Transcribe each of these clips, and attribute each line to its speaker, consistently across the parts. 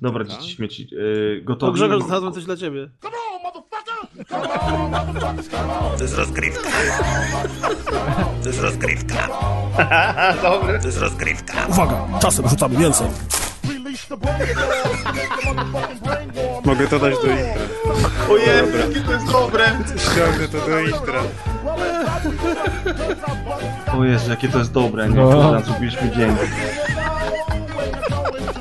Speaker 1: Dobra,
Speaker 2: Tak?
Speaker 1: dzieci śmieci. Yy, gotowi?
Speaker 3: To Grzegorz, znalazłem coś dla ciebie.
Speaker 4: To jest rozgrywka. To jest rozgrywka.
Speaker 1: Dobry.
Speaker 4: To jest rozgrywka.
Speaker 5: Uwaga, czasem rzucamy mięsem.
Speaker 2: Mogę to dać do intra.
Speaker 1: Ojej, jakie to jest dobre.
Speaker 2: Ściągnę to do intra.
Speaker 1: O Jezu, jakie to jest dobre, nie?
Speaker 6: No.
Speaker 1: Zrobiliśmy dzień.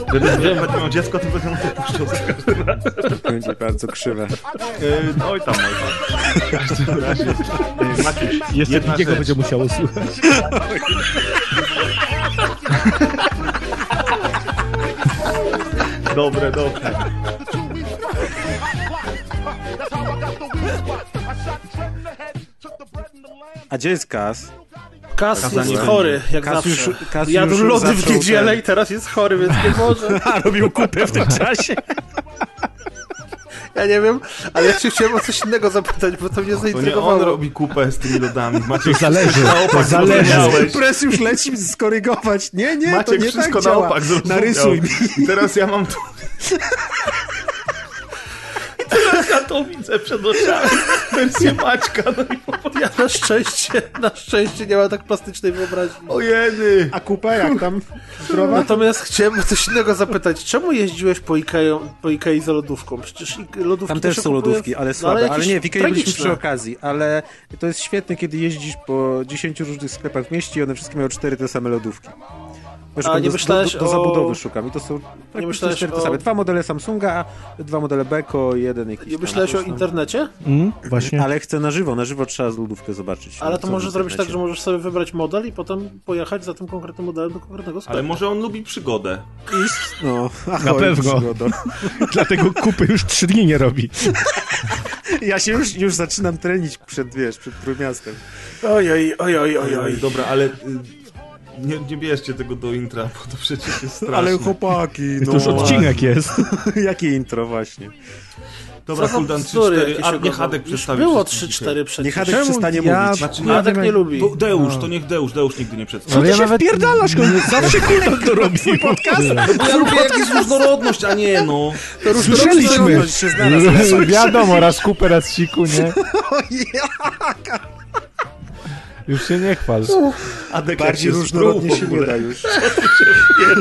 Speaker 1: Gdyby gdybym będę miał dziecko, to będę mu to puszczał za każdym razem.
Speaker 2: Będzie bardzo krzywe.
Speaker 1: Yy, oj tam, oj tam. W każdym razie, yy, Maciuś,
Speaker 6: Jeszcze
Speaker 1: jedna
Speaker 6: drugiego
Speaker 1: rzecz.
Speaker 6: będzie musiało słuchać.
Speaker 1: Dobre, dobre.
Speaker 2: A gdzie jest Kas?
Speaker 3: Kas
Speaker 1: Kasa
Speaker 3: jest chory, jak
Speaker 2: Kas
Speaker 3: zawsze.
Speaker 2: już- Kas
Speaker 3: Jadł
Speaker 2: już
Speaker 3: lody w niedzielę
Speaker 2: ten-
Speaker 3: i teraz jest chory, więc nie może.
Speaker 2: A, robił kupę w tym czasie.
Speaker 3: Ja nie wiem, ale ja się chciałem o coś innego zapytać, bo to mnie
Speaker 1: To nie on
Speaker 3: zaintrygowało.
Speaker 1: robi kupę z tymi lodami. Maciej,
Speaker 6: To zależy,
Speaker 1: na
Speaker 6: to
Speaker 1: opak
Speaker 6: zależy.
Speaker 2: Pres już leci skorygować. Nie, nie, to
Speaker 1: Maciek
Speaker 2: nie
Speaker 1: wszystko
Speaker 2: tak
Speaker 1: na
Speaker 2: działa.
Speaker 1: opak.
Speaker 2: Narysuj mi.
Speaker 1: I teraz ja mam tu... Ja to widzę przed oczami. Wersję Maćka, no i po.
Speaker 3: Ja na szczęście, na szczęście nie mam tak plastycznej wyobraźni.
Speaker 1: Ojeny!
Speaker 2: A kupę jak tam? Zdrowa?
Speaker 3: Natomiast chciałem coś innego zapytać. Czemu jeździłeś po Ikei, po Ikei za lodówką? Przecież i- lodówki
Speaker 2: Tam też są lodówki, ale
Speaker 3: No,
Speaker 2: słabe. ale,
Speaker 3: jakieś
Speaker 2: nie, w Ikei byliśmy przy okazji, ale to jest świetne, kiedy jeździsz po 10 różnych sklepach w mieście i one wszystkie mają cztery te same lodówki. Bo szukam
Speaker 3: nie
Speaker 2: do,
Speaker 3: myślałeś
Speaker 2: do, do
Speaker 3: o-
Speaker 2: zabudowy szukam i to są praktycznie
Speaker 3: myślałeś
Speaker 2: cztery te
Speaker 3: o-
Speaker 2: same. Dwa modele Samsunga, dwa modele Beko, jeden jakiś
Speaker 3: I
Speaker 2: tam
Speaker 3: myślałeś o internecie?
Speaker 6: Mm, właśnie.
Speaker 2: Ale chcę na żywo, na żywo trzeba z lodówkę zobaczyć.
Speaker 3: Ale to możesz zrobić tak, że możesz sobie wybrać model i potem pojechać za tym konkretnym modelem do konkretnego sklepu.
Speaker 1: Ale może on lubi przygodę.
Speaker 2: Iść, no,
Speaker 6: Na
Speaker 2: ahoj,
Speaker 6: pewno.
Speaker 2: przygoda.
Speaker 6: Dlatego kupy już trzy dni nie robi.
Speaker 2: Ja się już, już zaczynam trenić przed, wiesz, przed Trójmiastem.
Speaker 3: Oj, oj, oj, oj, oj,
Speaker 1: Oj,
Speaker 3: oj.
Speaker 1: dobra, ale... Nie, nie bierzcie tego do intra, bo to przecież jest straszne.
Speaker 2: Ale chłopaki,
Speaker 6: To
Speaker 2: no.
Speaker 6: już odcinek jest.
Speaker 2: Jakie intro właśnie.
Speaker 1: Dobra,
Speaker 3: Co za
Speaker 1: Kuldan
Speaker 3: bzdury
Speaker 1: 3-4,
Speaker 3: jakieś
Speaker 1: a
Speaker 3: się
Speaker 1: nie
Speaker 3: godzą.
Speaker 1: Hadek przedstawi
Speaker 3: było
Speaker 1: wszystkich
Speaker 3: 3-4
Speaker 1: dzisiaj.
Speaker 3: przecież.
Speaker 2: Niech Hadek przestanie
Speaker 6: ja-
Speaker 2: mówić.
Speaker 1: Znaczy
Speaker 6: Ja
Speaker 3: Hadek nie lubi.
Speaker 1: Bo Deusz, to niech Deusz, Deusz nigdy nie przedstawi.
Speaker 6: Ale ja nawet... pierdalasz, zawsze Kuldan to robi.
Speaker 2: podcast?
Speaker 1: bo ja lubię jak jest różnorodność, a nie no.
Speaker 6: Słyszeliśmy.
Speaker 2: się.
Speaker 6: Wiadomo, raz kupę, raz siku, nie? Już się nie chwal.
Speaker 1: Adek
Speaker 2: Bardziej
Speaker 1: się
Speaker 2: różnorodnie się nie da już.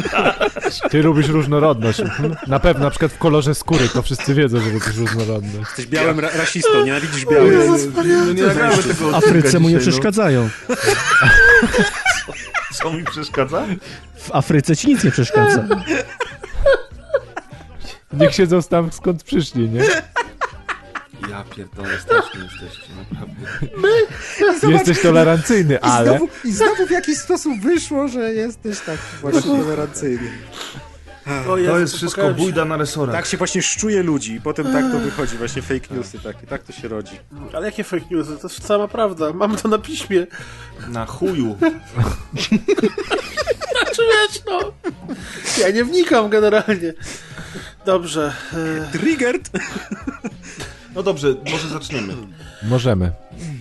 Speaker 6: Ty lubisz różnorodność. Mhm. Na pewno, na przykład w kolorze skóry, to wszyscy wiedzą, że lubisz różnorodność.
Speaker 2: Jesteś białym ra rasistą, nienawidzisz białych.
Speaker 1: No nie nagramy tego
Speaker 6: W
Speaker 1: odcinka
Speaker 6: Afryce mu nie
Speaker 1: dzisiaj,
Speaker 6: przeszkadzają.
Speaker 1: No. Co mi przeszkadza?
Speaker 6: W Afryce ci nic nie przeszkadza. Niech siedzą tam, skąd przyszli, nie?
Speaker 1: Ja pierdolę, strasznie jesteście, naprawdę.
Speaker 6: Jesteś tolerancyjny,
Speaker 2: I
Speaker 6: ale...
Speaker 2: znowu, I znowu w jakiś sposób wyszło, że jesteś tak właśnie tolerancyjny.
Speaker 1: To jest wszystko
Speaker 3: popłakałem się.
Speaker 1: bójda na resorach.
Speaker 2: Tak się właśnie szczuje ludzi i potem tak to wychodzi, właśnie fake newsy takie, tak to się rodzi.
Speaker 3: Ale jakie fake newsy? To jest sama prawda. Mamy to na piśmie.
Speaker 1: Na chuju.
Speaker 3: Czy wiesz, no? Ja nie wnikam generalnie. Dobrze. E,
Speaker 2: Triggered!
Speaker 1: No dobrze, może zaczniemy.
Speaker 6: Możemy.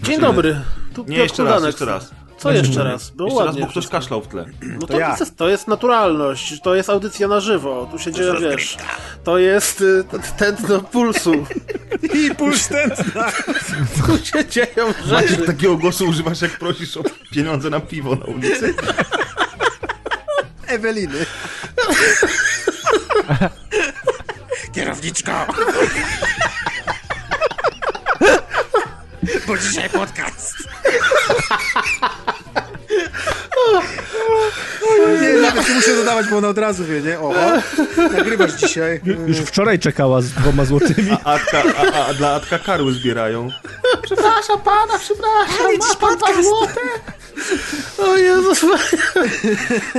Speaker 3: dzień dobry. Tu
Speaker 1: Nie,
Speaker 3: Piotr
Speaker 1: jeszcze raz, jeszcze raz.
Speaker 3: Co jeszcze raz? Było
Speaker 1: Jeszcze raz,
Speaker 3: ładnie.
Speaker 1: bo ktoś
Speaker 3: wszystko.
Speaker 1: kaszlał w tle.
Speaker 3: No to,
Speaker 2: ja.
Speaker 3: jest, to jest naturalność, to jest audycja na żywo, tu się dzieje, wiesz, to jest y, tętno pulsu,
Speaker 2: I puls tętna!
Speaker 3: tu się dzieją rzeczy.
Speaker 1: Maciek, takiego głosu używasz, jak prosisz o pieniądze na piwo na ulicy?
Speaker 2: Eweliny. Kierowniczko! Bo dzisiaj podcast. Nie, nawet nie muszę dodawać, bo ona od razu wie, nie? Oho, nagrywasz dzisiaj.
Speaker 6: Już wczoraj czekała z dwoma złotymi.
Speaker 1: A, Atka, a, a dla Atka karły zbierają.
Speaker 3: Przepraszam pana, przepraszam, ma pan dwa złote? O Jezus.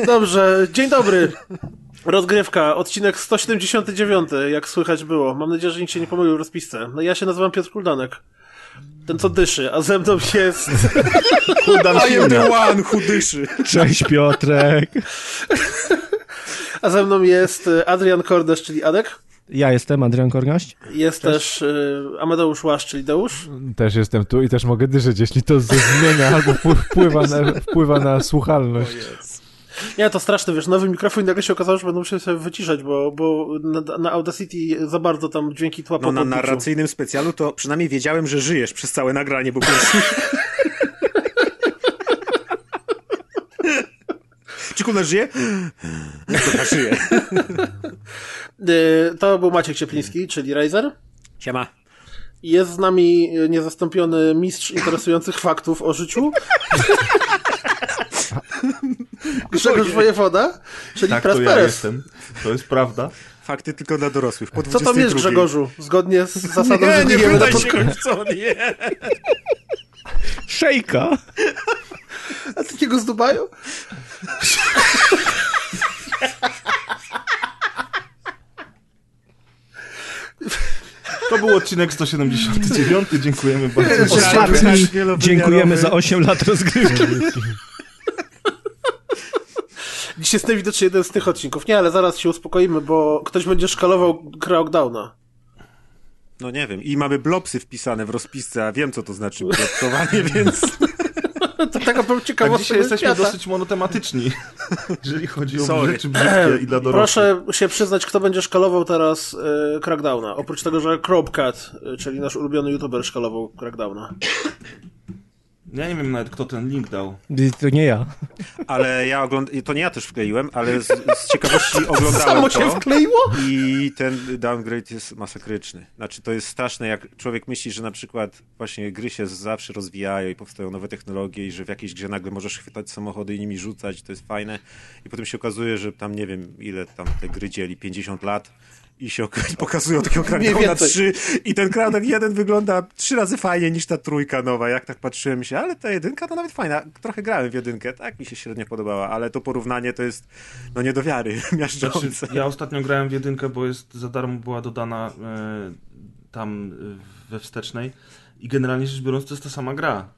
Speaker 3: Dobrze, dzień dobry. Rozgrywka, odcinek 179, jak słychać było. Mam nadzieję, że nikt się nie pomylił w rozpisce. No ja się nazywam Piotr Kuldanek. Ten co dyszy, a ze mną jest...
Speaker 1: Kuldan
Speaker 2: I am the one who dyszy.
Speaker 6: Cześć Piotrek.
Speaker 3: A ze mną jest y, Adrian Kordes, czyli Adek.
Speaker 6: Ja jestem Adrian Korgaść.
Speaker 3: Jest też y, Amadeusz Łasz, czyli Deusz.
Speaker 6: Też jestem tu i też mogę dyszeć, jeśli to ze zmienia albo wpływ- wpływa na, wpływa na słuchalność.
Speaker 3: Nie, to straszne, wiesz, nowy mikrofon i nagle się okazało, że będą musieli sobie wyciszać, bo, bo na, na Audacity za bardzo tam dźwięki tła
Speaker 2: No na narracyjnym specjalu to przynajmniej wiedziałem, że żyjesz przez całe nagranie, bo. Czy Kuna żyje? Dobra, żyje.
Speaker 3: Y, To był Maciek Ciepliński, czyli Razer.
Speaker 2: Siema.
Speaker 3: Jest z nami niezastąpiony mistrz interesujących faktów o życiu. Grzegorz Wojewoda, czyli
Speaker 1: Tak, to
Speaker 3: Pres
Speaker 1: ja jestem. To jest prawda.
Speaker 2: Fakty tylko dla dorosłych. Po
Speaker 3: Co tam
Speaker 2: 22.
Speaker 3: jest, Grzegorzu? Zgodnie z zasadą,
Speaker 2: Nie,
Speaker 3: że
Speaker 2: nie
Speaker 3: nie
Speaker 2: pytaj
Speaker 3: pod...
Speaker 2: się co nie.
Speaker 6: Szejka!
Speaker 3: A takiego z Dubaju?
Speaker 1: To był odcinek 179. Dziękujemy bardzo.
Speaker 2: Ostatni
Speaker 7: Dziękujemy za 8 lat rozgrywki.
Speaker 3: Dziś jest najwidoczniej jeden z tych odcinków. Nie, ale zaraz się uspokoimy, bo ktoś będzie szkalował Crackdowna.
Speaker 2: No nie wiem. I mamy blopsy wpisane w rozpisce, a wiem, co to znaczy blopsowanie, więc...
Speaker 3: To taka powiem
Speaker 1: Tak,
Speaker 3: ciekawostka
Speaker 1: dzisiaj jesteśmy
Speaker 3: świata.
Speaker 1: dosyć monotematyczni, jeżeli chodzi o
Speaker 2: Sorry.
Speaker 1: rzeczy brzydkie i dla dorosłych.
Speaker 3: Proszę się przyznać, kto będzie szkalował teraz y, Crackdowna. Oprócz tego, że Cropcat, y, czyli nasz ulubiony youtuber, szkalował Crackdowna.
Speaker 1: Ja nie wiem nawet, kto ten link dał.
Speaker 7: To nie ja.
Speaker 2: Ale ja oglądam... To nie ja też wkleiłem, ale z, z ciekawości oglądałem
Speaker 3: Samo
Speaker 2: to.
Speaker 3: się wkleiło?
Speaker 2: I ten downgrade jest masakryczny. Znaczy, to jest straszne, jak człowiek myśli, że na przykład właśnie gry się zawsze rozwijają i powstają nowe technologie i że w jakiejś grze nagle możesz chwytać samochody i nimi rzucać, to jest fajne. I potem się okazuje, że tam nie wiem, ile tam te gry dzieli, 50 lat i się ok- pokazują takiego Crackdowna
Speaker 3: więcej.
Speaker 2: 3 i ten Crackdown 1 wygląda trzy razy fajniej niż ta trójka nowa, jak tak patrzyłem się, ale ta jedynka to nawet fajna. Trochę grałem w jedynkę, tak mi się średnio podobała, ale to porównanie to jest no nie do wiary, miażdżące.
Speaker 1: Znaczy, ja ostatnio grałem w jedynkę, bo jest za darmo była dodana e, tam e, we wstecznej i generalnie rzecz biorąc to jest ta sama gra.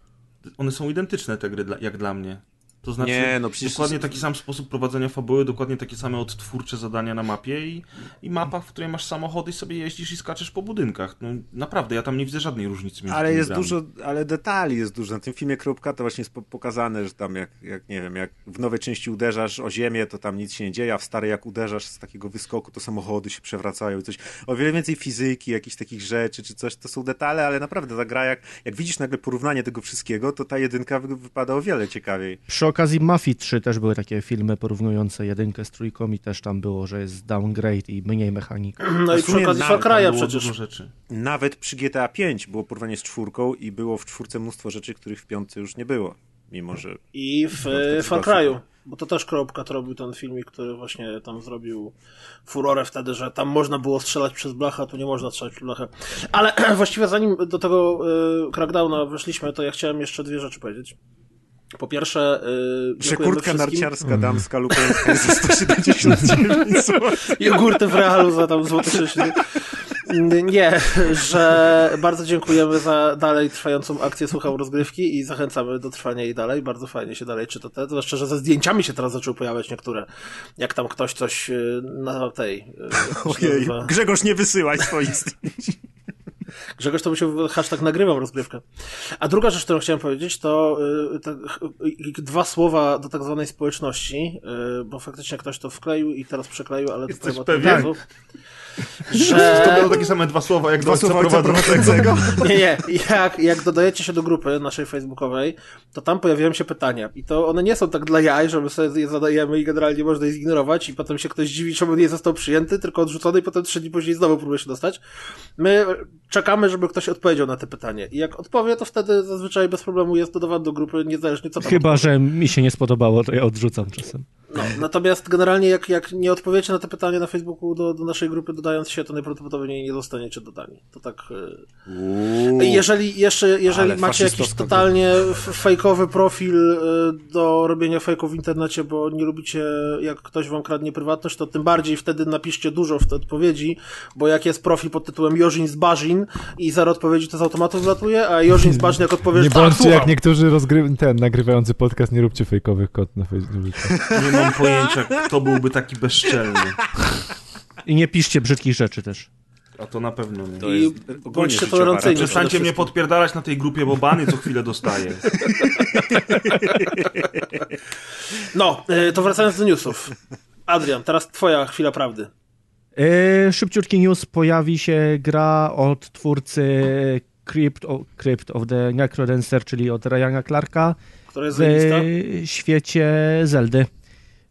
Speaker 1: One są identyczne te gry dla, jak dla mnie. To znaczy
Speaker 2: Nie, no przecież-
Speaker 1: dokładnie taki sam sposób prowadzenia fabuły, dokładnie takie same odtwórcze zadania na mapie i, i mapa, w której masz samochody i sobie jeździsz i skaczesz po budynkach. No naprawdę, ja tam nie widzę żadnej różnicy między
Speaker 2: Ale jest
Speaker 1: grami.
Speaker 2: dużo, ale detali jest dużo. Na tym filmie Kropka to właśnie jest po- pokazane, że tam jak, jak, nie wiem, jak w nowej części uderzasz o ziemię, to tam nic się nie dzieje, a w starej jak uderzasz z takiego wyskoku, to samochody się przewracają i coś. O wiele więcej fizyki, jakichś takich rzeczy czy coś, to są detale, ale naprawdę ta gra, jak, jak widzisz nagle porównanie tego wszystkiego, to ta jedynka wy, wypada o wiele ciekawiej.
Speaker 7: Przy okazji Mafii 3 też były takie filmy porównujące jedynkę z trójką i też tam było, że jest downgrade i mniej mechanik.
Speaker 3: No i
Speaker 2: w
Speaker 3: przy okazji
Speaker 2: na-
Speaker 3: Far Cry'a przecież.
Speaker 1: rzeczy.
Speaker 2: Nawet przy GTA 5 było porównanie z czwórką i było w czwórce mnóstwo rzeczy, których w piątce już nie było. Mimo, że
Speaker 3: I w
Speaker 2: No,
Speaker 3: e,
Speaker 2: to
Speaker 3: Far Cry'u. Bo to też Kropkat robił ten filmik, który właśnie tam zrobił furorę wtedy, że tam można było strzelać przez blachę, a tu nie można strzelać przez blachę. Ale właściwie zanim do tego y, Crackdowna weszliśmy, to ja chciałem jeszcze dwie rzeczy powiedzieć. Po pierwsze, y,
Speaker 2: że kurtka narciarska damska lupeńska jest za 179 zł.
Speaker 3: Jogurty w realu za tam złoty 60. Nie, że bardzo dziękujemy za dalej trwającą akcję Słuchał Rozgrywki i zachęcamy do trwania jej dalej. Bardzo fajnie się dalej czyta te, zwłaszcza, że ze zdjęciami się teraz zaczęły pojawiać niektóre. Jak tam ktoś coś y, na tej... y,
Speaker 2: Ojej? Grzegorz, nie wysyłaj swoich zdjęć.
Speaker 3: Grzegorz to musiał hashtag nagrywam rozgrywkę. A druga rzecz, którą chciałem powiedzieć, to y, y, dwa słowa do tak zwanej społeczności, y, bo faktycznie ktoś to wkleił i teraz przekleił, ale to
Speaker 1: Jesteś
Speaker 3: powiem o tym razu.
Speaker 1: To
Speaker 3: Że...
Speaker 1: będą takie same dwa słowa, jak
Speaker 2: Dwa
Speaker 1: do
Speaker 2: słowa
Speaker 1: ojca prowadzącego.
Speaker 3: Nie, nie. Jak, jak dodajecie się do grupy naszej facebookowej, to tam pojawiają się pytania. I to one nie są tak dla jaj, że my sobie je zadajemy i generalnie można je zignorować i potem się ktoś dziwi, czemu nie został przyjęty, tylko odrzucony i potem trzy dni później znowu próbuje się dostać. My czekamy, żeby ktoś odpowiedział na te pytanie. I jak odpowie, to wtedy zazwyczaj bez problemu jest dodawany do grupy, niezależnie co tam
Speaker 7: Chyba, że mi się nie spodobało, to ja odrzucam czasem.
Speaker 3: No, natomiast generalnie jak, jak nie odpowiecie na te pytanie na Facebooku do, do naszej grupy dodając się, to najprawdopodobniej nie zostaniecie dodani. To tak... Yy... Jeżeli jeszcze, jeżeli macie jakiś totalnie fejkowy profil y, do robienia fejków w internecie, bo nie lubicie jak ktoś wam kradnie prywatność, to tym bardziej wtedy napiszcie dużo w te odpowiedzi, bo jak jest profil pod tytułem Jorzin z Barzin i zero odpowiedzi to z automatu wylatuje, a Jorzin z Barzin jak odpowiesz,
Speaker 6: Nie
Speaker 3: tak,
Speaker 6: bądźcie jak niektórzy rozgry... ten, nagrywający podcast, nie róbcie fejkowych kont na Facebooku.
Speaker 1: Nie mam pojęcia, kto byłby taki bezczelny.
Speaker 7: I nie piszcie brzydkich rzeczy też.
Speaker 1: A to na pewno nie.
Speaker 2: To
Speaker 3: I bądźcie tolerancyjni.
Speaker 1: Przestańcie mnie podpierdalać na tej grupie, bo bany co chwilę dostaję.
Speaker 3: No, y, to wracając do newsów. Adrian, teraz twoja chwila prawdy.
Speaker 7: Yy, szybciutki news, pojawi się gra od twórcy Crypt of, Crypt of the Necrodancer, czyli od Ryana Clarka
Speaker 3: Która jest
Speaker 7: w
Speaker 3: zajebista?
Speaker 7: świecie Zeldy.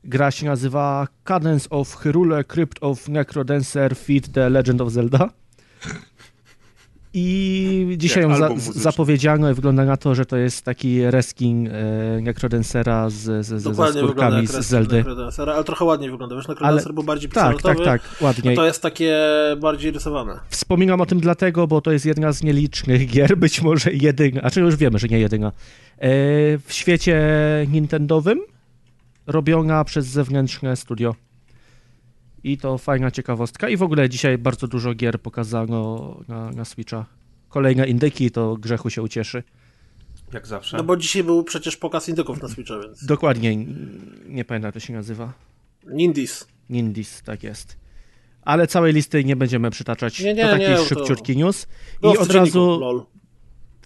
Speaker 7: Gra się nazywa Cadence of Hyrule Crypt of Necrodancer Feed the Legend of Zelda. I dzisiaj ją za, zapowiedziano i wygląda na to, że to jest taki reskin e, Necrodancera z, z, z,
Speaker 3: Dokładnie wygląda
Speaker 7: skórkami z Zeldy.
Speaker 3: Ale trochę ładniej wygląda. Wiesz, Necrodancer był bardziej
Speaker 7: Tak, tak, tak, ładniej.
Speaker 3: to jest takie bardziej rysowane.
Speaker 7: Wspominam o tym dlatego, bo to jest jedna z nielicznych gier, być może jedyna, a czy już wiemy, że nie jedyna, e, w świecie nintendowym robiona przez zewnętrzne studio. I to fajna ciekawostka. I w ogóle dzisiaj bardzo dużo gier pokazano na, na Switcha. Kolejne indyki, to grzechu się ucieszy.
Speaker 1: Jak zawsze.
Speaker 3: No bo dzisiaj był przecież pokaz indyków na Switcha, więc...
Speaker 7: Dokładnie, nie pamiętam jak to się nazywa.
Speaker 3: Nindis.
Speaker 7: Nindis, tak jest. Ale całej listy nie będziemy przytaczać.
Speaker 3: Nie, nie,
Speaker 7: to taki
Speaker 3: nie, to-
Speaker 7: szybciutki news.
Speaker 3: Było
Speaker 7: I od razu...
Speaker 3: lol.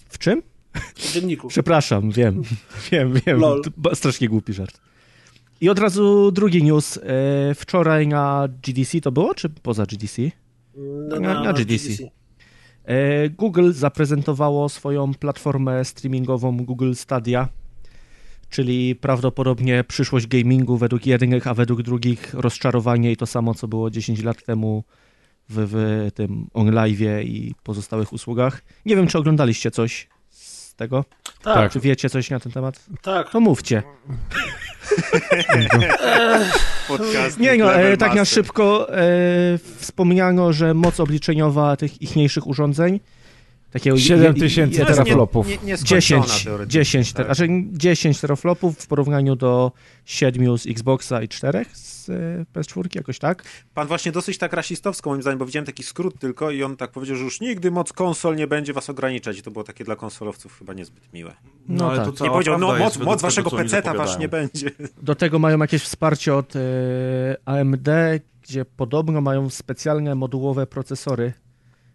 Speaker 7: W czym?
Speaker 3: W dzienniku.
Speaker 7: Przepraszam, wiem, wiem, wiem.
Speaker 3: Lol.
Speaker 7: To strasznie głupi żart. I od razu drugi news. E, wczoraj na GDC to było, czy poza GDC?
Speaker 3: No,
Speaker 7: na- na GDC. E, Google zaprezentowało swoją platformę streamingową Google Stadia, czyli prawdopodobnie przyszłość gamingu według jednych, a według drugich rozczarowanie i to samo, co było 10 lat temu w, w tym OnLive'ie i pozostałych usługach. Nie wiem, czy oglądaliście coś z tego?
Speaker 3: Tak,
Speaker 7: Czy wiecie coś na ten temat?
Speaker 3: tak.
Speaker 7: No mówcie. Nie no, e, tak na szybko e, wspomniano, że moc obliczeniowa tych ichniejszych urządzeń takiego
Speaker 6: 7000
Speaker 7: je-
Speaker 2: To jest nie-
Speaker 6: teraflopów.
Speaker 2: nie- nieskończona
Speaker 7: 10,
Speaker 2: teoretycznie,
Speaker 7: 10,
Speaker 2: tak.
Speaker 7: znaczy 10 teraflopów w porównaniu do 7 z Xboxa i 4 z e, PS4, jakoś tak.
Speaker 2: Pan właśnie dosyć tak rasistowsko moim zdaniem, bo widziałem taki skrót tylko i on tak powiedział, że już nigdy moc konsol nie będzie was ograniczać i to było takie dla konsolowców chyba niezbyt miłe.
Speaker 7: No,
Speaker 1: ale
Speaker 7: tak.
Speaker 1: to
Speaker 2: Nie
Speaker 1: cała
Speaker 2: powiedział, no moc, moc waszego peceta wasz
Speaker 1: zapowiadają.
Speaker 2: nie będzie.
Speaker 7: Do tego mają jakieś wsparcie od e, AMD, gdzie podobno mają specjalne modułowe procesory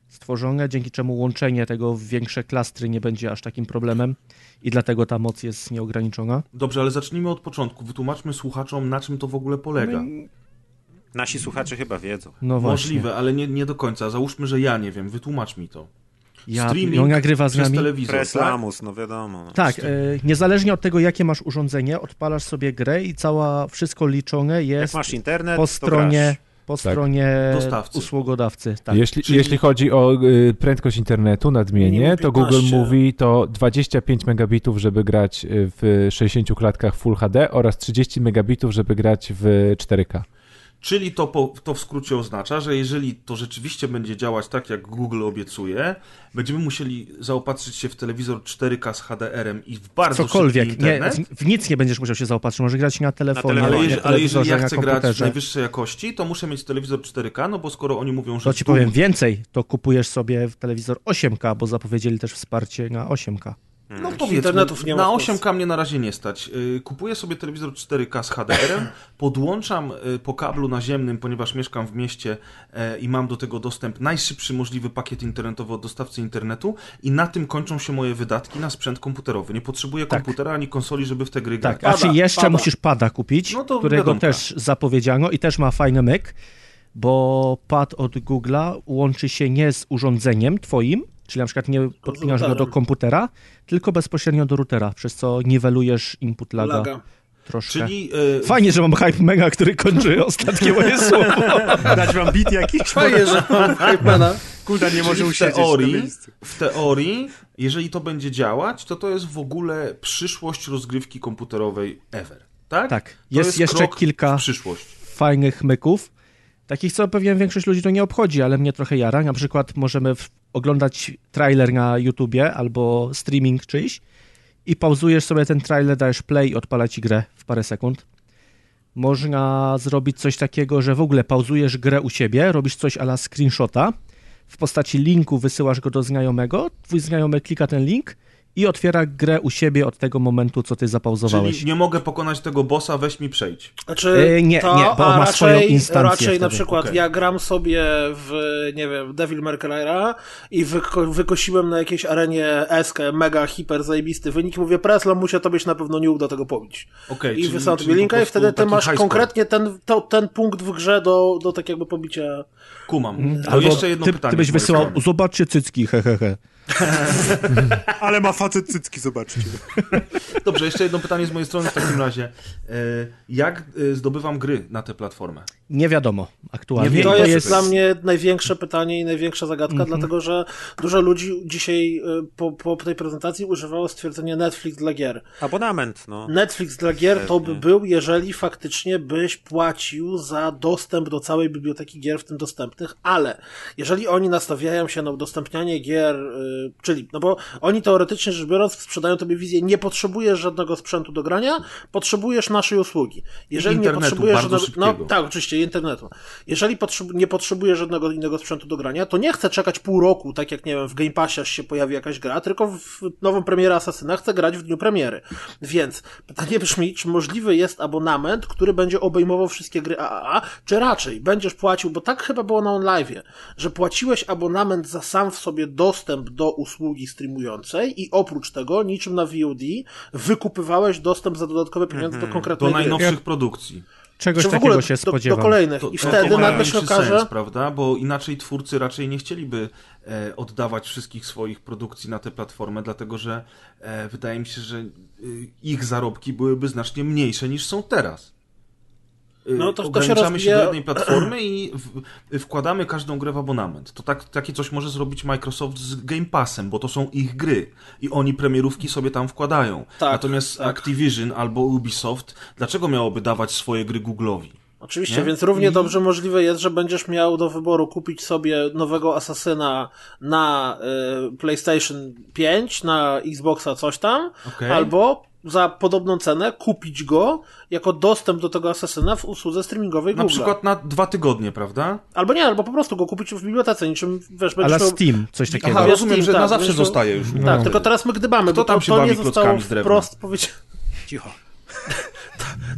Speaker 7: stworzone, dzięki czemu łączenie tego w większe klastry nie będzie aż takim problemem i dlatego ta moc jest nieograniczona.
Speaker 1: Dobrze, ale zacznijmy od początku. Wytłumaczmy słuchaczom, na czym to w ogóle polega.
Speaker 2: Nasi słuchacze chyba wiedzą.
Speaker 7: No właśnie.
Speaker 1: Możliwe, ale nie, nie do końca. Załóżmy, że ja nie wiem. Wytłumacz mi to.
Speaker 7: Ja,
Speaker 1: Streaming
Speaker 7: on nagrywa z
Speaker 1: przez
Speaker 7: nami.
Speaker 1: telewizor,
Speaker 2: Press
Speaker 1: tak?
Speaker 2: No wiadomo.
Speaker 7: Tak, e, niezależnie od tego, jakie masz urządzenie, odpalasz sobie grę i cała, wszystko liczone
Speaker 2: Jak
Speaker 7: jest
Speaker 2: masz internet,
Speaker 7: po
Speaker 2: to
Speaker 7: stronie, po stronie
Speaker 1: Dostawcy.
Speaker 7: usługodawcy. Tak.
Speaker 6: Jeśli,
Speaker 1: czyli-
Speaker 6: jeśli chodzi o y, prędkość internetu, nadmienię, to Google
Speaker 3: 15.
Speaker 6: mówi to 25 megabitów, żeby grać y, w 60 klatkach Full HD oraz 30 megabitów, żeby grać w 4K.
Speaker 1: Czyli to, po, to w skrócie oznacza, że jeżeli to rzeczywiście będzie działać tak, jak Google obiecuje, będziemy musieli zaopatrzyć się w telewizor 4K z HDR-em i w bardzo
Speaker 7: Cokolwiek,
Speaker 1: szybki internet.
Speaker 7: w, w nic nie będziesz musiał się zaopatrzyć, może grać na telefonie,
Speaker 2: telefonie.
Speaker 1: Ale,
Speaker 7: na
Speaker 1: jeż, ale jeżeli ja
Speaker 7: na
Speaker 1: chcę grać w najwyższej jakości, to muszę mieć telewizor 4K, no bo skoro oni mówią, że
Speaker 7: To ci powiem więcej, to kupujesz sobie telewizor 8K, bo zapowiedzieli też wsparcie na 8K.
Speaker 1: No powiedzmy,
Speaker 3: Internetów nie ma
Speaker 1: na
Speaker 3: w Polsce.
Speaker 1: 8K mnie na razie nie stać. Yy, Kupuję sobie telewizor 4K z HDR-em, podłączam yy, po kablu naziemnym, ponieważ mieszkam w mieście e, i mam do tego dostęp najszybszy możliwy pakiet internetowy od dostawcy internetu i na tym kończą się moje wydatki na sprzęt komputerowy. Nie potrzebuję
Speaker 7: Tak.
Speaker 1: komputera ani konsoli, żeby w te gry
Speaker 7: Tak,
Speaker 1: grać.
Speaker 7: a czy jeszcze
Speaker 3: pada.
Speaker 7: musisz pada kupić,
Speaker 1: No to
Speaker 7: którego
Speaker 1: wiadomka.
Speaker 7: też zapowiedziano i też ma fajny myk, bo pad od Google'a łączy się nie z urządzeniem twoim, czyli na przykład nie podpinasz go do
Speaker 3: routerem.
Speaker 7: komputera, tylko bezpośrednio do routera, przez co niwelujesz input laga,
Speaker 3: Laga.
Speaker 7: troszkę.
Speaker 1: Czyli yy,
Speaker 7: Fajnie, że mam hype mega, który kończy ostatnie moje słowo.
Speaker 2: Dać wam bit jakiś?
Speaker 3: Fajnie, że mam Hypemana.
Speaker 2: Kulda nie może usiedzieć w
Speaker 1: teorii, w teorii, jeżeli to będzie działać, to to jest w ogóle przyszłość rozgrywki komputerowej ever. Tak?
Speaker 7: Tak,
Speaker 1: To
Speaker 7: jest jeszcze
Speaker 1: krok
Speaker 7: kilka fajnych myków, takich co pewnie większość ludzi to nie obchodzi, ale mnie trochę jara. Na przykład możemy w, oglądać trailer na YouTubie albo streaming czyjś i pauzujesz sobie ten trailer, dajesz play i odpala ci grę w parę sekund. Można zrobić coś takiego, że w ogóle pauzujesz grę u siebie, robisz coś ala screenshota, w postaci linku wysyłasz go do znajomego, twój znajomy klika ten link i otwiera grę u siebie od tego momentu, co ty zapauzowałeś.
Speaker 1: Czyli nie mogę pokonać tego bossa, weź mi przejdź.
Speaker 3: Znaczy,
Speaker 7: E, nie,
Speaker 3: to,
Speaker 7: nie, bo
Speaker 3: a
Speaker 7: ma
Speaker 3: raczej,
Speaker 7: swoją instancję
Speaker 3: Raczej na
Speaker 7: wtedy.
Speaker 3: przykład
Speaker 1: Okej.
Speaker 3: ja gram sobie w, nie wiem, Devil May Cry'a i wyko wykosiłem na jakiejś arenie eskę, mega hiper zajebisty wynik i mówię, Presla, musia tobie się na pewno nie uda tego pobić.
Speaker 1: Okej,
Speaker 3: I wysyłam tobie linka i wtedy ty masz konkretnie ten, to, ten punkt w grze do, do tak jakby pobicia.
Speaker 1: Kumam. To
Speaker 7: Mhm. Albo
Speaker 1: jeszcze jedno
Speaker 7: ty,
Speaker 1: pytanie.
Speaker 7: ty byś wysyłał, zobaczcie cycki, he, he, he.
Speaker 2: Ale ma facet cycki, zobaczcie.
Speaker 1: Dobrze, jeszcze jedno pytanie z mojej strony w takim razie. E, Jak e, zdobywam gry na tę platformę?
Speaker 7: Nie wiadomo aktualnie.
Speaker 1: Nie wiem.
Speaker 3: To
Speaker 1: To
Speaker 3: jest,
Speaker 1: jest-
Speaker 3: dla mnie największe pytanie i największa zagadka,
Speaker 7: Mhm.
Speaker 3: dlatego że dużo ludzi dzisiaj y, po, po tej prezentacji używało stwierdzenia Netflix dla gier.
Speaker 2: Abonament, no.
Speaker 3: Netflix dla gier to by był, jeżeli faktycznie byś płacił za dostęp do całej biblioteki gier, w tym dostępnych, ale jeżeli oni nastawiają się na udostępnianie gier, czyli, no bo oni teoretycznie rzecz biorąc sprzedają tobie wizję, nie potrzebujesz żadnego sprzętu do grania, potrzebujesz naszej usługi. Jeżeli nie
Speaker 1: internetu,
Speaker 3: potrzebujesz
Speaker 1: bardzo
Speaker 3: żadnego, no
Speaker 1: szybkiego.
Speaker 3: tak, oczywiście internetu. Jeżeli nie potrzebujesz żadnego innego sprzętu do grania, to nie chcę czekać pół roku, tak jak nie wiem, w Game Passie aż się pojawi jakaś gra, tylko w nową premierę Asasyna chcę grać w dniu premiery. Więc pytanie brzmi, czy możliwy jest abonament, który będzie obejmował wszystkie gry AAA, czy raczej będziesz płacił, bo tak chyba było na OnLive'ie, że płaciłeś abonament za sam w sobie dostęp do usługi streamującej i oprócz tego, niczym na VOD, wykupywałeś dostęp za dodatkowe pieniądze do
Speaker 1: Do
Speaker 3: konkretnej gry.
Speaker 1: najnowszych produkcji.
Speaker 7: Czegoś
Speaker 3: Czy
Speaker 7: takiego się
Speaker 3: do, do
Speaker 7: spodziewam.
Speaker 3: kolejnych.
Speaker 1: To,
Speaker 3: I
Speaker 1: to-
Speaker 3: wtedy
Speaker 1: to
Speaker 3: nagle się okaże,
Speaker 1: sens, prawda? Bo inaczej twórcy raczej nie chcieliby e, oddawać wszystkich swoich produkcji na tę platformę, dlatego że e, wydaje mi się, że e, ich zarobki byłyby znacznie mniejsze niż są teraz. E,
Speaker 3: No to- to się
Speaker 1: Ograniczamy się do jednej platformy i w, wkładamy każdą grę w abonament. To tak, takie coś może zrobić Microsoft z Game Passem, bo to są ich gry i oni premierówki sobie tam wkładają.
Speaker 3: Tak,
Speaker 1: Natomiast
Speaker 3: tak.
Speaker 1: Activision albo Ubisoft, dlaczego miałoby dawać swoje gry Google'owi?
Speaker 3: Oczywiście,
Speaker 1: Nie?
Speaker 3: więc równie dobrze możliwe jest, że będziesz miał do wyboru kupić sobie nowego Asasyna na y, PlayStation 5, na Xboxa coś tam,
Speaker 1: Okej.
Speaker 3: albo za podobną cenę kupić go jako dostęp do tego Asasyna w usłudze streamingowej
Speaker 1: Na
Speaker 3: Google.
Speaker 1: przykład na dwa tygodnie, prawda?
Speaker 3: Albo nie, albo po prostu go kupić w bibliotece, niczym, wiesz, będziesz
Speaker 7: Ale
Speaker 3: miał...
Speaker 7: Steam, coś takiego.
Speaker 1: Aha,
Speaker 3: Wiesz,
Speaker 1: rozumiem,
Speaker 3: Steam,
Speaker 1: że
Speaker 3: tak,
Speaker 1: na zawsze
Speaker 3: miał-
Speaker 1: zostaje już.
Speaker 3: Tak, tylko teraz my gdybamy,
Speaker 1: Kto
Speaker 3: bo
Speaker 1: tam
Speaker 3: to,
Speaker 1: się
Speaker 3: to
Speaker 1: bawi
Speaker 3: nie zostało wprost powiedziane.
Speaker 2: Cicho.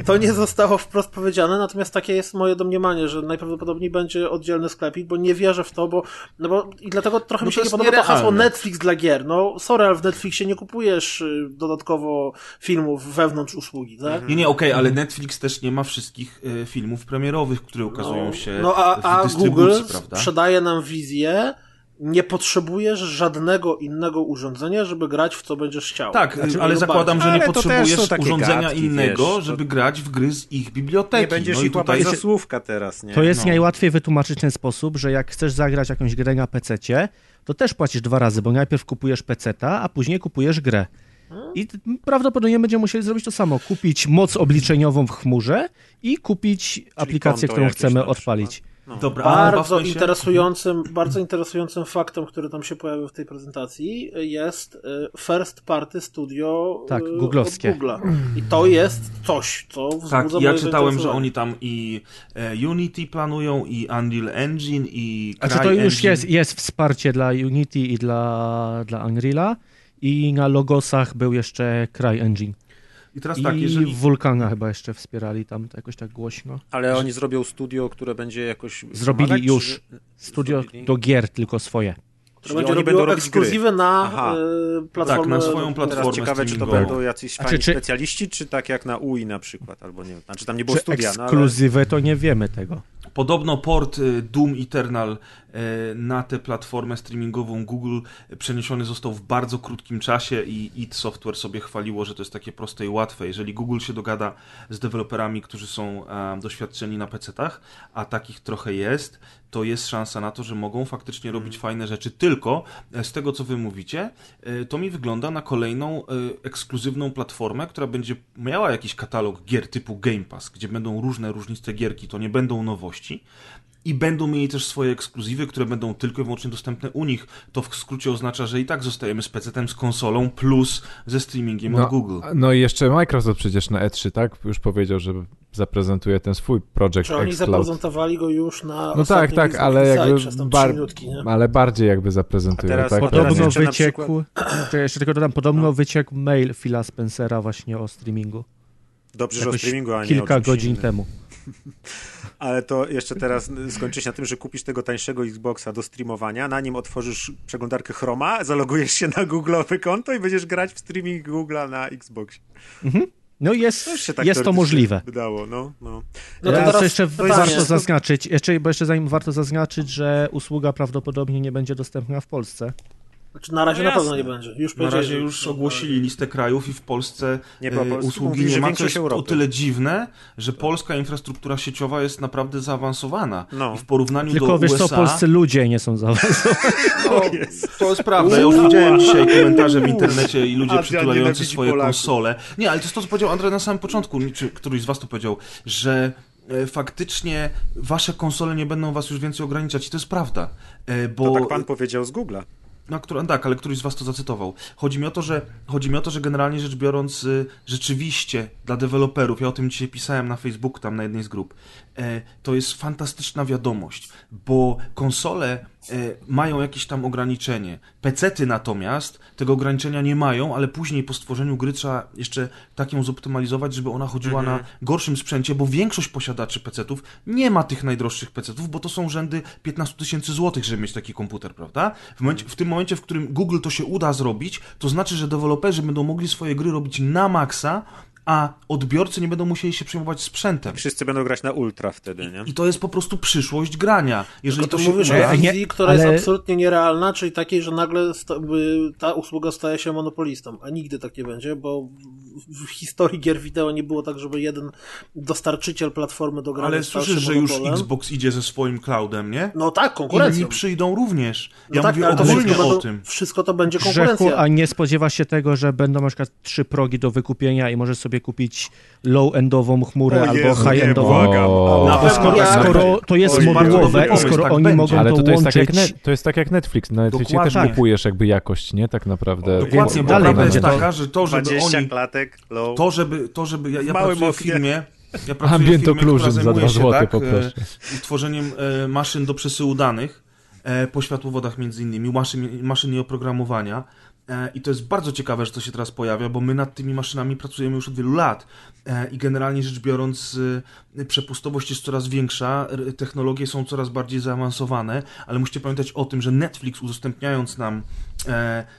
Speaker 3: To nie zostało wprost powiedziane, natomiast takie jest moje domniemanie, że najprawdopodobniej będzie oddzielny sklepik, bo nie wierzę w to, bo, no bo i dlatego trochę
Speaker 1: No
Speaker 3: mi się nie podoba to hasło. Netflix dla gier. No sorry, ale w Netflixie nie kupujesz y, dodatkowo filmów wewnątrz usługi, tak?
Speaker 1: Nie, nie, okej, ale Netflix też nie ma wszystkich e, filmów premierowych, które ukazują się
Speaker 3: No a,
Speaker 1: w dystrybucji,
Speaker 3: Google
Speaker 1: prawda?
Speaker 3: sprzedaje nam wizję, nie potrzebujesz żadnego innego urządzenia, żeby grać w co będziesz chciał.
Speaker 1: Tak,
Speaker 3: Znaczy,
Speaker 1: ale zakładam, że
Speaker 2: Ale
Speaker 1: nie
Speaker 2: to
Speaker 1: potrzebujesz urządzenia
Speaker 2: gadki,
Speaker 1: innego,
Speaker 2: wiesz, to-
Speaker 1: żeby grać w gry z ich biblioteki.
Speaker 2: Nie będziesz
Speaker 1: no
Speaker 2: ich
Speaker 1: i tutaj
Speaker 2: łapać za słówka teraz, nie?
Speaker 7: To jest
Speaker 1: No.
Speaker 7: najłatwiej wytłumaczyć w ten sposób, że jak chcesz zagrać jakąś grę na PC, to też płacisz dwa razy, bo najpierw kupujesz PC-ta, a później kupujesz grę. I prawdopodobnie będziemy musieli zrobić to samo. Kupić moc obliczeniową w chmurze i kupić aplikację,
Speaker 2: konto
Speaker 7: którą chcemy
Speaker 2: na przykład.
Speaker 7: Odpalić.
Speaker 1: Dobra,
Speaker 3: Bardzo interesującym, bardzo interesującym faktem, który tam się pojawił w tej prezentacji, jest y, first party studio
Speaker 7: Tak,
Speaker 3: y,
Speaker 7: googlowskie.
Speaker 3: Google'a. I to jest coś, co wzbudza
Speaker 1: Tak, ja czytałem, że oni tam i e, Unity planują, i Unreal Engine, i
Speaker 7: A czy
Speaker 1: Cry
Speaker 7: to już
Speaker 1: Engine.
Speaker 7: jest, jest wsparcie dla Unity i dla, dla Unreala i na Logosach był jeszcze CryEngine.
Speaker 1: I teraz
Speaker 7: I
Speaker 1: tak, jeżeli...
Speaker 7: Vulkana chyba jeszcze wspierali tam to jakoś tak głośno.
Speaker 2: Ale oni zrobią studio, które będzie jakoś...
Speaker 7: Zrobili
Speaker 2: pomagać,
Speaker 7: już
Speaker 2: czy-
Speaker 7: studio
Speaker 2: Zrobili?
Speaker 7: do gier tylko swoje.
Speaker 2: Czyli
Speaker 3: będzie
Speaker 2: oni będą robić
Speaker 3: ekskluzywy na
Speaker 2: Aha.
Speaker 3: y, platformę.
Speaker 1: Tak, na swoją
Speaker 2: Teraz
Speaker 1: platformę
Speaker 2: ciekawe, czy to będą jacyś
Speaker 7: A czy-
Speaker 2: fajni
Speaker 7: czy-
Speaker 2: specjaliści, czy tak jak na UI na przykład, albo nie wiem. Znaczy tam nie było
Speaker 7: Czy
Speaker 2: studia, no ale...
Speaker 7: ekskluzywę to nie wiemy tego.
Speaker 1: Podobno port y, Doom Eternal y, na tę platformę streamingową Google przeniesiony został w bardzo krótkim czasie i id Software sobie chwaliło, że to jest takie proste i łatwe. Jeżeli Google się dogada z deweloperami, którzy są e, doświadczeni na PC-tach, a takich trochę jest, to jest szansa na to, że mogą faktycznie robić fajne rzeczy. Tylko e, z tego, co wy mówicie, e, to mi wygląda na kolejną e, ekskluzywną platformę, która będzie miała jakiś katalog gier typu Game Pass, gdzie będą różne różniste gierki, to nie będą nowości. I będą mieli też swoje ekskluzywy, które będą tylko i wyłącznie dostępne u nich. To w skrócie oznacza, że i tak zostajemy z PC-tem, z konsolą, plus ze streamingiem
Speaker 6: No,
Speaker 1: od Google.
Speaker 6: no i jeszcze Microsoft przecież na E3, tak? Już powiedział, że zaprezentuje ten swój Project
Speaker 3: Czy oni zaprezentowali go już na
Speaker 6: No tak, tak, ale jakby bar-
Speaker 3: trzy minutki?
Speaker 6: Ale bardziej jakby zaprezentuje,
Speaker 2: A teraz-
Speaker 6: tak?
Speaker 2: teraz
Speaker 7: Podobno
Speaker 2: na
Speaker 7: wyciekł, to ja jeszcze tylko dodam, podobno wyciekł mail Phila Spencera właśnie o streamingu.
Speaker 2: Dobrze, że o
Speaker 7: Jakoś
Speaker 2: streamingu, a nie o
Speaker 7: kilka
Speaker 2: czymś
Speaker 7: godzin
Speaker 2: innym.
Speaker 7: temu.
Speaker 2: Ale to jeszcze teraz skończy się na tym, że kupisz tego tańszego Xboxa do streamowania, na nim otworzysz przeglądarkę Chroma, zalogujesz się na Google'owe konto i będziesz grać w streaming Google'a na Xboxie.
Speaker 7: No jest,
Speaker 2: To tak
Speaker 7: jest to możliwe.
Speaker 2: Wydało, no, no.
Speaker 3: No to
Speaker 7: Ja
Speaker 3: teraz
Speaker 7: to jeszcze
Speaker 3: pytanie.
Speaker 7: warto zaznaczyć, jeszcze, bo jeszcze zanim warto zaznaczyć, że usługa prawdopodobnie nie będzie dostępna w Polsce.
Speaker 3: Znaczy, na razie
Speaker 2: No
Speaker 3: na pewno nie będzie. Już
Speaker 1: Na razie już ogłosili listę krajów i w Polsce
Speaker 2: Nie, polsku
Speaker 1: usługi
Speaker 2: mówili,
Speaker 1: nie ma, co jest o
Speaker 2: Europy.
Speaker 1: tyle dziwne, że polska infrastruktura sieciowa jest naprawdę zaawansowana.
Speaker 2: No.
Speaker 1: I w porównaniu
Speaker 7: Tylko
Speaker 1: do
Speaker 7: wiesz
Speaker 1: USA...
Speaker 7: co, polscy ludzie nie są zaawansowani.
Speaker 1: No, to jest prawda. Ja już widziałem dzisiaj komentarze w internecie i ludzie przytulający swoje
Speaker 2: Polaków.
Speaker 1: konsole. Nie, ale to jest to, co powiedział Andrzej na samym początku, czy któryś z was to powiedział, że e, faktycznie wasze konsole nie będą was już więcej ograniczać i to jest prawda. E, Bo
Speaker 2: To tak pan powiedział z Google'a.
Speaker 1: No, który, tak, ale któryś z was to zacytował. Chodzi mi o to, że, chodzi mi o to, że generalnie rzecz biorąc, y, rzeczywiście dla deweloperów, ja o tym dzisiaj pisałem na Facebooku, tam na jednej z grup, to jest fantastyczna wiadomość, bo konsole e, mają jakieś tam ograniczenie. Pecety natomiast tego ograniczenia nie mają, ale później po stworzeniu gry trzeba jeszcze tak ją zoptymalizować, żeby ona chodziła na gorszym sprzęcie, bo większość posiadaczy pecetów nie ma tych najdroższych pecetów, bo to są rzędy 15 tysięcy złotych, żeby mieć taki komputer, prawda? W, momencie, w tym momencie, w którym Google to się uda zrobić, to znaczy, że deweloperzy będą mogli swoje gry robić na maksa, a odbiorcy nie będą musieli się przejmować sprzętem.
Speaker 2: Wszyscy będą grać na ultra wtedy, nie?
Speaker 1: I to jest po prostu przyszłość grania. Jeżeli
Speaker 3: Tylko
Speaker 1: to
Speaker 3: to
Speaker 1: się
Speaker 3: mówisz o wizji, która
Speaker 7: ale-
Speaker 3: jest absolutnie nierealna, czyli takiej, że nagle ta usługa staje się monopolistą, a nigdy tak nie będzie, bo w, historii gier wideo nie było tak, żeby jeden dostarczyciel platformy do grania
Speaker 1: ale słyszysz, że już. Xbox idzie ze swoim cloudem, nie?
Speaker 3: No tak, konkurencją.
Speaker 1: Inni przyjdą również.
Speaker 3: No
Speaker 1: Ja
Speaker 3: tak,
Speaker 1: mówię
Speaker 3: ale to
Speaker 1: ogólnie
Speaker 3: wszystko,
Speaker 1: o tym.
Speaker 3: wszystko to będzie
Speaker 7: Grzechu,
Speaker 3: konkurencja.
Speaker 7: a nie spodziewa się tego, że będą na przykład trzy progi do wykupienia i możesz sobie kupić low-endową chmurę
Speaker 2: O
Speaker 7: albo high-endową.
Speaker 6: O,
Speaker 7: Bo
Speaker 1: pewno
Speaker 7: skoro,
Speaker 1: tak
Speaker 7: skoro to jest
Speaker 1: To bardzo
Speaker 7: modułowe i skoro
Speaker 1: tak
Speaker 7: oni
Speaker 1: będzie.
Speaker 7: mogą
Speaker 6: Ale
Speaker 7: to
Speaker 6: to, to, jest tak jak
Speaker 7: łączyć...
Speaker 6: net, to jest tak jak Netflix. Na Netflixie też
Speaker 1: Dokładnie.
Speaker 6: kupujesz jakby jakość, nie? Tak naprawdę.
Speaker 1: Dokładnie, bo
Speaker 7: dalej będzie
Speaker 1: jest
Speaker 7: to
Speaker 1: taka, że to, żeby
Speaker 2: 20
Speaker 1: oni...
Speaker 2: low.
Speaker 1: To, żeby, to, żeby ja, ja pracuję w
Speaker 2: oknie.
Speaker 1: firmie, ja pracuję
Speaker 6: Ambient
Speaker 1: w firmie,
Speaker 6: occlusion
Speaker 1: która
Speaker 6: za
Speaker 1: zajmuje
Speaker 6: 2
Speaker 1: się,
Speaker 6: złote
Speaker 1: tak,
Speaker 6: poproszę.
Speaker 1: e, tworzeniem e, maszyn do przesyłu danych e, po światłowodach między innymi, maszyn, maszyn i oprogramowania. I to jest bardzo ciekawe, że to się teraz pojawia, bo my nad tymi maszynami pracujemy już od wielu lat. I generalnie rzecz biorąc, przepustowość jest coraz większa, technologie są coraz bardziej zaawansowane, ale musicie pamiętać o tym, że Netflix udostępniając nam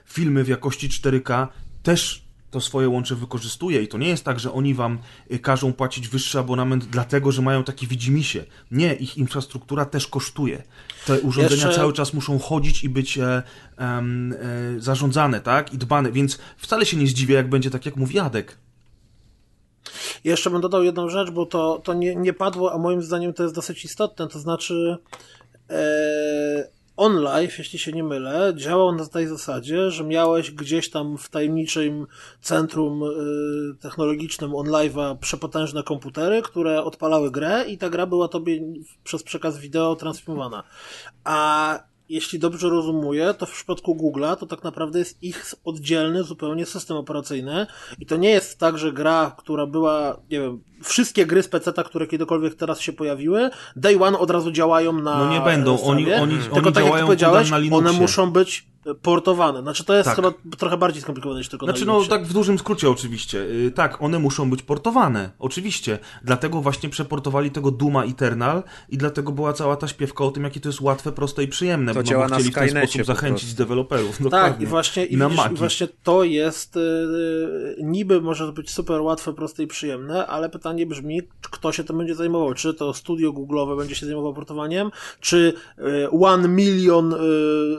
Speaker 1: filmy w jakości 4K też to swoje łącze wykorzystuje i to nie jest tak, że oni wam y, każą płacić wyższy abonament dlatego, że mają takie widzimisię. Nie, ich infrastruktura też kosztuje. Te urządzenia
Speaker 3: Jeszcze-
Speaker 1: cały czas muszą chodzić i być e, e, zarządzane, tak? I dbane, więc wcale się nie zdziwię, jak będzie tak, jak mówi Jadek.
Speaker 3: Jeszcze bym dodał jedną rzecz, bo to, to nie, nie padło, a moim zdaniem to jest dosyć istotne, to znaczy e, OnLive, jeśli się nie mylę, działał na tej zasadzie, że miałeś gdzieś tam w tajemniczym centrum e, technologicznym OnLive'a przepotężne komputery, które odpalały grę i ta gra była tobie przez przekaz wideo transmitowana. A jeśli dobrze rozumuję, to w przypadku Google'a to tak naprawdę jest ich oddzielny zupełnie system operacyjny i to nie jest tak, że gra, która była, nie wiem, wszystkie gry z PC-ta, które kiedykolwiek teraz się pojawiły, day one od razu działają na
Speaker 1: No nie będą,
Speaker 3: Strawie,
Speaker 1: oni- oni-
Speaker 3: tylko
Speaker 1: oni
Speaker 3: tak jak
Speaker 1: działają
Speaker 3: powiedziałeś,
Speaker 1: na Linuxie.
Speaker 3: one muszą być portowane. Znaczy to jest
Speaker 1: Tak.
Speaker 3: chyba trochę bardziej skomplikowane niż tylko
Speaker 1: Znaczy,
Speaker 3: na
Speaker 1: no tak w dużym skrócie oczywiście. Y, Tak, one muszą być portowane, oczywiście. Dlatego właśnie przeportowali tego Duma Eternal i dlatego była cała ta śpiewka o tym, jakie to jest łatwe, proste i przyjemne,
Speaker 2: To
Speaker 1: bo
Speaker 2: działa na
Speaker 1: chcieli w ten sposób
Speaker 2: po
Speaker 1: zachęcić deweloperów.
Speaker 3: Tak,
Speaker 1: Dokładnie.
Speaker 3: i właśnie, i, widzisz, i właśnie to jest y, y, niby może być super łatwe, proste i przyjemne, ale pytanie brzmi, kto się tym będzie zajmował? Czy to studio Google'owe będzie się zajmowało portowaniem, czy y, one milion y,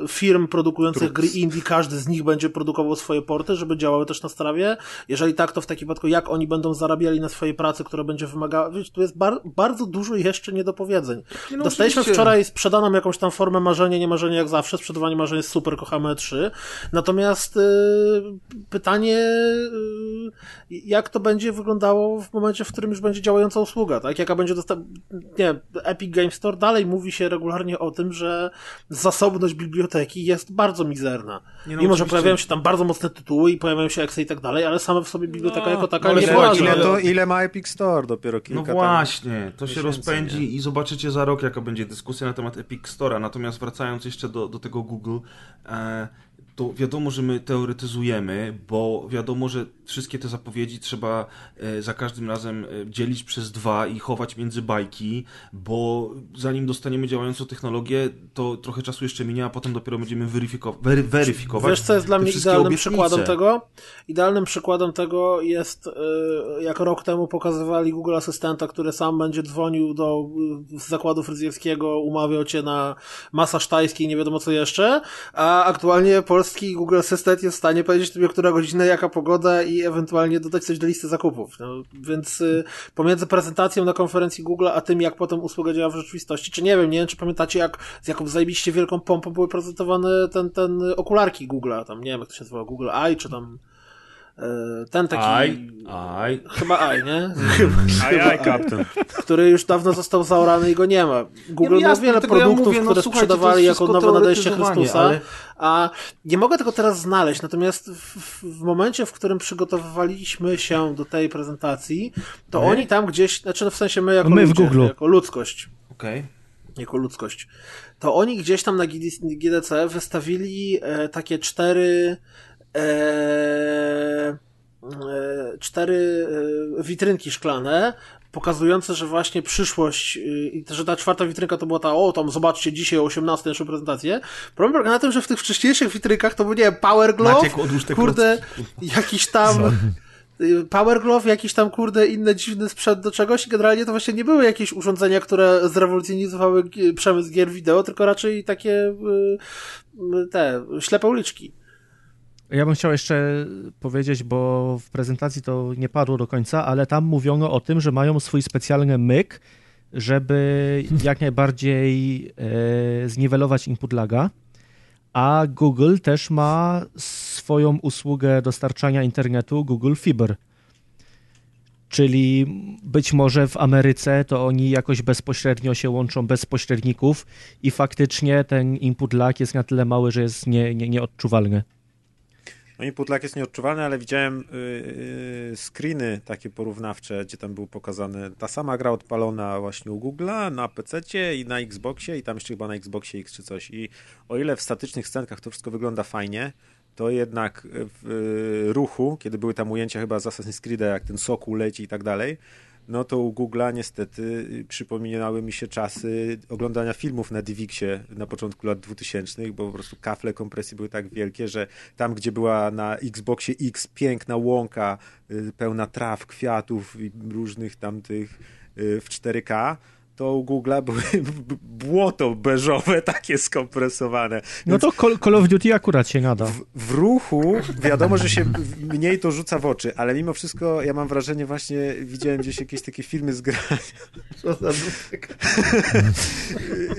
Speaker 3: firm produkujących tych gry indie, każdy z nich będzie produkował swoje porty, żeby działały też na strawie? Jeżeli tak, to w takim wypadku jak oni będą zarabiali na swojej pracy, która będzie wymagała... Wiesz, tu jest bar bardzo dużo jeszcze niedopowiedzeń.
Speaker 1: Nie, no
Speaker 3: Dostaliśmy
Speaker 1: oczywiście.
Speaker 3: wczoraj sprzedaną jakąś tam formę marzenia, nie marzenia jak zawsze, sprzedawanie marzeń jest super, kochamy 3. Natomiast y, pytanie, y, jak to będzie wyglądało w momencie, w którym już będzie działająca usługa, tak? Jaka będzie dostęp... Nie, Epic Game Store dalej mówi się regularnie o tym, że zasobność biblioteki jest bardzo mizerna.
Speaker 1: Nie, no
Speaker 3: Mimo, że pojawiają się tam bardzo mocne tytuły i pojawiają się eksy i tak dalej, ale same w sobie biblioteka
Speaker 1: No,
Speaker 3: jako taka
Speaker 1: ale
Speaker 3: nie poradzi.
Speaker 2: Ile, to, ile ma Epic Store? Dopiero kilka
Speaker 1: No
Speaker 2: tam
Speaker 1: właśnie, to się
Speaker 2: miesięcy,
Speaker 1: rozpędzi
Speaker 2: nie?
Speaker 1: i zobaczycie za rok, jaka będzie dyskusja na temat Epic Store'a. Natomiast wracając jeszcze do, do tego Google, e, to wiadomo, że my teoretyzujemy, bo wiadomo, że wszystkie te zapowiedzi trzeba e, za każdym razem e, dzielić przez dwa i chować między bajki, bo zanim dostaniemy działającą technologię, to trochę czasu jeszcze minie, a potem dopiero będziemy weryfiko- wery, weryfikować.
Speaker 3: Wiesz, co jest dla mnie idealnym
Speaker 1: obietnice.
Speaker 3: przykładem tego? Idealnym przykładem tego jest, y, jak rok temu pokazywali Google Asystenta, który sam będzie dzwonił do zakładu fryzjerskiego, umawiał cię na masaż tajski i nie wiadomo co jeszcze, a aktualnie polski Google Asystent jest w stanie powiedzieć tobie, która godzina, jaka pogoda i ewentualnie dodać coś do listy zakupów. No, więc y, pomiędzy prezentacją na konferencji Google, a tym, jak potem usługa działa w rzeczywistości, czy nie wiem, nie wiem, czy pamiętacie, jak z jaką zajebiście wielką pompą były prezentowane ten, ten okularki Google'a, tam nie wiem, jak to się nazywa, Google Eye, czy tam ten taki...
Speaker 1: Aj, aj.
Speaker 3: Chyba Eye, nie?
Speaker 2: Aj, aj, Captain.
Speaker 3: który już dawno został zaorany i go nie ma. Google
Speaker 1: Nie, no
Speaker 3: ma
Speaker 1: jasne,
Speaker 3: wiele
Speaker 1: dlatego ja
Speaker 3: produktów,
Speaker 1: mówię, no
Speaker 3: które
Speaker 1: to
Speaker 3: sprzedawali jako nowe nadejście Chrystusa,
Speaker 1: ale-
Speaker 3: a nie mogę tego teraz znaleźć, natomiast w, w momencie, w którym przygotowywaliśmy się do tej prezentacji, to
Speaker 1: My?
Speaker 3: oni tam gdzieś, znaczy no w sensie my jako
Speaker 7: My w
Speaker 3: ludzie,
Speaker 7: Googlu.
Speaker 3: jako ludzkość,
Speaker 1: Okej.
Speaker 3: jako ludzkość, to oni gdzieś tam na GDC wystawili e, takie cztery e, e, cztery e, witrynki szklane, pokazujące, że właśnie przyszłość, i że ta czwarta witrynka to była ta, o, tam zobaczcie dzisiaj o 18 naszą prezentację. Problem polega na tym, że w tych wcześniejszych witrynkach to był, nie wiem, Power Glove, kurde, jakiś tam... y, Power Glove, jakiś tam, kurde, inny dziwny sprzęt do czegoś i generalnie to właśnie nie były jakieś urządzenia, które zrewolucjonizowały przemysł gier wideo, tylko raczej takie te ślepe uliczki.
Speaker 7: Ja bym chciał jeszcze powiedzieć, bo w prezentacji to nie padło do końca, ale tam mówiono o tym, że mają swój specjalny myk, żeby jak najbardziej e, zniwelować input laga. A Google też ma swoją usługę dostarczania internetu Google Fiber. Czyli być może w Ameryce to oni jakoś bezpośrednio się łączą bez pośredników i faktycznie ten input lag jest na tyle mały, że jest nie, nie, nieodczuwalny.
Speaker 2: No input lag jest nieodczuwalny, ale widziałem yy, screeny takie porównawcze, gdzie tam był pokazane ta sama gra odpalona właśnie u Google'a, na PC i na Xboxie i tam jeszcze chyba na Xboxie X czy coś. I o ile w statycznych scenkach to wszystko wygląda fajnie, to jednak w y, ruchu, kiedy były tam ujęcia chyba z Assassin's Creed'a, jak ten sokół leci i tak dalej, no to u Google'a niestety y, przypominały mi się czasy oglądania filmów na DivXie na początku lat 2000, bo po prostu kafle kompresji były tak wielkie, że tam, gdzie była na Xboxie X piękna łąka, y, pełna traw, kwiatów i różnych tamtych y, w 4K, to u Google'a były błoto beżowe, takie skompresowane.
Speaker 7: No to Call, Call of Duty akurat się nada.
Speaker 2: W, w ruchu wiadomo, że się mniej to rzuca w oczy, ale mimo wszystko ja mam wrażenie właśnie, widziałem gdzieś jakieś takie filmy z grania,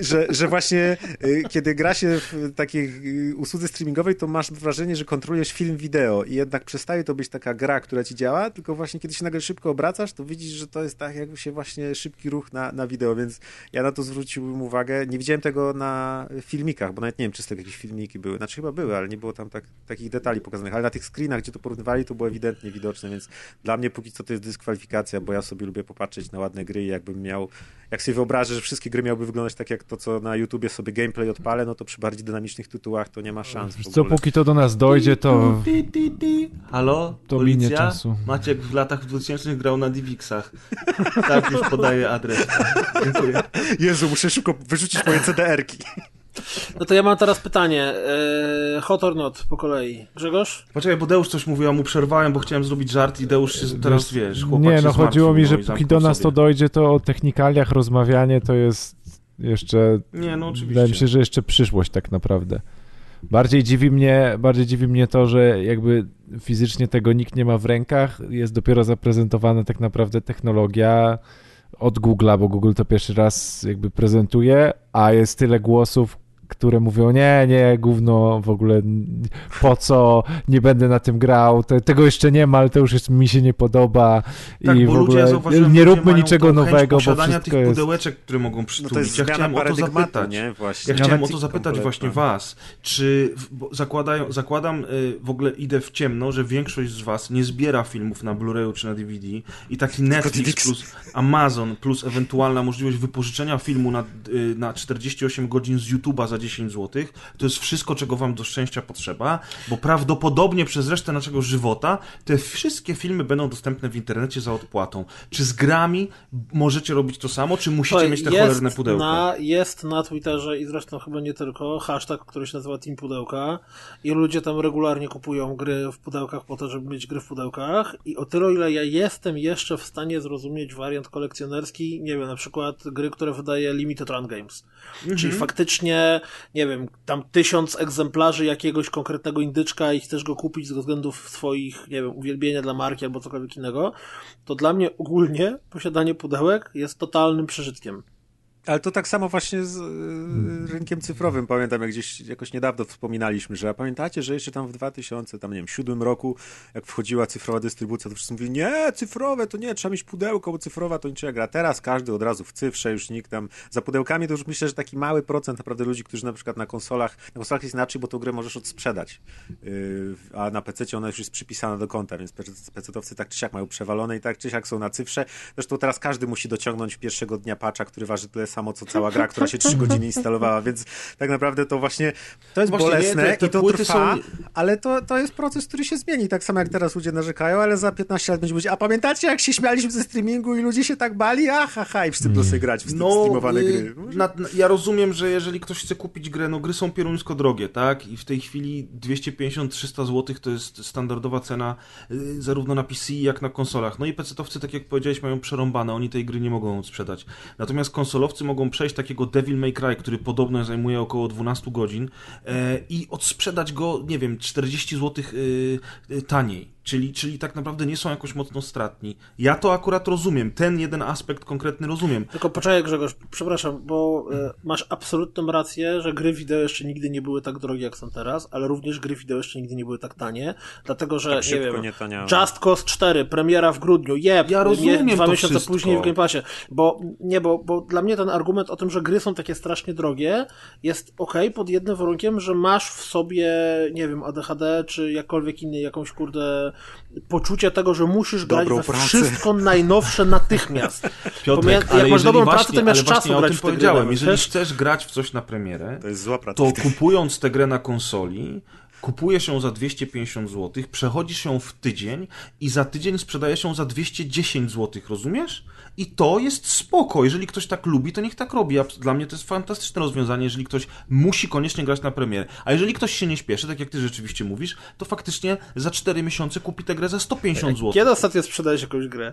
Speaker 2: że, że właśnie y, kiedy gra się w takiej y, usłudze streamingowej, to masz wrażenie, że kontrolujesz film wideo i jednak przestaje to być taka gra, która ci działa, tylko właśnie kiedy się nagle szybko obracasz, to widzisz, że to jest tak jakby się właśnie szybki ruch na, na wideo, więc ja na to zwróciłbym uwagę. Nie widziałem tego na filmikach, bo nawet nie wiem, czy z tego jakieś filmiki były. Znaczy chyba były, ale nie było tam tak, takich detali pokazanych, ale na tych screenach, gdzie to porównywali, to było ewidentnie widoczne, więc dla mnie póki co to jest dyskwalifikacja, bo ja sobie lubię popatrzeć na ładne gry i jakbym miał, jak sobie wyobrażę, że wszystkie gry miałyby wyglądać tak jak to, co na YouTubie sobie gameplay odpalę, no to przy bardziej dynamicznych tytułach to nie ma szans
Speaker 6: co, póki to do nas dojdzie, to...
Speaker 1: Halo?
Speaker 6: To
Speaker 1: Policja?
Speaker 6: minie czasu.
Speaker 1: Maciek w latach 2000 grał na Divixach. tak, już podaję adres. Dziękuję.
Speaker 2: Jezu, muszę szybko wyrzucić moje CDR-ki.
Speaker 3: No to ja mam teraz pytanie. E, hot or not po kolei. Grzegorz?
Speaker 1: Poczekaj, bo Deusz coś mówił, ja mu przerwałem, bo chciałem zrobić żart i Deusz się teraz, wiesz, chłopak
Speaker 6: Nie, no chodziło mi,
Speaker 1: no
Speaker 6: że póki do nas to dojdzie, to o technikaliach rozmawianie to jest jeszcze...
Speaker 1: Nie, no oczywiście.
Speaker 6: Wydaje mi się, że jeszcze przyszłość tak naprawdę. Bardziej dziwi mnie, bardziej dziwi mnie to, że jakby fizycznie tego nikt nie ma w rękach. Jest dopiero zaprezentowana tak naprawdę technologia od Google'a, bo Google to pierwszy raz jakby prezentuje, a jest tyle głosów, które mówią, nie, nie, gówno, w ogóle po co, nie będę na tym grał, te, tego jeszcze nie ma, ale to już jest, mi się nie podoba
Speaker 1: Tak,
Speaker 6: i w ogóle nie róbmy niczego nowego, bo wszystko
Speaker 1: tych
Speaker 6: jest...
Speaker 1: pudełeczek, które mogą
Speaker 2: No to
Speaker 1: przytulić.
Speaker 2: jest
Speaker 1: ja chciałem o to zapytać.
Speaker 2: nie? Właśnie.
Speaker 1: Ja chciałem o to zapytać
Speaker 2: kompletna.
Speaker 1: właśnie was, czy zakładają, zakładam, y, w ogóle idę w ciemno, że większość z was nie zbiera filmów na Blu-rayu czy na DVD i taki Netflix plus Amazon plus ewentualna możliwość wypożyczenia filmu na, y, na 48 godzin z YouTube'a za 10 zł, to jest wszystko, czego wam do szczęścia potrzeba, bo prawdopodobnie przez resztę naszego żywota te wszystkie filmy będą dostępne w internecie za odpłatą. Czy z grami możecie robić to samo, czy musicie
Speaker 3: Słuchaj,
Speaker 1: mieć te cholerne pudełka?
Speaker 3: Na, jest na Twitterze i zresztą chyba nie tylko hashtag, który się nazywa Team Pudełka i ludzie tam regularnie kupują gry w pudełkach po to, żeby mieć gry w pudełkach i o tyle, ile ja jestem jeszcze w stanie zrozumieć wariant kolekcjonerski, nie wiem, na przykład gry, które wydaje Limited Run Games. Czyli faktycznie, nie wiem, tam tysiąc egzemplarzy jakiegoś konkretnego indyczka i chcesz go kupić ze względów swoich, nie wiem, uwielbienia dla marki albo cokolwiek innego, to dla mnie ogólnie posiadanie pudełek jest totalnym przeżytkiem.
Speaker 2: Ale to tak samo właśnie z y, rynkiem cyfrowym. Pamiętam, jak gdzieś jakoś niedawno wspominaliśmy, że a pamiętacie, że jeszcze tam w 2000, tam nie wiem, siódmym roku, jak wchodziła cyfrowa dystrybucja, to wszyscy mówili, nie, cyfrowe to nie, trzeba mieć pudełko, bo cyfrowa to niczego gra. Teraz każdy od razu w cyfrze, już nikt tam, za pudełkami to już myślę, że taki mały procent naprawdę ludzi, którzy na przykład na konsolach, na konsolach jest inaczej, bo tą grę możesz odsprzedać, yy, a na PC ona już jest przypisana do konta, więc PC-towcy tak czy siak mają przewalone i tak czy siak są na cyfrze. Zresztą teraz każdy musi dociągnąć pierwszego dnia patcha, który waży tyle samo, co cała gra, która się 3 godziny instalowała, więc tak naprawdę to właśnie to jest
Speaker 1: Właśnie, nie,
Speaker 2: bolesne
Speaker 1: te- te
Speaker 2: i to trwa,
Speaker 1: są-
Speaker 2: ale to, to jest proces, który się zmieni. Tak samo jak teraz ludzie narzekają, ale za 15 lat będzie mówić, a pamiętacie jak się śmialiśmy ze streamingu i ludzie się tak bali? Aha, ha, i wszyscy będą sobie grać w
Speaker 1: No,
Speaker 2: streamowane
Speaker 1: y,
Speaker 2: gry.
Speaker 1: Na, na, ja rozumiem, że jeżeli ktoś chce kupić grę, no gry są pieruńsko drogie, tak? I w tej chwili 250-300 zł to jest standardowa cena y, zarówno na PC, jak na konsolach. No i PC-towcy, tak jak powiedziałeś, mają przerąbane, oni tej gry nie mogą sprzedać. Natomiast konsolowcy mogą przejść takiego Devil May Cry, który podobno zajmuje około 12 godzin e, i odsprzedać go, nie wiem, 40 zł y, taniej. Czyli, czyli tak naprawdę nie są jakoś mocno stratni. Ja to akurat rozumiem, ten jeden aspekt konkretny rozumiem.
Speaker 3: Tylko poczekaj Grzegorz, przepraszam, bo e, masz absolutną rację, że gry wideo jeszcze nigdy nie były tak drogie jak są teraz, ale również gry wideo jeszcze nigdy nie były tak tanie, dlatego że,
Speaker 2: Tak
Speaker 3: nie wiem,
Speaker 2: nie taniały.
Speaker 3: Just Cause 4, premiera w grudniu, jeb,
Speaker 1: Ja rozumiem
Speaker 3: dwa
Speaker 1: to
Speaker 3: miesiące
Speaker 1: wszystko.
Speaker 3: później w Game Passie, bo nie, bo, bo dla mnie ten argument o tym, że gry są takie strasznie drogie, jest ok pod jednym warunkiem, że masz w sobie, nie wiem, ADHD, czy jakkolwiek inny, jakąś kurde poczucie tego, że musisz grać
Speaker 2: Dobrą
Speaker 3: we
Speaker 2: pracę.
Speaker 3: wszystko najnowsze natychmiast.
Speaker 1: Piotrek,
Speaker 3: jak masz dobrą
Speaker 1: właśnie,
Speaker 3: pracę, to masz czasu
Speaker 1: ja o
Speaker 3: grać
Speaker 1: tym powiedziałem.
Speaker 3: nawet,
Speaker 1: Jeżeli chcesz grać w coś na premierę,
Speaker 2: To jest zła praca.
Speaker 1: to kupując tę grę na konsoli, kupujesz ją za 250 zł, przechodzisz ją w tydzień i za tydzień sprzedajesz ją za 210 zł, rozumiesz? I to jest spoko. Jeżeli ktoś tak lubi, to niech tak robi. Dla mnie to jest fantastyczne rozwiązanie, jeżeli ktoś musi koniecznie grać na premierę. A jeżeli ktoś się nie śpieszy, tak jak ty rzeczywiście mówisz, to faktycznie za 4 miesiące kupi tę grę za 150 zł.
Speaker 3: Kiedy ostatnio sprzedałeś jakąś grę?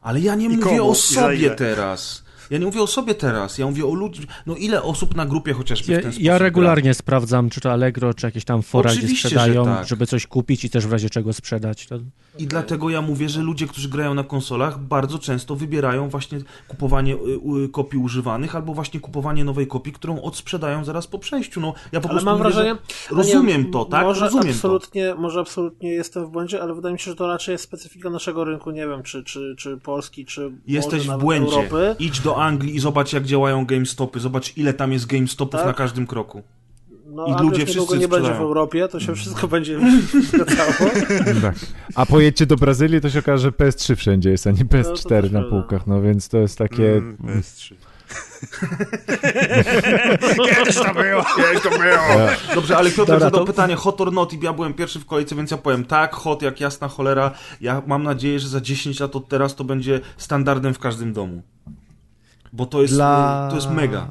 Speaker 1: Ale ja nie mówię
Speaker 2: komu?
Speaker 1: o
Speaker 2: I
Speaker 1: sobie teraz. Ja nie mówię o sobie teraz, ja mówię o ludzi. No ile osób na grupie chociażby
Speaker 7: Ja,
Speaker 1: w ten sposób
Speaker 7: ja
Speaker 1: gra?
Speaker 7: regularnie sprawdzam, czy to Allegro, czy jakieś tam fora, gdzie
Speaker 1: Oczywiście, że
Speaker 7: sprzedają,
Speaker 1: tak.
Speaker 7: żeby coś kupić i też w razie czego sprzedać. To...
Speaker 1: I dlatego ja mówię, że ludzie, którzy grają na konsolach, bardzo często wybierają właśnie kupowanie y, kopii używanych albo właśnie kupowanie nowej kopii, którą odsprzedają zaraz po przejściu. No, ja po
Speaker 3: Ale mam
Speaker 1: mówię,
Speaker 3: wrażenie.
Speaker 1: że rozumiem
Speaker 3: nie,
Speaker 1: to, tak?
Speaker 3: Może
Speaker 1: rozumiem
Speaker 3: absolutnie, może absolutnie jestem w błędzie, ale wydaje mi się, że to raczej jest specyfika naszego rynku, nie wiem, czy, czy, czy Polski, czy
Speaker 1: to. Jesteś w błędzie.
Speaker 3: Europy.
Speaker 1: Idź do Anglii i zobacz, jak działają GameStopy. Zobacz, ile tam jest GameStopów
Speaker 3: Tak?
Speaker 1: na każdym kroku.
Speaker 3: No,
Speaker 1: i ludzie
Speaker 3: niedługo
Speaker 1: wszyscy
Speaker 3: nie będzie w
Speaker 1: sprzedają.
Speaker 3: Europie, to się wszystko będzie zgadzało.
Speaker 6: Tak. A pojedźcie do Brazylii, to się okaże, że PS3 wszędzie jest, a nie PS4
Speaker 3: też
Speaker 6: na
Speaker 3: prawda.
Speaker 6: półkach, no więc to jest takie...
Speaker 2: Mm, PS3.
Speaker 4: Kiedyś to było.
Speaker 1: Kiedyś to było. Dobrze, ale Piotr
Speaker 7: Dobra,
Speaker 1: zadał
Speaker 7: to-
Speaker 1: pytanie hot or not i ja byłem pierwszy w kolejce, więc ja powiem tak, hot jak jasna cholera. Ja mam nadzieję, że za 10 lat od teraz to będzie standardem w każdym domu. Bo to jest,
Speaker 7: Dla
Speaker 1: to jest mega.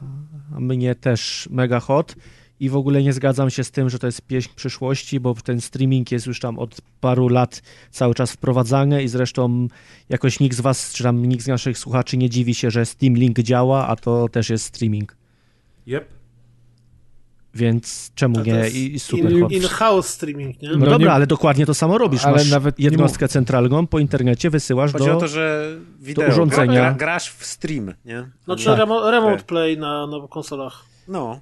Speaker 7: Mnie też mega hot. I w ogóle nie zgadzam się z tym, że to jest pieśń przyszłości, bo ten streaming jest już tam od paru lat cały czas wprowadzany i zresztą jakoś nikt z was, czy tam nikt z naszych słuchaczy nie dziwi się, że Steam Link działa, a to też jest streaming.
Speaker 1: Yep.
Speaker 7: Więc czemu nie? I, super.
Speaker 3: in-. In-house streaming, nie?
Speaker 7: No,
Speaker 6: No
Speaker 7: dobra,
Speaker 6: nie-
Speaker 7: ale dokładnie to samo robisz.
Speaker 6: Ale
Speaker 7: Masz
Speaker 6: nawet nie
Speaker 7: jednostkę centralną, po internecie wysyłasz
Speaker 2: Chodzi
Speaker 7: do...
Speaker 2: o to, że wideo,
Speaker 7: urządzenia.
Speaker 2: gra, grasz w stream, nie?
Speaker 3: Znaczy
Speaker 7: Tak.
Speaker 3: remo- remote
Speaker 2: Tak.
Speaker 3: play na, na konsolach.
Speaker 2: No.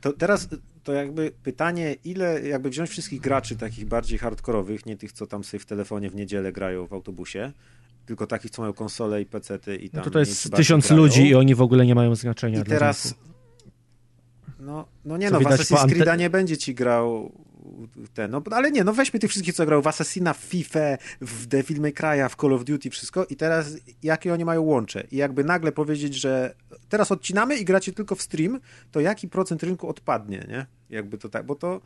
Speaker 2: To teraz to jakby pytanie, ile jakby wziąć wszystkich graczy takich bardziej hardkorowych, nie tych, co tam sobie w telefonie w niedzielę grają w autobusie, tylko takich, co mają konsole i pecety i tam
Speaker 7: No to, to jest tysiąc
Speaker 2: grają.
Speaker 7: ludzi i oni w ogóle nie mają znaczenia
Speaker 2: I
Speaker 7: dla
Speaker 2: teraz
Speaker 7: rynku.
Speaker 2: no, no nie
Speaker 7: Co
Speaker 2: no, w Assassin's
Speaker 7: ante-
Speaker 2: Creed'a nie będzie ci grał ten, no ale nie, no weźmy tych wszystkich, co grał w Assassina, w FIFA, w Devil May Cry'a, w Call of Duty, wszystko i teraz jakie oni mają łącze i jakby nagle powiedzieć, że teraz odcinamy i gracie tylko w stream, to jaki procent rynku odpadnie, nie? Jakby to tak, bo to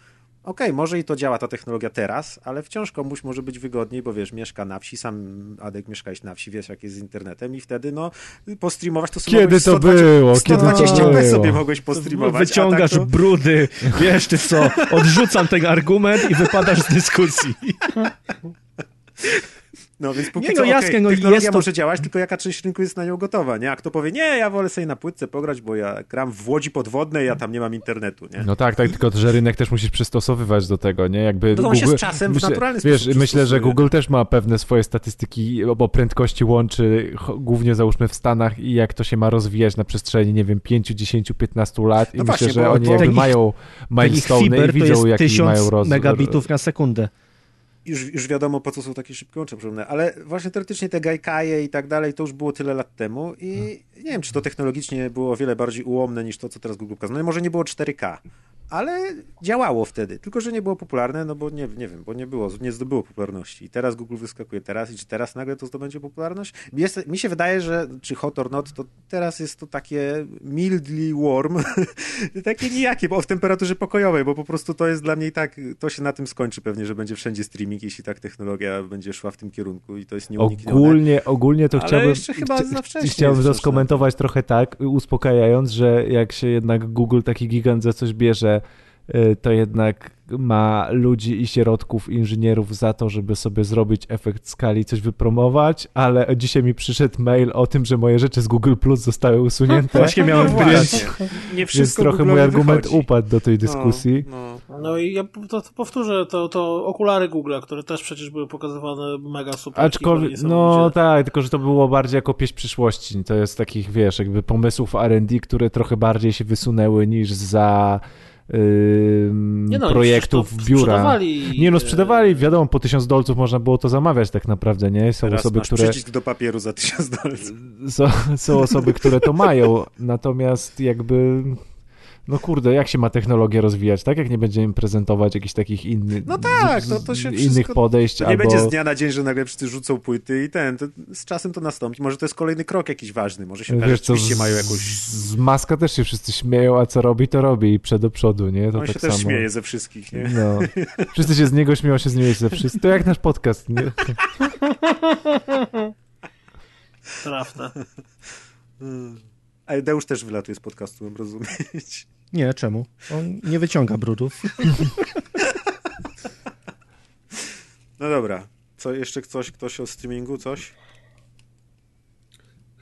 Speaker 2: Okej, może i to działa ta technologia teraz, ale wciąż komuś może być wygodniej, bo wiesz, mieszka na wsi, sam Adek mieszkałeś na wsi, wiesz jak jest z internetem i wtedy no postreamować to sobie
Speaker 6: Kiedy to
Speaker 2: 120
Speaker 6: było?
Speaker 2: 120
Speaker 6: Kiedy to
Speaker 2: p
Speaker 6: było?
Speaker 2: sobie mogłeś postreamować.
Speaker 7: Wyciągasz
Speaker 2: tak to...
Speaker 7: brudy, wiesz ty co, odrzucam ten argument i wypadasz z dyskusji.
Speaker 2: No więc póki
Speaker 7: Nie,
Speaker 2: co,
Speaker 7: no jasne, no
Speaker 2: technologia
Speaker 7: jest to-
Speaker 2: może działać, tylko jaka część rynku jest na nią gotowa, nie? A kto powie, nie, ja wolę sobie na płytce pograć, bo ja gram w łodzi podwodnej, ja tam nie mam internetu, nie?
Speaker 6: No tak, tak, tylko że rynek też musisz przystosowywać do tego, nie? Jakby
Speaker 2: No to on się z czasem w naturalny
Speaker 6: Wiesz,
Speaker 2: sposób
Speaker 6: myślę, że. Google też ma pewne swoje statystyki, bo prędkości łączy głównie załóżmy w Stanach i jak to się ma rozwijać na przestrzeni, nie wiem, 5, 10, 15 lat i
Speaker 2: No
Speaker 6: myślę,
Speaker 2: właśnie,
Speaker 6: że
Speaker 2: bo-
Speaker 6: oni
Speaker 2: bo-
Speaker 6: jakby
Speaker 7: ich-
Speaker 6: mają
Speaker 7: Ten ich
Speaker 6: milestone i widzą, jaki
Speaker 7: 1000
Speaker 6: mają roz...
Speaker 7: megabitów na sekundę.
Speaker 2: Już, już wiadomo, po co są takie szybkie łącze przypomnę, ale właśnie teoretycznie te gajkaje i tak dalej, to już było tyle lat temu i nie wiem, czy to technologicznie było o wiele bardziej ułomne niż to, co teraz Google pokazuje. No i może nie było 4K, ale działało wtedy, tylko że nie było popularne, no bo nie, nie wiem, bo nie było, nie zdobyło popularności. I teraz Google wyskakuje teraz i czy teraz nagle to zdobędzie popularność? Jest, mi się wydaje, że czy hot or not, to teraz jest to takie mildly warm, takie nijakie, bo w temperaturze pokojowej, bo po prostu to jest dla mnie i tak, to się na tym skończy pewnie, że będzie wszędzie streaming, jeśli tak technologia będzie szła w tym kierunku i to jest nieuniknione.
Speaker 6: Ogólnie, ogólnie to
Speaker 2: Ale
Speaker 6: chciałbym,
Speaker 2: jeszcze chyba za wcześnie
Speaker 6: chciałbym to
Speaker 2: na
Speaker 6: skomentować trochę tak, uspokajając, że jak się jednak Google taki gigant za coś bierze, to jednak ma ludzi i środków, inżynierów za to, żeby sobie zrobić efekt skali, coś wypromować, ale dzisiaj mi przyszedł mail o tym, że moje rzeczy z Google Plus zostały usunięte.
Speaker 7: Właśnie miałem
Speaker 2: no właśnie. Nie
Speaker 6: Więc
Speaker 2: wszystko
Speaker 6: trochę
Speaker 2: Google'owi
Speaker 6: mój argument
Speaker 2: wychodzi.
Speaker 6: upadł do tej dyskusji.
Speaker 2: No, no.
Speaker 3: No i ja to, to powtórzę, to, to okulary Google'a, które też przecież były pokazywane mega super.
Speaker 6: Aczkolwiek, no tak, tylko że to było bardziej jako pieśń przyszłości. To jest takich, wiesz, jakby pomysłów R&D, które trochę bardziej się wysunęły niż za
Speaker 3: Nie no,
Speaker 6: projektów
Speaker 3: to
Speaker 6: biura.
Speaker 3: sprzedawali,
Speaker 6: Nie no,
Speaker 3: e,
Speaker 6: sprzedawali, wiadomo, po tysiąc dolców można było to zamawiać tak naprawdę, nie? Są
Speaker 2: Teraz
Speaker 6: osoby,
Speaker 2: masz
Speaker 6: które...
Speaker 2: przycisk do papieru za tysiąc dolców.
Speaker 6: Są, są osoby, które to mają, natomiast jakby... No kurde, jak się ma technologię rozwijać, tak? Jak nie będziemy prezentować jakichś takich innych,
Speaker 2: No tak, to- to się
Speaker 6: innych
Speaker 2: wszystko-
Speaker 6: podejść
Speaker 2: To nie
Speaker 6: albo...
Speaker 2: będzie z dnia na dzień, że nagle wszyscy rzucą płyty i ten, to z czasem to nastąpi. Może to jest kolejny krok jakiś ważny, może się okaże,
Speaker 6: Wiesz
Speaker 2: rzeczywiście
Speaker 6: z,
Speaker 2: mają jakąś...
Speaker 6: z Maska też się wszyscy śmieją, a co robi, to robi i przed do przodu, nie? To
Speaker 2: On
Speaker 6: tak
Speaker 2: się też
Speaker 6: samo.
Speaker 2: śmieje ze wszystkich, nie?
Speaker 6: No. Wszyscy się z niego śmieją, się z niego ze wszystkich. To jak nasz podcast, nie?
Speaker 3: Trafne.
Speaker 2: A Deusz też wylatuje z podcastu, mam rozumieć.
Speaker 7: Nie, czemu? On nie wyciąga brudów.
Speaker 2: No dobra. Co, jeszcze coś, ktoś o streamingu, coś?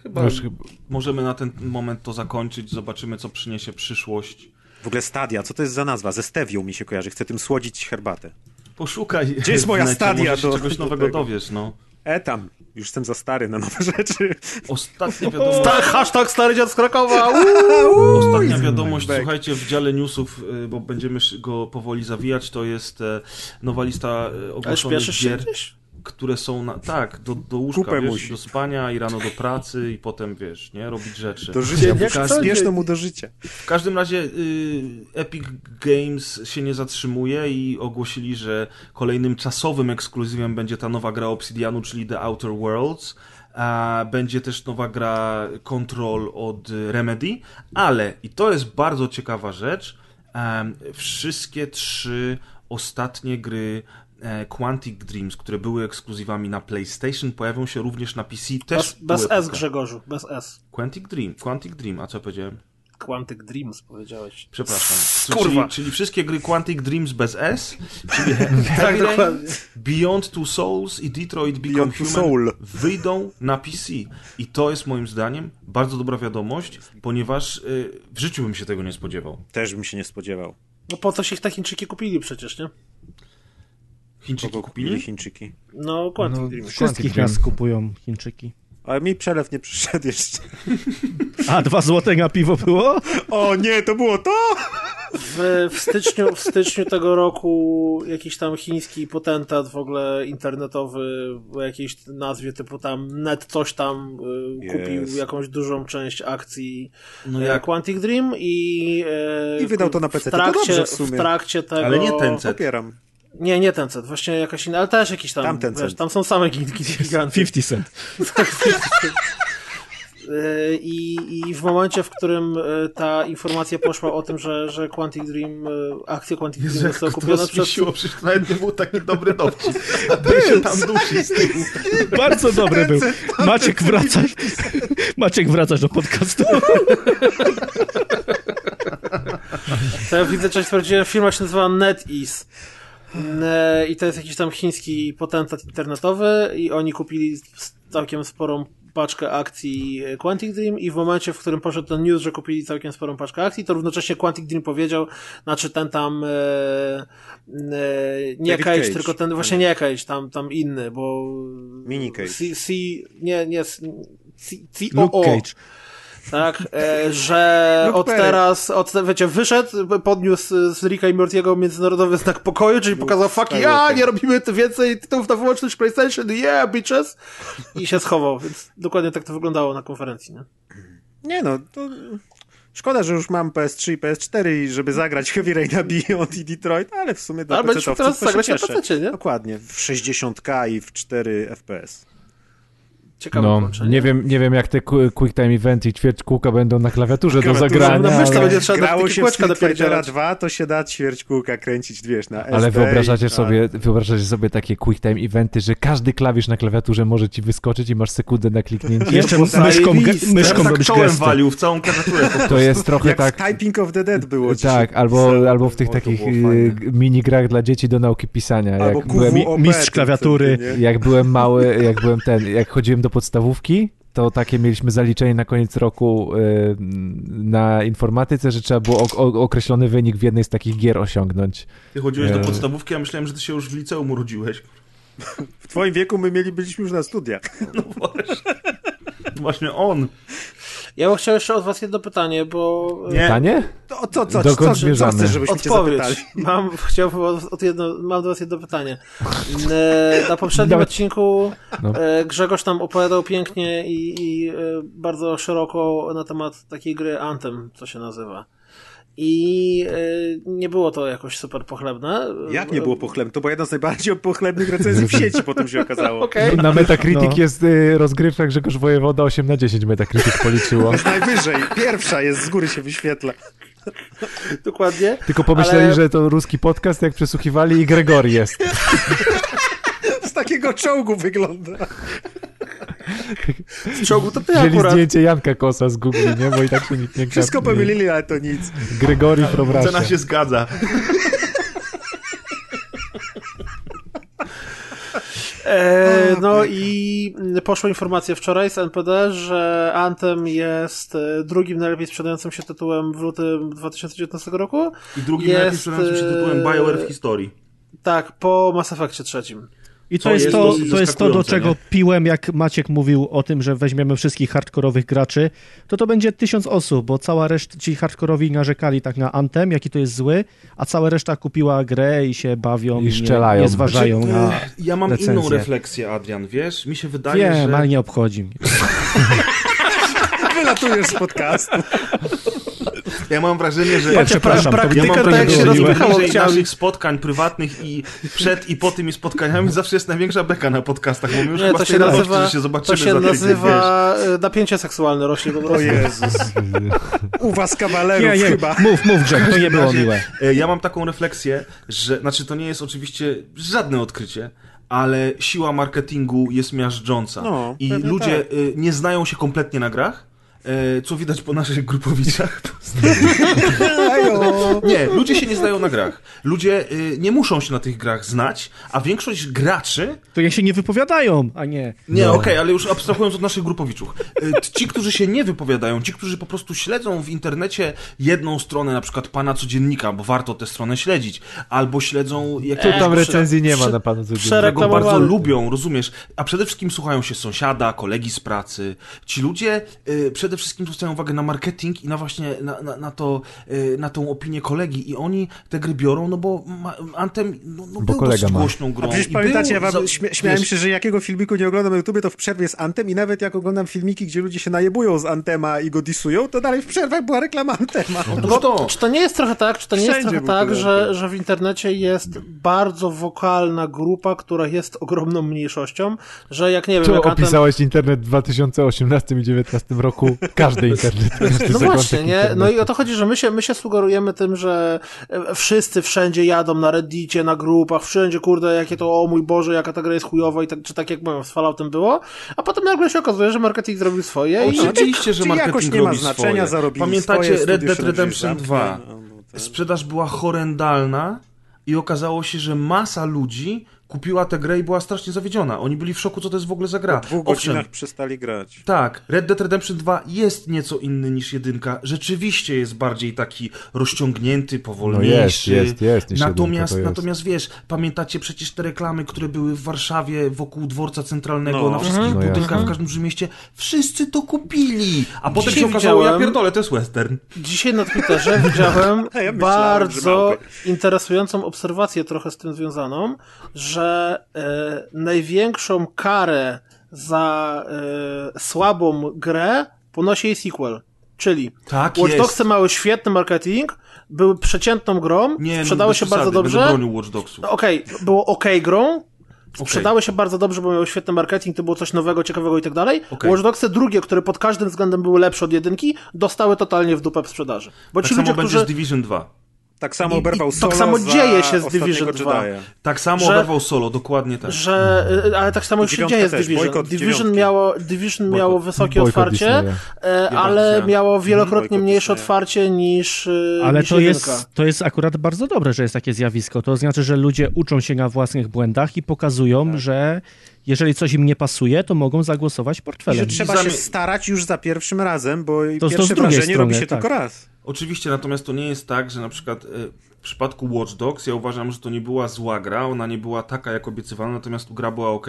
Speaker 1: Chyba
Speaker 6: Już chyba-
Speaker 1: możemy na ten moment to zakończyć, zobaczymy co przyniesie przyszłość.
Speaker 2: W ogóle Stadia, co to jest za nazwa? Ze Stevią mi się kojarzy, chcę tym słodzić herbatę.
Speaker 1: Poszukaj.
Speaker 2: Gdzie jest moja Stadia
Speaker 1: może się
Speaker 2: do-
Speaker 1: czegoś
Speaker 2: do
Speaker 1: nowego
Speaker 2: tego?
Speaker 1: dowiesz, no.
Speaker 2: E tam, już jestem za stary na nowe rzeczy.
Speaker 1: Ostatnia wiadomość.
Speaker 3: Ta, hashtag stary dziad z Krakowa!
Speaker 1: Ostatnia wiadomość,
Speaker 2: back.
Speaker 1: słuchajcie, w dziale newsów, y, bo będziemy go powoli zawijać, to jest e, nowa lista e, ogłoszonych gier,
Speaker 3: gdzieś?
Speaker 1: Które są na, tak, do, do łóżka, wiesz, do spania i rano do pracy i potem, wiesz, nie, robić rzeczy.
Speaker 2: Do życia,
Speaker 3: Jak co
Speaker 2: spieszno mu do życia.
Speaker 1: W każdym razie y, Epic Games się nie zatrzymuje i ogłosili, że kolejnym czasowym ekskluzywem będzie ta nowa gra Obsidianu, czyli The Outer Worlds. A będzie też nowa gra Control od Remedy, ale, i to jest bardzo ciekawa rzecz, wszystkie trzy ostatnie gry Quantic Dreams, które były ekskluzywami na PlayStation, pojawią się również na PC. Też
Speaker 3: Bez, bez S, Grzegorzu, bez S.
Speaker 1: Quantic Dream, Quantic Dream, a co powiedziałem?
Speaker 3: Quantic Dreams powiedziałeś.
Speaker 1: Przepraszam.
Speaker 3: Kurwa.
Speaker 1: Czyli, czyli wszystkie gry Quantic Dreams bez S, czyli
Speaker 3: Tak, dokładnie.
Speaker 1: Beyond Two Souls i Detroit Become
Speaker 2: Beyond Two
Speaker 1: Human
Speaker 2: Soul.
Speaker 1: wyjdą na PC. I to jest moim zdaniem bardzo dobra wiadomość, ponieważ y, w życiu bym się tego nie spodziewał.
Speaker 2: Też bym się nie spodziewał.
Speaker 3: No po co się ich Chińczyki kupili przecież, nie?
Speaker 1: Chińczyki
Speaker 2: Kogo kupili? Chińczyki.
Speaker 3: No, Quantic
Speaker 6: No,
Speaker 3: Dreams.
Speaker 7: Wszystkich
Speaker 6: Dream.
Speaker 7: nas kupują Chińczyki.
Speaker 2: Ale mi przelew nie przyszedł jeszcze.
Speaker 7: A, dwa złote na piwo było?
Speaker 2: O nie, to było to!
Speaker 3: W, w, styczniu, w styczniu tego roku jakiś tam chiński potentat w ogóle internetowy o jakiejś nazwie typu tam net coś tam y, kupił
Speaker 2: Jest.
Speaker 3: jakąś dużą część akcji
Speaker 1: No
Speaker 3: no
Speaker 1: jak?
Speaker 3: Quantic Dream i, e,
Speaker 2: I wydał to na PC.
Speaker 3: W
Speaker 2: To
Speaker 3: trakcie,
Speaker 2: dobrze w sumie.
Speaker 3: trakcie tego...
Speaker 1: Ale nie Tencent.
Speaker 2: Popieram.
Speaker 3: Nie, nie Tencent, właśnie jakaś inna, ale też jakiś tam,
Speaker 2: Tam Tencent.
Speaker 3: wiesz, tam są same gi- giganty.
Speaker 7: 50 cent.
Speaker 3: E, I, I w momencie, w którym e, ta informacja poszła o tym, że, że Quantic Dream, e, akcje Quantic Dream zostały kupione przez...
Speaker 1: Siło, przecież nawet nie był taki dobry dowcip. A ty się tam dusi z tyłu.
Speaker 7: Bardzo dobry był. Maciek, wracaj. Maciek, wracasz do podcastu.
Speaker 3: To ja widzę, że sprawdziłem, firma się nazywa NetEase. E, I to jest jakiś tam chiński potentat internetowy i oni kupili całkiem sporą paczkę akcji Quantic Dream i w momencie, w którym poszedł ten news, że kupili całkiem sporą paczkę akcji, to równocześnie Quantic Dream powiedział, znaczy ten tam e, e, nie
Speaker 2: David
Speaker 3: Cage,
Speaker 2: Cage.
Speaker 3: tylko ten, właśnie nie Cage, tam, tam inny, bo
Speaker 2: Mini Cage.
Speaker 3: C, C, nie, nie, C, C,
Speaker 7: Luke
Speaker 3: COO.
Speaker 7: Cage.
Speaker 3: Tak, e, że
Speaker 2: Luke
Speaker 3: od teraz, od, wiecie, wyszedł, podniósł z Ricka i Mortiego międzynarodowy znak pokoju, czyli pokazał fuck ja, nie robimy więcej tytułów na wyłączność PlayStation, yeah, bitches! I się schował, więc dokładnie tak to wyglądało na konferencji, nie?
Speaker 2: Nie no, to... Szkoda, że już mam PS3 i PS4 i żeby zagrać Heavy Rain Beyond i Detroit, ale w sumie dla PC-towców
Speaker 3: teraz zagrać na. PC, nie?
Speaker 2: Dokładnie, w 60k i w 4 FPS.
Speaker 3: Ciekawe
Speaker 6: No,
Speaker 3: połączenie.
Speaker 6: nie wiem, nie wiem jak te quick time eventy i ćwierć kółka będą na klawiaturze do zagrania,
Speaker 3: na myszce
Speaker 6: ale,
Speaker 3: będzie trzeba
Speaker 2: Grało się
Speaker 3: kółeczka dopierdzielać.
Speaker 2: 2, to się da ćwierć kółka kręcić, wiesz, na SD
Speaker 6: ale wyobrażacie
Speaker 2: i-
Speaker 6: sobie, wyobrażacie sobie takie quick time eventy, że każdy klawisz na klawiaturze może ci wyskoczyć i masz sekundę na kliknięcie.
Speaker 7: Jeszcze myszką, ge- myszką
Speaker 1: tak
Speaker 7: robisz
Speaker 1: czołem
Speaker 7: gesty.
Speaker 1: walił w całą klawiaturę. po
Speaker 6: To jest trochę
Speaker 2: Jak
Speaker 6: tak...
Speaker 2: w Typing of the Dead było.
Speaker 6: Tak, albo, albo w tych takich y, minigrach dla dzieci do nauki pisania.
Speaker 2: Albo
Speaker 6: jak, byłem,
Speaker 7: mistrz klawiatury.
Speaker 6: jak byłem mały, jak byłem ten, jak chodziłem do podstawówki, to takie mieliśmy zaliczenie na koniec roku y, na informatyce, że trzeba było ok- określony wynik w jednej z takich gier osiągnąć.
Speaker 1: Ty chodziłeś do
Speaker 6: Nie.
Speaker 1: podstawówki, a myślałem, że ty się już w liceum urodziłeś.
Speaker 2: W twoim wieku my mieli, byliśmy już na studiach.
Speaker 1: No właśnie. Właśnie on.
Speaker 3: Ja bym chciał jeszcze od was jedno pytanie, bo... e,
Speaker 1: Nie.
Speaker 6: Pytanie?
Speaker 2: To, co, co,
Speaker 6: Dokąd
Speaker 2: co, co,
Speaker 6: zmierzamy?
Speaker 2: chcesz, żebyśmy cię zapytali?
Speaker 3: Odpowiedź. Mam, chciałbym od, od jedno, mam do was jedno pytanie. E, Na poprzednim odcinku
Speaker 6: No.
Speaker 3: e, Grzegorz tam opowiadał pięknie i, i bardzo szeroko na temat takiej gry Anthem, co się nazywa. I e, nie było to jakoś super pochlebne.
Speaker 2: Jak nie było pochlebne? To była jedna z najbardziej pochlebnych recenzji w sieci, potem się okazało.
Speaker 3: Okej,
Speaker 6: Na Metacritic
Speaker 7: No.
Speaker 6: jest y, rozgrywka Grzegorz Wojewoda 8 na 10 Metacritic policzyło.
Speaker 2: Jest najwyżej. Pierwsza jest, z góry się wyświetla.
Speaker 3: dokładnie.
Speaker 6: Tylko pomyśleli,
Speaker 3: Ale-
Speaker 6: że to ruski podcast, jak przesłuchiwali i Gregory jest.
Speaker 2: Z takiego czołgu wygląda.
Speaker 3: Z czołgu to ty
Speaker 6: Wzięli
Speaker 3: akurat.
Speaker 6: zdjęcie Janka Kosa z Google, nie? Bo i tak się nikt nie
Speaker 2: Wszystko
Speaker 6: kapnie.
Speaker 2: pomylili, ale to nic.
Speaker 6: Gregory from
Speaker 1: Cena
Speaker 6: Russia.
Speaker 1: się zgadza.
Speaker 3: E, no i poszła informacja wczoraj z NPD, że Anthem jest drugim najlepiej sprzedającym się tytułem w lutym 2019 roku.
Speaker 1: I drugim
Speaker 3: Jest,
Speaker 1: najlepiej sprzedającym się tytułem
Speaker 3: e,
Speaker 1: BioWare w historii.
Speaker 3: Tak, po Mass Effectie trzecim.
Speaker 7: I to
Speaker 1: Co
Speaker 7: jest,
Speaker 1: jest
Speaker 7: to, to jest to, do czego
Speaker 1: nie?
Speaker 7: piłem, jak Maciek mówił o tym, że weźmiemy wszystkich hardkorowych graczy, to to będzie tysiąc osób, bo cała reszta, ci hardkorowi narzekali tak na Anthem, jaki to jest zły, a cała reszta kupiła grę i się bawią
Speaker 6: I
Speaker 7: nie, nie zważają
Speaker 1: Znaczy,
Speaker 7: na...
Speaker 1: e, Ja mam
Speaker 7: recenzję.
Speaker 1: inną refleksję, Adrian, wiesz? Mi się wydaje,
Speaker 7: Wiem,
Speaker 1: że...
Speaker 7: ale nie obchodzi mnie.
Speaker 2: Wylatujesz z podcastu.
Speaker 1: Ja mam wrażenie, że...
Speaker 7: Nie, przepraszam, to-
Speaker 1: ja
Speaker 3: praktyka
Speaker 1: mam
Speaker 3: tak jak się rozpychało chciałem.
Speaker 1: naszych spotkań prywatnych i przed i po tymi spotkaniami zawsze jest największa beka na podcastach, bo my już
Speaker 3: Nie,
Speaker 1: chyba
Speaker 3: to się
Speaker 1: radości,
Speaker 3: nazywa,
Speaker 1: że się
Speaker 3: to
Speaker 1: zobaczymy
Speaker 3: się
Speaker 1: za tydzień,
Speaker 3: nazywa e, napięcie seksualne rośnie po
Speaker 2: O
Speaker 3: prostu.
Speaker 2: Jezus. U was kawalerów
Speaker 7: Nie, nie,
Speaker 2: chyba.
Speaker 7: mów, mów Grzeg, to nie było
Speaker 1: razie-
Speaker 7: miłe.
Speaker 1: E, Ja mam taką refleksję, że, znaczy to nie jest oczywiście żadne odkrycie, ale siła marketingu jest miażdżąca.
Speaker 2: No,
Speaker 1: I ludzie
Speaker 2: tak.
Speaker 1: y, nie znają się kompletnie na grach e, co widać po naszych grupowiczach. nie, ludzie się nie znają na grach. Ludzie y, nie muszą się na tych grach znać, a większość graczy
Speaker 7: To jak się nie wypowiadają, a nie.
Speaker 1: nie,
Speaker 6: No.
Speaker 1: okej, ale już abstrahując od naszych grupowiczów. Y, Ci, którzy się nie wypowiadają, ci, którzy po prostu śledzą w internecie jedną stronę, na przykład pana codziennika, bo warto tę stronę śledzić, albo śledzą
Speaker 6: Tu
Speaker 1: jakiegoś...
Speaker 6: tam recenzji nie ma na panu codziennie.
Speaker 3: szereg-
Speaker 1: którego bardzo lubią, rozumiesz? A przede wszystkim słuchają się sąsiada, kolegi z pracy. Ci ludzie y, przede wszystkim zwracają uwagę na marketing i na właśnie na, na, na to, y, na tą opinię kolegi i oni te gry biorą, no bo ma, Anthem no, no był
Speaker 6: kolega
Speaker 1: dosyć
Speaker 6: ma.
Speaker 1: głośną grą.
Speaker 2: A przecież
Speaker 1: i
Speaker 2: pamiętacie, ja
Speaker 1: był
Speaker 2: wam
Speaker 1: za-
Speaker 2: śmia śmiałem
Speaker 1: wiesz,
Speaker 2: się, że jakiego filmiku nie oglądam na YouTubie, to w przerwie jest Antem i nawet jak oglądam filmiki, gdzie ludzie się najebują z Antema i go disują, to dalej w przerwach była reklama Antema.
Speaker 1: Otóż to.
Speaker 3: Czy to nie jest trochę tak, czy to nie jest
Speaker 2: Wszędzie
Speaker 3: trochę
Speaker 2: był
Speaker 3: tak, że, że w internecie jest bardzo wokalna grupa, która jest ogromną mniejszością, że jak nie wiem,
Speaker 6: Tu
Speaker 3: jak
Speaker 6: opisałeś internet w 2018 i 2019 roku. Każdy internet. Każdy
Speaker 3: No właśnie, nie?
Speaker 6: internetu.
Speaker 3: No i o to chodzi, że my się, my się sugerujemy tym, że e, wszyscy wszędzie jadą na reddicie, na grupach, wszędzie, kurde, jakie to, o mój Boże, jaka ta gra jest chujowa i tak, czy tak jak mówią, z Falloutem było, a potem nagle się okazuje, że marketing zrobił swoje i
Speaker 1: Oczywiście, że
Speaker 2: Czy jakoś
Speaker 1: marketing
Speaker 2: nie ma
Speaker 1: robi
Speaker 2: znaczenia,
Speaker 1: swoje.
Speaker 2: zarobili
Speaker 1: Pamiętacie
Speaker 2: swoje,
Speaker 1: Red Dead Redemption
Speaker 2: zamknie,
Speaker 1: 2?
Speaker 2: no, no
Speaker 1: Sprzedaż była horrendalna i okazało się, że masa ludzi kupiła tę grę i była strasznie zawiedziona. Oni byli w szoku, co to jest w ogóle za gra.
Speaker 2: Po dwóch
Speaker 1: Owszem,
Speaker 2: godzinach przestali grać.
Speaker 1: tak, Red Dead Redemption 2 jest nieco inny niż jedynka. Rzeczywiście jest bardziej taki rozciągnięty, powolniejszy.
Speaker 6: No jest, jest, jest,
Speaker 1: Natomiast,
Speaker 6: jest.
Speaker 1: natomiast wiesz, pamiętacie przecież te reklamy, które były w Warszawie wokół dworca centralnego,
Speaker 2: No.
Speaker 1: na wszystkich
Speaker 6: Mhm. No
Speaker 1: budynkach,
Speaker 6: jasne.
Speaker 1: w każdym dużym mieście. Wszyscy to kupili. A potem
Speaker 3: Dzisiaj
Speaker 1: się okazało, ja
Speaker 3: widziałem-
Speaker 1: pierdolę, to jest western.
Speaker 3: Dzisiaj na Twitterze widziałem
Speaker 2: ja myślałem,
Speaker 3: bardzo interesującą obserwację trochę z tym związaną, że e, największą karę za e, słabą grę ponosi jej sequel. Czyli
Speaker 1: Tak
Speaker 3: Watch. Dogsy mały świetny marketing, były przeciętną grą,
Speaker 1: Nie, no
Speaker 3: sprzedały się bardzo dobrze.
Speaker 1: bronił Watch Dogsów.
Speaker 3: Okej, było ok grą, sprzedały się bardzo dobrze, bo miały świetny marketing, to było coś nowego, ciekawego i tak dalej. Watch Dogsy drugie, które pod każdym względem były lepsze od jedynki, dostały totalnie w dupę w sprzedaży. Bo
Speaker 1: Tak
Speaker 3: ci ludzie,
Speaker 1: będzie
Speaker 3: którzy...
Speaker 1: z Division 2.
Speaker 2: Tak samo oberwał
Speaker 3: i tak
Speaker 2: solo
Speaker 3: samo
Speaker 2: za
Speaker 3: dzieje się z Division 2.
Speaker 2: Jedi'a.
Speaker 1: Tak samo
Speaker 3: Że-
Speaker 1: oberwał solo, dokładnie tak.
Speaker 3: że, y, ale tak samo już się dzieje z Division.
Speaker 2: bojkot
Speaker 3: Division
Speaker 2: dziewiątki.
Speaker 3: miało, Division
Speaker 1: Bojkot.
Speaker 3: miało wysokie
Speaker 6: Bojkot
Speaker 3: otwarcie,
Speaker 6: Disneya.
Speaker 3: e, ale
Speaker 1: bardzo
Speaker 3: miało wielokrotnie mniejsze
Speaker 2: Disneya.
Speaker 3: otwarcie niż, y,
Speaker 7: Ale
Speaker 3: niż
Speaker 7: to
Speaker 3: jedynka.
Speaker 7: jest, to jest akurat bardzo dobre, że jest takie zjawisko. To znaczy, że ludzie uczą się na własnych błędach i pokazują, że jeżeli coś im nie pasuje, to mogą zagłosować
Speaker 2: I że
Speaker 7: portfelem.
Speaker 2: trzeba się starać już za pierwszym razem, bo
Speaker 7: to
Speaker 2: pierwsze
Speaker 7: drugiej
Speaker 2: wrażenie
Speaker 7: strony,
Speaker 2: robi się
Speaker 7: tak.
Speaker 2: tylko raz.
Speaker 1: Oczywiście, natomiast to nie jest tak, że na przykład e, w przypadku Watch Dogs ja uważam, że to nie była zła gra, ona nie była taka jak obiecywano, natomiast gra była ok.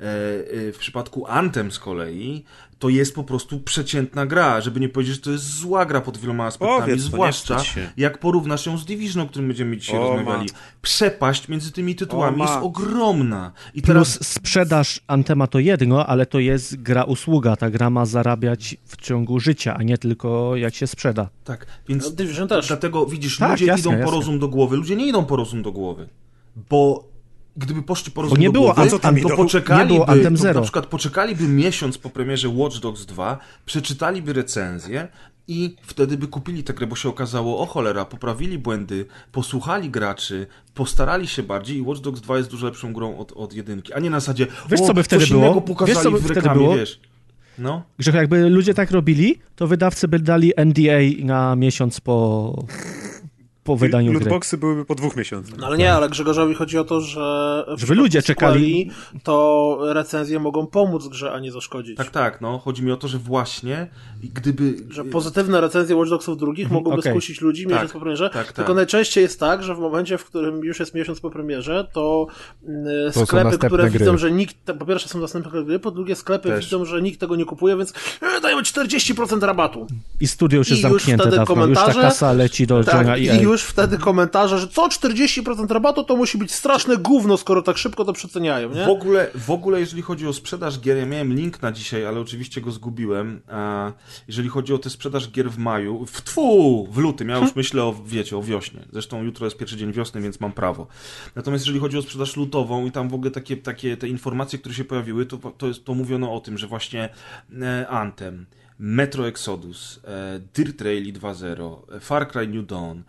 Speaker 1: W przypadku Anthem z kolei to jest po prostu przeciętna gra, żeby nie powiedzieć, że to jest zła gra pod wieloma aspektami,
Speaker 2: Powiedz nie
Speaker 1: zwłaszcza jak porównasz ją z Division, o którym będziemy dzisiaj
Speaker 2: O,
Speaker 1: rozmawiali.
Speaker 2: matko.
Speaker 1: Przepaść między tymi tytułami
Speaker 2: O,
Speaker 1: jest ogromna. I
Speaker 7: Plus
Speaker 1: teraz
Speaker 7: sprzedaż Antema to jedno, ale to jest gra usługa. Ta gra ma zarabiać w ciągu życia, a nie tylko jak się sprzeda.
Speaker 1: tak, więc
Speaker 3: No, Division też.
Speaker 1: Dlatego widzisz,
Speaker 7: Tak,
Speaker 1: ludzie
Speaker 7: jasne,
Speaker 1: idą po
Speaker 7: jasne.
Speaker 1: rozum do głowy, ludzie nie idą po rozum do głowy, bo gdyby poszli po rozum
Speaker 7: nie było
Speaker 1: głowy,
Speaker 2: Anthem-
Speaker 1: to
Speaker 2: nie
Speaker 1: poczekaliby,
Speaker 7: było Anthem
Speaker 1: to
Speaker 7: Zero.
Speaker 1: na przykład poczekaliby miesiąc po premierze Watch Dogs 2, przeczytaliby recenzję i wtedy by kupili tę grę, bo się okazało, o cholera, poprawili błędy, posłuchali graczy, postarali się bardziej i Watch Dogs 2 jest dużo lepszą grą od, od jedynki, a nie na zasadzie,
Speaker 7: Wiesz,
Speaker 1: o,
Speaker 7: co by wtedy było?
Speaker 1: pokazali
Speaker 7: Wiesz, co by
Speaker 1: w
Speaker 7: wtedy
Speaker 1: reklamie,
Speaker 7: było?
Speaker 1: wiesz. No,
Speaker 7: Że jakby ludzie tak robili, to wydawcy by dali NDA na miesiąc po, po wydaniu gry.
Speaker 2: Lootboxy byłyby po dwóch miesiącach.
Speaker 3: No ale nie, ale Grzegorzowi chodzi o to, że
Speaker 7: Żeby ludzie czekali.
Speaker 3: To recenzje mogą pomóc grze, a nie zaszkodzić.
Speaker 1: tak, tak, no, chodzi mi o to, że właśnie gdyby...
Speaker 3: Że pozytywne recenzje Watch Dogsów drugich mogłyby
Speaker 7: okej.
Speaker 3: skusić ludzi miesiąc
Speaker 1: Tak,
Speaker 3: po premierze.
Speaker 1: tak, tak.
Speaker 3: Tylko najczęściej jest tak, że w momencie, w którym już jest miesiąc po premierze, to y,
Speaker 6: są
Speaker 3: sklepy, które
Speaker 6: gry.
Speaker 3: widzą, że nikt, po pierwsze są następne gry, po drugie sklepy
Speaker 1: Też.
Speaker 3: widzą, że nikt tego nie kupuje, więc e, dajemy 40% rabatu.
Speaker 7: I studio już
Speaker 3: I
Speaker 7: jest
Speaker 3: już
Speaker 7: zamknięte
Speaker 3: wtedy
Speaker 7: dawno. Już ta
Speaker 3: komentarze.
Speaker 7: kasa leci do Johna
Speaker 3: Tak,
Speaker 7: i
Speaker 3: i już wtedy komentarze, że co 40% rabatu to musi być straszne gówno, skoro tak szybko to przeceniają, nie?
Speaker 1: W ogóle, w ogóle, jeżeli chodzi o sprzedaż gier, ja miałem link na dzisiaj, ale oczywiście go zgubiłem. Jeżeli chodzi o tę sprzedaż gier w maju, w tfu, w lutym, ja już myślę o, wiecie, o wiośnie. Zresztą jutro jest pierwszy dzień wiosny, więc mam prawo. Natomiast jeżeli chodzi o sprzedaż lutową i tam w ogóle takie, takie te informacje, które się pojawiły, to, to, jest, to mówiono o tym, że właśnie e, Anthem, Metro Exodus, e, Dirt Rally 2.0, e, Far Cry New Dawn,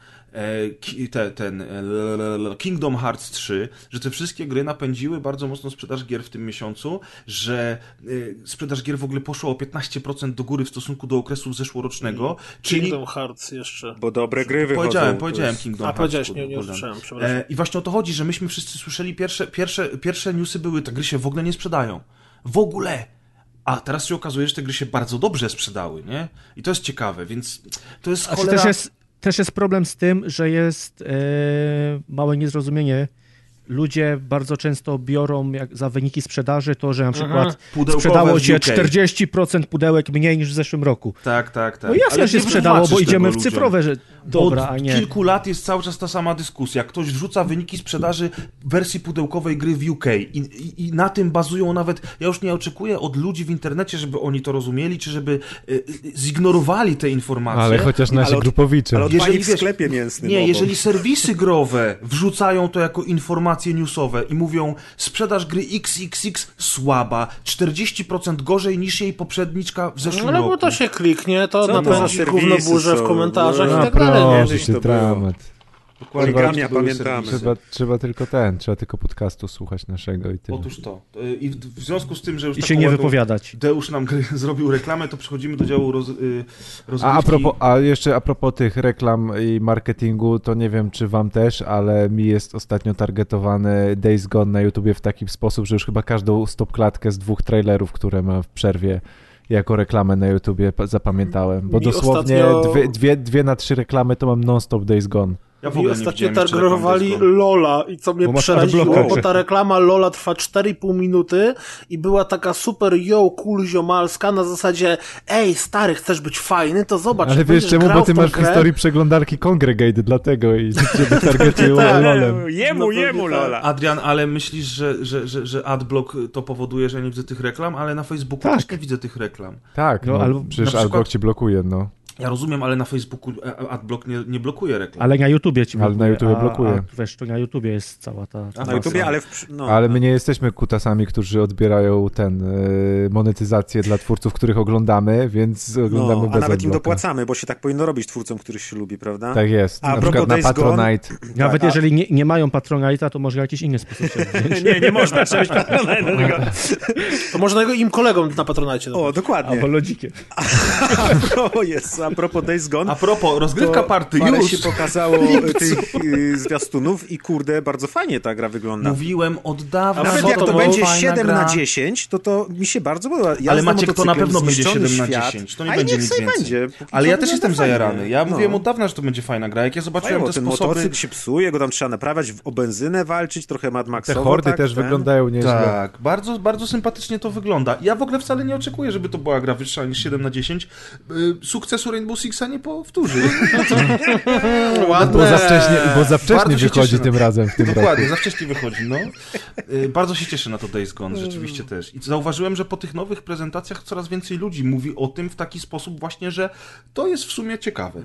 Speaker 1: te, ten e, Kingdom Hearts 3, że te wszystkie gry napędziły bardzo mocno sprzedaż gier w tym miesiącu, że e, sprzedaż gier w ogóle poszła o 15% do góry w stosunku do okresu zeszłorocznego, czyli
Speaker 3: Kingdom Hearts jeszcze.
Speaker 2: Bo dobre gry wychodzą.
Speaker 1: Powiedziałem, powiedziałem
Speaker 2: jest-
Speaker 1: Kingdom
Speaker 3: A,
Speaker 1: Hearts.
Speaker 3: powiedziałeś, nie- nie usłyszałem, przepraszam.
Speaker 1: E, I właśnie o to chodzi, że myśmy wszyscy słyszeli pierwsze, pierwsze, pierwsze newsy były, te gry się w ogóle nie sprzedają. W ogóle! A teraz się okazuje, że te gry się bardzo dobrze sprzedały, nie? I to jest ciekawe, więc to jest
Speaker 7: A czy
Speaker 1: cholera...
Speaker 7: też jest, też jest problem z tym, że jest e, małe niezrozumienie. Ludzie bardzo często biorą jak, za wyniki sprzedaży to, że na przykład
Speaker 1: Pudełkowe
Speaker 7: sprzedało się
Speaker 1: UK.
Speaker 7: 40% pudełek mniej niż w zeszłym roku.
Speaker 1: Tak, tak, tak.
Speaker 7: No jasne, że się sprzedało, bo idziemy w cyfrowe, że dobra,
Speaker 1: Od
Speaker 7: a nie.
Speaker 1: kilku lat jest cały czas ta sama dyskusja. Ktoś wrzuca wyniki sprzedaży wersji pudełkowej gry w UK i, i, i na tym bazują nawet. Ja już nie oczekuję od ludzi w internecie, żeby oni to rozumieli, czy żeby y, y, zignorowali te informacje.
Speaker 6: Ale chociaż nasi
Speaker 2: ale
Speaker 6: grupowicze.
Speaker 2: Ale
Speaker 1: Jeżeli
Speaker 2: w sklepie mięsnym.
Speaker 1: Nie,
Speaker 2: obok.
Speaker 1: jeżeli serwisy growe wrzucają to jako informacje newsowe i mówią sprzedaż gry XXX słaba, 40% gorzej niż jej poprzedniczka w zeszłym
Speaker 3: No, ale
Speaker 1: roku.
Speaker 3: bo to się kliknie, to
Speaker 2: Co
Speaker 3: napędzi gówno burzę w komentarzach
Speaker 2: No,
Speaker 3: i tak dalej.
Speaker 6: proszę,
Speaker 2: to
Speaker 6: dramat.
Speaker 2: Poligamia, pamiętamy.
Speaker 6: Trzeba, trzeba tylko ten, trzeba tylko podcastu słuchać naszego i tyle.
Speaker 1: Otóż to. Y, I w, związku z tym, że już
Speaker 7: I
Speaker 1: taką
Speaker 7: się nie wypowiadać.
Speaker 1: Deusz nam zrobił reklamę, to przechodzimy do działu roz, y, rozgrywki.
Speaker 6: A, a, propos, a jeszcze a propos tych reklam i marketingu, to nie wiem czy wam też, ale mi jest ostatnio targetowany Days Gone na YouTubie w taki sposób, że już chyba każdą stopklatkę z dwóch trailerów, które mam w przerwie jako reklamę na YouTubie pa- zapamiętałem, bo
Speaker 3: Mi
Speaker 6: dosłownie
Speaker 3: ostatnio-
Speaker 6: dwie, dwie, dwie na trzy reklamy to mam non-stop Days Gone.
Speaker 1: Ja w ogóle
Speaker 3: ostatnio targowali. Lola i co mnie
Speaker 7: Bo
Speaker 3: przeraziło, bo ta reklama Lola trwa 4,5 minuty i była taka super yo, cool ziomalska na zasadzie ej stary, chcesz być fajny, to zobacz,
Speaker 6: Ale wiesz czemu, bo ty masz w historii przeglądarki Congregate, dlatego i ciebie targetują
Speaker 3: Tak.
Speaker 6: lolem.
Speaker 2: Jemu,
Speaker 3: No
Speaker 2: jemu. Lola.
Speaker 1: Adrian, ale myślisz, że, że, że, że adblock to powoduje, że nie widzę tych reklam, ale na Facebooku
Speaker 6: Tak.
Speaker 1: też nie widzę tych reklam.
Speaker 6: Tak,
Speaker 7: No,
Speaker 6: no,
Speaker 7: albo
Speaker 6: przecież
Speaker 1: przykład-
Speaker 6: Adblock ci blokuje, no.
Speaker 1: Ja rozumiem, ale na Facebooku e, adblock nie, nie blokuje reklam.
Speaker 7: Ale na YouTubie ci
Speaker 6: Ale
Speaker 7: blokuje.
Speaker 6: na YouTubie
Speaker 7: a,
Speaker 6: blokuje.
Speaker 7: A, wiesz, to na YouTubie jest cała ta...
Speaker 1: A,
Speaker 2: Na YouTubie, ale w, no,
Speaker 6: Ale my nie jesteśmy kutasami, którzy odbierają ten y, monetyzację dla twórców, których oglądamy, więc oglądamy
Speaker 2: no,
Speaker 6: bez
Speaker 2: a nawet im dopłacamy, bo się tak powinno robić twórcom, których się lubi, prawda?
Speaker 6: Tak jest.
Speaker 2: A
Speaker 6: na przykład na
Speaker 2: Days Gone-
Speaker 6: Patronite.
Speaker 7: Nawet
Speaker 2: a-
Speaker 7: jeżeli nie, nie mają Patronite'a, to może w jakiś inny sposób się.
Speaker 2: Nie, nie można, trzeba być patronajnym.
Speaker 3: To można jego im kolegom na Patronajcie.
Speaker 2: O, dokładnie.
Speaker 7: Albo lodzikiem.
Speaker 2: O jest, a propos Days Gone.
Speaker 1: A propos, rozgrywka party już!
Speaker 2: się pokazało tych y, zwiastunów i kurde, bardzo fajnie ta gra wygląda.
Speaker 1: Mówiłem od dawna,
Speaker 2: Nawet
Speaker 1: że
Speaker 2: jak to będzie
Speaker 1: fajna
Speaker 2: 7
Speaker 1: gra.
Speaker 2: na 10, to to mi się bardzo podoba. Jazda
Speaker 1: Ale Maciek, to na pewno będzie
Speaker 2: zniszczony
Speaker 1: 7 na
Speaker 2: świat.
Speaker 1: 10, to nie
Speaker 2: A i
Speaker 1: będzie
Speaker 2: niech
Speaker 1: nic
Speaker 2: sobie
Speaker 1: więcej.
Speaker 2: będzie.
Speaker 1: Ale ja też jestem zajarany. Ja
Speaker 2: No.
Speaker 1: mówiłem od dawna, że to będzie fajna gra. Jak ja zobaczyłem
Speaker 2: Fajnie,
Speaker 1: te
Speaker 2: ten
Speaker 1: sposoby...
Speaker 2: motocykl się psuje, go tam trzeba naprawiać, o benzynę walczyć, trochę Mad
Speaker 6: Te
Speaker 2: Maxowo.
Speaker 6: hordy
Speaker 2: tak,
Speaker 6: też
Speaker 2: ten.
Speaker 6: wyglądają nieźle.
Speaker 1: Tak, bardzo, bardzo sympatycznie to wygląda. Ja w ogóle wcale nie oczekuję, żeby to była gra wyższa niż 7 na 10. Y, Sukcesu Rainbow Sixa nie powtórzy.
Speaker 6: Bo za wcześnie, bo za wcześnie wychodzi tym razem w tym roku.
Speaker 1: Dokładnie, za wcześnie wychodzi, no. Y, Bardzo się cieszę na to Days Gone, rzeczywiście też. I zauważyłem, że po tych nowych prezentacjach coraz więcej ludzi mówi o tym w taki sposób właśnie, że to jest w sumie ciekawe.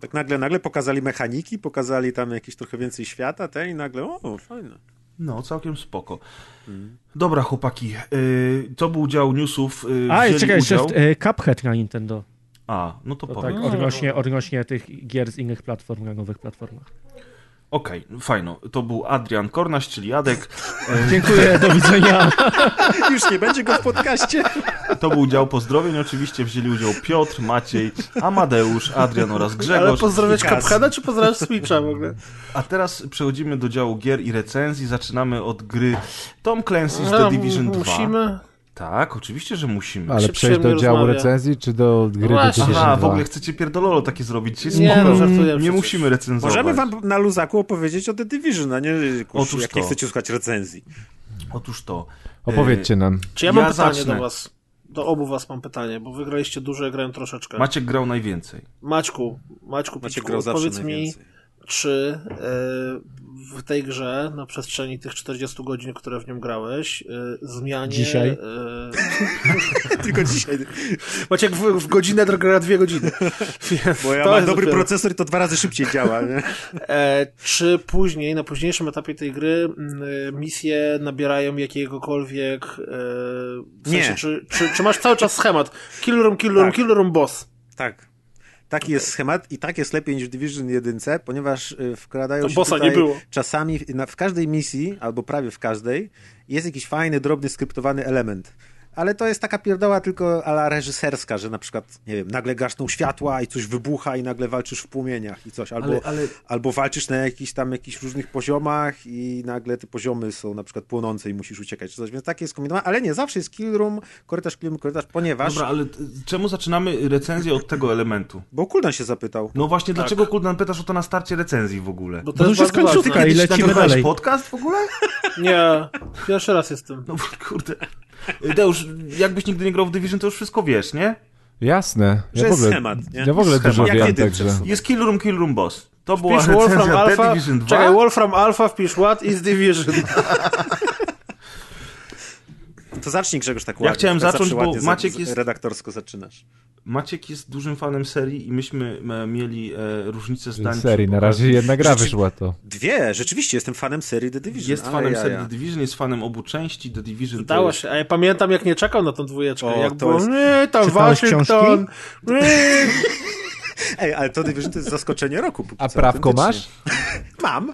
Speaker 2: Tak nagle, nagle pokazali mechaniki, pokazali tam jakieś trochę więcej świata, te i nagle, o, fajne.
Speaker 1: No, całkiem spoko. Dobra, chłopaki, y, to był dział newsów. y,
Speaker 7: A, czekaj, jeszcze
Speaker 1: udział.
Speaker 7: w, e, Cuphead na Nintendo.
Speaker 1: A, no to,
Speaker 7: To
Speaker 1: powiem.
Speaker 7: tak odnośnie, odnośnie tych gier z innych platform na nowych platformach.
Speaker 1: Okej, fajno. To był Adrian Kornaś, czyli Jadek.
Speaker 7: Dziękuję, do widzenia.
Speaker 2: Już nie będzie go w podcaście.
Speaker 1: To był dział pozdrowień. Oczywiście wzięli udział Piotr, Maciej, Amadeusz, Adrian oraz
Speaker 3: Ale
Speaker 1: Grzegorz.
Speaker 3: pozdrawiać
Speaker 2: i Kaz.
Speaker 3: Cupheada, czy pozdrawiać Switcha w ogóle?
Speaker 1: A teraz przechodzimy do działu gier i recenzji. Zaczynamy od gry Tom Clancy's
Speaker 3: No,
Speaker 1: The Division 2.
Speaker 3: Musimy...
Speaker 1: Tak, oczywiście, że musimy.
Speaker 6: Ale
Speaker 3: się
Speaker 6: przejść do działu
Speaker 3: rozmawia.
Speaker 6: recenzji, czy do gry. Division
Speaker 1: Aha, w
Speaker 6: 2?
Speaker 1: ogóle chcecie pierdololo takie zrobić. Jest
Speaker 3: Nie,
Speaker 1: spoko.
Speaker 3: no, żartuję
Speaker 1: Nie musimy recenzować.
Speaker 2: Możemy wam na luzaku opowiedzieć o The Division, a nie kurczę,
Speaker 1: Otóż
Speaker 2: jak
Speaker 1: to.
Speaker 2: nie chcecie słuchać recenzji.
Speaker 1: Otóż to.
Speaker 6: Opowiedzcie nam.
Speaker 3: Czy ja mam
Speaker 1: Ja
Speaker 3: pytanie
Speaker 1: zacznę.
Speaker 3: do was? Do obu was mam pytanie, bo wygraliście dużo, ja grałem troszeczkę.
Speaker 1: Maciek grał najwięcej.
Speaker 3: Maćku, Maćku,
Speaker 2: Macie
Speaker 3: Piczku,
Speaker 2: grał zawsze
Speaker 3: mi,
Speaker 2: najwięcej.
Speaker 3: Czy e, w tej grze na przestrzeni tych 40 godzin, które w nią grałeś, e, zmianie...
Speaker 7: Dzisiaj?
Speaker 3: E,
Speaker 2: Tylko dzisiaj.
Speaker 3: Maciek w, w godzinę gra dwie godziny.
Speaker 2: Bo ja
Speaker 3: to
Speaker 2: mam dobry
Speaker 3: dopiero.
Speaker 2: procesor i to dwa razy szybciej działa. Nie?
Speaker 3: E, czy później, na późniejszym etapie tej gry, m, e, misje nabierają jakiegokolwiek. E, w sensie,
Speaker 2: Nie.
Speaker 3: Czy, czy, czy masz cały czas schemat? Kill room, kill room,
Speaker 2: Tak.
Speaker 3: kill room, boss.
Speaker 2: Tak. Taki jest schemat i tak jest lepiej niż w Division 1, ponieważ y, wkradają
Speaker 3: Tam
Speaker 2: się tutaj czasami w każdej misji, albo prawie w każdej, jest jakiś fajny, drobny, skryptowany element. Ale to jest taka pierdoła tylko ala reżyserska, że na przykład, nie wiem, nagle gasną światła i coś wybucha i nagle walczysz w płomieniach i coś. Albo,
Speaker 1: Ale, ale
Speaker 2: albo walczysz na jakichś tam jakichś różnych poziomach i nagle te poziomy są na przykład płonące i musisz uciekać czy coś, więc takie jest kombinowane, ale nie, zawsze jest kill room, korytarz, kill room, korytarz, ponieważ,
Speaker 1: dobra, ale czemu zaczynamy recenzję od tego elementu?
Speaker 2: bo Kuldan się zapytał.
Speaker 1: No właśnie, dlaczego Kuldan pytasz o to na starcie recenzji w ogóle?
Speaker 3: Bo
Speaker 7: to już jest końcówka i
Speaker 1: Kiedyś
Speaker 7: lecimy dalej.
Speaker 1: podcast w ogóle?
Speaker 3: Nie, pierwszy raz jestem.
Speaker 1: No kurde. Deusz, jakbyś nigdy nie grał w Division, to już wszystko wiesz, nie?
Speaker 6: Jasne. Ja w
Speaker 2: jest
Speaker 6: ogóle,
Speaker 2: schemat, nie?
Speaker 6: ja w ogóle
Speaker 1: Schemat.
Speaker 6: dużo wiem, także...
Speaker 1: Jest Kill Room, Kill Room Boss. To była
Speaker 3: Wpisz Wolfram Alpha,
Speaker 1: Division 2.
Speaker 3: czekaj, Wolfram Alpha, wpisz what is Division.
Speaker 2: To zacznij Grzegorz tak
Speaker 1: Ja
Speaker 2: ładnie.
Speaker 1: chciałem
Speaker 2: tak
Speaker 1: zacząć, bo Maciek jest-
Speaker 2: redaktorsko zaczynasz.
Speaker 1: Maciek jest dużym fanem serii i myśmy e, mieli e, różnicę zdań.
Speaker 6: serii, na razie
Speaker 1: okazji-
Speaker 6: jedna gra
Speaker 2: Rzeczy-
Speaker 6: wyszła to.
Speaker 2: Dwie, rzeczywiście jestem fanem serii The Division.
Speaker 1: Jest fanem
Speaker 2: ja,
Speaker 1: serii
Speaker 2: ja.
Speaker 1: The Division, jest fanem obu części. The Division
Speaker 3: Dało
Speaker 1: jest...
Speaker 3: się, a ja pamiętam jak nie czekał na tą dwójeczkę.
Speaker 2: O,
Speaker 3: jak
Speaker 2: to
Speaker 3: było,
Speaker 2: jest-
Speaker 3: nie, tam Waszyngton.
Speaker 2: Ej, ale to Division to jest zaskoczenie roku.
Speaker 6: A
Speaker 2: co,
Speaker 6: prawko masz?
Speaker 2: Mam.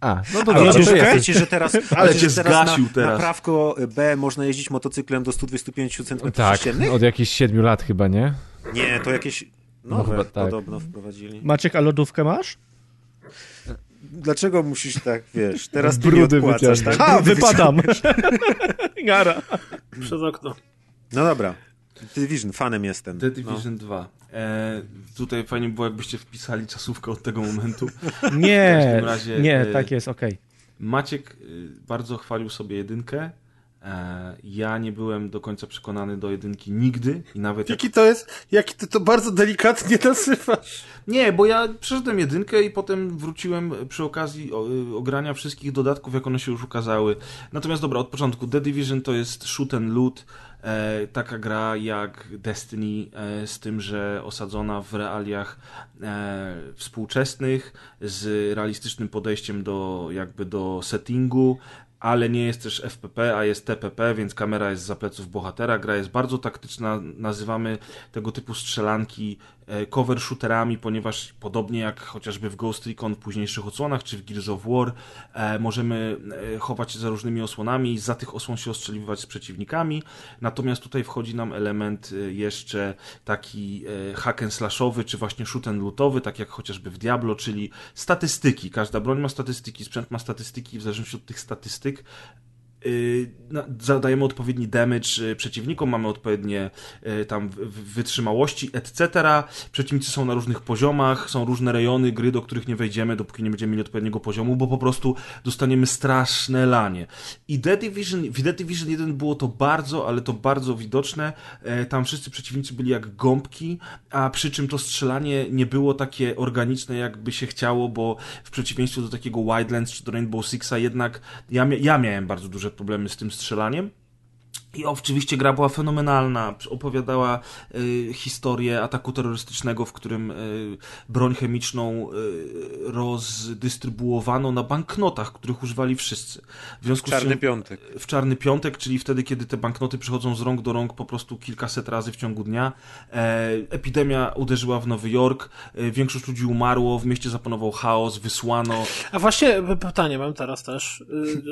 Speaker 6: A, no to
Speaker 2: Ale wiecie,
Speaker 6: to
Speaker 2: wiecie, że teraz,
Speaker 1: Ale
Speaker 2: wiecie,
Speaker 1: cię
Speaker 2: teraz na,
Speaker 1: teraz.
Speaker 2: na prawko B można jeździć motocyklem do 125 cm
Speaker 6: Tak, od jakichś 7 lat chyba, nie?
Speaker 2: Nie, to jakieś
Speaker 6: No
Speaker 2: nowe
Speaker 6: chyba tak.
Speaker 2: podobno wprowadzili.
Speaker 7: Maciek, a lodówkę masz?
Speaker 2: Dlaczego musisz tak, wiesz, teraz ty mi
Speaker 6: Brudy
Speaker 2: odpłacasz, tak?
Speaker 7: A, wypadam. Gara.
Speaker 3: Przez okno.
Speaker 2: No dobra. Division, fanem jestem.
Speaker 1: The
Speaker 2: No.
Speaker 1: Division 2. E, tutaj fajnie było, jakbyście wpisali czasówkę od tego momentu.
Speaker 7: Nie,
Speaker 1: każdym razie,
Speaker 7: nie,
Speaker 1: y,
Speaker 7: tak jest, okej.
Speaker 1: Maciek y, bardzo chwalił sobie jedynkę. E, ja nie byłem do końca przekonany do jedynki nigdy i nawet jak...
Speaker 3: Jaki to jest, jaki ty to bardzo delikatnie nazywasz.
Speaker 1: Nie, bo ja przeszedłem jedynkę i potem wróciłem przy okazji o- y, ogrania wszystkich dodatków, jak one się już ukazały. Natomiast dobra, od początku The Division to jest shoot and loot, e, taka gra jak Destiny, e, z tym, że osadzona w realiach e, współczesnych, z realistycznym podejściem do jakby do settingu, ale nie jest też FPP, a jest TPP, więc kamera jest za pleców bohatera. Gra jest bardzo taktyczna, nazywamy tego typu strzelanki cover shooterami, ponieważ podobnie jak chociażby w Ghost Recon w późniejszych odsłonach, czy w Gears of War, e, możemy e, chować się za różnymi osłonami i za tych osłon się ostrzeliwać z przeciwnikami. Natomiast tutaj wchodzi nam element e, jeszcze taki e, hack and slashowy, czy właśnie shoot and lootowy, tak jak chociażby w Diablo, czyli statystyki. Każda broń ma statystyki, sprzęt ma statystyki, w zależności od tych statystyk zadajemy odpowiedni damage yy, przeciwnikom, mamy odpowiednie yy, tam wytrzymałości, etc. Przeciwnicy są na różnych poziomach, są różne rejony gry, do których nie wejdziemy, dopóki nie będziemy mieli odpowiedniego poziomu, bo po prostu dostaniemy straszne lanie. I The Division, w The Division 1 było to bardzo, ale to bardzo widoczne. E, Tam wszyscy przeciwnicy byli jak gąbki, a przy czym to strzelanie nie było takie organiczne, jakby się chciało, bo w przeciwieństwie do takiego Wildlands czy do Rainbow Sixa jednak ja, ja miałem bardzo duże problemy z tym strzelaniem. I oczywiście gra była fenomenalna. Opowiadała y, historię ataku terrorystycznego, w którym y, broń chemiczną y, rozdystrybuowano na banknotach, których używali wszyscy. W związku z
Speaker 2: Czarny
Speaker 1: czym
Speaker 2: piątek.
Speaker 1: w czarny piątek, czyli wtedy, kiedy te banknoty przechodzą z rąk do rąk po prostu kilkaset razy w ciągu dnia. E, epidemia uderzyła w Nowy Jork, e, większość ludzi umarło, w mieście zapanował chaos, wysłano.
Speaker 3: A właśnie pytanie mam teraz też.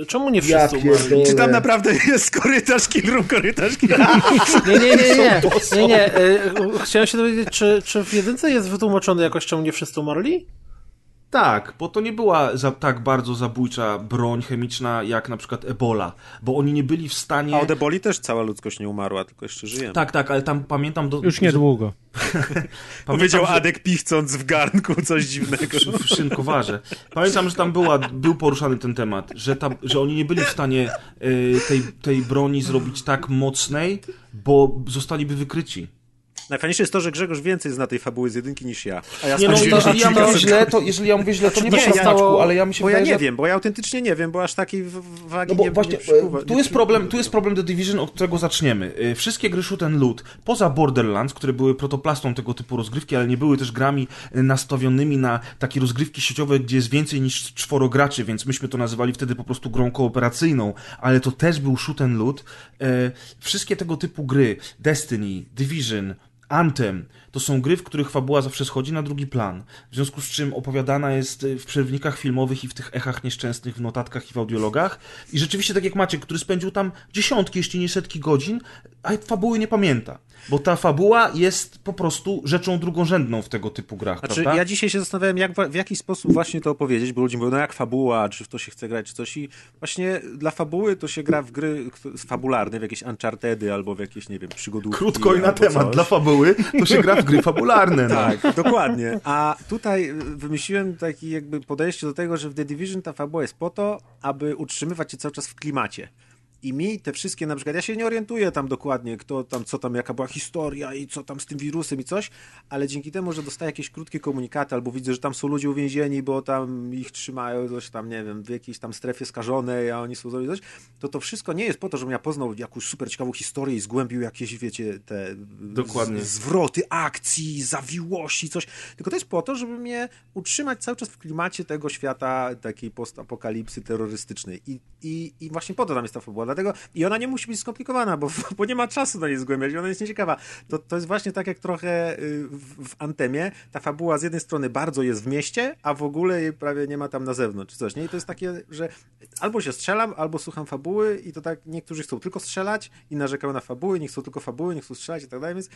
Speaker 3: Y, Czemu nie wszyscy umarli?
Speaker 2: Czy tam naprawdę jest korytarz, room, korytarz, kill room?
Speaker 3: Nie, nie, nie, nie. nie, nie. Chciałem się dowiedzieć, czy, czy w jedynce jest wytłumaczone jakoś, czemu nie wszyscy umarli?
Speaker 1: Tak, bo to nie była za, tak bardzo zabójcza broń chemiczna jak na przykład Ebola, bo oni nie byli w stanie...
Speaker 2: A od eboli też cała ludzkość nie umarła, tylko jeszcze żyjemy.
Speaker 1: Tak, tak, ale tam pamiętam... Do,
Speaker 7: Już niedługo.
Speaker 2: Powiedział
Speaker 1: że-
Speaker 2: Adek pichcąc w garnku coś dziwnego.
Speaker 1: w, w szynkowarze. Pamiętam, że tam była, był poruszany ten temat, że, tam, że oni nie byli w stanie y, tej, tej broni zrobić tak mocnej, bo zostaliby wykryci.
Speaker 2: Najfajniejsze jest to, że Grzegorz więcej zna tej fabuły z jedynki niż ja. A ja
Speaker 1: Nie no,
Speaker 2: spędziłem
Speaker 1: jeżeli ja mówię źle, to, jeżeli ja mówię źle, to nie
Speaker 2: Nie,
Speaker 1: proszę
Speaker 2: ja-
Speaker 1: ale ja mi się
Speaker 2: Bo ja
Speaker 1: wydaje,
Speaker 2: nie
Speaker 1: że...
Speaker 2: wiem, bo ja autentycznie nie wiem, bo aż takiej wagi
Speaker 1: No bo
Speaker 2: nie,
Speaker 1: właśnie,
Speaker 2: nie przykuwa.
Speaker 1: e, tu jest problem, tu jest problem The Division, od którego zaczniemy. E, Wszystkie gry shoot and loot, poza Borderlands, które były protoplastą tego typu rozgrywki, ale nie były też grami e, nastawionymi na takie rozgrywki sieciowe, gdzie jest więcej niż czworo graczy, więc myśmy to nazywali wtedy po prostu grą kooperacyjną, ale to też był shoot and loot. Wszystkie tego typu gry, Destiny, Division, Anthem, To są gry, w których fabuła zawsze schodzi na drugi plan. W związku z czym opowiadana jest w przerwnikach filmowych i w tych echach nieszczęsnych, w notatkach i w audiologach. I rzeczywiście, tak jak Maciek, który spędził tam dziesiątki, jeśli nie setki godzin, a fabuły nie pamięta. Bo ta fabuła jest po prostu rzeczą drugorzędną w tego typu grach,
Speaker 2: Znaczy,
Speaker 1: prawda?
Speaker 2: ja dzisiaj się zastanawiałem, jak, w jaki sposób właśnie to opowiedzieć, bo ludzie mówią, no jak fabuła, czy w to się chce grać, czy coś i właśnie dla fabuły to się gra w gry fabularne, w jakieś Unchartedy albo w jakieś, nie wiem, przygodówki.
Speaker 1: Krótko i na temat.
Speaker 2: coś.
Speaker 1: Dla fabuły to się gra w gry fabularne. No.
Speaker 2: Tak, dokładnie. A tutaj y, wymyśliłem takie jakby podejście do tego, że w The Division ta fabuła jest po to, aby utrzymywać cię cały czas w klimacie. I mi te wszystkie, na przykład, ja się nie orientuję tam dokładnie, kto tam, co tam, jaka była historia i co tam z tym wirusem i coś, ale dzięki temu, że dostaję jakieś krótkie komunikaty, albo widzę, że tam są ludzie uwięzieni, bo tam ich trzymają coś tam, nie wiem, w jakiejś tam strefie skażonej, a oni są zrobić coś, to to wszystko nie jest po to, żebym ja poznał jakąś super ciekawą historię i zgłębił jakieś, wiecie, te
Speaker 1: Dokładnie.
Speaker 2: zwroty akcji, zawiłości, coś, tylko to jest po to, żeby mnie utrzymać cały czas w klimacie tego świata takiej postapokalipsy terrorystycznej. I, i, i właśnie po to tam jest ta fabuła, dlatego i ona nie musi być skomplikowana, bo, bo nie ma czasu na niej zgłębiać, ona jest nieciekawa. To, to jest właśnie tak jak trochę y, w, w Antemie, ta fabuła z jednej strony bardzo jest w mieście, a w ogóle jej prawie nie ma tam na zewnątrz, czy coś, nie? I to jest takie, że albo się strzelam, albo słucham fabuły i to tak niektórzy chcą tylko strzelać i narzekają na fabuły, nie chcą tylko fabuły, nie chcą strzelać i tak dalej, więc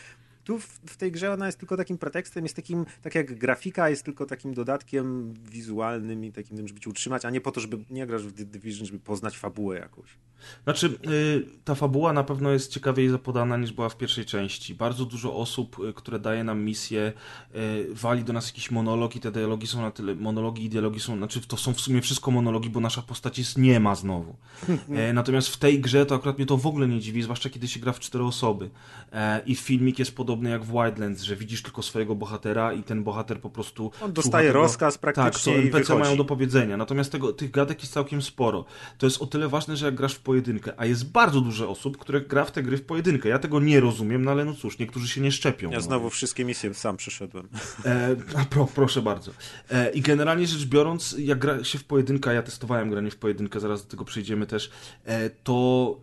Speaker 2: tu w, w tej grze ona jest tylko takim pretekstem, jest takim, tak jak grafika jest tylko takim dodatkiem wizualnym i takim, żeby cię utrzymać, a nie po to, żeby nie grasz w The Division, żeby poznać fabułę jakąś.
Speaker 1: Znaczy, y, ta fabuła na pewno jest ciekawiej zapodana niż była w pierwszej części. Bardzo dużo osób, y, które daje nam misję, y, wali do nas jakiś monolog i te dialogi są na tyle, monologi i dialogi są, znaczy to są w sumie wszystko monologi, bo nasza postać jest nie ma znowu. E, Natomiast w tej grze to akurat mnie to w ogóle nie dziwi, zwłaszcza kiedy się gra w cztery osoby. E, I filmik jest podobny jak w Wildlands, że widzisz tylko swojego bohatera i ten bohater po prostu...
Speaker 2: On dostaje
Speaker 1: tego-
Speaker 2: rozkaz praktycznie
Speaker 1: Tak, co NPC
Speaker 2: wychodzi.
Speaker 1: mają do powiedzenia. Natomiast tego, tych gadek jest całkiem sporo. To jest o tyle ważne, że jak grasz w pojedynkę, a jest bardzo dużo osób, które gra w te gry w pojedynkę. Ja tego nie rozumiem, no ale no cóż, niektórzy się nie szczepią.
Speaker 2: Ja
Speaker 1: no.
Speaker 2: znowu wszystkie misje sam przeszedłem.
Speaker 1: E, pro, proszę bardzo. E, I generalnie rzecz biorąc, jak gra się w pojedynkę, ja testowałem granie w pojedynkę, zaraz do tego przejdziemy też, e, to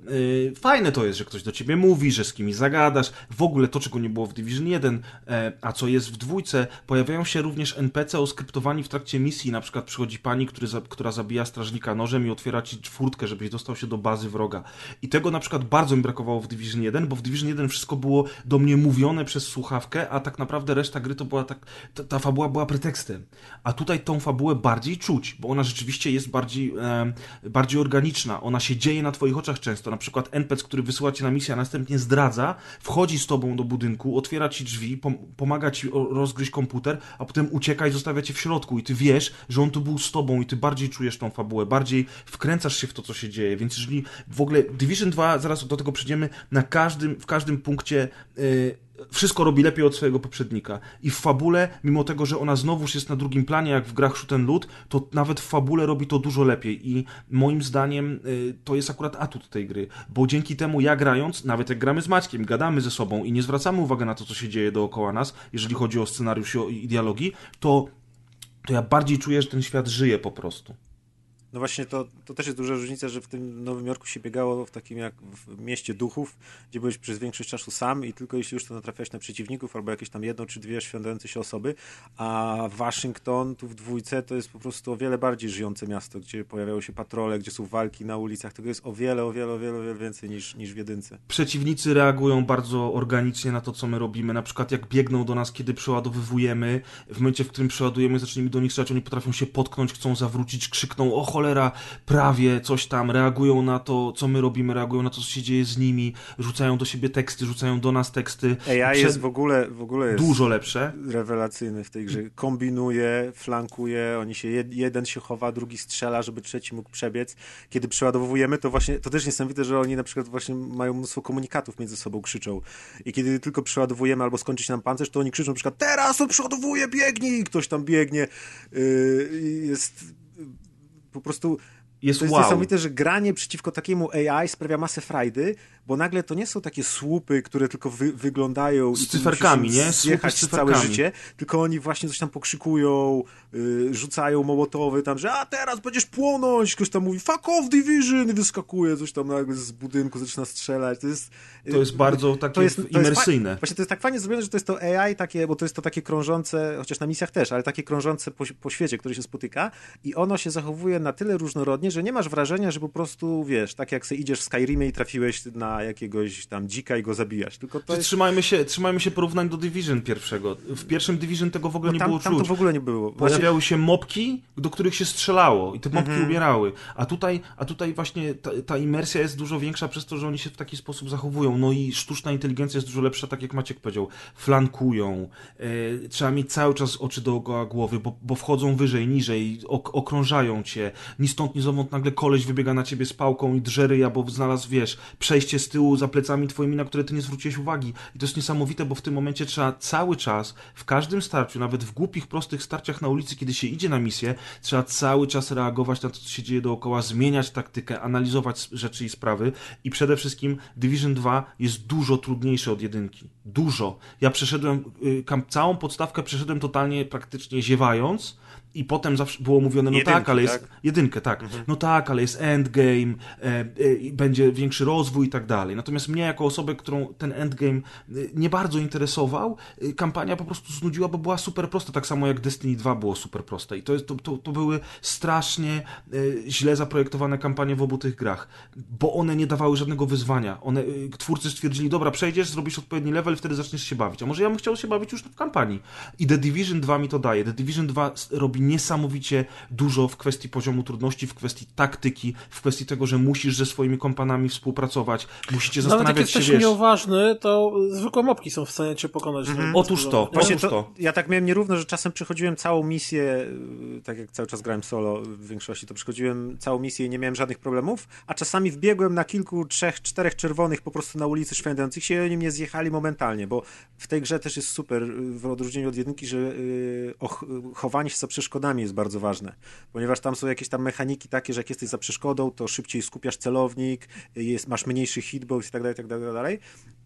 Speaker 1: e, fajne to jest, że ktoś do ciebie mówi, że z kimś zagadasz. W ogóle to, czego nie było w Division 1, e, a co jest w dwójce, pojawiają się również NPC oskryptowani w trakcie misji. Na przykład przychodzi pani, który która zabija strażnika nożem i otwiera ci furtkę, żebyś dostał się do bazy wroga. I tego na przykład bardzo mi brakowało w Division 1, bo w Division 1 wszystko było do mnie mówione przez słuchawkę, a tak naprawdę reszta gry to była tak, ta, ta fabuła była pretekstem. A tutaj tą fabułę bardziej czuć, bo ona rzeczywiście jest bardziej, em, bardziej organiczna. Ona się dzieje na twoich oczach często. Na przykład NPC, który wysyła cię na misję, a następnie zdradza, wchodzi z tobą do budynku, otwiera ci drzwi, pom pomaga ci rozgryźć komputer, a potem ucieka i zostawia cię w środku i ty wiesz, że on tu był z tobą i ty bardziej czujesz tą fabułę, bardziej wkręcasz się w to, co się dzieje. Więc jeżeli w ogóle Division 2, zaraz do tego przejdziemy, na każdym, w każdym punkcie yy, wszystko robi lepiej od swojego poprzednika. I w fabule, mimo tego, że ona znowuż jest na drugim planie, jak w grach Shoot Loot, to nawet w fabule robi to dużo lepiej. I moim zdaniem y, to jest akurat atut tej gry, bo dzięki temu ja grając, nawet jak gramy z Maćkiem, gadamy ze sobą i nie zwracamy uwagi na to, co się dzieje dookoła nas, jeżeli chodzi o scenariusz i dialogi, to, to ja bardziej czuję, że ten świat żyje po prostu.
Speaker 2: No właśnie, to, to też jest duża różnica, że w tym Nowym Jorku się biegało w takim jak w mieście duchów, gdzie byłeś przez większość czasu sam i tylko jeśli już to natrafiałeś na przeciwników albo jakieś tam jedną czy dwie świętujące się osoby, a Waszyngton tu w dwójce to jest po prostu o wiele bardziej żyjące miasto, gdzie pojawiają się patrole, gdzie są walki na ulicach, tego jest o wiele, o wiele, o wiele, o wiele więcej niż, niż w jedynce.
Speaker 1: przeciwnicy reagują bardzo organicznie na to, co my robimy. Na przykład jak biegną do nas, kiedy przeładowywujemy, w momencie, w którym przeładujemy, zaczniemy do nich strzelać, oni potrafią się potknąć, chcą zawrócić, krzykną o cholera, prawie, coś tam, reagują na to, co my robimy, reagują na to, co się dzieje z nimi, rzucają do siebie teksty, rzucają do nas teksty.
Speaker 2: AI
Speaker 1: Przed-
Speaker 2: jest w ogóle, w ogóle jest
Speaker 1: Dużo lepsze.
Speaker 2: rewelacyjny w tej grze. Kombinuje, flankuje, oni się jed, jeden się chowa, drugi strzela, żeby trzeci mógł przebiec. Kiedy przeładowujemy, to właśnie to też niesamowite, że oni na przykład właśnie mają mnóstwo komunikatów między sobą, krzyczą. I kiedy tylko przeładowujemy albo skończy się nam pancerz, to oni krzyczą na przykład teraz on przeładowuje, biegnij! I ktoś tam biegnie. Yy, jest po prostu
Speaker 1: Jest
Speaker 2: to jest
Speaker 1: wow.
Speaker 2: niesamowite, że granie przeciwko takiemu AI sprawia masę frajdy, bo nagle to nie są takie słupy, które tylko wy, wyglądają
Speaker 1: Z
Speaker 2: i
Speaker 1: cyferkami, nie?
Speaker 2: Zjechać
Speaker 1: z
Speaker 2: całe życie, tylko oni właśnie coś tam pokrzykują, y, rzucają mołotowy tam, że a teraz będziesz płonąć, ktoś tam mówi fuck off Division i wyskakuje coś tam nagle z budynku, zaczyna strzelać, to jest... y,
Speaker 1: To jest bardzo takie
Speaker 2: to jest, to jest
Speaker 1: imersyjne.
Speaker 2: fa- właśnie to jest tak fajnie zrobione, że to jest to AI takie, bo to jest to takie krążące, chociaż na misjach też, ale takie krążące po, po świecie, które się spotyka i ono się zachowuje na tyle różnorodnie, że nie masz wrażenia, że po prostu, wiesz, tak jak sobie idziesz w Skyrimie i trafiłeś na jakiegoś tam dzika i go zabijasz, tylko to jest...
Speaker 1: Trzymajmy się, trzymajmy się porównań do Division pierwszego. W pierwszym Division tego w ogóle
Speaker 2: No
Speaker 1: nie
Speaker 2: tam,
Speaker 1: było
Speaker 2: tam to
Speaker 1: czuć.
Speaker 2: w ogóle nie było. Właśnie,
Speaker 1: Pojawiały się mopki, do których się strzelało i te mopki
Speaker 2: Mhm.
Speaker 1: umierały. A tutaj, a tutaj właśnie ta, ta imersja jest dużo większa przez to, że oni się w taki sposób zachowują. No i sztuczna inteligencja jest dużo lepsza, tak jak Maciek powiedział. Flankują. E, trzeba mieć cały czas oczy dookoła głowy, bo, bo wchodzą wyżej, niżej, ok, okrążają cię. Ni stąd, ni zowąd nagle koleś wybiega na ciebie z pałką i drze ryja, bo znalazł, wiesz, przejście z tyłu za plecami twoimi, na które ty nie zwróciłeś uwagi. I to jest niesamowite, bo w tym momencie trzeba cały czas, w każdym starciu, nawet w głupich, prostych starciach na ulicy, kiedy się idzie na misję, trzeba cały czas reagować na to, co się dzieje dookoła, zmieniać taktykę, analizować rzeczy i sprawy. I przede wszystkim Division 2 jest dużo trudniejszy od jedynki. Dużo. Ja przeszedłem, y, całą podstawkę przeszedłem totalnie, praktycznie ziewając. I potem zawsze było mówione, no tak, ale jest.
Speaker 2: tak?
Speaker 1: Jedynkę, tak. No tak, ale jest endgame, e, e, będzie większy rozwój i tak dalej. Natomiast mnie, jako osobę, którą ten endgame e, nie bardzo interesował, e, kampania po prostu znudziła, bo była super prosta, tak samo jak Destiny 2 było super proste. I to, jest, to, to, to były strasznie e, źle zaprojektowane kampanie w obu tych grach, bo one nie dawały żadnego wyzwania. One, e, twórcy stwierdzili, dobra, przejdziesz, zrobisz odpowiedni level, wtedy zaczniesz się bawić. A może ja bym chciał się bawić już w kampanii. I The Division 2 mi to daje. The Division 2 s- robi niesamowicie dużo w kwestii poziomu trudności, w kwestii taktyki, w kwestii tego, że musisz ze swoimi kompanami współpracować, musicie
Speaker 3: Nawet jak
Speaker 1: zastanawiać się,
Speaker 3: jesteś
Speaker 1: wiesz...
Speaker 3: nieuważny, to zwykłe mopki są w stanie cię pokonać.
Speaker 2: Mhm.
Speaker 1: Otóż to?
Speaker 2: Właśnie
Speaker 1: Otóż
Speaker 2: to,
Speaker 1: to.
Speaker 2: ja tak miałem nierówno, że czasem przechodziłem całą misję, y, tak jak cały czas grałem solo w większości, to przechodziłem całą misję i nie miałem żadnych problemów, a czasami wbiegłem na kilku, trzech, czterech czerwonych po prostu na ulicy szwendających się i oni mnie zjechali momentalnie, bo w tej grze też jest super, y, w odróżnieniu od jedynki, że y, och, y, chowanie się za przeszkodami jest bardzo ważne, ponieważ tam są jakieś tam mechaniki takie, że jak jesteś za przeszkodą, to szybciej skupiasz celownik, jest, masz mniejszy hitbox i tak dalej, tak dalej, tak dalej.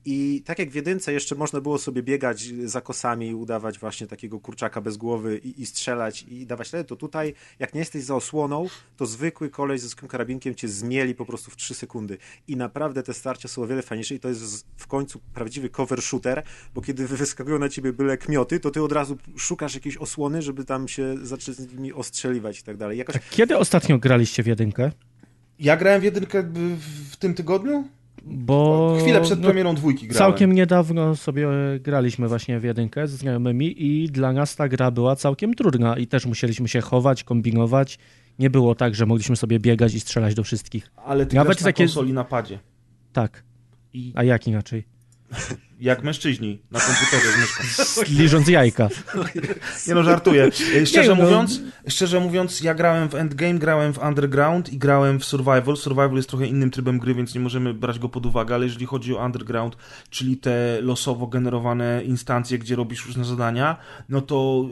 Speaker 2: I tak jak w jedynce jeszcze można było sobie biegać za kosami i udawać właśnie takiego kurczaka bez głowy i, i strzelać i dawać rady, to tutaj jak nie jesteś za osłoną, to zwykły koleś ze zwykłym karabinkiem cię zmieli po prostu w 3 sekundy. I naprawdę te starcia są o wiele fajniejsze i to jest w końcu prawdziwy cover shooter, bo kiedy wyskakują na ciebie byle kmioty, to ty od razu szukasz jakiejś osłony, żeby tam się zacząć z nimi ostrzeliwać i tak dalej. Jakoś
Speaker 7: A kiedy ostatnio graliście w jedynkę?
Speaker 1: Ja grałem w jedynkę w, tym tygodniu?
Speaker 7: Bo
Speaker 1: Chwilę przed
Speaker 7: no,
Speaker 1: premierą dwójki grałem.
Speaker 7: całkiem niedawno sobie graliśmy właśnie w jedynkę ze znajomymi i dla nas ta gra była całkiem trudna i też musieliśmy się chować, kombinować. Nie było tak, że mogliśmy sobie biegać i strzelać do wszystkich.
Speaker 1: Ale ty
Speaker 7: Nawet
Speaker 1: Nawet grasz na
Speaker 7: takie-
Speaker 1: konsoli na padzie.
Speaker 7: Tak.
Speaker 1: I
Speaker 7: A jak inaczej?
Speaker 1: jak mężczyźni na komputerze z myszką.
Speaker 7: Liżąc jajka.
Speaker 1: Nie no, żartuję. Szczerze
Speaker 7: Nie, no.
Speaker 1: mówiąc, szczerze mówiąc, ja grałem w Endgame, grałem w Underground i grałem w Survival. Survival jest trochę innym trybem gry, więc nie możemy brać go pod uwagę, ale jeżeli chodzi o Underground, czyli te losowo generowane instancje, gdzie robisz różne zadania, no to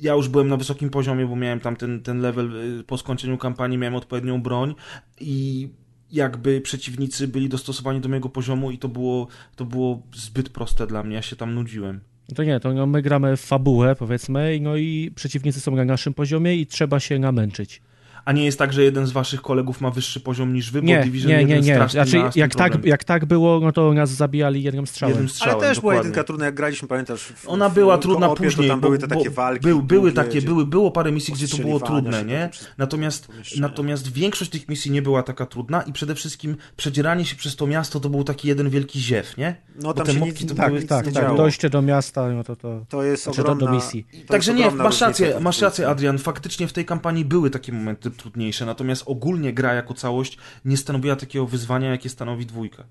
Speaker 1: ja już byłem na wysokim poziomie, bo miałem tam ten, ten level y, po skończeniu kampanii, miałem odpowiednią broń i jakby przeciwnicy byli dostosowani do mojego poziomu i to było, to było zbyt proste dla mnie, ja się tam nudziłem.
Speaker 7: To nie, to no, my gramy w fabułę, powiedzmy, no i przeciwnicy są na naszym poziomie i trzeba się namęczyć.
Speaker 1: A nie jest tak, że jeden z waszych kolegów ma wyższy poziom niż wy, bo
Speaker 7: Nie,
Speaker 1: Division
Speaker 7: nie,
Speaker 1: 1
Speaker 7: nie, nie.
Speaker 1: strasznie
Speaker 7: Znaczy, jak tak, jak tak było, no to nas zabijali jednym strzałem.
Speaker 1: Jednym strzałem,
Speaker 2: Ale też była
Speaker 1: dokładnie.
Speaker 2: jedynka trudna, jak graliśmy, pamiętasz? W,
Speaker 1: Ona była
Speaker 2: w
Speaker 1: trudna
Speaker 2: koopie,
Speaker 1: później,
Speaker 2: tam
Speaker 1: bo,
Speaker 2: były te takie
Speaker 1: bo
Speaker 2: walki.
Speaker 1: Był, były takie,
Speaker 2: gdzie-
Speaker 1: były, było parę misji, gdzie to było trudne, nie? Natomiast, natomiast większość tych misji nie była taka trudna i przede wszystkim przedzieranie się przez to miasto to był taki jeden wielki ziew, nie?
Speaker 2: No
Speaker 1: Bo
Speaker 2: tam
Speaker 1: te
Speaker 2: się
Speaker 1: mopki
Speaker 2: nic,
Speaker 1: to
Speaker 7: Tak,
Speaker 1: były-
Speaker 2: nic
Speaker 7: tak,
Speaker 2: nie
Speaker 7: tak.
Speaker 2: działo.
Speaker 7: Dojście do miasta, no to to...
Speaker 2: To jest
Speaker 7: Znaczy, do-
Speaker 2: ogromna...
Speaker 7: do misji.
Speaker 1: Także nie, masz rację Adrian, faktycznie w tej kampanii były takie momenty trudniejsze, natomiast ogólnie gra jako całość nie stanowiła takiego wyzwania, jakie stanowi dwójka.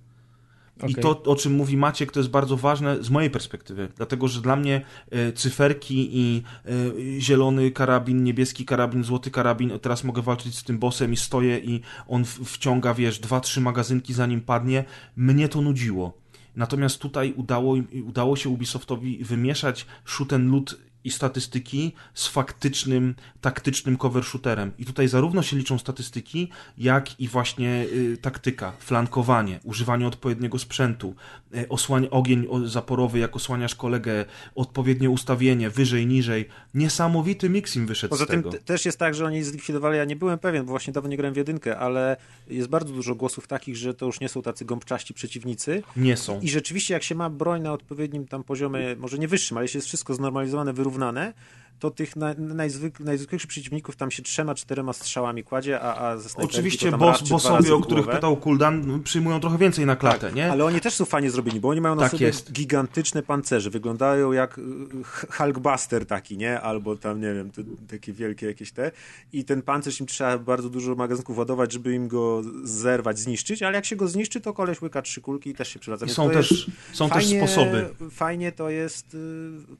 Speaker 1: I
Speaker 7: Okej.
Speaker 1: to, o czym mówi Maciek, to jest bardzo ważne z mojej perspektywy, dlatego że dla mnie e, cyferki i e, zielony karabin, niebieski karabin, złoty karabin, teraz mogę walczyć z tym bossem i stoję i on wciąga, wiesz, dwa, trzy magazynki zanim padnie, mnie to nudziło. Natomiast tutaj udało, udało się Ubisoftowi wymieszać shoot and loot i statystyki z faktycznym, taktycznym cover shooterem. I tutaj zarówno się liczą statystyki, jak i właśnie y, taktyka, flankowanie, używanie odpowiedniego sprzętu, y, osłania, ogień zaporowy, jak osłaniasz kolegę, odpowiednie ustawienie, wyżej, niżej. Niesamowity mix im wyszedł
Speaker 2: Poza
Speaker 1: z
Speaker 2: tym
Speaker 1: tego.
Speaker 2: też jest tak, że oni zlikwidowali, ja nie byłem pewien, bo właśnie dawno nie grałem w jedynkę, ale jest bardzo dużo głosów takich, że to już nie są tacy gąbczaści przeciwnicy.
Speaker 1: Nie są.
Speaker 2: I rzeczywiście jak się ma broń na odpowiednim tam poziomie, może nie wyższym, ale jeśli jest wszystko znormalizowane, wyrównane, to tych na, najzwyk, najzwyklejszych przeciwników tam się trzema, czterema strzałami kładzie, a, a ze
Speaker 1: Oczywiście boss, bossowie, o których pytał Kuldan, przyjmują trochę więcej na klatę,
Speaker 2: Tak,
Speaker 1: nie?
Speaker 2: Ale oni też są fajnie zrobieni, bo oni mają na
Speaker 1: Tak
Speaker 2: sobie
Speaker 1: jest.
Speaker 2: gigantyczne pancerze. Wyglądają jak y, Hulkbuster taki, nie? Albo tam, nie wiem, te, takie wielkie jakieś te. I ten pancerz im trzeba bardzo dużo magazynków ładować, żeby im go zerwać, zniszczyć, ale jak się go zniszczy, to koleś łyka trzy kulki i też się przywraca.
Speaker 1: I są też,
Speaker 2: jest
Speaker 1: są
Speaker 2: fajnie,
Speaker 1: też sposoby.
Speaker 2: Fajnie to jest y,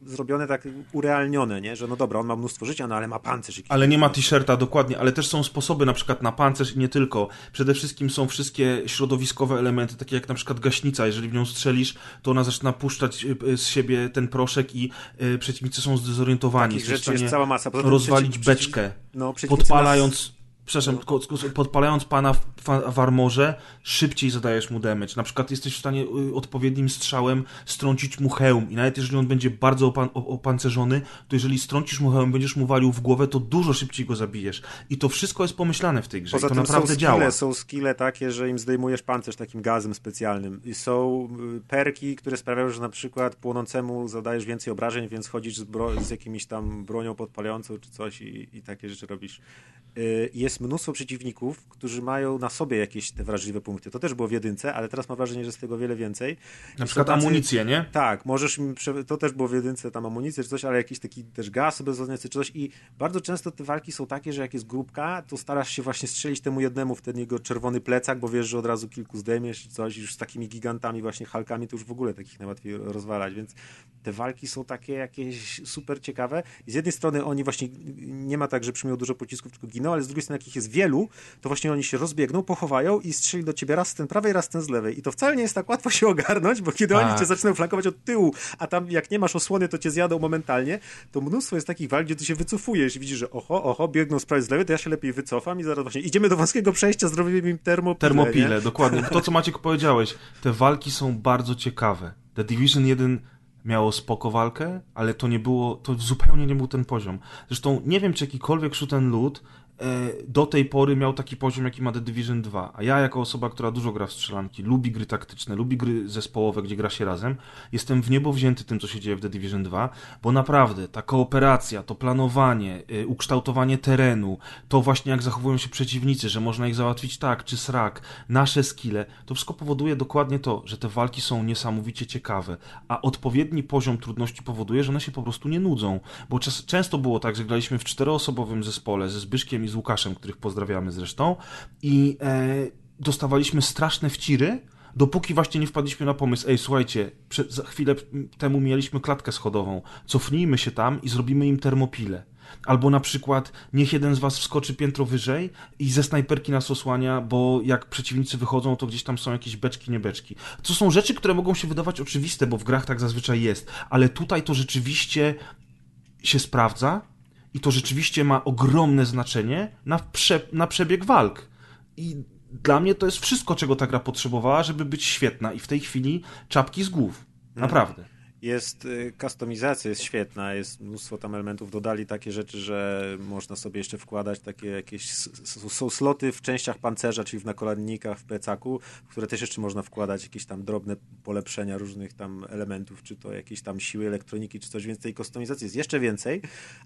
Speaker 2: zrobione tak urealnione, nie? Że no dobra, on ma mnóstwo życia, no ale ma pancerz.
Speaker 1: Ale nie ma t-shirta, dokładnie, ale też są sposoby na przykład na pancerz i nie tylko. Przede wszystkim są wszystkie środowiskowe elementy, takie jak na przykład gaśnica. Jeżeli w nią strzelisz, to ona zaczyna puszczać y, z siebie ten proszek i y, przeciwnicy są zdezorientowani.
Speaker 2: Takich rzeczy jest cała masa. Poza
Speaker 1: rozwalić
Speaker 2: przeciw-
Speaker 1: beczkę,
Speaker 2: No,
Speaker 1: podpalając... Przepraszam, podpalając pana w, armorze, szybciej zadajesz mu damage. Na przykład jesteś w stanie y, odpowiednim strzałem strącić mu hełm i nawet jeżeli on będzie bardzo opan- opancerzony, to jeżeli strącisz mu hełm, będziesz mu walił w głowę, to dużo szybciej go zabijesz. I to wszystko jest pomyślane w tej grze
Speaker 2: Poza
Speaker 1: i to naprawdę
Speaker 2: są skille,
Speaker 1: działa.
Speaker 2: są skille takie, że im zdejmujesz pancerz takim gazem specjalnym. I są y, perki, które sprawiają, że na przykład płonącemu zadajesz więcej obrażeń, więc chodzisz z, z jakimiś tam bronią podpalającą czy coś i, i takie rzeczy robisz. Y, Jest mnóstwo przeciwników, którzy mają na sobie jakieś te wrażliwe punkty. To też było w jedynce, ale teraz mam wrażenie, że jest tego wiele więcej.
Speaker 1: Na
Speaker 2: I
Speaker 1: przykład
Speaker 2: tacy-
Speaker 1: amunicję, nie?
Speaker 2: tak, możesz to też było w jedynce tam amunicję czy coś, ale jakiś taki też gaz bezwodnicy czy coś i bardzo często te walki są takie, że jak jest grupka, to starasz się właśnie strzelić temu jednemu w ten jego czerwony plecak, bo wiesz, że od razu kilku zdejmiesz coś, już z takimi gigantami właśnie Halkami to już w ogóle takich najłatwiej rozwalać, więc te walki są takie jakieś super ciekawe i z jednej strony oni właśnie, nie ma tak, że przyjmują dużo pocisków, tylko giną, ale z drugiej strony jak ich jest wielu, to właśnie oni się rozbiegną, pochowają i strzeli do ciebie raz z ten prawej, raz z ten z lewej i to wcale nie jest tak łatwo się ogarnąć, bo kiedy oni
Speaker 1: Tak.
Speaker 2: cię zaczynają flankować od tyłu, a tam jak nie masz osłony, to cię zjadą momentalnie, to mnóstwo jest takich walk, gdzie ty się wycofujesz i widzisz, że oho, oho, biegną z prawej z lewej, to ja się lepiej wycofam i zaraz właśnie idziemy do wąskiego przejścia, zrobimy im termopilę.
Speaker 1: Termopile,
Speaker 2: nie?
Speaker 1: dokładnie. To, co Maciek powiedziałeś, te walki są bardzo ciekawe. The Division 1 miało spoko walkę, ale to nie było, to zupełnie nie był ten poziom. Zresztą nie wiem, czy jakikolwiek shoot and loot do tej pory miał taki poziom, jaki ma The Division 2. A ja, jako osoba, która dużo gra w strzelanki, lubi gry taktyczne, lubi gry zespołowe, gdzie gra się razem, jestem w niebo wzięty tym, co się dzieje w The Division 2, bo naprawdę ta kooperacja, to planowanie, y, ukształtowanie terenu, to właśnie jak zachowują się przeciwnicy, że można ich załatwić tak czy srak, nasze skille, to wszystko powoduje dokładnie to, że te walki są niesamowicie ciekawe, a odpowiedni poziom trudności powoduje, że one się po prostu nie nudzą, bo często było tak, że graliśmy w czteroosobowym zespole ze Zbyszkiem i z Łukaszem, których pozdrawiamy zresztą i e, dostawaliśmy straszne wciry, dopóki właśnie nie wpadliśmy na pomysł, ej, słuchajcie, prze, za chwilę temu mieliśmy klatkę schodową, cofnijmy się tam i zrobimy im termopile. Albo na przykład, niech jeden z was wskoczy piętro wyżej i ze snajperki nas osłania, bo jak przeciwnicy wychodzą, to gdzieś tam są jakieś beczki, nie beczki. To są rzeczy, które mogą się wydawać oczywiste, bo w grach tak zazwyczaj jest, ale tutaj to rzeczywiście się sprawdza i to rzeczywiście ma ogromne znaczenie na, prze, na przebieg walk. I dla mnie to jest wszystko, czego ta gra potrzebowała, żeby być świetna. I w tej chwili czapki z głów. Naprawdę.
Speaker 2: Jest y, kustomizacja, jest świetna, jest mnóstwo tam elementów. Dodali takie rzeczy, że można sobie jeszcze wkładać takie jakieś. Są sloty w częściach pancerza, czyli w nakoladnikach, w plecaku, w które też jeszcze można wkładać jakieś tam drobne polepszenia różnych tam elementów, czy to jakieś tam siły elektroniki, czy coś, więc tej kustomizacji jest jeszcze więcej,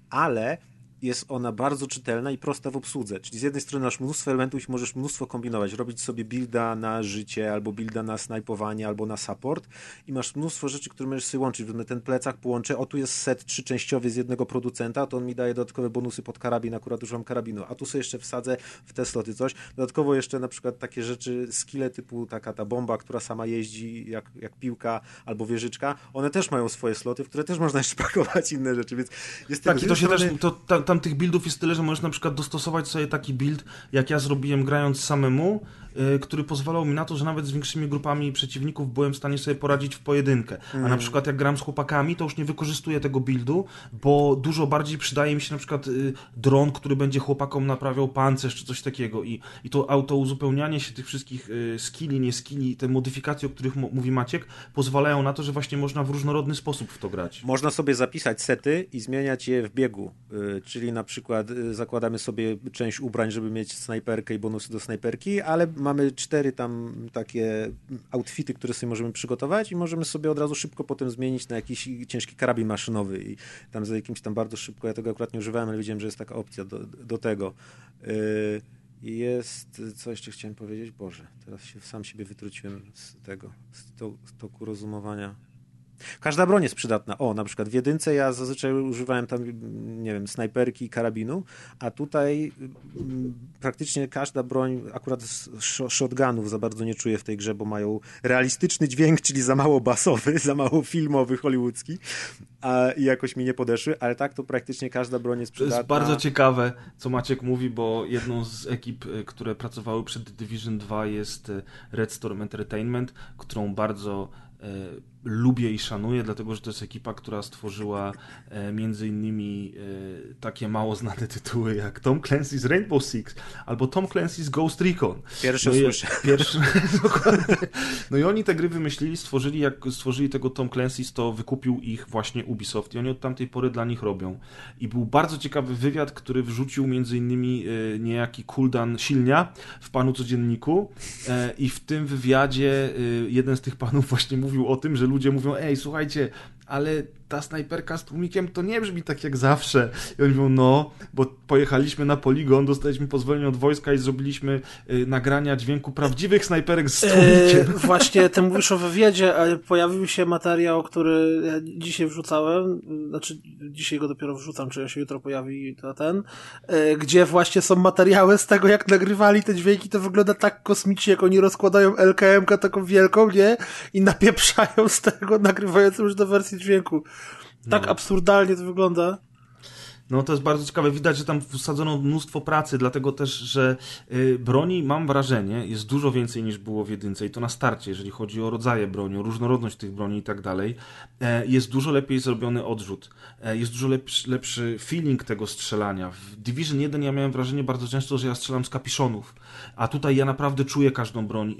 Speaker 2: ale jest ona bardzo czytelna i prosta w obsłudze. Czyli z jednej strony masz mnóstwo elementów i możesz mnóstwo kombinować, robić sobie builda na życie, albo builda na snajpowanie, albo na support. I masz mnóstwo rzeczy, które możesz sobie łączyć. Ten plecak połączę, o tu jest set trzyczęściowy z jednego producenta, to on mi daje dodatkowe bonusy pod karabin, akurat używam karabinu, a tu sobie jeszcze wsadzę w te sloty coś. Dodatkowo jeszcze na przykład takie rzeczy, skille typu taka ta bomba, która sama jeździ jak, jak piłka albo wieżyczka, one też mają swoje sloty, w które też można jeszcze pakować inne rzeczy, więc jest
Speaker 1: Tak, i to się
Speaker 2: jednej
Speaker 1: też,
Speaker 2: strony-
Speaker 1: to, tam, tam tych buildów jest tyle, że możesz na przykład dostosować sobie taki build, jak ja zrobiłem grając samemu, który pozwalał mi na to, że nawet z większymi grupami przeciwników byłem w stanie sobie poradzić w pojedynkę. A
Speaker 2: Mm.
Speaker 1: na przykład jak gram z chłopakami, to już nie wykorzystuję tego buildu, bo dużo bardziej przydaje mi się na przykład y, dron, który będzie chłopakom naprawiał pancerz czy coś takiego i, i to auto uzupełnianie się tych wszystkich y, skilli, nie skilli, te modyfikacje, o których mówi Maciek, pozwalają na to, że właśnie można w różnorodny sposób w to grać.
Speaker 2: Można sobie zapisać sety i zmieniać je w biegu. Y, Czyli na przykład y, zakładamy sobie część ubrań, żeby mieć snajperkę i bonusy do snajperki, ale mamy cztery tam takie outfity, które sobie możemy przygotować i możemy sobie od razu szybko potem zmienić na jakiś ciężki karabin maszynowy i tam za jakimś tam bardzo szybko, ja tego akurat nie używałem, ale widziałem, że jest taka opcja do, do tego. Y, I jest, co jeszcze chciałem powiedzieć? Boże, teraz się sam siebie wytruciłem z tego, z, to, z toku rozumowania. Każda broń jest przydatna. O, na przykład w jedynce ja zazwyczaj używałem tam, nie wiem, snajperki i karabinu, a tutaj mm, praktycznie każda broń, akurat shotgunów za bardzo nie czuję w tej grze, bo mają realistyczny dźwięk, czyli za mało basowy, za mało filmowy, hollywoodzki, a i jakoś mi nie podeszły, ale tak to praktycznie każda broń jest
Speaker 1: To
Speaker 2: przydatna.
Speaker 1: jest bardzo ciekawe, co Maciek mówi, bo jedną z ekip, y, które pracowały przed Division 2 jest y, Red Storm Entertainment, którą bardzo e, lubię i szanuję, dlatego że to jest ekipa, która stworzyła e, między innymi e, takie mało znane tytuły jak Tom Clancy's Rainbow Six albo Tom Clancy's Ghost Recon.
Speaker 2: Pierwsze
Speaker 1: no
Speaker 2: słyszę.
Speaker 1: Pierwszy. No i oni te gry wymyślili, stworzyli, jak stworzyli tego Tom Clancy's, to wykupił ich właśnie Ubisoft i oni od tamtej pory dla nich robią. I był bardzo ciekawy wywiad, który wrzucił między innymi e, niejaki Kuldan Silnia w Panu Codzienniku e, i w tym wywiadzie e, jeden z tych panów właśnie mówił o tym, że ludzie mówią, ej, słuchajcie, ale ta snajperka z tłumikiem to nie brzmi tak jak zawsze. I oni mówią, no, bo pojechaliśmy na poligon, dostaliśmy pozwolenie od wojska i zrobiliśmy y, nagrania dźwięku prawdziwych snajperek z
Speaker 3: E,
Speaker 1: tłumikiem.
Speaker 3: właśnie, ty mówisz o wywiadzie, ale pojawił się materiał, który ja dzisiaj wrzucałem, znaczy dzisiaj go dopiero wrzucam, czy on się jutro pojawi, to ten, e, gdzie właśnie są materiały z tego, jak nagrywali te dźwięki, to wygląda tak kosmicznie, jak oni rozkładają LKM-kę taką wielką, nie? I napieprzają z tego, nagrywając już do wersji dźwięku. Tak absurdalnie to wygląda.
Speaker 1: No to jest bardzo ciekawe. Widać, że tam wsadzono mnóstwo pracy, dlatego też, że y, broni, mam wrażenie, jest dużo więcej niż było w jedynce i to na starcie, jeżeli chodzi o rodzaje broni, o różnorodność tych broni i tak dalej. E, Jest dużo lepiej zrobiony odrzut. E, Jest dużo lepszy, lepszy feeling tego strzelania. W Division 1 ja miałem wrażenie bardzo często, że ja strzelam z kapiszonów, a tutaj ja naprawdę czuję każdą broń.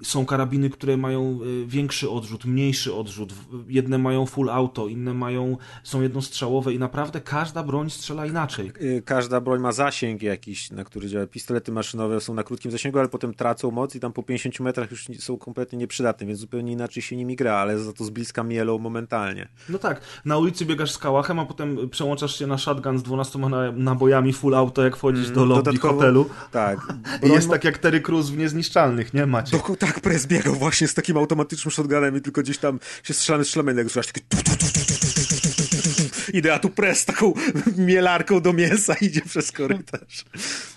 Speaker 1: E, Są karabiny, które mają większy odrzut, mniejszy odrzut. Jedne mają full auto, inne mają, są jednostrzałowe i naprawdę każda broń strzela inaczej.
Speaker 2: Y, Każda broń ma zasięg jakiś, na który działa. Pistolety maszynowe są na krótkim zasięgu, ale potem tracą moc i tam po 50 metrach już są kompletnie nieprzydatne, więc zupełnie inaczej się nimi gra, ale za to z bliska mielą momentalnie.
Speaker 1: No tak, na ulicy biegasz z kałachem, a potem przełączasz się na shotgun z 12 na- nabojami full auto, jak wchodzisz do lobby
Speaker 2: Dodatkowo-
Speaker 1: hotelu.
Speaker 2: Tak.
Speaker 1: I
Speaker 2: Broń
Speaker 1: jest
Speaker 2: ma-
Speaker 1: tak jak Terry Crews w Niezniszczalnych, nie macie?
Speaker 2: Doko, tak, Prez biegał właśnie z takim automatycznym shotgunem i tylko gdzieś tam się strzelamy, strzelamy, jak słychać takie Idę, a tu Prez taką mielarką do mięsa idzie przez korytarz.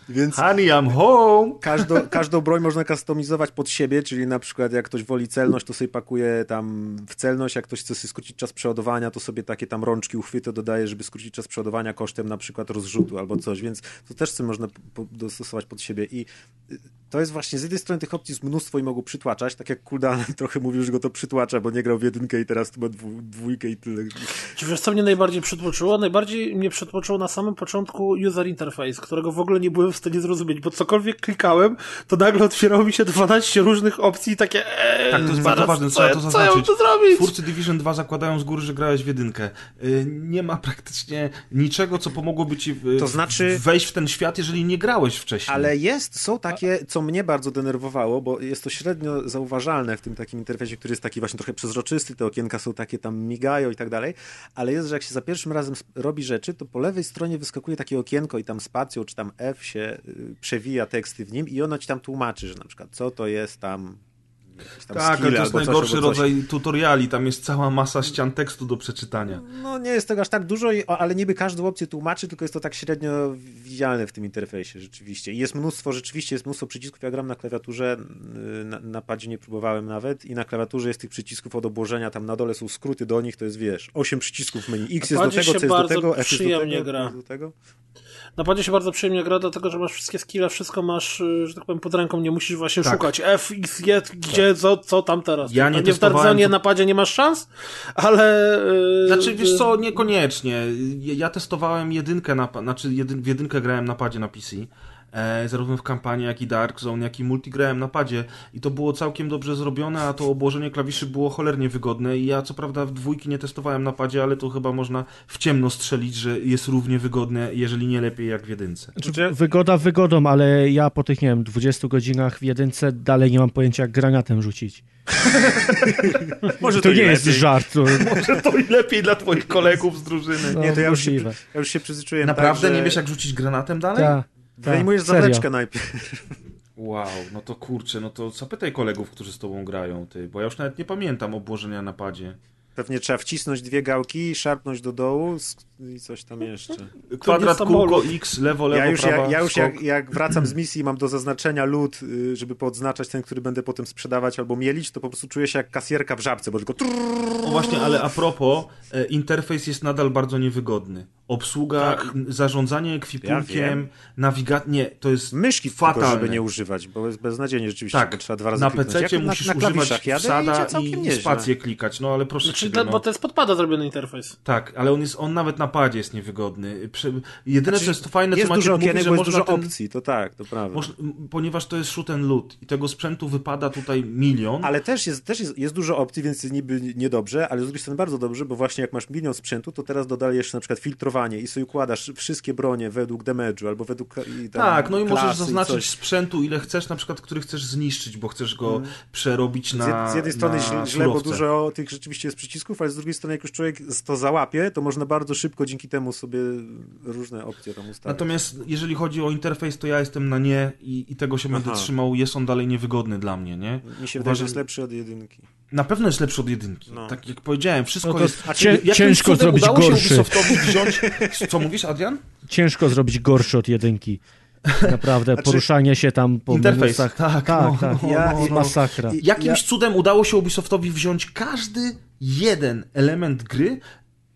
Speaker 2: Więc
Speaker 1: Honey, I'm home!
Speaker 2: każdą, każdą broń można kustomizować pod siebie, czyli na przykład jak ktoś woli celność, to sobie pakuje tam w celność, jak ktoś chce sobie skrócić czas przeładowania, to sobie takie tam rączki, uchwyty dodaje, żeby skrócić czas przeładowania kosztem na przykład rozrzutu albo coś, więc to też sobie można dostosować pod siebie i y, to jest właśnie, z jednej strony tych opcji jest mnóstwo i mogą przytłaczać, tak jak Kuldan trochę mówił, że go to przytłacza, bo nie grał w jedynkę i teraz tu ma dwu, dwójkę i tyle.
Speaker 3: Czy wiesz, co mnie najbardziej przytłoczyło? Najbardziej mnie przytłoczyło na samym początku user interface, którego w ogóle nie byłem w stanie zrozumieć, bo cokolwiek klikałem, to nagle otwierało mi się 12 różnych opcji i takie eee,
Speaker 1: Tak, to jest bardzo ważne,
Speaker 3: co,
Speaker 1: trzeba
Speaker 3: ja-
Speaker 1: to
Speaker 3: co ja
Speaker 1: zaznaczyć.
Speaker 3: tu zrobić?
Speaker 1: Twórcy Division 2 zakładają z góry, że grałeś w jedynkę. Y, Nie ma praktycznie niczego, co pomogłoby ci w,
Speaker 2: To znaczy-
Speaker 1: wejść w ten świat, jeżeli nie grałeś wcześniej.
Speaker 2: Ale jest, są takie, co mnie bardzo denerwowało, bo jest to średnio zauważalne w tym takim interfejsie, który jest taki właśnie trochę przezroczysty, te okienka są takie tam migają i tak dalej, ale jest, że jak się za pierwszym razem robi rzeczy, to po lewej stronie wyskakuje takie okienko i tam spacją czy tam F się przewija teksty w nim i ono ci tam tłumaczy, że na przykład co to jest tam
Speaker 1: Tak, ale to jest najgorszy
Speaker 2: coś.
Speaker 1: rodzaj tutoriali, tam jest cała masa ścian tekstu do przeczytania.
Speaker 2: No nie jest tego aż tak dużo, ale niby każdą opcję tłumaczy, tylko jest to tak średnio widzialne w tym interfejsie rzeczywiście. I jest mnóstwo, rzeczywiście jest mnóstwo przycisków. Ja gram na klawiaturze, y, na, na padzie nie próbowałem nawet i na klawiaturze jest tych przycisków od obłożenia, tam na dole są skróty do nich, to jest wiesz, 8 przycisków w menu. X jest do tego, co jest do tego, F jest do tego,
Speaker 3: gra.
Speaker 2: jest do tego.
Speaker 3: Na padzie się bardzo przyjemnie gra, dlatego że masz wszystkie skille, wszystko masz, y, że tak powiem, pod ręką, nie musisz właśnie
Speaker 1: Tak.
Speaker 3: szukać F, X, Y, gdzie, co, co tam teraz.
Speaker 1: Ja nie
Speaker 3: nie w Tarzonie
Speaker 1: to-
Speaker 3: na padzie nie masz szans, ale... y,
Speaker 1: Znaczy, wiesz
Speaker 3: y,
Speaker 1: co, niekoniecznie. Ja testowałem jedynkę, na, znaczy jedyn, w jedynkę grałem na padzie na PC. E, zarówno w kampanii, jak i Dark Zone, jak i multi grałem na padzie i to było całkiem dobrze zrobione, a to obłożenie klawiszy było cholernie wygodne i ja co prawda w dwójki nie testowałem na padzie, ale to chyba można w ciemno strzelić, że jest równie wygodne, jeżeli nie lepiej jak w jedynce.
Speaker 2: Znaczy,
Speaker 7: Wygoda wygodą, ale ja po tych, nie wiem, 20 godzinach w jedynce dalej nie mam pojęcia, jak granatem rzucić.
Speaker 2: może
Speaker 7: To
Speaker 2: i
Speaker 7: nie jest żart. To,
Speaker 1: Może to i lepiej dla twoich kolegów z drużyny.
Speaker 7: no,
Speaker 2: Nie, to ja już, się, ja już się przyzwyczaiłem
Speaker 1: Naprawdę
Speaker 2: tak, że
Speaker 1: nie wiesz jak rzucić granatem dalej?
Speaker 7: Ta, ta,
Speaker 2: Wyjmujesz
Speaker 7: serio.
Speaker 2: zawleczkę najpierw.
Speaker 1: Wow, no to kurczę, no to zapytaj kolegów, którzy z tobą grają, ty, bo ja już nawet nie pamiętam obłożenia na padzie.
Speaker 2: Pewnie trzeba wcisnąć dwie gałki, szarpnąć do dołu i coś tam jeszcze.
Speaker 1: Kwadrat, kółko, X, lewo, lewo,
Speaker 2: Ja już,
Speaker 1: prawa,
Speaker 2: jak, ja już jak, jak wracam z misji i mam do zaznaczenia lód, y, żeby podznaczać ten, który będę potem sprzedawać albo mielić, to po prostu czuję się jak kasjerka w żabce, bo tylko trrrr,
Speaker 1: No właśnie, ale a propos, e, interfejs jest nadal bardzo niewygodny. Obsługa, n- zarządzanie
Speaker 2: Ja
Speaker 1: ekwipunkiem,
Speaker 2: wiem.
Speaker 1: nawigacja, nie, to jest
Speaker 2: myszki
Speaker 1: fatalne.
Speaker 2: tylko, żeby nie używać, bo jest beznadziejnie rzeczywiście,
Speaker 1: Tak,
Speaker 2: trzeba dwa razy
Speaker 1: na
Speaker 2: kliknąć.
Speaker 1: PC musisz
Speaker 2: na, na
Speaker 1: używać wsada i, i spację klikać, no ale proszę
Speaker 3: Znaczy,
Speaker 1: ciebie, no.
Speaker 3: bo to jest podpada zrobiony interfejs.
Speaker 1: Tak, ale on jest, on nawet na padzie jest niewygodny. Jedyne,
Speaker 2: Znaczy,
Speaker 1: co jest fajne,
Speaker 2: Jest
Speaker 1: co Maciek
Speaker 2: dużo
Speaker 1: mówi,
Speaker 2: okienek,
Speaker 1: że
Speaker 2: jest dużo
Speaker 1: ten...
Speaker 2: opcji, to tak, to prawda.
Speaker 1: Moż... Ponieważ to jest shoot and loot i tego sprzętu wypada tutaj milion.
Speaker 2: Ale też, jest, też jest, jest dużo opcji, więc niby niedobrze, ale z drugiej strony bardzo dobrze, bo właśnie jak masz milion sprzętu, to teraz dodali jeszcze na przykład filtrowanie i sobie układasz wszystkie bronie według damage'u albo według tam
Speaker 1: Tak, no i możesz zaznaczyć sprzętu, ile chcesz, na przykład, który chcesz zniszczyć, bo chcesz go przerobić
Speaker 2: Z,
Speaker 1: na.
Speaker 2: z jednej strony źle, bo dużo tych rzeczywiście jest przycisków, ale z drugiej strony jak już człowiek to załapie, to można bardzo szybko dzięki temu sobie różne opcje tam ustawić.
Speaker 1: Natomiast jeżeli chodzi o interfejs, to ja jestem na nie i, i tego się będę
Speaker 2: Aha.
Speaker 1: trzymał. Jest on dalej niewygodny dla mnie, nie?
Speaker 2: Mi się wydaje, że jest lepszy od jedynki.
Speaker 1: Na pewno jest lepszy od jedynki.
Speaker 2: No.
Speaker 1: Tak jak powiedziałem, wszystko
Speaker 7: No
Speaker 1: jest.
Speaker 7: cię- ciężko zrobić
Speaker 1: udało się
Speaker 7: gorszy.
Speaker 1: Ubisoftowi wziąć. Co mówisz, Adrian?
Speaker 7: Ciężko zrobić gorszy od jedynki. Naprawdę,
Speaker 2: Znaczy,
Speaker 7: poruszanie się tam po
Speaker 1: interfejs, tak,
Speaker 7: tak,
Speaker 1: no,
Speaker 7: tak.
Speaker 1: no,
Speaker 2: Ja-
Speaker 1: no, no.
Speaker 7: Masakra.
Speaker 1: Jakimś
Speaker 2: Ja-
Speaker 1: cudem udało się Ubisoftowi wziąć każdy jeden element gry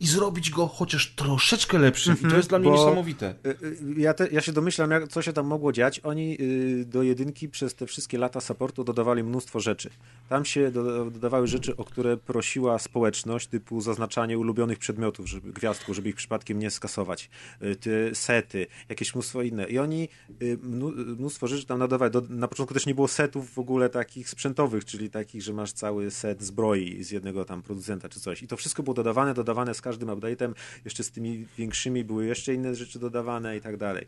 Speaker 1: i zrobić go chociaż troszeczkę lepszym. I to jest dla mnie niesamowite.
Speaker 2: Y, y, Ja, te, ja się domyślam, jak, co się tam mogło dziać. Oni y, do jedynki przez te wszystkie lata supportu dodawali mnóstwo rzeczy. Tam się do, dodawały rzeczy, o które prosiła społeczność, typu zaznaczanie ulubionych przedmiotów, żeby gwiazdku, żeby ich przypadkiem nie skasować. Y, Te sety, jakieś mnóstwo inne. I oni y, mnu- mnóstwo rzeczy tam nadawali. Do, na początku też nie było setów w ogóle takich sprzętowych, czyli takich, że masz cały set zbroi z jednego tam producenta czy coś. I to wszystko było dodawane, dodawane z każdym update'em. Jeszcze z tymi większymi były jeszcze inne rzeczy dodawane i tak dalej.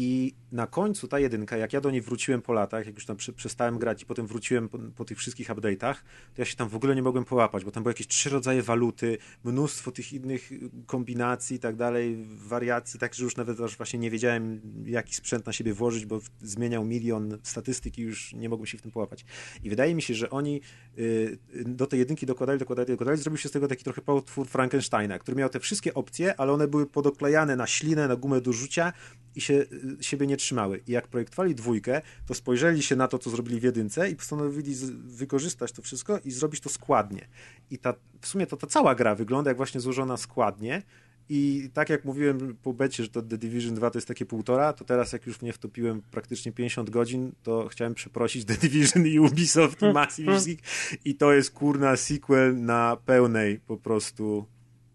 Speaker 2: I na końcu ta jedynka, jak ja do niej wróciłem po latach, jak już tam prze- przestałem grać i potem wróciłem po, po tych wszystkich update'ach, to ja się tam w ogóle nie mogłem połapać, bo tam były jakieś trzy rodzaje waluty, mnóstwo tych innych kombinacji i tak dalej, wariacji, tak, że już nawet aż właśnie nie wiedziałem, jaki sprzęt na siebie włożyć, bo zmieniał milion statystyk i już nie mogłem się w tym połapać. I wydaje mi się, że oni y, do tej jedynki dokładali, dokładali, dokładali, zrobił się z tego taki trochę potwór Frankensteina, który miał te wszystkie opcje, ale one były podoklejane na ślinę, na gumę do rzucia i się y, siebie nie trzymały. I jak projektowali dwójkę, to spojrzeli się na to, co zrobili w jedynce i postanowili wykorzystać to wszystko i zrobić to składnie. I ta, w sumie to ta cała gra wygląda jak właśnie złożona składnie. I tak jak mówiłem po becie, że to The Division 2 to jest takie półtora, to teraz jak już mnie wtopiłem praktycznie 50 godzin, to chciałem przeprosić The Division i Ubisoft i Massive i to jest kurna sequel na pełnej po prostu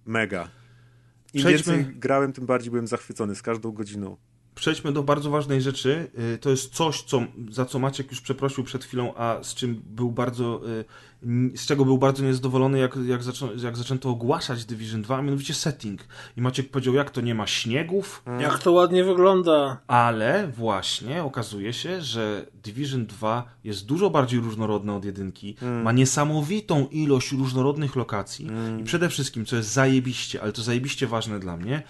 Speaker 2: mega. Im
Speaker 1: Przejdźmy-
Speaker 2: więcej grałem, tym bardziej byłem zachwycony z każdą godziną.
Speaker 1: Przejdźmy do bardzo ważnej rzeczy. Y, To jest coś, co, za co Maciek już przeprosił przed chwilą, a z czym był bardzo, y, z czego był bardzo niezadowolony, jak, jak, zaczą, jak zaczęto ogłaszać Division 2, a mianowicie setting. I Maciek powiedział, jak to nie ma śniegów,
Speaker 3: Jak to ładnie wygląda.
Speaker 1: ale właśnie okazuje się, że Division 2 jest dużo bardziej różnorodne od jedynki, ma niesamowitą ilość różnorodnych lokacji i przede wszystkim, co jest zajebiście, ale to zajebiście ważne dla mnie,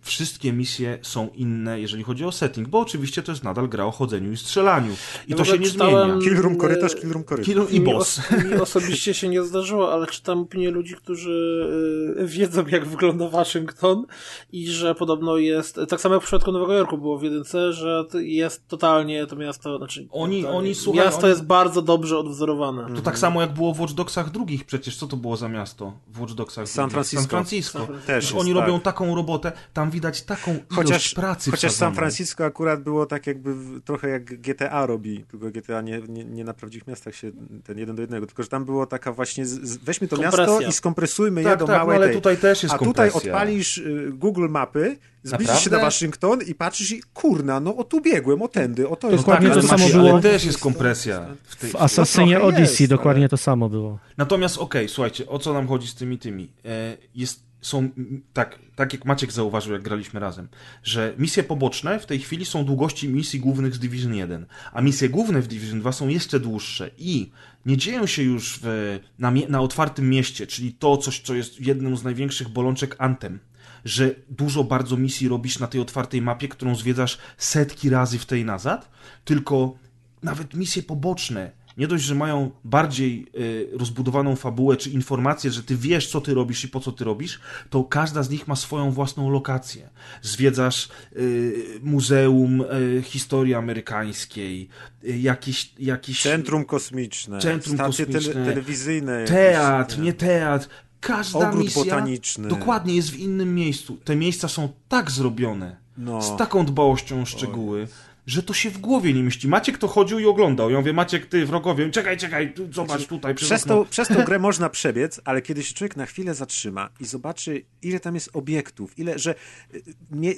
Speaker 1: wszystkie misje są inne, jeżeli chodzi o setting, bo oczywiście to jest nadal gra o chodzeniu i strzelaniu. I
Speaker 3: Ja
Speaker 1: to się nie
Speaker 3: czytałem-
Speaker 1: zmienia.
Speaker 2: Kill room
Speaker 3: e,
Speaker 2: korytarz, kill room korytarz.
Speaker 1: Kill i
Speaker 3: Mi,
Speaker 1: boss.
Speaker 3: os- mi osobiście się nie zdarzyło, ale czytam opinię ludzi, którzy y, wiedzą, jak wygląda Waszyngton i że podobno jest, tak samo jak w przypadku Nowego Jorku było w jedynce, że jest totalnie to miasto, znaczy
Speaker 1: Oni-
Speaker 3: totalnie,
Speaker 1: oni, słuchaj,
Speaker 3: miasto
Speaker 1: oni-
Speaker 3: jest bardzo dobrze odwzorowane.
Speaker 1: To tak samo jak było w Watch Dogsach drugich przecież. Co to było za miasto w Watch Dogsach?
Speaker 2: San
Speaker 1: drugich?
Speaker 2: Francisco.
Speaker 1: San Francisco.
Speaker 3: San Francisco.
Speaker 2: Też jest,
Speaker 1: oni
Speaker 2: tak.
Speaker 1: robią taką robotę, tam widać taką ilość
Speaker 2: Chociaż,
Speaker 1: pracy
Speaker 2: chociaż San. Francisco akurat było tak jakby w, trochę jak GTA robi, tylko GTA nie, nie, nie na prawdziwych miastach się ten jeden do jednego, tylko że tam było taka właśnie, z, z, weźmy to
Speaker 3: Kompresja.
Speaker 2: miasto i skompresujmy je
Speaker 1: Tak,
Speaker 2: do
Speaker 1: tak, no
Speaker 2: małej
Speaker 1: ale
Speaker 2: tej.
Speaker 1: tutaj też jest
Speaker 2: A tutaj
Speaker 1: kompresja.
Speaker 2: odpalisz y, Google Mapy, zbliżysz się
Speaker 1: Naprawdę?
Speaker 2: na Waszyngton i patrzysz i kurna, no o tu biegłem, o tędy, o to jest
Speaker 7: Dokładnie
Speaker 2: tak,
Speaker 7: to samo było-
Speaker 1: Ale też jest kompresja. W tej,
Speaker 7: W Assassinie
Speaker 2: trochę
Speaker 7: Odyssey
Speaker 2: jest,
Speaker 7: dokładnie
Speaker 2: ale-
Speaker 7: to samo było.
Speaker 1: Natomiast okej, słuchajcie, o co nam chodzi z tymi tymi? E, jest, są, tak, tak jak Maciek zauważył, jak graliśmy razem, że misje poboczne w tej chwili są długości misji głównych z Division 1, a misje główne w Division 2 są jeszcze dłuższe i nie dzieją się już w, na, na otwartym mieście, czyli to coś, co jest jedną z największych bolączek Antem, że dużo bardzo misji robisz na tej otwartej mapie, którą zwiedzasz setki razy w tej nazad, tylko nawet misje poboczne, nie dość, że mają bardziej y, rozbudowaną fabułę czy informację, że ty wiesz, co ty robisz i po co ty robisz, to każda z nich ma swoją własną lokację. Zwiedzasz y, muzeum y, historii amerykańskiej, jakiś, jakiś
Speaker 2: Centrum kosmiczne,
Speaker 1: Centrum
Speaker 2: stacje
Speaker 1: kosmiczne,
Speaker 2: tele, telewizyjne, jakieś,
Speaker 1: teatr,
Speaker 2: nie?
Speaker 1: nie teatr. Każda
Speaker 2: Ogród
Speaker 1: misja
Speaker 2: botaniczny.
Speaker 1: dokładnie jest w innym miejscu. Te miejsca są tak zrobione,
Speaker 2: No.
Speaker 1: z taką dbałością o szczegóły, że to się w głowie nie mieści. Maciek to chodził i oglądał. Ja mówię, Maciek, ty wrogowie, czekaj, czekaj, tu, zobacz tutaj przez
Speaker 2: to, przez tą grę można przebiec, ale kiedy się człowiek na chwilę zatrzyma i zobaczy, ile tam jest obiektów, ile, że y, nie,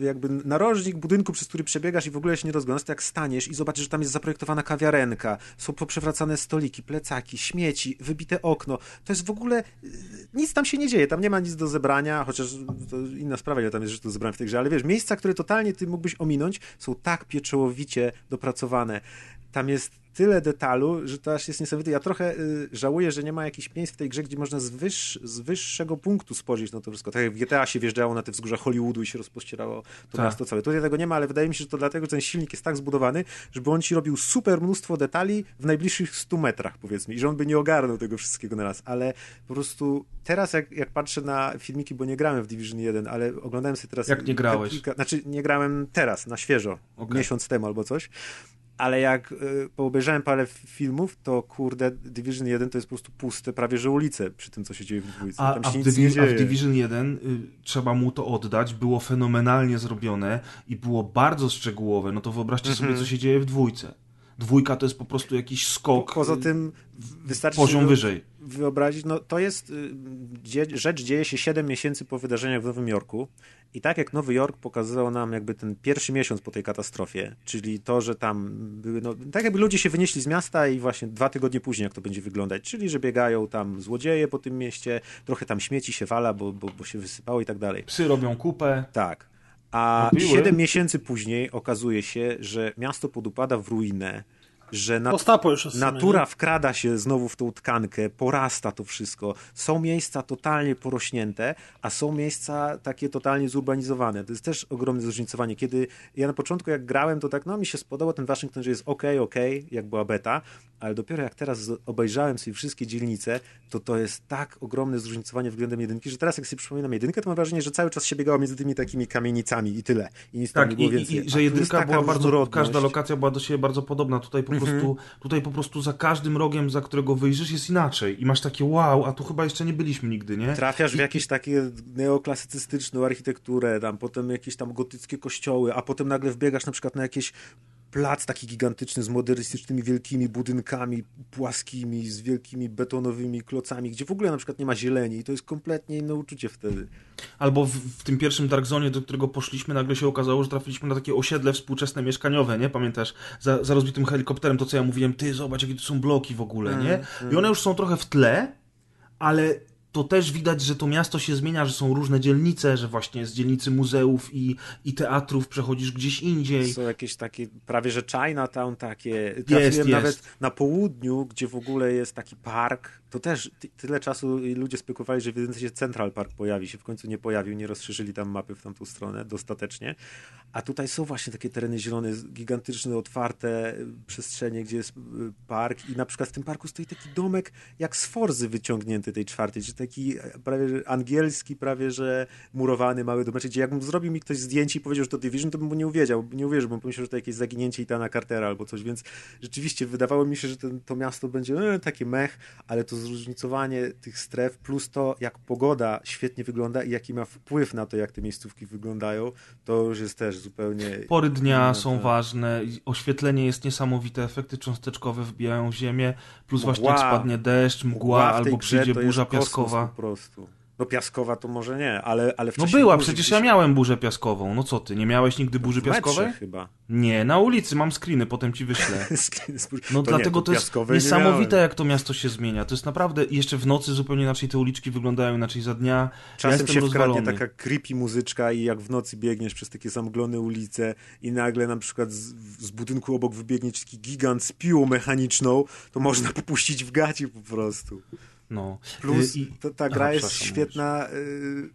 Speaker 2: jakby narożnik budynku, przez który przebiegasz i w ogóle się nie rozglądasz, to jak staniesz i zobaczysz, że tam jest zaprojektowana kawiarenka, są poprzewracane stoliki, plecaki, śmieci, wybite okno, to jest w ogóle, y, nic tam się nie dzieje, tam nie ma nic do zebrania, chociaż to inna sprawa, ile tam jest rzeczy do zebrania w tej grze, ale wiesz, miejsca, które totalnie ty mógłbyś ominąć, są tak pieczołowicie dopracowane. Tam jest tyle detalu, że to aż jest niesamowite. Ja trochę y, żałuję, że nie ma jakichś miejsc w tej grze, gdzie można z, wyższ, z wyższego punktu spojrzeć na to wszystko. Tak jak w GTA się wjeżdżało na te wzgórza Hollywoodu i się rozpościerało to
Speaker 1: Tak.
Speaker 2: miasto całe. Tutaj tego nie ma, ale wydaje mi się, że to dlatego, że ten silnik jest tak zbudowany, żeby on ci robił super mnóstwo detali w najbliższych 100 metrach, powiedzmy, i że on by nie ogarnął tego wszystkiego na raz. Ale po prostu teraz, jak, jak patrzę na filmiki, bo nie grałem w Division 1, ale oglądałem sobie teraz...
Speaker 1: Jak nie grałeś?
Speaker 2: Kilka, znaczy, nie grałem teraz, na świeżo,
Speaker 1: Okej.
Speaker 2: miesiąc temu albo coś. Ale jak y, poobejrzałem parę filmów, to kurde, Division 1 to jest po prostu puste, prawie że ulice przy tym, co się dzieje w dwójce.
Speaker 1: A, a, w Divi- a w. Division 1 y, trzeba mu to oddać, było fenomenalnie zrobione i było bardzo szczegółowe. No to wyobraźcie
Speaker 2: Mhm.
Speaker 1: sobie, co się dzieje w dwójce. Dwójka to jest po prostu jakiś skok.
Speaker 2: Poza
Speaker 1: y,
Speaker 2: tym wystarczy
Speaker 1: poziom
Speaker 2: sobie
Speaker 1: wyżej.
Speaker 2: wyobrazić, no to jest, y, rzecz dzieje się 7 miesięcy po wydarzeniach w Nowym Jorku i tak jak Nowy Jork pokazywał nam jakby ten pierwszy miesiąc po tej katastrofie, czyli to, że tam były, no tak jakby ludzie się wynieśli z miasta i właśnie dwa tygodnie później jak to będzie wyglądać, czyli że biegają tam złodzieje po tym mieście, trochę tam śmieci się wala, bo, bo, bo się wysypało i tak dalej.
Speaker 1: Psy robią kupę.
Speaker 2: Tak. A. 7 miesięcy później okazuje się, że miasto podupada w ruinę, że na,
Speaker 3: Postapo już jest w sumie,
Speaker 2: natura
Speaker 3: nie?
Speaker 2: wkrada się znowu w tą tkankę, porasta to wszystko. Są miejsca totalnie porośnięte, a są miejsca takie totalnie zurbanizowane. To jest też ogromne zróżnicowanie. Kiedy ja na początku jak grałem, to tak, no mi się spodobał ten Waszyngton, że jest ok, ok, jak była beta, ale dopiero jak teraz obejrzałem sobie wszystkie dzielnice, to to jest tak ogromne zróżnicowanie względem jedynki, że teraz jak sobie przypominam jedynkę, to mam wrażenie, że cały czas się biegało między tymi takimi kamienicami i tyle. I nic tam nie
Speaker 1: Tak,
Speaker 2: było
Speaker 1: i,
Speaker 2: więcej.
Speaker 1: i, że jedynka była bardzo, każda lokacja była do siebie bardzo podobna. Tutaj po,
Speaker 2: Mhm.
Speaker 1: Prostu, tutaj po prostu za każdym rogiem, za którego wyjrzysz jest inaczej. I masz takie wow, a tu chyba jeszcze nie byliśmy nigdy, nie?
Speaker 2: Trafiasz w jakieś takie neoklasycystyczną architekturę, tam potem jakieś tam gotyckie kościoły, a potem nagle wbiegasz na przykład na jakieś plac taki gigantyczny z modernistycznymi wielkimi budynkami płaskimi, z wielkimi betonowymi klocami, gdzie w ogóle na przykład nie ma zieleni i to jest kompletnie inne uczucie wtedy.
Speaker 1: Albo w, w tym pierwszym Dark Zone, do którego poszliśmy, nagle się okazało, że trafiliśmy na takie osiedle współczesne mieszkaniowe, nie? Pamiętasz? Za, za rozbitym helikopterem, to co ja mówiłem, ty zobacz, jakie tu są bloki w ogóle, nie? I one już są trochę w tle, ale to też widać, że to miasto się zmienia, że są różne dzielnice, że właśnie z dzielnicy muzeów i, i teatrów przechodzisz gdzieś indziej.
Speaker 2: Są jakieś takie, prawie że Chinatown takie.
Speaker 1: Jest,
Speaker 2: Trafiłem
Speaker 1: jest.
Speaker 2: nawet na południu, gdzie w ogóle jest taki park. To też ty, tyle czasu ludzie spekulowali, że w jedynce się Central Park pojawi, się w końcu nie pojawił, nie rozszerzyli tam mapy w tamtą stronę dostatecznie. A tutaj są właśnie takie tereny zielone, gigantyczne, otwarte y, przestrzenie, gdzie jest y, park i na przykład w tym parku stoi taki domek jak z Forzy wyciągnięty tej czwartej, czy taki e, prawie angielski, prawie że murowany mały domeczek, gdzie jakbym zrobił mi ktoś zdjęcie i powiedział, że to Division, to bym mu nie uwierzył, nie uwierzył, bym pomyślał, że to jakieś zaginięcie Itana Cartera albo coś, więc rzeczywiście wydawało mi się, że ten, to miasto będzie e, takie mech, ale to zróżnicowanie tych stref plus to, jak pogoda świetnie wygląda i jaki ma wpływ na to, jak te miejscówki wyglądają, to już jest też zupełnie...
Speaker 1: Pory dnia są ważne, oświetlenie jest niesamowite, efekty cząsteczkowe wbijają w ziemię, plus
Speaker 2: Mgła.
Speaker 1: właśnie jak spadnie deszcz, mgła,
Speaker 2: tej
Speaker 1: albo przyjdzie burza piaskowa.
Speaker 2: po prostu. No piaskowa to może nie, ale, ale
Speaker 1: No
Speaker 2: czasie
Speaker 1: była,
Speaker 2: burzy
Speaker 1: przecież ja miałem burzę piaskową. No co ty, nie miałeś nigdy burzy
Speaker 2: w
Speaker 1: piaskowej?
Speaker 2: chyba.
Speaker 1: Nie, na ulicy mam screeny, potem ci wyślę. No
Speaker 2: To
Speaker 1: dlatego
Speaker 2: nie,
Speaker 1: to jest
Speaker 2: piaskowej nie
Speaker 1: niesamowite, jak to miasto się zmienia. To jest naprawdę, jeszcze w nocy zupełnie inaczej te uliczki wyglądają, inaczej za dnia. ja
Speaker 2: Czasem
Speaker 1: jestem
Speaker 2: się wkradnie
Speaker 1: rozwalony.
Speaker 2: taka creepy muzyczka i jak w nocy biegniesz przez takie zamglone ulice i nagle na przykład z, z budynku obok wybiegnie taki gigant z piłą mechaniczną, to można popuścić w gacie po prostu.
Speaker 1: No.
Speaker 2: Plus
Speaker 1: Y, i-
Speaker 2: ta
Speaker 1: Aha,
Speaker 2: gra jest
Speaker 1: przepraszam,
Speaker 2: świetna y,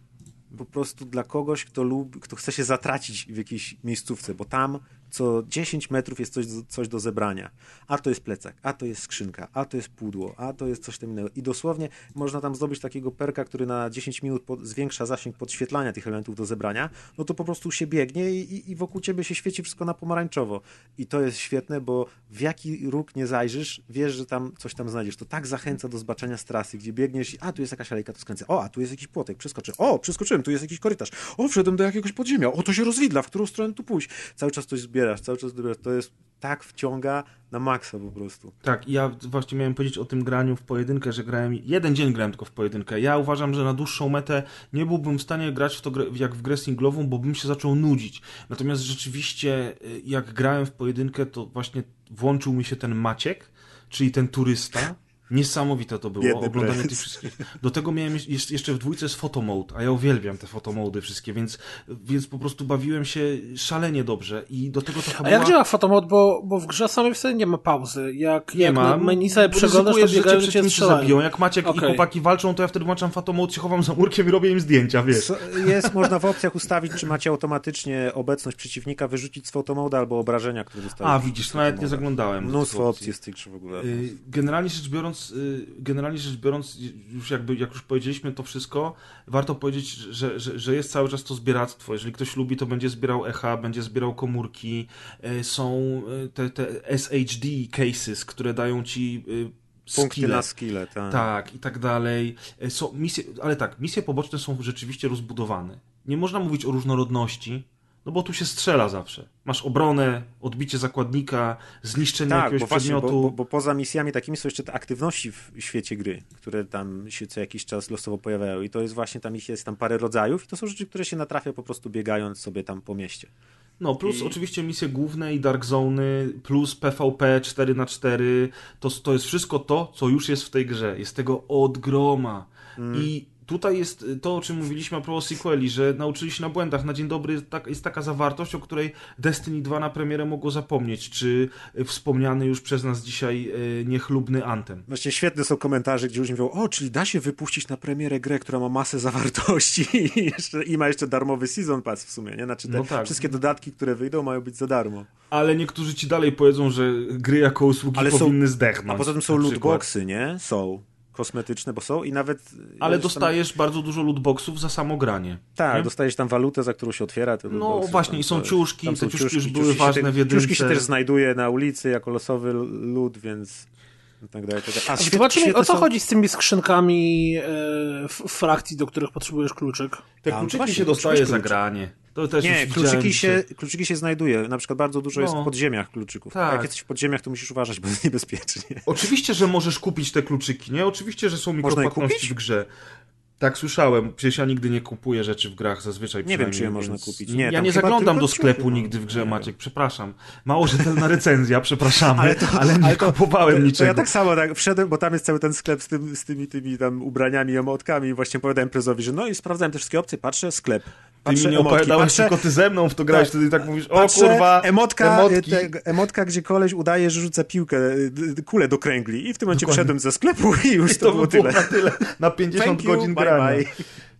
Speaker 2: po prostu dla kogoś, kto lubi, kto chce się zatracić w jakiejś miejscówce, bo tam co 10 metrów jest coś, coś do zebrania. A to jest plecak, a to jest skrzynka, a to jest pudło, a to jest coś tam innego. I dosłownie można tam zdobyć takiego perka, który na 10 minut pod, zwiększa zasięg podświetlania tych elementów do zebrania, no to po prostu się biegnie i, i- wokół ciebie się świeci wszystko na pomarańczowo. I to jest świetne, bo w jaki róg nie zajrzysz, wiesz, że tam coś tam znajdziesz. To tak zachęca do zobaczenia z trasy, gdzie biegniesz i a, tu jest jakaś alejka, to skręcę. O, a tu jest jakiś płotek, przeskoczę. O, przeskoczyłem, tu jest jakiś korytarz. O, wszedłem do jakiegoś podziemia. O, to się rozwidla, w którą stronę tu pójść. Cały czas coś zbierasz, cały czas zbierasz. To jest tak wciąga na maksa po prostu.
Speaker 1: Tak, ja właśnie miałem powiedzieć o tym graniu w pojedynkę, że grałem. Jeden dzień grałem tylko w pojedynkę. Ja uważam, że na dłuższą metę nie byłbym w stanie grać w to jak w grę singlową, bo bym się zaczął nudzić. Natomiast rzeczywiście, y, jak grałem w pojedynkę, to właśnie włączył mi się ten Maciek, czyli ten turysta. Niesamowite to było,
Speaker 2: Biedny
Speaker 1: oglądanie
Speaker 2: prezes.
Speaker 1: tych wszystkich. Do tego miałem jeszcze, w dwójce jest photomode, a ja uwielbiam te photomody wszystkie, więc, więc po prostu bawiłem się szalenie dobrze i do tego to
Speaker 3: A jak działa fotomod, bo, bo w grze samej w sobie nie ma pauzy. Jak,
Speaker 1: Nie
Speaker 3: jak
Speaker 1: ma.
Speaker 3: menu sobie przeglądasz, to biegają, cię
Speaker 1: zabiją. Jak Maciek i
Speaker 3: Okej.
Speaker 1: chłopaki walczą, to ja wtedy włączam fatomod, się chowam za murkiem i robię im zdjęcia, wiesz.
Speaker 2: Jest, można w opcjach ustawić, czy macie automatycznie obecność przeciwnika wyrzucić z fotomoda albo obrażenia, które dostałeś.
Speaker 1: A, widzisz, to nawet nie zaglądałem.
Speaker 2: Mnóstwo
Speaker 1: tych
Speaker 2: opcji jest grze w ogóle.
Speaker 1: Y, Generalnie rzecz biorąc, y, generalnie rzecz biorąc, już jakby, jak już powiedzieliśmy to wszystko, warto powiedzieć, że, że, że jest cały czas to zbieractwo. Jeżeli ktoś lubi, to będzie zbierał echa, będzie zbierał komórki. Y, Są y, te, te SHD cases, które dają ci y,
Speaker 2: Punkty
Speaker 1: skille.
Speaker 2: na skille, tak.
Speaker 1: Tak, i tak dalej. Są misje, ale tak, misje poboczne są rzeczywiście rozbudowane. Nie można mówić o różnorodności, no bo tu się strzela zawsze. Masz obronę, odbicie zakładnika, zniszczenie
Speaker 2: Tak,
Speaker 1: jakiegoś
Speaker 2: bo właśnie,
Speaker 1: przedmiotu.
Speaker 2: bo, bo, bo poza misjami takimi są jeszcze te aktywności w świecie gry, które tam się co jakiś czas losowo pojawiają i to jest właśnie tam ich jest tam parę rodzajów i to są rzeczy, które się natrafia po prostu biegając sobie tam po mieście.
Speaker 1: No, plus
Speaker 2: I-
Speaker 1: oczywiście misje główne i Dark Zony, plus PvP 4 na 4 to, to jest wszystko to, co już jest w tej grze. Jest tego od groma.
Speaker 2: Mm.
Speaker 1: I tutaj jest to, o czym mówiliśmy a propos sequeli, że nauczyli się na błędach. Na dzień dobry tak, jest taka zawartość, o której Destiny 2 na premierę mogło zapomnieć, czy y, wspomniany już przez nas dzisiaj y, niechlubny Antem.
Speaker 2: Właśnie świetne są komentarze, gdzie ludzie mówią, o, czyli da się wypuścić na premierę grę, która ma masę zawartości i, jeszcze, i ma jeszcze darmowy season pass w sumie, nie? Znaczy te
Speaker 1: No tak.
Speaker 2: wszystkie dodatki, które wyjdą mają być za darmo.
Speaker 1: Ale niektórzy ci dalej powiedzą, że gry jako usługi
Speaker 2: Ale są-
Speaker 1: powinny zdechnąć.
Speaker 2: A poza tym są lootboxy, nie? Są. Kosmetyczne, bo są i nawet...
Speaker 1: Ale
Speaker 2: ja już tam-
Speaker 1: dostajesz bardzo dużo lootboxów za samo granie.
Speaker 2: Tak,
Speaker 1: nie?
Speaker 2: dostajesz tam walutę, za którą się otwiera. Te
Speaker 1: No właśnie,
Speaker 2: tam
Speaker 1: i są ciuszki, te
Speaker 2: są
Speaker 1: ciuszki już były ważne
Speaker 2: się,
Speaker 1: w jedynce.
Speaker 2: Ciuszki się też znajduje na ulicy jako losowy loot, więc... Tak dalej, tak dalej. A, świet-
Speaker 3: Zobaczmy,
Speaker 2: świetne
Speaker 3: o co
Speaker 2: są-
Speaker 3: chodzi z tymi skrzynkami e, f- frakcji, do których potrzebujesz kluczyk.
Speaker 1: Te
Speaker 2: no
Speaker 1: kluczyki się dostaje za granie. To też
Speaker 2: Nie, kluczyki się, kluczyki się znajduje. Na przykład bardzo dużo jest
Speaker 1: No.
Speaker 2: w podziemiach kluczyków.
Speaker 1: Tak.
Speaker 2: A jak jesteś w podziemiach, to musisz uważać, bo jest niebezpiecznie.
Speaker 1: Oczywiście, że możesz kupić te kluczyki, nie? Oczywiście, że są mikropłatności w grze. Tak słyszałem, przecież ja nigdy nie kupuję rzeczy w grach zazwyczaj.
Speaker 2: Nie wiem, czy je można kupić.
Speaker 1: Nie, ja nie zaglądam do sklepu
Speaker 2: ciuchy, no.
Speaker 1: nigdy w grze,
Speaker 2: Nie wiem.
Speaker 1: Maciek, przepraszam. Mało rzetelna recenzja, przepraszamy, ale,
Speaker 2: Ale to-
Speaker 1: nie
Speaker 2: ale to-
Speaker 1: kupowałem
Speaker 2: to,
Speaker 1: niczego.
Speaker 2: To ja tak samo tak wszedłem, bo tam jest cały ten sklep z, tym, z tymi, tymi tam ubraniami, emotkami i właśnie powiedziałem prezowi, że no i sprawdzałem te wszystkie opcje, patrzę, sklep.
Speaker 1: Ty
Speaker 2: Patrzę,
Speaker 1: mi nie opowiadałeś,
Speaker 2: patrzę,
Speaker 1: tylko ty ze mną w to grałeś,
Speaker 2: Tak.
Speaker 1: wtedy tak mówisz, o
Speaker 2: patrzę,
Speaker 1: kurwa,
Speaker 2: emotka,
Speaker 1: emotki.
Speaker 2: Te, emotka, gdzie koleś udaje, że rzuca piłkę, d- d- kulę do kręgli i w tym momencie
Speaker 1: Dokładnie.
Speaker 2: wszedłem ze sklepu i już
Speaker 1: I
Speaker 2: to, było
Speaker 1: by było
Speaker 2: tyle.
Speaker 1: na tyle. Na 50
Speaker 2: Thank you,
Speaker 1: godzin
Speaker 2: bye
Speaker 1: grania.
Speaker 2: bye.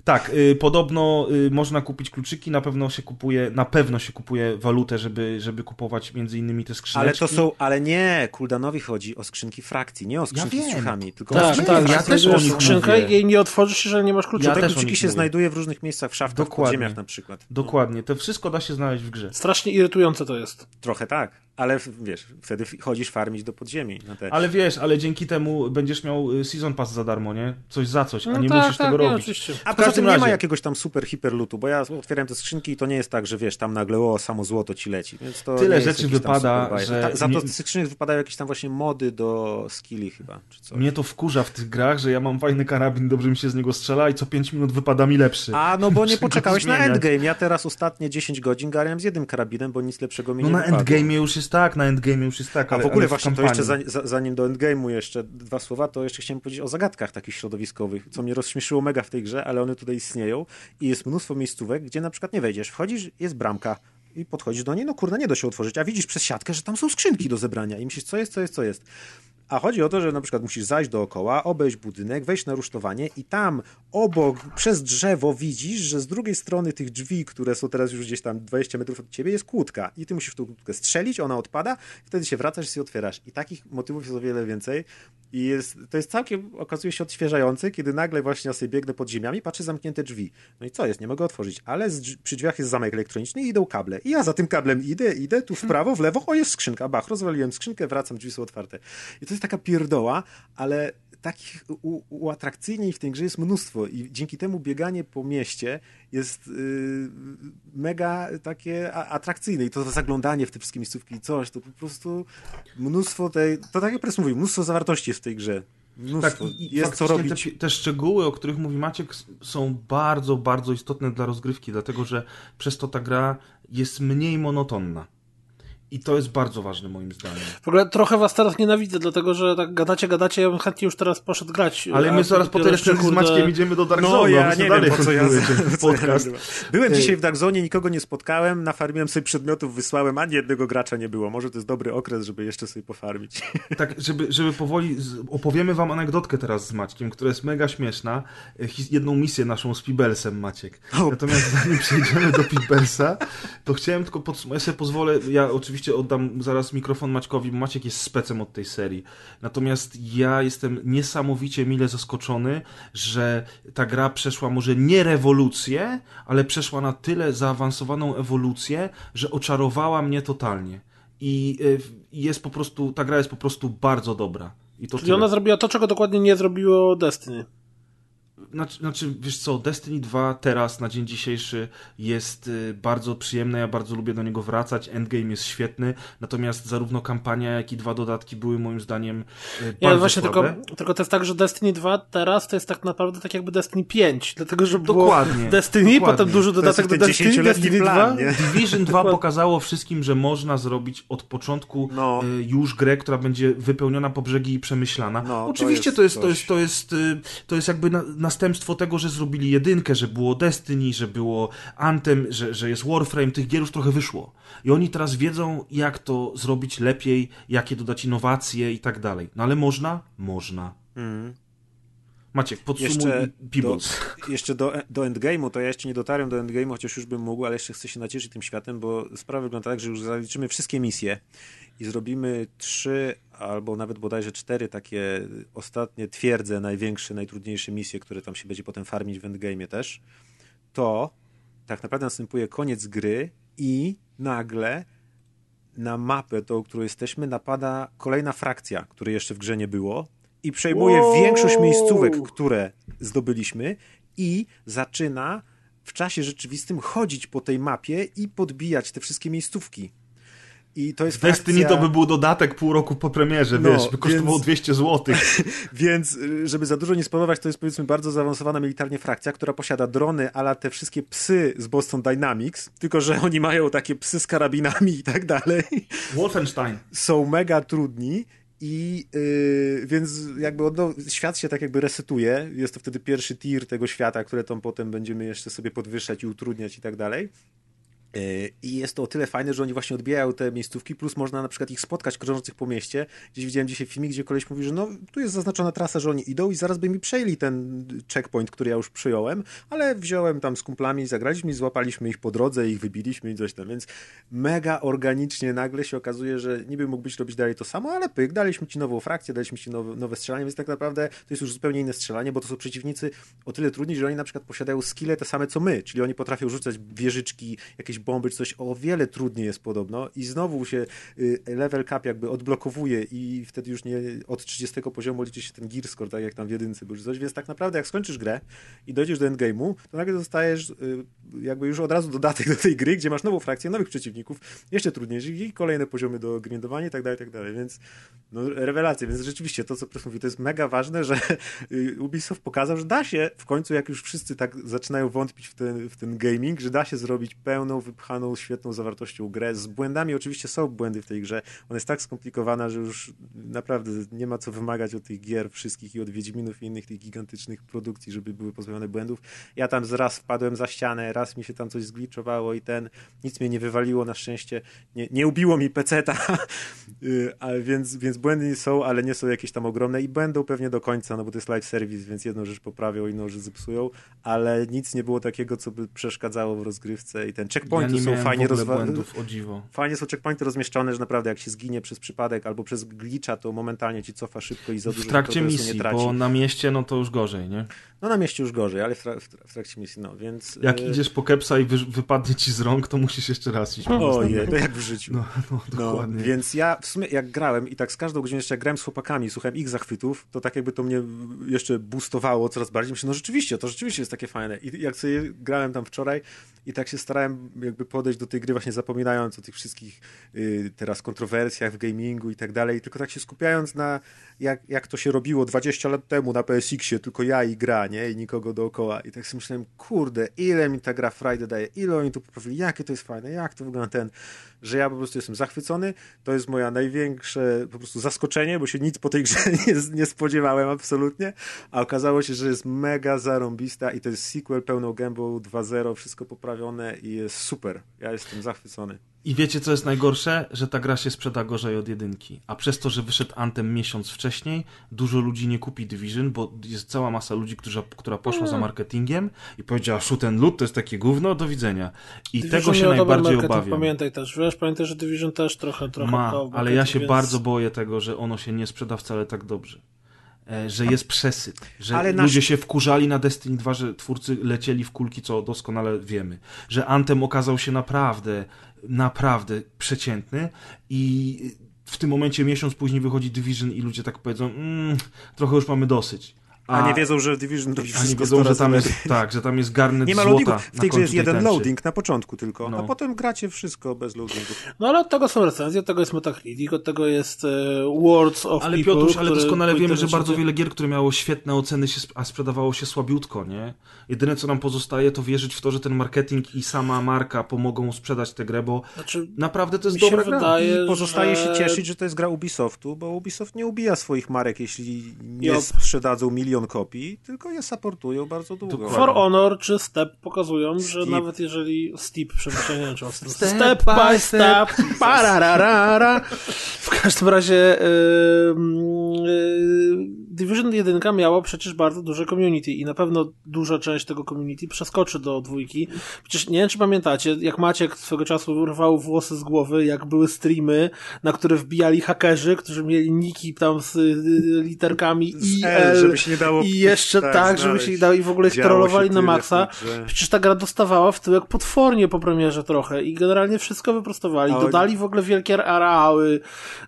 Speaker 1: Tak, y, podobno y, można kupić kluczyki, na pewno się kupuje, na pewno się kupuje walutę, żeby, żeby kupować między innymi te skrzyneczki.
Speaker 2: Ale to są, ale nie, Kuldanowi chodzi o skrzynki frakcji, nie o skrzynki
Speaker 1: wiem.
Speaker 2: z ciuchami, tylko
Speaker 3: Tak,
Speaker 2: o
Speaker 3: tak,
Speaker 2: skrzynki
Speaker 1: ja
Speaker 3: ja
Speaker 2: frakcji.
Speaker 1: też o
Speaker 3: skrzynkę
Speaker 1: mówię.
Speaker 3: i jej nie otworzysz, jeżeli nie masz klucza.
Speaker 1: Ja
Speaker 2: Te kluczyki się
Speaker 1: mówię.
Speaker 2: znajduje w różnych miejscach, w szaftach, w
Speaker 1: Dokładnie.
Speaker 2: podziemiach na przykład.
Speaker 1: Dokładnie, to wszystko da się znaleźć w grze.
Speaker 3: Strasznie irytujące to jest.
Speaker 2: Trochę tak, ale w- wiesz, wtedy chodzisz farmić do podziemi. Na te...
Speaker 1: Ale wiesz, ale dzięki temu będziesz miał y, season pass za darmo, nie? Coś za coś, a
Speaker 3: No
Speaker 1: nie
Speaker 3: tak,
Speaker 1: musisz
Speaker 3: tak,
Speaker 1: tego
Speaker 3: nie,
Speaker 1: robić.
Speaker 3: oczywiście.
Speaker 2: A
Speaker 1: W
Speaker 2: poza tym nie ma
Speaker 1: razie-
Speaker 2: jakiegoś tam super hiperlutu, bo ja otwieram te skrzynki i to nie jest tak, że wiesz, tam nagle o, samo złoto ci leci. Więc to
Speaker 1: Tyle rzeczy wypada, że
Speaker 2: Ta, za to z skrzynek wypadają jakieś tam właśnie mody do skilli chyba, czy coś.
Speaker 1: Mnie to wkurza w tych grach, że ja mam fajny karabin, dobrze mi się z niego strzela i co 5 minut wypada mi lepszy.
Speaker 2: A, no bo nie poczekałeś na endgame. Ja teraz ostatnie 10 godzin garałem z jednym karabinem, bo nic lepszego mi
Speaker 1: No
Speaker 2: nie
Speaker 1: na
Speaker 2: wypadło.
Speaker 1: endgame już jest tak, na endgame już jest tak,
Speaker 2: A
Speaker 1: ale,
Speaker 2: w ogóle
Speaker 1: ale
Speaker 2: właśnie, to
Speaker 1: kampanii.
Speaker 2: jeszcze za, za, zanim do endgame'u jeszcze dwa słowa, to jeszcze chciałem powiedzieć o zagadkach takich środowiskowych, co mnie rozśmieszyło mega w tej grze, ale one tutaj istnieją i jest mnóstwo miejscówek, gdzie na przykład nie wejdziesz, wchodzisz, jest bramka i podchodzisz do niej, no kurna, nie da się otworzyć, a widzisz przez siatkę, że tam są skrzynki do zebrania i myślisz, co jest, co jest, co jest. A chodzi o to, że na przykład musisz zajść dookoła, obejść budynek, wejść na rusztowanie i tam obok, przez drzewo widzisz, że z drugiej strony tych drzwi, które są teraz już gdzieś tam 20 metrów od ciebie, jest kłódka. I ty musisz w tą kłódkę strzelić, ona odpada, wtedy się wracasz i otwierasz. I takich motywów jest o wiele więcej. I jest, to jest całkiem, okazuje się, odświeżające, kiedy nagle właśnie ja sobie biegnę pod ziemiami, patrzę zamknięte drzwi. No i co jest? Nie mogę otworzyć. Ale przy drzwiach jest zamek elektroniczny i idą kable. I ja za tym kablem idę, idę, tu w prawo, w lewo, o jest skrzynka, bach, rozwaliłem skrzynkę, wracam, drzwi są otwarte. I to jest taka pierdoła, ale takich u- uatrakcyjniej w tej grze jest mnóstwo i dzięki temu bieganie po mieście jest yy, mega takie atrakcyjne i to zaglądanie w te wszystkie miejscówki i coś, to po prostu mnóstwo tej, to tak jak Press mówił, mnóstwo zawartości jest w tej grze. Mnóstwo.
Speaker 1: Tak, i
Speaker 2: jest co robić.
Speaker 1: Te, te szczegóły, o których mówi Maciek, są bardzo, bardzo istotne dla rozgrywki, dlatego że przez to ta gra jest mniej monotonna. I to jest bardzo ważne moim zdaniem.
Speaker 3: W ogóle trochę was teraz nienawidzę, dlatego że tak gadacie, gadacie, ja bym chętnie już teraz poszedł grać.
Speaker 1: Ale my zaraz po tej recenzji z Maćkiem idziemy do Dark
Speaker 2: No
Speaker 1: Zone.
Speaker 2: ja
Speaker 1: abyśmy
Speaker 2: nie
Speaker 1: dalej
Speaker 2: wiem, po co ja, ja
Speaker 1: podcast.
Speaker 2: Byłem dzisiaj w Dark Zone, nikogo nie spotkałem, nafarmiłem sobie przedmiotów, wysłałem, ani jednego gracza nie było. Może to jest dobry okres, żeby jeszcze sobie pofarmić.
Speaker 1: Tak, żeby, żeby powoli opowiemy wam anegdotkę teraz z Maćkiem, która jest mega śmieszna. E, Jedną misję naszą z Pibelsem, Maciek. Natomiast zanim przejdziemy do Pibelsa, to chciałem tylko podsumować, ja sobie pozwolę, ja oczywiście oddam zaraz mikrofon Maćkowi, bo Maciek jest specem od tej serii. Natomiast ja jestem niesamowicie mile zaskoczony, że ta gra przeszła może nie rewolucję, ale przeszła na tyle zaawansowaną ewolucję, że oczarowała mnie totalnie. I y, jest po prostu, ta gra jest po prostu bardzo dobra. I to
Speaker 3: Czyli
Speaker 1: tyle.
Speaker 3: ona zrobiła to, czego dokładnie nie zrobiło Destiny.
Speaker 1: Znaczy, znaczy, wiesz co, Destiny 2 teraz, na dzień dzisiejszy jest y, bardzo przyjemne, ja bardzo lubię do niego wracać, endgame jest świetny, natomiast zarówno kampania, jak i dwa dodatki były moim zdaniem y, bardzo
Speaker 3: właśnie
Speaker 1: słabe.
Speaker 3: tylko, tylko to jest tak, że Destiny 2 teraz to jest tak naprawdę tak jakby Destiny 5, dlatego że było
Speaker 1: Dokładnie,
Speaker 3: Destiny,
Speaker 1: dokładnie.
Speaker 3: potem duży
Speaker 2: To jest
Speaker 3: dodatek do Destiny,
Speaker 2: 10-letni
Speaker 3: Destiny 2.
Speaker 2: plan, nie?
Speaker 1: Division 2 pokazało wszystkim, że można zrobić od początku
Speaker 2: No.
Speaker 1: y, już grę, która będzie wypełniona po brzegi i przemyślana.
Speaker 2: No, to
Speaker 1: Oczywiście
Speaker 2: jest
Speaker 1: to jest, to jest, to jest, to jest jakby na, następstwo tego, że zrobili jedynkę, że było Destiny, że było Anthem, że, że jest Warframe, tych gier już trochę wyszło. I oni teraz wiedzą, jak to zrobić lepiej, jakie dodać innowacje i tak dalej. No ale można? Można. Maciek, podsumuj
Speaker 2: Jeszcze do, jeszcze do, do endgame'u, to ja jeszcze nie dotarłem do endgame'u, chociaż już bym mógł, ale jeszcze chcę się nacieszyć tym światem, bo sprawa wygląda tak, że już zaliczymy wszystkie misje i zrobimy trzy albo nawet bodajże cztery takie ostatnie twierdze, największe, najtrudniejsze misje, które tam się będzie potem farmić w endgame'ie też, to tak naprawdę następuje koniec gry i nagle na mapę, tą, którą jesteśmy, napada kolejna frakcja, której jeszcze w grze nie było i przejmuje
Speaker 3: Wow.
Speaker 2: większość miejscówek, które zdobyliśmy i zaczyna w czasie rzeczywistym chodzić po tej mapie i podbijać te wszystkie miejscówki. I to jest
Speaker 1: Destiny
Speaker 2: frakcja...
Speaker 1: to by był dodatek pół roku po premierze,
Speaker 2: No,
Speaker 1: wiesz, by kosztowało
Speaker 2: więc-
Speaker 1: 200 zł.
Speaker 2: Więc, żeby za dużo nie spowodować, to jest powiedzmy bardzo zaawansowana militarnie frakcja, która posiada drony, ale te wszystkie psy z Boston Dynamics, tylko że oni mają takie psy z karabinami i tak dalej.
Speaker 1: Wolfenstein.
Speaker 2: Są mega trudni. I yy, więc jakby odno, świat się tak jakby resetuje. Jest to wtedy pierwszy tier tego świata, które tam potem będziemy jeszcze sobie podwyższać i utrudniać i tak dalej. Yy, I jest to o tyle fajne, że oni właśnie odbijają te miejscówki, plus można na przykład ich spotkać krążących po mieście. Gdzieś widziałem dzisiaj filmik, gdzie koleś mówi, że no tu jest zaznaczona trasa, że oni idą i zaraz by mi przejęli ten checkpoint, który ja już przyjąłem, ale wziąłem tam z kumplami, zagraliśmy i złapaliśmy ich po drodze, ich wybiliśmy i coś tam, więc mega organicznie nagle się okazuje, że niby mógłbyś robić dalej to samo, ale pyk, daliśmy ci nową frakcję, daliśmy ci nowe, nowe strzelanie, więc tak naprawdę to jest już zupełnie inne strzelanie, bo to są przeciwnicy o tyle trudni, że oni na przykład posiadają skille te same co my, czyli oni potrafią rzucać wieżyczki, jakieś bomby czy coś, o wiele trudniej jest podobno. I znowu się y, level cap jakby odblokowuje i wtedy już nie od 30 poziomu liczy się ten gear score, tak jak tam w jedynce był czy coś, więc tak naprawdę jak skończysz grę i dojdziesz do endgame'u, to nagle dostajesz y, jakby już od razu dodatek do tej gry, gdzie masz nową frakcję, nowych przeciwników, jeszcze trudniejszych i kolejne poziomy do grindowania i tak dalej, tak dalej, więc no, rewelacje, więc rzeczywiście to, co Press mówi, to jest mega ważne, że y, Ubisoft pokazał, że da się w końcu, jak już wszyscy tak zaczynają wątpić w ten, w ten gaming, że da się zrobić pełną, wypchaną, świetną zawartością grę. Z błędami oczywiście są błędy w tej grze. Ona jest tak skomplikowana, że już naprawdę nie ma co wymagać od tych gier wszystkich i od Wiedźminów i innych tych gigantycznych produkcji, żeby były pozbawione błędów. Ja tam raz wpadłem za ścianę, raz mi się tam coś zgliczowało i ten, nic mnie nie wywaliło na szczęście, nie, nie ubiło mi peceta, Y, ale więc, więc błędy są, ale nie są jakieś tam ogromne i będą pewnie do końca, no bo to jest live service, więc jedną rzecz poprawią, inną rzecz zepsują, ale nic nie było takiego, co by przeszkadzało w rozgrywce i ten
Speaker 1: Ja
Speaker 2: checkpointy
Speaker 1: nie
Speaker 2: są fajnie rozwa-. Fajnie są checkpointy rozmieszczone, że naprawdę jak się zginie przez przypadek albo przez glitcha, to momentalnie ci cofa szybko i za dużo
Speaker 1: W trakcie misji,
Speaker 2: nie traci.
Speaker 1: bo na mieście no to już gorzej, nie?
Speaker 2: No na mieście już gorzej, ale w, tra- w, tra- w trakcie misji, no więc...
Speaker 1: Jak
Speaker 2: e,
Speaker 1: idziesz po kepsa i wy, wypadnie ci z rąk, to musisz jeszcze raz iść.
Speaker 2: Ojej, to jak w życiu.
Speaker 1: No, no,
Speaker 2: No,
Speaker 1: dokładnie.
Speaker 2: więc ja w sumie jak grałem i tak z każdą godziną jeszcze jak grałem z chłopakami, słuchałem ich zachwytów, to tak jakby to mnie jeszcze boostowało coraz bardziej. Myślę, no rzeczywiście, to rzeczywiście jest takie fajne. I jak sobie grałem tam wczoraj i tak się starałem jakby podejść do tej gry właśnie zapominając o tych wszystkich y, teraz kontrowersjach w gamingu i tak dalej, tylko tak się skupiając na jak, jak to się robiło 20 lat temu na PSX-ie, tylko ja i gra, nie? I nikogo dookoła. I tak sobie myślałem, kurde, ile mi ta gra Friday daje, ile oni tu poprawili, jakie to jest fajne, jak to wygląda ten, że ja po prostu jestem zachwycony. To jest moja największe po prostu zaskoczenie, bo się nic po tej grze nie, nie spodziewałem absolutnie, a okazało się, że jest mega zarąbista i to jest sequel pełną gębą 2.0, wszystko poprawione i jest super. Ja jestem zachwycony.
Speaker 1: I wiecie, co jest najgorsze? Że ta gra się sprzeda gorzej od jedynki. A przez to, że wyszedł Anthem miesiąc wcześniej, dużo ludzi nie kupi Division, bo jest cała masa ludzi, którzy, która poszła za marketingiem i powiedziała, szu ten lud to jest takie gówno, do widzenia. I
Speaker 3: Division
Speaker 1: tego się najbardziej obawiam.
Speaker 3: Pamiętaj też, wiesz, pamiętaj, że Division też trochę, trochę
Speaker 1: Ma,
Speaker 3: w
Speaker 1: ale ja się
Speaker 3: więc-
Speaker 1: bardzo boję tego, że ono się nie sprzeda wcale tak dobrze. E, Że jest przesyt, że
Speaker 2: Ale nasz-
Speaker 1: ludzie się wkurzali na Destiny 2, że twórcy lecieli w kulki, co doskonale wiemy. Że Anthem okazał się naprawdę, naprawdę przeciętny i w tym momencie miesiąc później wychodzi Division i ludzie tak powiedzą, mm, trochę już mamy dosyć.
Speaker 2: A, nie wiedzą, że Division robi
Speaker 1: a nie
Speaker 2: wszystko
Speaker 1: wiedzą,
Speaker 2: 100
Speaker 1: że tam jest, tak, że tam jest garnet
Speaker 2: Nie ma loadingu. W
Speaker 1: na
Speaker 2: tej grze jest jeden
Speaker 1: tęczy.
Speaker 2: loading na początku tylko,
Speaker 1: No.
Speaker 2: a potem gracie wszystko bez loadingu.
Speaker 3: No ale od tego są recenzje, od tego jest Metacritic, od tego jest e, Words of
Speaker 1: Ale
Speaker 3: People,
Speaker 1: Piotruś, ale doskonale wiemy, że bardzo wiele gier, które miało świetne oceny, się, a sprzedawało się słabiutko, nie? Jedyne, co nam pozostaje, to wierzyć w to, że ten marketing i sama marka pomogą sprzedać tę grę, bo
Speaker 3: Znaczy,
Speaker 1: naprawdę to jest dobra gra.
Speaker 3: wydaje,
Speaker 2: I pozostaje
Speaker 3: że...
Speaker 2: się cieszyć, że to jest gra Ubisoftu, bo Ubisoft nie ubija swoich marek, jeśli nie
Speaker 3: Jop.
Speaker 2: sprzedadzą milion kopii, tylko je supportują bardzo długo.
Speaker 1: Dokładnie.
Speaker 3: For Honor czy Step pokazują, że
Speaker 2: Steep.
Speaker 3: nawet jeżeli Steep, przepraszam, nie wiem, czy step,
Speaker 1: Step by step.
Speaker 3: step, parararara. W każdym razie yy, yy, Division 1 miała przecież bardzo duże community i na pewno duża część tego community przeskoczy do dwójki. Przecież nie wiem, czy pamiętacie, jak Maciek swego czasu rwał włosy z głowy, jak były streamy, na które wbijali hakerzy, którzy mieli niki tam z y, literkami
Speaker 2: Z
Speaker 3: I,
Speaker 2: L, żeby się nie dało
Speaker 3: i jeszcze tak,
Speaker 2: tak,
Speaker 3: żeby się dało i w ogóle
Speaker 2: się
Speaker 3: na maksa.
Speaker 2: grze.
Speaker 3: Przecież ta gra dostawała w tyłek potwornie po premierze trochę i generalnie wszystko wyprostowali.
Speaker 2: Oni-
Speaker 3: Dodali w ogóle wielkie areały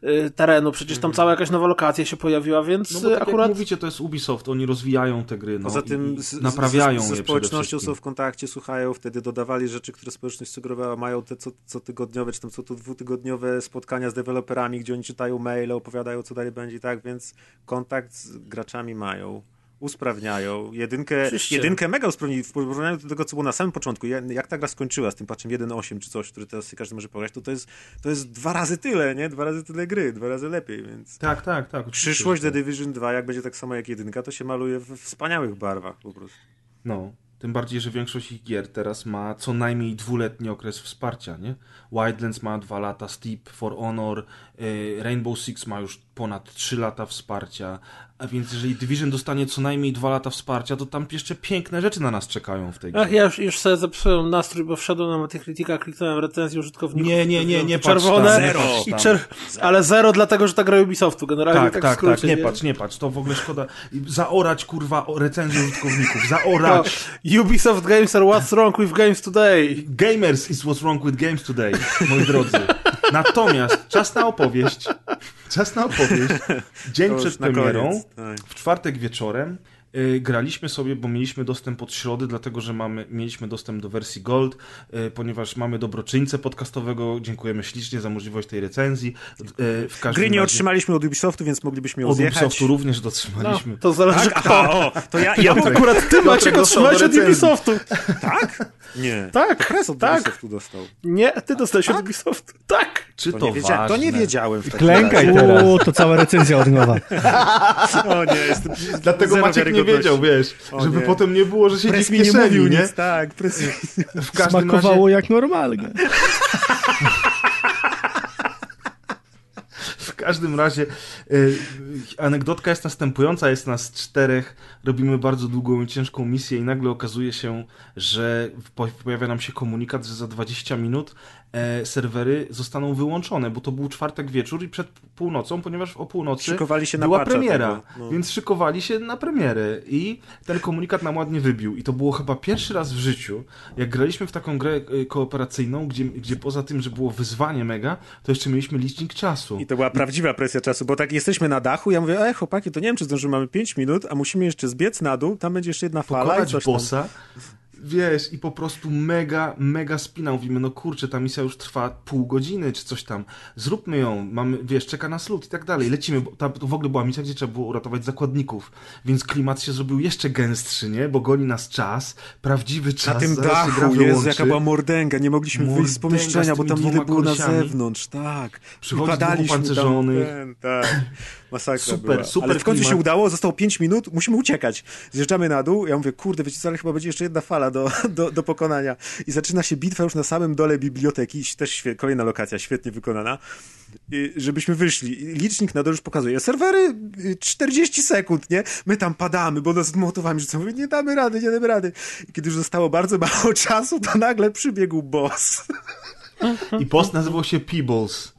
Speaker 3: y, terenu, przecież tam cała jakaś nowa lokacja się pojawiła, więc
Speaker 1: No bo tak
Speaker 3: akurat akurat...
Speaker 1: mówicie, to jest Ubisoft, oni rozwijają te gry, no,
Speaker 2: Poza tym
Speaker 1: i
Speaker 2: z,
Speaker 1: naprawiają
Speaker 2: z, ze społecznością są w kontakcie, słuchają, wtedy dodawali rzeczy, które społeczność sugerowała, mają te co, co tygodniowe, czy tam co tu dwutygodniowe spotkania z deweloperami, gdzie oni czytają maile, opowiadają co dalej będzie i tak, więc kontakt z graczami mają. Usprawniają. Jedynkę,
Speaker 3: Oczywiście.
Speaker 2: jedynkę mega usprawnili w porównaniu do tego, co było na samym początku. Ja- Jak ta gra skończyła z tym patchem 1.8 czy coś, który teraz każdy może pograć, to to jest, to jest dwa razy tyle, nie? Dwa razy tyle gry, dwa razy lepiej, więc...
Speaker 1: Tak, tak, tak.
Speaker 2: Przyszłość The
Speaker 1: tak.
Speaker 2: Division 2, jak będzie tak samo jak jedynka, to się maluje w wspaniałych barwach po prostu.
Speaker 1: No, tym bardziej, że większość ich gier teraz ma co najmniej dwuletni okres wsparcia, nie? Wildlands ma dwa lata, Steep, For Honor, y, Rainbow Six ma już ponad trzy lata wsparcia, a więc jeżeli Division dostanie co najmniej dwa lata wsparcia, to tam jeszcze piękne rzeczy na nas czekają w tej grze.
Speaker 3: Ach, ja już, już sobie zepsułem nastrój, bo wszedłem na Metacritica, kliknąłem recenzję użytkowników.
Speaker 1: Nie, nie, nie, nie
Speaker 3: Czerwone
Speaker 1: tam,
Speaker 2: Zero.
Speaker 1: nie
Speaker 3: i czer... Ale zero dlatego, że ta gra Ubisoftu, generalnie
Speaker 1: Tak,
Speaker 3: tak,
Speaker 1: tak,
Speaker 3: skrócie,
Speaker 1: tak, nie patrz, nie patrz, to w ogóle szkoda. Zaorać, kurwa, recenzję użytkowników, zaorać.
Speaker 3: Ubisoft Games are what's wrong with games today.
Speaker 1: Gamers is what's wrong with games today, moi drodzy. Natomiast czas na opowieść. Czas na opowieść. Dzień przed premierą,
Speaker 2: koniec, tak.
Speaker 1: w czwartek wieczorem, graliśmy sobie, bo mieliśmy dostęp od środy, dlatego że mamy, mieliśmy dostęp do wersji Gold, y, ponieważ mamy dobroczyńcę podcastowego. Dziękujemy ślicznie za możliwość tej recenzji. Y, w każdym
Speaker 2: Gry nie
Speaker 1: razie-
Speaker 2: otrzymaliśmy od Ubisoftu, więc moglibyśmy ją
Speaker 1: Od
Speaker 2: zjechać.
Speaker 1: Ubisoftu również
Speaker 3: No,
Speaker 1: dotrzymaliśmy.
Speaker 3: to zależy
Speaker 2: Tak?
Speaker 3: kto.
Speaker 2: A, o, to ja, ja
Speaker 3: Ja akurat ty Maciek otrzymałeś od. Ubisoftu.
Speaker 2: Tak? Nie.
Speaker 3: Tak,
Speaker 2: Kres od
Speaker 3: tak.
Speaker 2: Ubisoftu dostał.
Speaker 3: Nie, ty dostałeś od Ubisoftu. Tak.
Speaker 1: Czy
Speaker 2: To,
Speaker 1: to,
Speaker 2: nie, to nie wiedziałem w
Speaker 6: Klękaj
Speaker 2: razie.
Speaker 6: teraz.
Speaker 7: Uuu, to cała recenzja od nowa.
Speaker 2: O nie, jestem
Speaker 1: Dlatego
Speaker 2: zero
Speaker 1: Maciek nie wiedział, wiesz,
Speaker 2: O
Speaker 1: żeby
Speaker 2: nie.
Speaker 1: potem nie było, że w
Speaker 2: mi nie mówił
Speaker 1: nie?
Speaker 2: nic, tak. Pres...
Speaker 1: W każdym razie...
Speaker 7: Smakowało jak normalnie.
Speaker 1: W każdym razie y, anegdotka jest następująca, jest nas czterech, robimy bardzo długą i ciężką misję i nagle okazuje się, że po- pojawia nam się komunikat, że za 20 minut serwery zostaną wyłączone, bo to był czwartek wieczór i przed północą, ponieważ o północy
Speaker 2: Szykowali się na
Speaker 1: była premiera,
Speaker 2: no.
Speaker 1: więc szykowali się na premierę i ten komunikat nam ładnie wybił i to było chyba pierwszy raz w życiu, jak graliśmy w taką grę y, kooperacyjną, gdzie, gdzie poza tym, że było wyzwanie mega, to jeszcze mieliśmy licznik czasu.
Speaker 2: I to była prawdziwa presja czasu, bo tak jesteśmy na dachu, ja mówię, ej chłopaki, to nie wiem, czy zdążymy, mamy 5 minut, a musimy jeszcze zbiec na dół, tam będzie jeszcze jedna fala i
Speaker 1: pokonać
Speaker 2: coś tam.
Speaker 1: Wiesz, i po prostu mega, mega spina. Mówimy, no kurczę, ta misja już trwa pół godziny, czy coś tam. Zróbmy ją, mamy, wiesz, czeka nas lód i tak dalej. Lecimy, bo ta, to w ogóle była misja, gdzie trzeba było uratować zakładników. Więc klimat się zrobił jeszcze gęstszy, nie? Bo goni nas czas, prawdziwy czas.
Speaker 2: Na tym dachu,
Speaker 1: wyłączy.
Speaker 2: jaka była mordęga, nie mogliśmy wyjść z
Speaker 1: Mordęga
Speaker 2: pomieszczenia,
Speaker 1: z
Speaker 2: bo tam ile było na zewnątrz, tak.
Speaker 1: Przychodzi dwóch opancerzonych.
Speaker 2: Tam, ten, tak. Masakra
Speaker 1: Super,
Speaker 2: była.
Speaker 1: super
Speaker 2: Ale w końcu się
Speaker 1: klimat.
Speaker 2: udało, zostało 5 minut, musimy uciekać. Zjeżdżamy na dół, ja mówię, kurde, wiecie co, ale chyba będzie jeszcze jedna fala do, do, do pokonania. I zaczyna się bitwa już na samym dole biblioteki, też świe- kolejna lokacja, świetnie wykonana, I żebyśmy wyszli. I Licznik na dole już pokazuje, serwery y, 40 sekund, nie? My tam padamy, bo nas motowami rzucą, mówię, nie damy rady, nie damy rady. I kiedy już zostało bardzo mało czasu, to nagle przybiegł boss.
Speaker 1: I post nazywał się Peebles.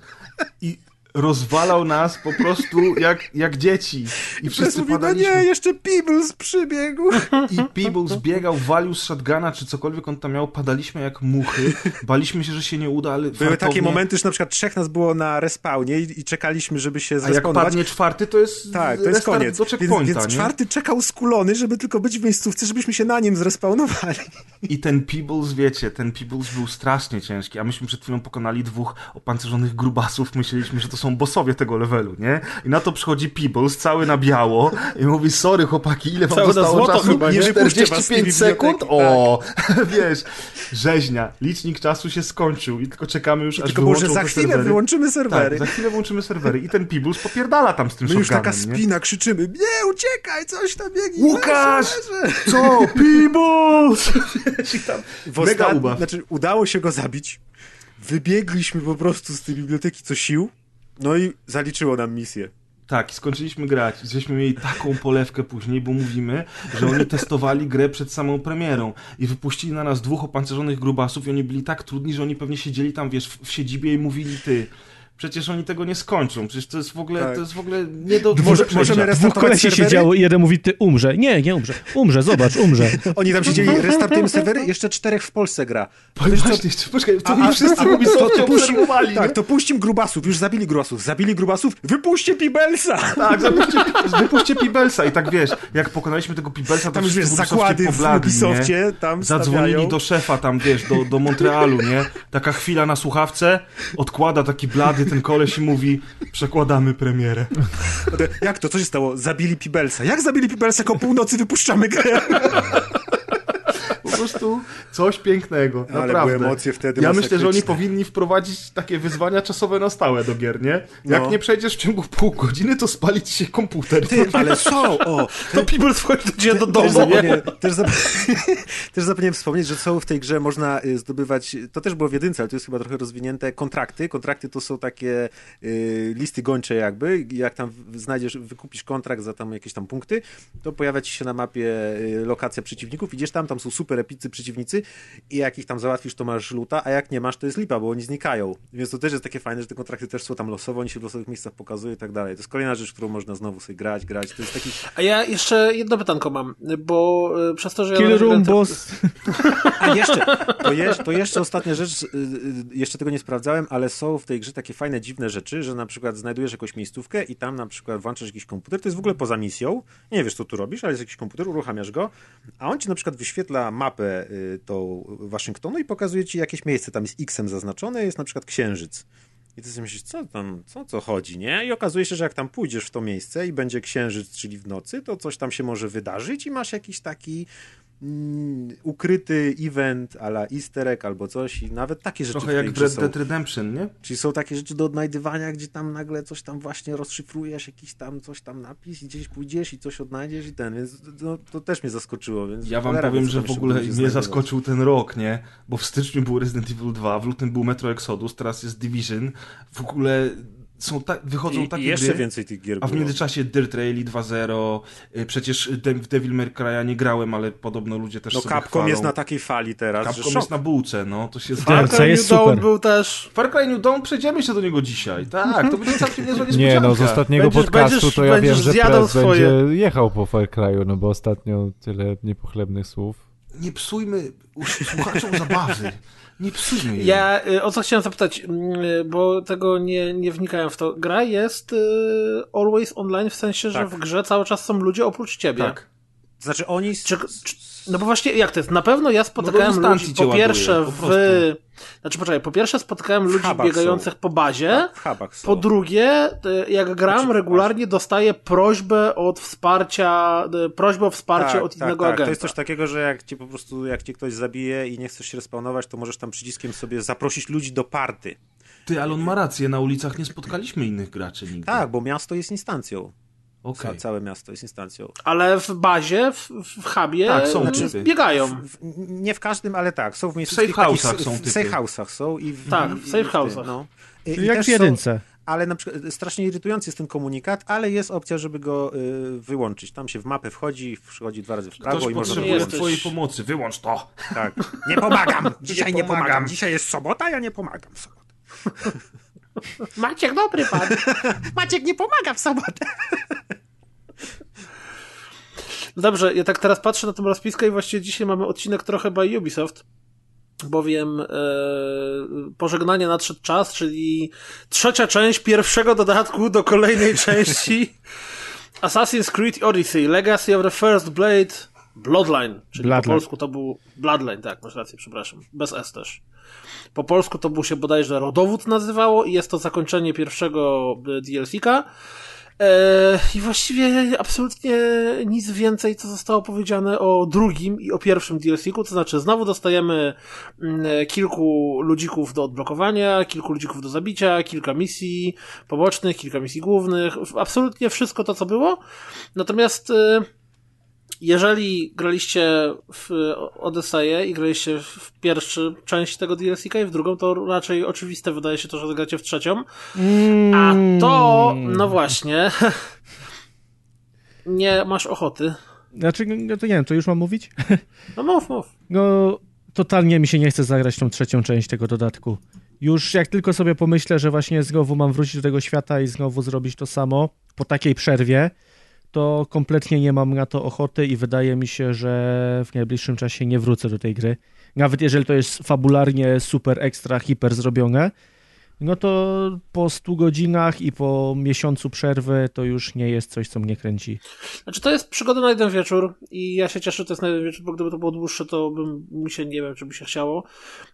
Speaker 1: I rozwalał nas po prostu jak, jak dzieci. I
Speaker 2: Wszyscy
Speaker 1: wszyscy
Speaker 2: mówi, no
Speaker 1: padaliśmy.
Speaker 2: nie, jeszcze Peebles przybiegł.
Speaker 1: I Peebles biegał, walił z shotguna, czy cokolwiek on tam miał, padaliśmy jak muchy, baliśmy się, że się nie uda, ale
Speaker 2: Były
Speaker 1: fartownie-
Speaker 2: takie momenty, że na przykład trzech nas było na respawnie i, i czekaliśmy, żeby się
Speaker 1: A jak
Speaker 2: zrespawnować.
Speaker 1: padnie czwarty, to jest
Speaker 2: Tak, to jest koniec.
Speaker 1: do
Speaker 2: Więc, więc czwarty czekał skulony, żeby tylko być w miejscówce, żebyśmy się na nim zrespawnowali.
Speaker 1: I ten Peebles, wiecie, ten Peebles był strasznie ciężki, a myśmy przed chwilą pokonali dwóch opancerzonych grubasów, myśleliśmy, że to są bossowie tego levelu, nie? I na to przychodzi Peebles, cały na biało i mówi, sorry chłopaki, ile wam
Speaker 3: Cały
Speaker 1: zostało czasu?
Speaker 3: chyba, nie?
Speaker 2: Nie wypuszczę was z tej
Speaker 1: 45 sekund? O, wiesz, rzeźnia, licznik czasu się skończył i tylko czekamy już, aż
Speaker 2: Tylko może za chwilę
Speaker 1: serwery.
Speaker 2: wyłączymy serwery.
Speaker 1: Tak, za chwilę włączymy serwery i ten Peebles popierdala tam z tym
Speaker 2: My już taka
Speaker 1: shotgunem, nie?
Speaker 2: spina, krzyczymy, nie, uciekaj, coś tam biegnie.
Speaker 1: Łukasz!
Speaker 2: leży, leży.
Speaker 1: Co? Peebles! I tam
Speaker 2: W
Speaker 1: Mega
Speaker 2: ostat-
Speaker 1: ubaw.
Speaker 2: Znaczy, udało się go zabić. Wybiegliśmy po prostu z tej biblioteki co sił, no i zaliczyło nam misję.
Speaker 1: Tak, skończyliśmy grać. Żeśmy mieli taką polewkę później, bo mówimy, że oni testowali grę przed samą premierą i wypuścili na nas dwóch opancerzonych grubasów i oni byli tak trudni, że oni pewnie siedzieli tam, wiesz, w, w siedzibie i mówili ty. Przecież oni tego nie skończą. Przecież to jest w ogóle,
Speaker 2: Tak.
Speaker 1: to jest w ogóle nie do
Speaker 2: Może- możemy
Speaker 7: Dwóch
Speaker 2: restartować
Speaker 7: kolesi
Speaker 2: serwery?
Speaker 7: siedziało i jeden mówi, ty umrze. Nie, nie umrze. Umrze, zobacz, umrze.
Speaker 2: Oni tam siedzieli, restartujemy serwery, jeszcze czterech w Polsce gra.
Speaker 1: Powiedz Właśnie, poczekaj, to
Speaker 2: A-
Speaker 1: mi
Speaker 2: a-
Speaker 1: wszyscy Ubisoftie obserwowali,
Speaker 2: Tak,
Speaker 1: nie?
Speaker 2: to puścim grubasów, już zabili grubasów, zabili grubasów, wypuśćcie Pibelsa!
Speaker 1: Tak, wypuśćcie, wypuśćcie Pibelsa i tak wiesz, jak pokonaliśmy tego Pibelsa, to
Speaker 2: Tam już wiesz,
Speaker 1: w
Speaker 2: zakłady w
Speaker 1: pobladli,
Speaker 2: Ubisoftie,
Speaker 1: nie?
Speaker 2: tam
Speaker 1: Zadzwonili
Speaker 2: stawiają.
Speaker 1: do szefa tam, wiesz, do, do Montrealu, nie? Taka chwila na słuchawce, odkłada taki blady ten koleś mówi przekładamy premierę.
Speaker 2: Jak to? Co się stało? Zabili Pibelsa. Jak zabili Pibelsa? Ko północy wypuszczamy grę.
Speaker 1: Po prostu coś pięknego,
Speaker 2: Ale
Speaker 1: naprawdę.
Speaker 2: były emocje wtedy
Speaker 1: Ja myślę, że oni powinni wprowadzić takie wyzwania czasowe na stałe do gier, nie? Jak
Speaker 2: No.
Speaker 1: nie przejdziesz w ciągu pół godziny, to spalić się komputer.
Speaker 2: Ty, ale są, o,
Speaker 3: To Peebles wchodzi do
Speaker 2: Też,
Speaker 3: domu, nie?
Speaker 2: zapomniałem, też, zap... też zapomniałem wspomnieć, że są w tej grze można y, zdobywać, to też było w jedynce, ale to jest chyba trochę rozwinięte, kontrakty. Kontrakty to są takie y, listy gończe jakby. Jak tam znajdziesz, wykupisz kontrakt za tam jakieś tam punkty, to pojawia ci się na mapie y, lokacja przeciwników, idziesz tam, tam są super przeciwnicy i jak ich tam załatwisz, to masz luta, a jak nie masz, to jest lipa, bo oni znikają. Więc to też jest takie fajne, że te kontrakty też są tam losowo, oni się w losowych miejscach pokazują i tak dalej. To jest kolejna rzecz, którą można znowu sobie grać, grać. To jest taki
Speaker 3: A ja jeszcze jedno pytanko mam, bo y, przez to, że ja...
Speaker 7: Kill
Speaker 3: rozgrywam
Speaker 7: Room Boss.
Speaker 2: A jeszcze, to, je, to jeszcze ostatnia rzecz, y, y, jeszcze tego nie sprawdzałem, ale są w tej grze takie fajne, dziwne rzeczy, że na przykład znajdujesz jakąś miejscówkę i tam na przykład włączasz jakiś komputer, to jest w ogóle poza misją, nie wiesz co tu robisz, ale jest jakiś komputer, uruchamiasz go, a on ci na przykład wyświetla mapę y, tą Waszyngtonu i pokazuje ci jakieś miejsce, tam jest X-em zaznaczone, jest na przykład księżyc. I ty sobie myślisz, co tam, co co chodzi, nie? I okazuje się, że jak tam pójdziesz w to miejsce i będzie księżyc, czyli w nocy, to coś tam się może wydarzyć i masz jakiś taki ukryty event ala easter egg albo coś i nawet takie rzeczy
Speaker 1: Trochę jak Red. Dead Redemption, nie?
Speaker 2: Czyli są takie rzeczy do odnajdywania, gdzie tam nagle coś tam właśnie rozszyfrujesz, jakiś tam coś tam napis i gdzieś pójdziesz i coś odnajdziesz i ten, więc to, to też mnie zaskoczyło, więc
Speaker 1: Ja wam powiem, że w ogóle mnie zaskoczył ten rok, nie? Bo w styczniu był Resident Evil 2, w lutym był Metro Exodus, teraz jest Division. W ogóle są ta, wychodzą
Speaker 2: I,
Speaker 1: takie
Speaker 2: i jeszcze
Speaker 1: gry.
Speaker 2: więcej tych gier
Speaker 1: A w międzyczasie Dirt Rally 2.0, y, przecież w Devil May Cry'a nie grałem, ale podobno ludzie też
Speaker 2: No
Speaker 1: sobie
Speaker 2: Capcom
Speaker 1: chwalą.
Speaker 2: jest na takiej fali teraz,
Speaker 1: Capcom
Speaker 2: szok.
Speaker 1: jest na bułce, no, to się
Speaker 7: co jest
Speaker 3: New Dawn był też...
Speaker 1: Far Cry New Dawn, przejdziemy się do niego dzisiaj. Tak, to będzie całkiem niezła
Speaker 6: Nie,
Speaker 1: niespodzianka.
Speaker 6: no z ostatniego
Speaker 3: Będziesz-
Speaker 6: podcastu
Speaker 3: będziesz-
Speaker 6: to ja wiem,
Speaker 3: będziesz
Speaker 6: że
Speaker 3: zjadał
Speaker 6: Prez
Speaker 3: swoje.
Speaker 6: będzie jechał po Far Cry'u, no bo ostatnio tyle niepochlebnych słów.
Speaker 1: Nie psujmy słuchaczom zabawy. Nie psujmy jej.
Speaker 3: Ja y, o co chciałem zapytać, mm, y, bo tego nie, nie wnikałem w to. Gra jest y, always online, w sensie, że
Speaker 2: Tak.
Speaker 3: w grze cały czas są ludzie oprócz ciebie.
Speaker 1: Tak.
Speaker 2: Znaczy oni...
Speaker 3: Czy, czy, no bo właśnie jak to jest? Na pewno ja spotykałem
Speaker 1: No
Speaker 3: ludzi, po
Speaker 1: ładuje,
Speaker 3: pierwsze
Speaker 1: po
Speaker 3: w... Znaczy poczekaj, po pierwsze spotykałem ludzi biegających
Speaker 2: są.
Speaker 3: po bazie,
Speaker 2: Tak,
Speaker 3: po drugie, jak gram,
Speaker 2: Znaczy,
Speaker 3: regularnie dostaję prośbę od wsparcia, y, prośbę o wsparcie
Speaker 2: tak,
Speaker 3: od
Speaker 2: tak,
Speaker 3: innego
Speaker 2: tak.
Speaker 3: agenta.
Speaker 2: To jest coś takiego, że jak ci po prostu, jak ci ktoś zabije i nie chcesz się respawnować, to możesz tam przyciskiem sobie zaprosić ludzi do party.
Speaker 1: Ty, ale on ma rację, na ulicach nie spotkaliśmy innych graczy nigdy.
Speaker 2: Tak, bo miasto jest instancją.
Speaker 1: Okej.
Speaker 2: Ca- Całe miasto jest instancją.
Speaker 3: Ale w bazie, w, w hubie
Speaker 1: Tak, są
Speaker 3: znaczy,
Speaker 1: typy.
Speaker 3: biegają.
Speaker 2: W, nie w każdym, ale tak, są w miejscu.
Speaker 1: safe house'ach są
Speaker 2: W
Speaker 1: typy.
Speaker 2: safe house'ach są i w,
Speaker 3: Tak, w safe house'ach.
Speaker 2: No. I, i
Speaker 7: Jak w jedynce.
Speaker 2: Są, ale na przykład strasznie irytujący jest ten komunikat, ale jest opcja, żeby go y, wyłączyć. Tam się w mapę wchodzi, wchodzi dwa razy w prawo
Speaker 1: Ktoś
Speaker 2: i można
Speaker 1: potrzebuje
Speaker 3: jesteś-
Speaker 1: twojej pomocy, wyłącz to.
Speaker 2: Tak. Nie pomagam! Dzisiaj nie,
Speaker 1: pomagam.
Speaker 2: pomagam. Dzisiaj jest sobota, ja nie pomagam w sobotę.
Speaker 3: Maciek, dobry pan.
Speaker 2: Maciek nie pomaga w sobotę.
Speaker 3: No dobrze, ja tak teraz patrzę na tą rozpiskę i właściwie dzisiaj mamy odcinek trochę by Ubisoft, bowiem e, pożegnanie nadszedł czas, czyli trzecia część pierwszego dodatku do kolejnej części Assassin's Creed Odyssey, Legacy of the First Blade, Bloodline, czyli po
Speaker 7: Bloodline.
Speaker 3: polsku to był Bloodline, tak, masz rację, przepraszam, bez S też. Po polsku to był się bodajże Rodowód nazywało i jest to zakończenie pierwszego e, DLC-ka. E, I właściwie absolutnie nic więcej, co zostało powiedziane o drugim i o pierwszym DLC-ku, to znaczy znowu dostajemy mm, kilku ludzików do odblokowania, kilku ludzików do zabicia, kilka misji pobocznych, kilka misji głównych, absolutnie wszystko to, co było. Natomiast e, jeżeli graliście w Odyseję i graliście w pierwszą część tego DLC-ka i w drugą, to raczej oczywiste wydaje się to, że zagracie w trzecią. A to, no właśnie, nie masz ochoty.
Speaker 7: Znaczy, no to nie wiem, to już mam mówić?
Speaker 3: No mów, mów.
Speaker 7: No, totalnie mi się nie chce zagrać tą trzecią część tego dodatku. Już jak tylko sobie pomyślę, że właśnie znowu mam wrócić do tego świata i znowu zrobić to samo po takiej przerwie, to kompletnie nie mam na to ochoty i wydaje mi się, że w najbliższym czasie nie wrócę do tej gry. Nawet jeżeli to jest fabularnie super ekstra, hiper zrobione, no to po 100 godzinach i po miesiącu przerwy to już nie jest coś, co mnie kręci.
Speaker 3: Znaczy to jest przygoda na jeden wieczór i ja się cieszę, że to jest na jeden wieczór, bo gdyby to było dłuższe, to bym mi się, nie wiem, czy by się chciało.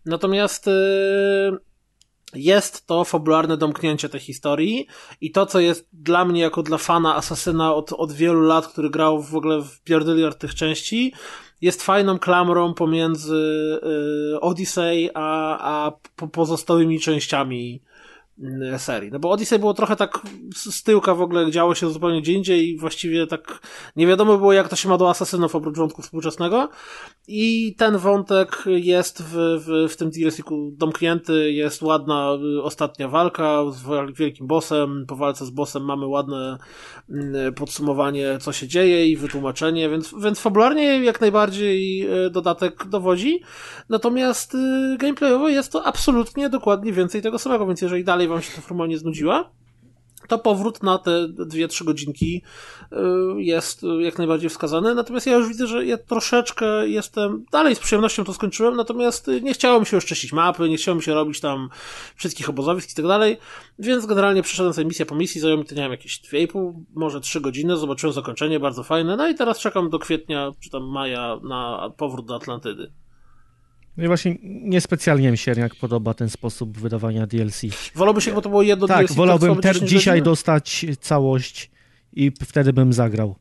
Speaker 3: Natomiast yy, jest to fabularne domknięcie tej historii i to, co jest dla mnie, jako dla fana Asasyna od, od wielu lat, który grał w ogóle w pierdyliard tych części, jest fajną klamrą pomiędzy y, Odyssey a, a po pozostałymi częściami serii. No bo Odyssey było trochę tak z tyłka w ogóle, działo się zupełnie gdzie indziej i właściwie tak nie wiadomo było jak to się ma do asasynów oprócz wątku współczesnego. I ten wątek jest w, w, w tym DLC-ku domknięty, jest ładna y, ostatnia walka z wielkim bossem, po walce z bossem mamy ładne y, podsumowanie co się dzieje i wytłumaczenie, więc, więc fabularnie jak najbardziej y, dodatek dowodzi, natomiast gameplayowo jest to absolutnie dokładnie więcej tego samego, więc jeżeli dalej wam się ta formuła nie znudziła, to powrót na te 2-3 godzinki y, jest jak najbardziej wskazany. Natomiast ja już widzę, że ja troszeczkę jestem, dalej z przyjemnością to skończyłem, natomiast nie chciałem się oszczęścić mapy, nie chciałem się robić tam wszystkich obozowisk i tak dalej, więc generalnie przeszedłem sobie misję po misji, zajął mi to, nie wiem, jakieś 2,5, może 3 godziny, zobaczyłem zakończenie, bardzo fajne, no i teraz czekam do kwietnia, czy tam maja na powrót do Atlantydy.
Speaker 7: No i właśnie niespecjalnie mi się jak podoba ten sposób wydawania DLC.
Speaker 3: Wolałbyś, jakby to było jedno
Speaker 7: tak,
Speaker 3: DLC?
Speaker 7: Tak, wolałbym ter- dzisiaj dostać całość i wtedy bym zagrał.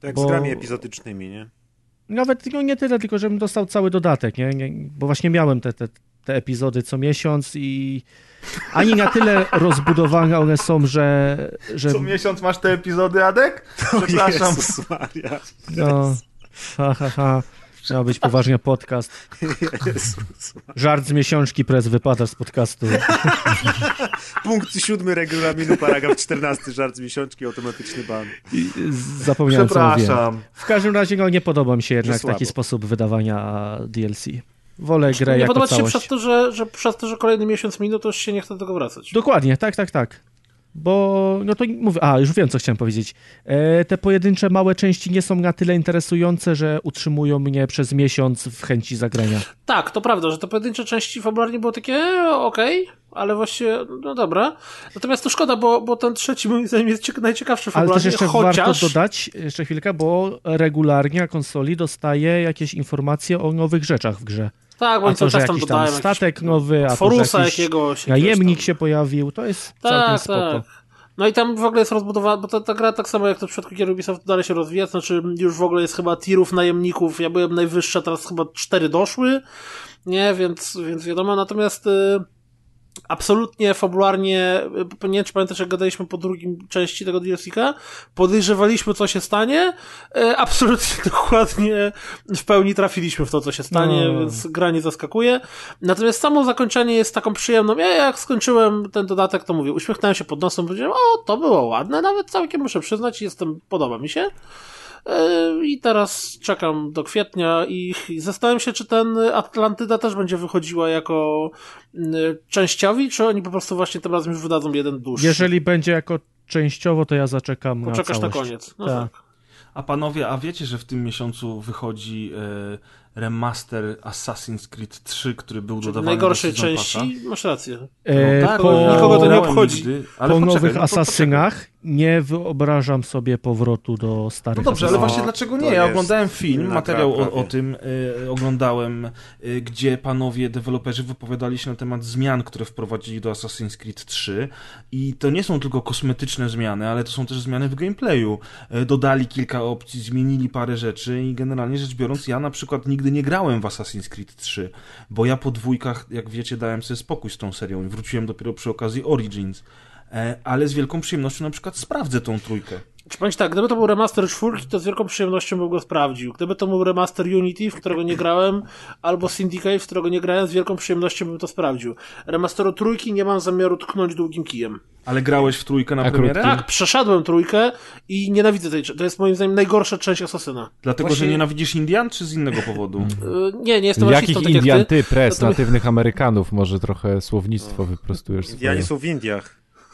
Speaker 2: Tak bo... z grami epizodycznymi, nie?
Speaker 7: Nawet no, nie tyle, tylko żebym dostał cały dodatek, nie? nie bo właśnie miałem te, te, te epizody co miesiąc i ani na tyle rozbudowane one są, że, że...
Speaker 1: Co miesiąc masz te epizody, Adek? Przepraszam.
Speaker 2: Jezus Maria.
Speaker 7: No, ha, ha, ha. Miał być poważnie podcast. Żart z miesiączki prez wypada z podcastu.
Speaker 2: Punkt siódmy regulaminu, paragraf 14, żart z miesiączki, automatyczny ban.
Speaker 7: Zapomniałem, Przepraszam. W każdym razie no, nie podoba mi się jednak taki sposób wydawania DLC. Wolę grę nie jako
Speaker 3: podoba
Speaker 7: całość.
Speaker 3: się przez to, że, że przez to, że kolejny miesiąc minut, to już się nie chce do tego wracać.
Speaker 7: Dokładnie, tak, tak, tak. Bo, no to mówię, a już wiem, co chciałem powiedzieć. E, te pojedyncze małe części nie są na tyle interesujące, że utrzymują mnie przez miesiąc w chęci zagrania.
Speaker 3: Tak, to prawda, że te pojedyncze części fabularnie były takie e, okej, okay, ale właśnie, no dobra. Natomiast to szkoda, bo, bo ten trzeci moim zdaniem jest najciekawszy fabularnie,
Speaker 7: Ale też jeszcze
Speaker 3: chociaż...
Speaker 7: warto dodać, jeszcze chwilkę, bo regularnie na konsoli dostaje jakieś informacje o nowych rzeczach w grze.
Speaker 3: Tak, bo
Speaker 7: a to, że
Speaker 3: jakiś
Speaker 7: tam statek nowy, a
Speaker 3: to,
Speaker 7: że
Speaker 3: jakiegoś,
Speaker 7: najemnik się pojawił, to jest tak, całkiem spoko. Tak.
Speaker 3: No i tam w ogóle jest rozbudowana, bo ta, ta gra tak samo jak to w przypadku gier Ubisoft dalej się rozwija, znaczy już w ogóle jest chyba tirów najemników, ja byłem najwyższa, teraz chyba cztery doszły, nie, więc, więc wiadomo, natomiast... Yy absolutnie fabularnie, nie wiem czy pamiętasz jak gadaliśmy po drugim części tego DLC-ka, podejrzewaliśmy co się stanie, e, absolutnie dokładnie w pełni trafiliśmy w to co się stanie, no. więc gra nie zaskakuje. Natomiast samo zakończenie jest taką przyjemną, ja jak skończyłem ten dodatek to mówię, uśmiechnąłem się pod nosem, powiedziałem, o to było ładne, nawet całkiem muszę przyznać, jestem, podoba mi się. I teraz czekam do kwietnia i zastanawiam się, czy ten Atlantyda też będzie wychodziła jako częściowi, czy oni po prostu właśnie tym razem już wydadzą jeden dłuższy.
Speaker 7: Jeżeli będzie jako częściowo, to ja zaczekam
Speaker 3: Poczekasz
Speaker 7: na
Speaker 3: całość. na koniec. No
Speaker 7: tak.
Speaker 3: tak.
Speaker 1: A panowie, a wiecie, że w tym miesiącu wychodzi e, remaster Assassin's Creed 3, który był Czyli dodawany
Speaker 3: najgorszej
Speaker 1: do
Speaker 3: części? Passa? Masz rację.
Speaker 7: E,
Speaker 3: no, tak,
Speaker 7: po,
Speaker 3: nikogo to nie obchodzi. Nigdy,
Speaker 7: ale po poczekaj, nowych no, Asasynach nie wyobrażam sobie powrotu do starych
Speaker 1: No dobrze, ale właśnie dlaczego nie? Ja oglądałem film, materiał o, o, tym y, oglądałem, y, gdzie panowie deweloperzy wypowiadali się na temat zmian, które wprowadzili do Assassin's Creed 3 i to nie są tylko kosmetyczne zmiany, ale to są też zmiany w gameplayu. Y, dodali kilka opcji, zmienili parę rzeczy i generalnie rzecz biorąc, ja na przykład nigdy nie grałem w Assassin's Creed 3, bo ja po dwójkach, jak wiecie, dałem sobie spokój z tą serią i wróciłem dopiero przy okazji Origins. E, ale z wielką przyjemnością na przykład sprawdzę tą trójkę.
Speaker 3: Czy powiem tak, gdyby to był remaster czwórki, to z wielką przyjemnością bym go sprawdził. Gdyby to był remaster Unity, w którego nie grałem, albo Syndicate, w którego nie grałem, z wielką przyjemnością bym to sprawdził. Remasteru trójki nie mam zamiaru tknąć długim kijem.
Speaker 1: Ale grałeś w trójkę na
Speaker 6: A
Speaker 1: premierę?
Speaker 3: Tak, przeszedłem trójkę i nienawidzę tej. To jest moim zdaniem najgorsza część Asasyna.
Speaker 1: Dlatego,
Speaker 2: Właśnie-
Speaker 1: że nienawidzisz Indian, czy z innego powodu?
Speaker 3: Y, Nie, nie jestem
Speaker 6: Jakich
Speaker 3: rasistą, tak jak
Speaker 6: Indian
Speaker 3: ty.
Speaker 6: ty, pres, natywnych Amerykanów? Może trochę słownictwo wyprostujesz
Speaker 2: Indianie
Speaker 6: swoje.
Speaker 2: są w Indiach.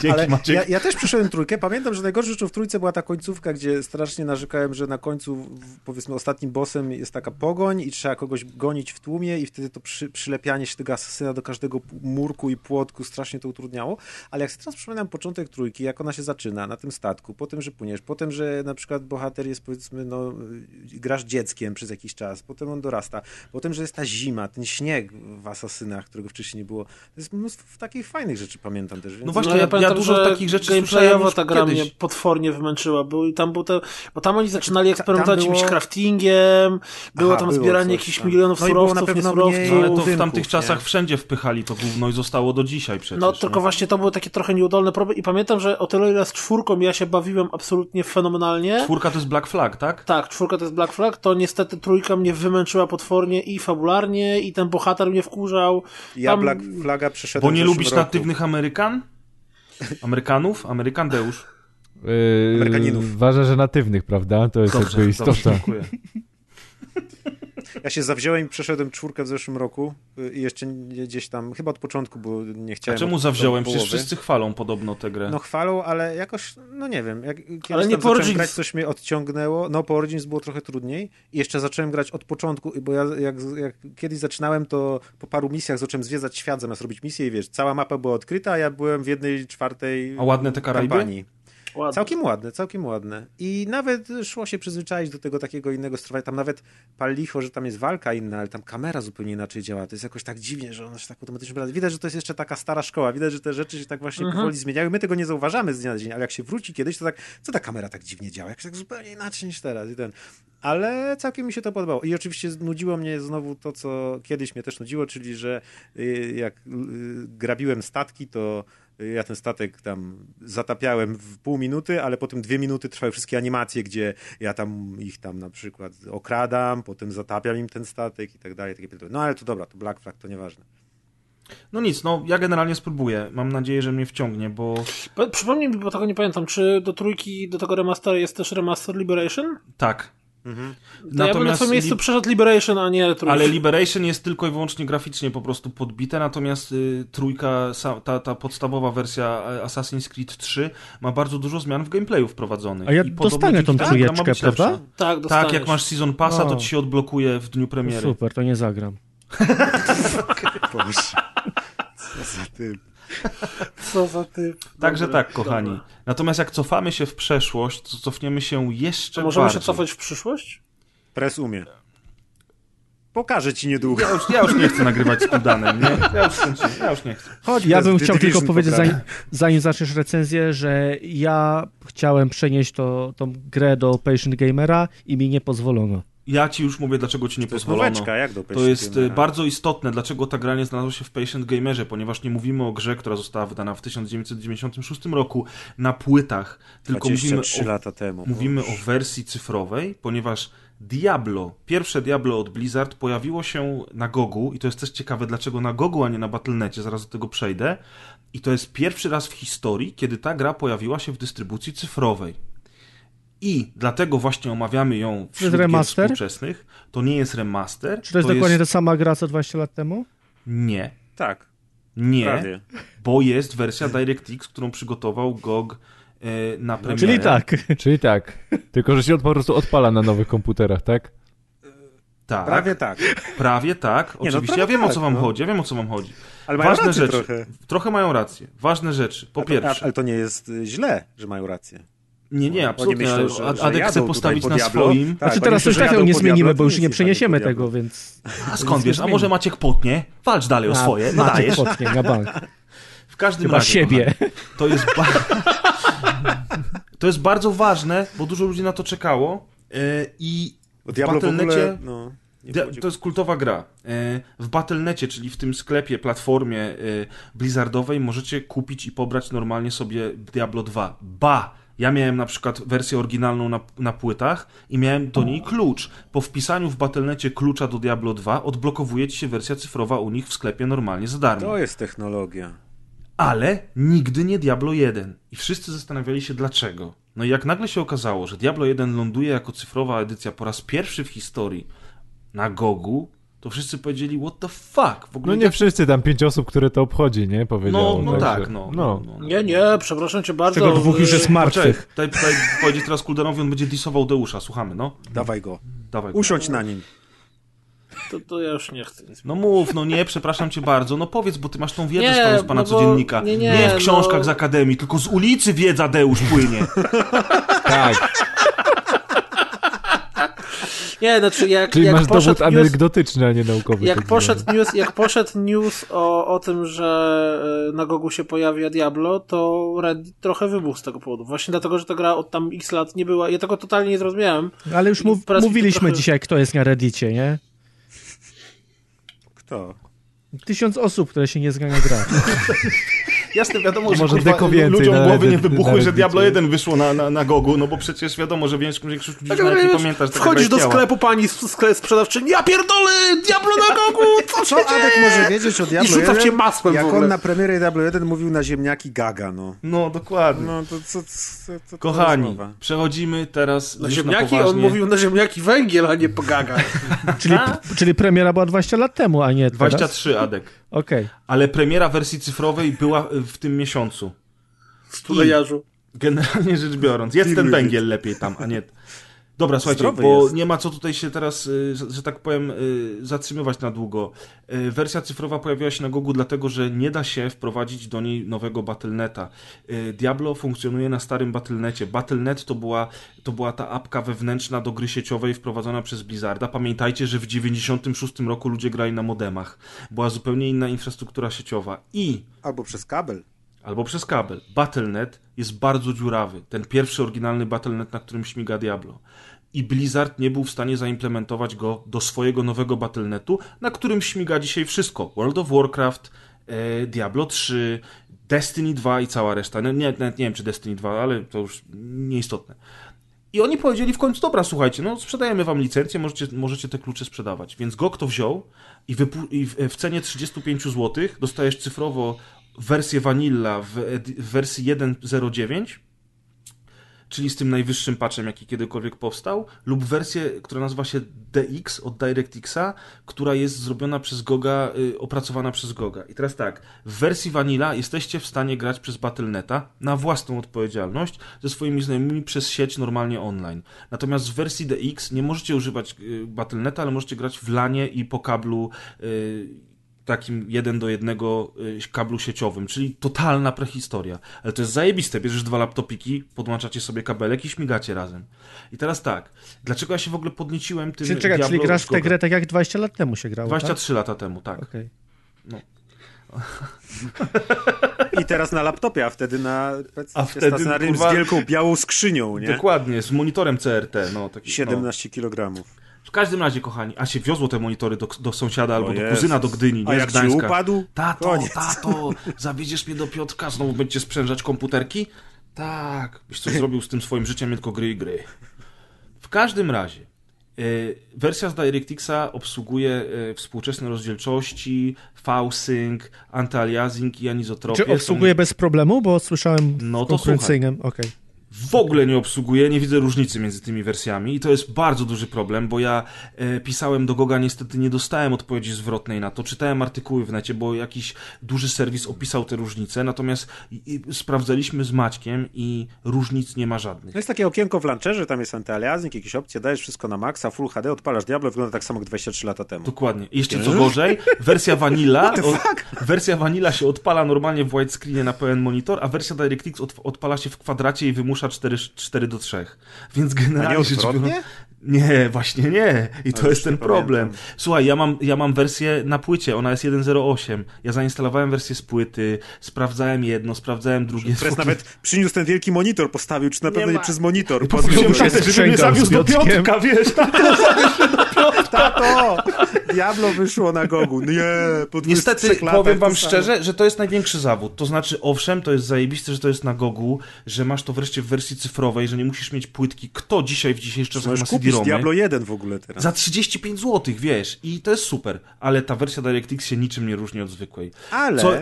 Speaker 1: Dzięki,
Speaker 2: Ale
Speaker 1: Maciek.
Speaker 2: ja, ja też przeszedłem trójkę. Pamiętam, że najgorszą rzeczą w trójce była ta końcówka, gdzie strasznie narzekałem, że na końcu, powiedzmy, ostatnim bossem jest taka pogoń i trzeba kogoś gonić w tłumie i wtedy to przy, przylepianie się tego asesyna do każdego murku i płotku strasznie to utrudniało. Ale jak sobie teraz przypominam początek trójki, jak ona się zaczyna na tym statku, potem, że płyniesz, potem, że na przykład bohater jest, powiedzmy, no, y, grasz dzieckiem przez jakiś czas, potem on dorasta, potem, że jest ta zima, ten śnieg w asasynach, którego wcześniej nie było. To jest mnóstwo takich fajnych rzeczy, pamiętam też. Więc...
Speaker 1: No właśnie,
Speaker 3: Ja,
Speaker 1: ja-
Speaker 3: pamiętam,
Speaker 1: dużo
Speaker 3: że
Speaker 1: takich rzeczy słyszałem
Speaker 3: gameplayowo ta gra
Speaker 1: kiedyś.
Speaker 3: mnie potwornie wymęczyła. Był, tam był te, bo tam oni zaczynali eksperymentować
Speaker 2: było-
Speaker 3: jakimś craftingiem, było
Speaker 2: Aha,
Speaker 3: tam
Speaker 2: było
Speaker 3: zbieranie
Speaker 2: coś
Speaker 3: jakichś
Speaker 2: tam.
Speaker 3: milionów
Speaker 2: No i było na
Speaker 3: surowców,
Speaker 2: mniej-
Speaker 1: No, ale to w tamtych
Speaker 2: nie?
Speaker 1: czasach wszędzie wpychali to gówno i zostało do dzisiaj przecież.
Speaker 3: No,
Speaker 1: nie?
Speaker 3: tylko właśnie to były takie trochę nieudolne próby i pamiętam, że o tyle ile z czwórką ja się bawiłem absolutnie fenomenalnie.
Speaker 1: Czwórka to jest Black Flag, tak?
Speaker 3: Tak, czwórka to jest Black Flag, to niestety trójka mnie wymęczyła potwornie i fabularnie, i ten bohater mnie wkurzał.
Speaker 2: Ja
Speaker 3: Tam-
Speaker 2: Black Flaga przeszedłem
Speaker 1: Bo nie lubisz
Speaker 2: roku.
Speaker 1: natywnych Amerykan? Amerykanów? Amerykandeusz.
Speaker 6: Yy,
Speaker 2: Amerykaninów.
Speaker 6: Uważa, że natywnych, prawda? To jest jakby istota.
Speaker 1: dobrze, dziękuję.
Speaker 2: Ja się zawziąłem i przeszedłem czwórkę w zeszłym roku y, i jeszcze gdzieś tam, chyba od początku, bo nie
Speaker 1: A
Speaker 2: chciałem...
Speaker 1: czemu
Speaker 2: od-
Speaker 1: zawziąłem? Przecież wszyscy chwalą podobno tę grę.
Speaker 2: No chwalą, ale jakoś, no nie wiem, jak kiedyś
Speaker 3: Ale nie po
Speaker 2: grać, coś mnie odciągnęło. No po Origins było trochę trudniej i jeszcze zacząłem grać od początku, bo ja jak, jak kiedyś zaczynałem, to po paru misjach zacząłem zwiedzać świat zamiast robić misję i wiesz, cała mapa była odkryta, a ja byłem w jednej czwartej
Speaker 1: A ładne te Karaiby?
Speaker 2: kampanii. Całkiem ładne, całkiem ładne. I nawet szło się przyzwyczaić do tego takiego innego sterowania. Tam nawet pal licho, że tam jest walka inna, ale tam kamera zupełnie inaczej działa. To jest jakoś tak dziwnie, że ona się tak automatycznie bada. Widać, że to jest jeszcze taka stara szkoła. Widać, że te rzeczy się tak właśnie
Speaker 3: Mhm.
Speaker 2: powoli zmieniają. My tego nie zauważamy z dnia na dzień, ale jak się wróci kiedyś, to tak, co ta kamera tak dziwnie działa? Jak tak zupełnie inaczej niż teraz. I ten. Ale całkiem mi się to podobało. I oczywiście znudziło mnie znowu to, co kiedyś mnie też nudziło, czyli że y, jak y, grabiłem statki, to ja ten statek tam zatapiałem w pół minuty, ale potem dwie minuty trwały wszystkie animacje, gdzie ja tam ich tam na przykład okradam, potem zatapiam im ten statek i tak dalej. Takie no ale to dobra, to Black Flag, to nieważne.
Speaker 1: No nic, no ja generalnie spróbuję. Mam nadzieję, że mnie wciągnie, bo
Speaker 3: Po- Przypomnij mi, bo tego nie pamiętam, czy do trójki, do tego remastera jest też remaster Liberation?
Speaker 1: tak.
Speaker 3: To ja bym na
Speaker 1: Natomiast
Speaker 3: twoim miejscu
Speaker 1: li-
Speaker 3: przeszedł Liberation, a nie trójkę.
Speaker 1: Ale Liberation jest tylko i wyłącznie graficznie po prostu podbite, natomiast y, trójka, sa, ta, ta podstawowa wersja e, Assassin's Creed 3 ma bardzo dużo zmian w gameplayu wprowadzonych.
Speaker 7: A ja
Speaker 1: I
Speaker 7: dostanę tą
Speaker 1: ma
Speaker 7: trójeczkę,
Speaker 1: lepsza.
Speaker 7: prawda?
Speaker 3: Tak, dostaniesz.
Speaker 1: Tak, jak masz Season Passa, to ci się odblokuje w dniu premiery.
Speaker 7: Super, to nie zagram.
Speaker 2: Boże. Co za typ.
Speaker 3: Co za typ.
Speaker 1: Także tak, kochani.
Speaker 3: dobra.
Speaker 1: Natomiast jak cofamy się w przeszłość, to cofniemy się jeszcze
Speaker 3: To możemy
Speaker 1: bardziej.
Speaker 3: się cofać w przyszłość?
Speaker 2: Press umie. Pokażę ci niedługo.
Speaker 1: Ja już, ja już nie chcę nagrywać z Kudanem, nie? Ja już, skończyłem, ja już nie chcę.
Speaker 2: Chodź,
Speaker 7: Ja bym chciał tylko powiedzieć, zanim, zanim zaczniesz recenzję, że ja chciałem przenieść to, tą grę do Patient Gamera i mi nie pozwolono.
Speaker 1: Ja ci już mówię, dlaczego ci nie
Speaker 2: To jest
Speaker 1: pozwolono.
Speaker 2: noweczka, jak do
Speaker 1: To jest e,
Speaker 2: Gamera.
Speaker 1: bardzo istotne, dlaczego ta gra nie znalazła się w Patient Gamerze, ponieważ nie mówimy o grze, która została wydana w 1996 roku na płytach, tylko mówimy
Speaker 2: 23
Speaker 1: o,
Speaker 2: lata temu.
Speaker 1: mówimy
Speaker 2: Boże.
Speaker 1: o wersji cyfrowej, ponieważ Diablo, pierwsze Diablo od Blizzard pojawiło się na Gogu i to jest też ciekawe, dlaczego na Gogu, a nie na Battle.necie, zaraz do tego przejdę. I to jest pierwszy raz w historii, kiedy ta gra pojawiła się w dystrybucji cyfrowej. I dlatego właśnie omawiamy ją wśród gier
Speaker 7: remaster?
Speaker 1: współczesnych. To nie jest remaster.
Speaker 7: Czy to jest dokładnie ta sama gra co 20 lat temu?
Speaker 1: Nie.
Speaker 2: Tak,
Speaker 1: Nie,
Speaker 2: prawie.
Speaker 1: bo jest wersja DirectX, którą przygotował GOG e, na premierę.
Speaker 7: Czyli tak.
Speaker 6: Czyli tak. Tylko, że się po prostu odpala na nowych komputerach, tak?
Speaker 1: Tak,
Speaker 2: Prawie tak.
Speaker 1: prawie tak.
Speaker 2: Nie, no
Speaker 1: Oczywiście,
Speaker 2: prawie
Speaker 1: ja wiem o
Speaker 2: tak,
Speaker 1: co wam
Speaker 2: no.
Speaker 1: chodzi, ja wiem o co wam chodzi.
Speaker 2: Ale mają
Speaker 1: Ważne
Speaker 2: rację
Speaker 1: rzeczy.
Speaker 2: trochę.
Speaker 1: Trochę mają rację. Ważne rzeczy. Po
Speaker 2: A to-
Speaker 1: pierwsze.
Speaker 2: Ale to nie jest y, źle, że mają rację.
Speaker 1: Nie, nie,
Speaker 2: Oni
Speaker 1: absolutnie.
Speaker 2: myślą,
Speaker 1: ale
Speaker 2: że-
Speaker 1: Ad-
Speaker 2: że
Speaker 1: Adek chce postawić
Speaker 2: po
Speaker 1: na
Speaker 2: Diablo.
Speaker 1: swoim.
Speaker 2: Tak,
Speaker 7: Znaczy teraz
Speaker 2: myślą,
Speaker 7: już
Speaker 2: że
Speaker 7: tak
Speaker 2: jadą
Speaker 7: nie zmienimy,
Speaker 2: Diablo,
Speaker 7: bo już nie przeniesiemy tego, więc...
Speaker 1: A skąd wiesz? A może Maciek potnie? Walcz dalej o
Speaker 7: A,
Speaker 1: swoje. No
Speaker 7: Maciek
Speaker 1: dajesz.
Speaker 7: potnie na bank.
Speaker 1: W każdym
Speaker 7: Chyba
Speaker 1: razie.
Speaker 7: siebie.
Speaker 1: kochani, To jest, ba... to jest bardzo ważne, bo dużo ludzi na to czekało. e, I w
Speaker 2: Diablo w
Speaker 1: Battle.necie
Speaker 2: ogóle, no, nie
Speaker 1: To jest kultowa gra. E, W Battle.necie, czyli w tym sklepie, platformie e, Blizzardowej możecie kupić i pobrać normalnie sobie Diablo 2. Ba! Ja miałem na przykład wersję oryginalną na, na płytach i miałem do niej klucz. Po wpisaniu w Battle.necie klucza do Diablo 2 odblokowuje ci się wersja cyfrowa u nich w sklepie normalnie za darmo.
Speaker 2: To jest technologia.
Speaker 1: ale nigdy nie Diablo 1. I wszyscy zastanawiali się dlaczego. No i jak nagle się okazało, że Diablo 1 ląduje jako cyfrowa edycja po raz pierwszy w historii na Gogu, to wszyscy powiedzieli, what the fuck? W ogóle
Speaker 6: No nie wszyscy, tam pięć osób, które to obchodzi, nie? Powiedziało.
Speaker 1: No, no
Speaker 6: także-
Speaker 1: tak, no.
Speaker 6: no.
Speaker 1: no.
Speaker 3: Nie, nie, przepraszam cię bardzo.
Speaker 7: Czego dwóch już jest martwych.
Speaker 1: tutaj, tutaj powiedzieć teraz Kuldanowi, on będzie disował Deusza, słuchamy, no.
Speaker 2: Dawaj go.
Speaker 1: Dawaj. go.
Speaker 2: Usiądź na nim.
Speaker 3: To, to ja już nie chcę.
Speaker 1: No mów, no nie, przepraszam cię bardzo. No powiedz, bo ty masz tą wiedzę
Speaker 3: Nie,
Speaker 1: z pana
Speaker 3: no bo-
Speaker 1: codziennika.
Speaker 3: nie, nie,
Speaker 1: w książkach
Speaker 3: no-
Speaker 1: z akademii, tylko z ulicy wiedza Deusz płynie.
Speaker 6: Tak,
Speaker 3: Nie, znaczy jak,
Speaker 6: czyli
Speaker 3: jak
Speaker 6: masz
Speaker 3: poszedł
Speaker 6: dowód
Speaker 3: news,
Speaker 6: anegdotyczny, a nie naukowy.
Speaker 3: jak
Speaker 6: tak
Speaker 3: poszedł news, jak poszedł news o, o tym, że e, na Gogu się pojawia Diablo, to Reddit trochę wybuchł z tego powodu. Właśnie dlatego, że ta gra od tam x lat nie była. Ja tego totalnie nie zrozumiałem.
Speaker 7: Ale już mów, mówiliśmy
Speaker 3: trochę-
Speaker 7: dzisiaj, kto jest na Reddicie, nie?
Speaker 2: Kto?
Speaker 7: Tysiąc osób, które się nie zna na grę.
Speaker 1: Jasne, wiadomo, że
Speaker 6: Może
Speaker 1: kurwa,
Speaker 6: deko więcej
Speaker 1: ludziom
Speaker 6: na
Speaker 1: głowy nie wybuchły, że. Diablo 1 wyszło na, na, na Gogu, no bo przecież wiadomo, że większość ludzi
Speaker 3: Tak,
Speaker 1: nawet nie
Speaker 3: wiesz,
Speaker 1: pamięta, że taka
Speaker 3: wchodzisz do sklepu pani z sklep sprzedawczyni, ja pierdolę, Diablo na Gogu, co
Speaker 2: Co
Speaker 3: się
Speaker 2: Adek
Speaker 3: dzieje?
Speaker 2: może wiedzieć o Diablo
Speaker 3: I rzuca w
Speaker 2: 1?
Speaker 3: cię masłem w
Speaker 2: Jak
Speaker 3: ogóle.
Speaker 2: on na premierę Diablo 1 mówił na ziemniaki gaga, no.
Speaker 1: No, dokładnie.
Speaker 2: No to co,
Speaker 1: Kochani,
Speaker 2: rozmowa?
Speaker 1: przechodzimy teraz
Speaker 3: Na ziemniaki,
Speaker 1: na
Speaker 3: on mówił na ziemniaki węgiel, a nie po gagach.
Speaker 7: Czyli, czyli premiera była 20 lat temu, a nie teraz.
Speaker 1: 23, Adek.
Speaker 7: Okej.
Speaker 1: Ale premiera wersji cyfrowej była w tym miesiącu.
Speaker 3: Stulejarzu.
Speaker 1: Generalnie rzecz biorąc, jest ten węgiel lepiej tam, a nie... Dobra, słuchajcie,
Speaker 2: Zdrowy
Speaker 1: bo
Speaker 2: jest.
Speaker 1: nie ma co tutaj się teraz, y, że, tak powiem, y, zatrzymywać na długo. Y, Wersja cyfrowa pojawiła się na Gogu dlatego, że nie da się wprowadzić do niej nowego Battle.neta. Diablo funkcjonuje na starym Battle.necie. Battle.net to była, to była ta apka wewnętrzna do gry sieciowej wprowadzona przez Blizzarda. Pamiętajcie, że w 96 roku ludzie grali na modemach. Była zupełnie inna infrastruktura sieciowa. I
Speaker 2: Albo przez kabel.
Speaker 1: Albo przez kabel. Battle.net jest bardzo dziurawy. Ten pierwszy oryginalny Battle.net, na którym śmiga Diablo. I Blizzard nie był w stanie zaimplementować go do swojego nowego Battle.netu, na którym śmiga dzisiaj wszystko. World of Warcraft, e, Diablo 3, Destiny 2 i cała reszta. No, nie, nie wiem, czy Destiny 2, ale to już nieistotne. I oni powiedzieli w końcu, dobra, słuchajcie, no sprzedajemy wam licencję, możecie, możecie te klucze sprzedawać. Więc GOG to wziął i, i w, w cenie 35 zł dostajesz cyfrowo wersję Vanilla w, w wersji 1.09, czyli z tym najwyższym patchem, jaki kiedykolwiek powstał, lub wersję, która nazywa się DX od DirectXa, która jest zrobiona przez Goga, y, opracowana przez Goga. I teraz tak, w wersji Vanilla jesteście w stanie grać przez Battle.neta na własną odpowiedzialność ze swoimi znajomymi przez sieć normalnie online. Natomiast w wersji DX nie możecie używać y, Battle.neta, ale możecie grać w LANie i po kablu y, takim jeden do jednego y, kablu sieciowym, czyli totalna prehistoria. Ale to jest zajebiste, bierzesz dwa laptopiki, podłączacie sobie kabelek i śmigacie razem. I teraz tak, dlaczego ja się w ogóle podnieciłem tym
Speaker 7: Czyli, czekaj, czyli
Speaker 1: Diablo
Speaker 7: grasz
Speaker 1: z
Speaker 7: w tę grę tak jak 20 lat temu się grało,
Speaker 1: 23 lata temu, tak.
Speaker 7: tak? Okej.
Speaker 2: I teraz na laptopie, a wtedy na
Speaker 1: A wtedy,
Speaker 2: stacjonarnym
Speaker 1: kurwa,
Speaker 2: z wielką białą skrzynią, nie?
Speaker 1: Dokładnie, z monitorem CRT. No, taki, no.
Speaker 2: 17 kg.
Speaker 1: W każdym razie, kochani, a się wiozło te monitory do, do sąsiada albo do
Speaker 2: Jezus.
Speaker 1: kuzyna do Gdyni, nie
Speaker 2: A
Speaker 1: z
Speaker 2: jak ci
Speaker 1: Gdańska.
Speaker 2: upadł?
Speaker 1: Tato,
Speaker 2: Koniec.
Speaker 1: tato, zawiedziesz mnie do Piotrka, znowu będziecie sprzężać komputerki? Tak, byś coś zrobił z tym swoim życiem, tylko gry i gry. W każdym razie, y, wersja z DirectXa obsługuje y, współczesne rozdzielczości, V-Sync, antyaliasing i anizotropię.
Speaker 7: Czy obsługuje bez problemu? Bo słyszałem
Speaker 1: No
Speaker 7: w
Speaker 1: to
Speaker 7: konkurencyjnym. Okej.
Speaker 1: W ogóle nie obsługuje, nie widzę różnicy między tymi wersjami i to jest bardzo duży problem, bo ja e, pisałem do Goga, niestety nie dostałem odpowiedzi zwrotnej na to. Czytałem artykuły w necie, bo jakiś duży serwis opisał te różnice, natomiast i, i, sprawdzaliśmy z Maćkiem i różnic nie ma żadnych.
Speaker 2: No jest takie okienko w launcherze, tam jest antyaliasing, jakieś opcje, dajesz wszystko na maksa, Full HD, odpalasz Diablo, wygląda tak samo jak 23 lata temu.
Speaker 1: Dokładnie. I jeszcze co gorzej, wersja Vanilla, o, wersja Vanilla się odpala normalnie w widescreenie na pełen monitor, a wersja DirectX od, odpala się w kwadracie i wymusza 4, 4 do 3. Więc
Speaker 2: A
Speaker 1: generalnie
Speaker 2: nie
Speaker 1: rzecz biorąc, Nie, właśnie nie. I to
Speaker 2: już
Speaker 1: jest ten
Speaker 2: nie
Speaker 1: problem.
Speaker 2: pamiętam.
Speaker 1: Słuchaj, ja mam, ja mam wersję na płycie, ona jest 1.08. Ja zainstalowałem wersję z płyty, sprawdzałem jedno, sprawdzałem drugie.
Speaker 2: Teraz nawet przyniósł ten wielki monitor, postawił, czy na pewno nie,
Speaker 1: ma.
Speaker 2: przez monitor. Podniósł
Speaker 1: tatę, żeby mnie zawiózł do. Piotrka, wiesz, tak?
Speaker 2: Tato! Diablo wyszło na gogu. Nie, po 23
Speaker 1: Niestety, powiem wam szczerze, że to jest największy zawód. To znaczy, owszem, to jest zajebiste, że to jest na Gogu, że masz to wreszcie w wersji cyfrowej, że nie musisz mieć płytki. Kto dzisiaj w dzisiejszych czasach
Speaker 2: Możesz
Speaker 1: ma CD-ROMy?
Speaker 2: Diablo 1 w ogóle teraz.
Speaker 1: Za 35 zł, wiesz, i to jest super, ale ta wersja DirectX się niczym nie różni od zwykłej.
Speaker 2: Ale...
Speaker 1: Co-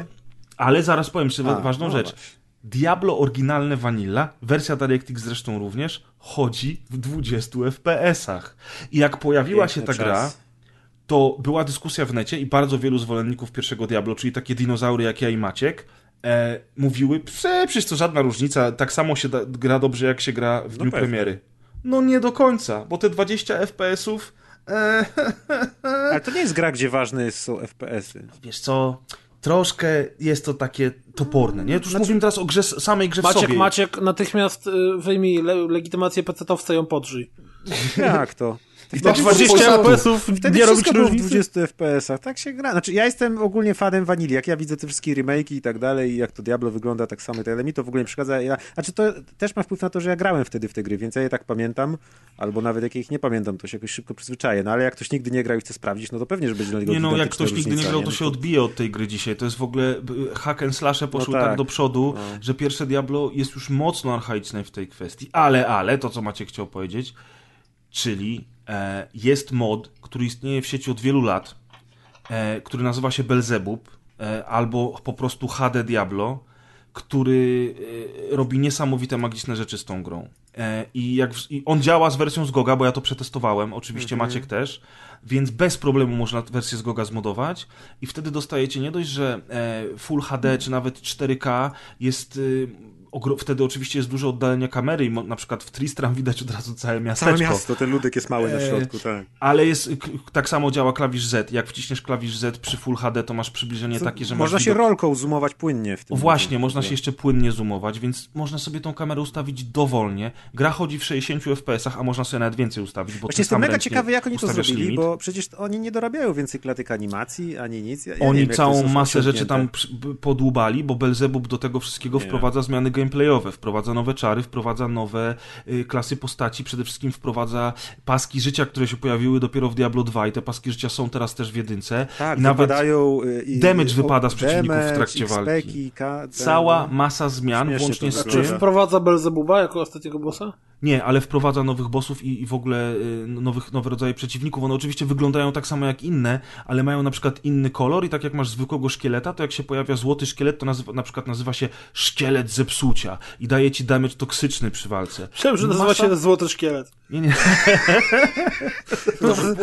Speaker 1: Ale zaraz powiem jeszcze
Speaker 2: A,
Speaker 1: ważną
Speaker 2: no
Speaker 1: rzecz.
Speaker 2: właśnie.
Speaker 1: Diablo oryginalne Vanilla, wersja DirectX zresztą również, chodzi w 20 FPS-ach. I jak pojawiła się ta
Speaker 2: Piękny
Speaker 1: gra,
Speaker 2: czas.
Speaker 1: to była dyskusja w necie i bardzo wielu zwolenników pierwszego Diablo, czyli takie dinozaury jak ja i Maciek, e, mówiły, "Prze, przecież to żadna różnica, tak samo się da, gra dobrze jak się gra w dniu
Speaker 2: pewnie.
Speaker 1: premiery. No nie do końca, bo te 20 FPS-ów, e,
Speaker 2: Ale to nie jest gra, gdzie ważne są FPS-y.
Speaker 1: wiesz co, troszkę jest to takie toporne, nie? Tu już mówimy teraz o grze, samej grze w
Speaker 3: Maciek,
Speaker 1: sobie.
Speaker 3: Maciek, natychmiast y, wyjmij le legitymację PC-towca i ją podrzyj.
Speaker 2: Jak to? I
Speaker 3: Na 20 FPS-ów
Speaker 2: Wtedy
Speaker 3: nie robić
Speaker 2: wszystko było w
Speaker 3: różnicy.
Speaker 2: 20 FPS-ach. Tak się gra. Znaczy, ja jestem ogólnie fanem wanili. Jak ja widzę te wszystkie remake'i i tak dalej, i jak to Diablo wygląda tak samo i tak dalej, mi to w ogóle nie przeszkadza. Ja, znaczy, to też ma wpływ na to, że ja grałem wtedy w te gry, więc ja je tak pamiętam, albo nawet jak ich nie pamiętam, to się jakoś szybko przyzwyczaję. No ale jak ktoś nigdy nie grał i chce sprawdzić, no to pewnie, że będzie dla niego
Speaker 1: Nie no, jak ktoś nigdy nie
Speaker 2: różnica,
Speaker 1: grał, to
Speaker 2: No
Speaker 1: się odbije od tej gry dzisiaj. To jest w ogóle, hack and slashe poszły tak.
Speaker 2: tak.
Speaker 1: do przodu, że pierwsze Diablo jest już mocno archaiczne w tej kwestii. Ale, ale, to co Macie chciał powiedzieć, czyli jest mod, który istnieje w sieci od wielu lat, e, który nazywa się Belzebub, e, albo po prostu HD Diablo, który e, robi niesamowite magiczne rzeczy z tą grą. E, I, jak, w- I on działa z wersją z Goga, bo ja to przetestowałem, oczywiście Maciek też, więc bez problemu można wersję z Goga zmodować i wtedy dostajecie nie dość, że e, Full HD czy nawet 4K jest... Wtedy oczywiście jest duże oddalenie kamery i na przykład w Tristram widać od razu całe miasteczko.
Speaker 2: Całe miasto, ten ludek jest mały na
Speaker 1: E,
Speaker 2: środku, tak.
Speaker 1: Ale jest, tak samo działa klawisz Z. Jak wciśniesz klawisz Z przy Full HD, to masz przybliżenie takie, że
Speaker 2: Można się
Speaker 1: widok...
Speaker 2: rolką zoomować płynnie w tym.
Speaker 1: Właśnie,
Speaker 2: momencie.
Speaker 1: można się jeszcze płynnie zoomować, więc można sobie tą kamerę ustawić dowolnie. Gra chodzi w 60 FPS-ach, a można sobie nawet więcej ustawić, bo
Speaker 2: Właśnie jestem mega ciekawy, jak oni to zrobili,
Speaker 1: limit.
Speaker 2: bo przecież oni nie dorabiają więcej klatek animacji, ani nic. Ja,
Speaker 1: Oni
Speaker 2: wiem, to
Speaker 1: całą masę rzeczy tam podłubali, bo Belzebub do tego wszystkiego
Speaker 2: Nie.
Speaker 1: wprowadza zmiany gameplayowe, wprowadza nowe czary, wprowadza nowe y, klasy postaci, przede wszystkim wprowadza paski życia, które się pojawiły dopiero w Diablo 2 i te paski życia są teraz też w jedynce.
Speaker 2: Tak,
Speaker 1: I nawet
Speaker 2: wypadają... y, i-
Speaker 1: damage
Speaker 2: i-
Speaker 1: wypada z przeciwników w
Speaker 2: damage,
Speaker 1: trakcie walki.
Speaker 2: XP-ki, K, ten,
Speaker 1: cała
Speaker 2: no.
Speaker 1: masa zmian,
Speaker 2: Śmiesznie
Speaker 1: włącznie z
Speaker 3: Czy
Speaker 1: tym...
Speaker 2: wygląda.
Speaker 3: wprowadza Belzebuba jako ostatniego bossa?
Speaker 1: Nie, ale wprowadza nowych bossów i, i w ogóle y, nowych, nowe rodzaje przeciwników. One oczywiście wyglądają tak samo jak inne, ale mają na przykład inny kolor i tak jak masz zwykłego szkieleta, to jak się pojawia złoty szkielet, to nazywa, na przykład nazywa się szkielet zepsucia i daje ci damage toksyczny przy walce.
Speaker 3: Myślałem, że nazywa
Speaker 1: Masa-
Speaker 3: się Złoty Szkielet.
Speaker 1: Nie, nie.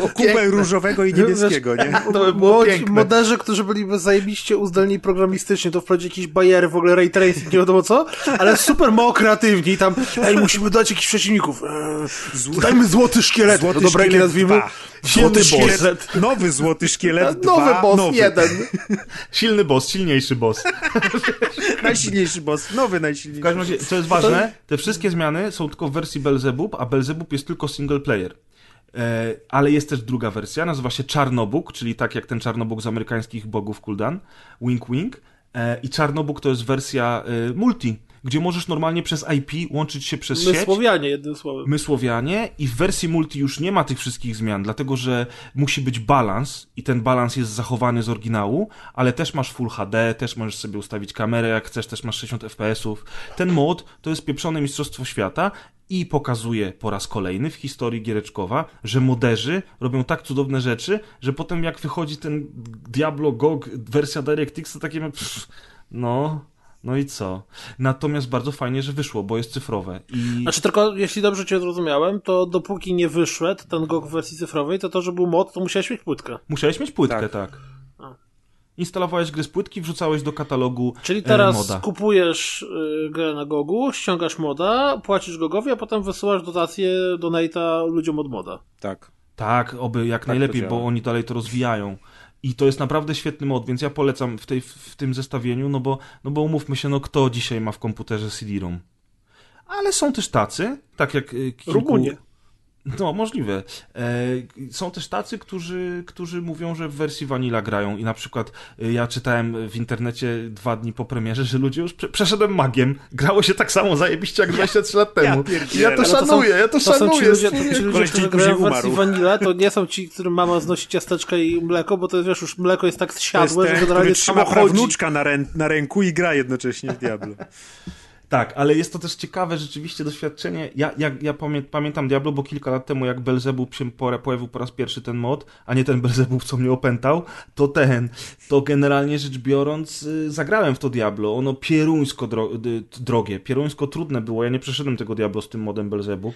Speaker 2: O kupę różowego i niebieskiego, nie?
Speaker 1: To by było
Speaker 3: Młodzi
Speaker 1: piękne.
Speaker 3: moderzy, którzy byliby zajebiście uzdolnieni programistycznie, to wprawdzie jakieś bariery, w ogóle ray tracing, nie wiadomo co, ale super mało kreatywni. Tam, ej, musimy dać jakichś przeciwników. Eee, dajmy Złoty Szkielet.
Speaker 2: Złoty
Speaker 3: to dobra,
Speaker 2: szkielet
Speaker 3: nazwijmy?
Speaker 2: dwa.
Speaker 3: Silny
Speaker 2: Złoty
Speaker 3: boss.
Speaker 2: szkielet, nowy złoty szkielet,
Speaker 3: Nowy
Speaker 2: dwa,
Speaker 3: boss,
Speaker 2: nowy.
Speaker 3: jeden.
Speaker 1: Silny boss, silniejszy boss.
Speaker 2: Najsilniejszy boss, nowy
Speaker 1: W
Speaker 2: najsilniejszy.
Speaker 1: każdym razie, co jest ważne, te wszystkie zmiany są tylko w wersji Belzebub, a Belzebub jest tylko single player. E, ale jest też druga wersja, nazywa się Czarnobóg, czyli tak jak ten Czarnobóg z amerykańskich bogów Kuldan, Wink Wink. E, I Czarnobóg to jest wersja e, multi, gdzie możesz normalnie przez IP łączyć się przez
Speaker 3: My
Speaker 1: sieć.
Speaker 3: Słowianie, jednym słowem.
Speaker 1: My Słowianie i w wersji multi już nie ma tych wszystkich zmian, dlatego że musi być balans i ten balans jest zachowany z oryginału, ale też masz Full HD, też możesz sobie ustawić kamerę jak chcesz, też masz 60 FPS-ów. Ten mod to jest pieprzone mistrzostwo świata i pokazuje po raz kolejny w historii giereczkowa, że moderzy robią tak cudowne rzeczy, że potem jak wychodzi ten Diablo GOG wersja DirectX, to takie pff, no... No i co? Natomiast bardzo fajnie, że wyszło, bo jest cyfrowe. I...
Speaker 3: Znaczy tylko, jeśli dobrze cię zrozumiałem, to dopóki nie wyszedł ten GOG w wersji cyfrowej, to to, że był mod, to musiałeś mieć płytkę.
Speaker 1: Musiałeś mieć płytkę, tak.
Speaker 2: Tak.
Speaker 1: Instalowałeś gry z płytki, wrzucałeś do katalogu
Speaker 3: Czyli
Speaker 1: e,
Speaker 3: teraz
Speaker 1: moda.
Speaker 3: kupujesz y, grę na Gogu, ściągasz moda, płacisz Gogowi, a potem wysyłasz dotację donate'a ludziom od moda.
Speaker 2: Tak.
Speaker 1: Tak, oby jak
Speaker 2: to
Speaker 1: najlepiej, bo oni dalej to rozwijają. I to jest naprawdę świetny mod, więc ja polecam w, tej, w tym zestawieniu, no bo, no bo umówmy się, no kto dzisiaj ma w komputerze CD-ROM? Ale są też tacy, tak jak y, kilku...
Speaker 3: Rumunie.
Speaker 1: No, możliwe. E, są też tacy, którzy, którzy mówią, że w wersji Vanilla grają i na przykład e, ja czytałem w internecie dwa dni po premierze, że ludzie już prze, przeszedłem magiem. Grało się tak samo zajebiście jak 23 lat temu. I ja
Speaker 2: pierdzielę.
Speaker 1: to
Speaker 2: Ale
Speaker 3: to są-
Speaker 1: szanuję, ja to,
Speaker 3: To są ci
Speaker 1: szanuję.
Speaker 3: ludzie, to ci ludzie którzy grają w wersji
Speaker 2: umarł.
Speaker 3: vanilla, to nie są ci, którym mama znosi ciasteczka i mleko, bo to jest, wiesz, już mleko jest tak
Speaker 2: To jest
Speaker 3: zsiadłe, że generalnie
Speaker 2: trzyma
Speaker 3: chodzi.
Speaker 2: prawnuczka na, rę, na ręku i gra jednocześnie w Diablo.
Speaker 1: Tak, ale jest to też ciekawe rzeczywiście doświadczenie. Ja, ja, ja pamię, pamiętam Diablo, bo kilka lat temu, jak Belzebub się po, pojawił po raz pierwszy ten mod, a nie ten Belzebub, co mnie opętał, to ten, to generalnie rzecz biorąc, y, zagrałem w to Diablo. Ono pieruńsko dro, y, drogie, pieruńsko trudne było. Ja nie przeszedłem tego Diablo z tym modem Belzebub.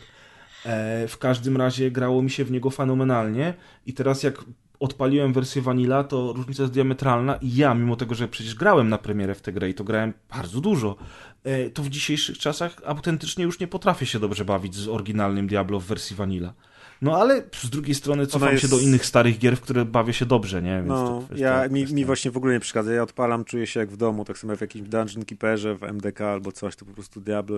Speaker 1: E, w każdym razie grało mi się w niego fenomenalnie i teraz jak odpaliłem wersję Vanilla, to różnica jest diametralna i ja, mimo tego, że przecież grałem na premierę w tę grę i to grałem bardzo dużo, to w dzisiejszych czasach autentycznie już nie potrafię się dobrze bawić z oryginalnym Diablo w wersji Vanilla. No ale z drugiej strony cofam
Speaker 2: jest-
Speaker 1: się do innych starych gier, w które bawię się dobrze, nie? Więc
Speaker 2: No,
Speaker 1: kwestia,
Speaker 2: ja, mi,
Speaker 1: kwestia.
Speaker 2: mi właśnie w ogóle nie przeszkadza. Ja odpalam, czuję się jak w domu, tak samo jak w jakimś Dungeon Keeperze, w MDK albo coś, to po prostu Diablo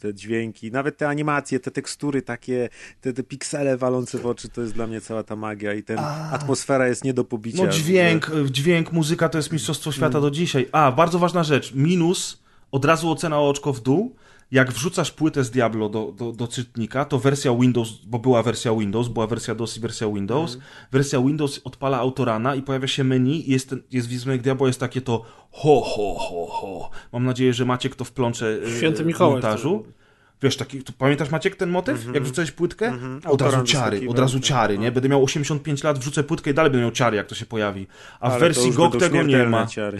Speaker 2: te dźwięki, nawet te animacje, te tekstury takie, te, te piksele walące w oczy, to jest dla mnie cała ta magia i ten atmosfera jest nie do pobicia.
Speaker 1: No dźwięk, dźwięk, muzyka to jest mistrzostwo świata do dzisiaj. A, bardzo ważna rzecz. Minus, od razu ocena o oczko w dół. Jak wrzucasz płytę z Diablo do, do, do czytnika, to wersja Windows, bo była wersja Windows, była wersja DOS i wersja Windows. Wersja Windows odpala autorana i pojawia się menu i jest, jest wizerunek Diablo, jest takie to ho, ho, ho, ho. Mam nadzieję, że Maciek to wplącze e, w montażu. Wiesz, taki, pamiętasz Maciek ten motyw? Jak wrzucałeś płytkę? Od razu ciary, od razu ciary, nie? Będę miał 85 lat, wrzucę płytkę i dalej będę miał ciary, jak to się pojawi. A w
Speaker 2: Ale to
Speaker 1: wersji GOG tego nie ma.
Speaker 2: Ciary.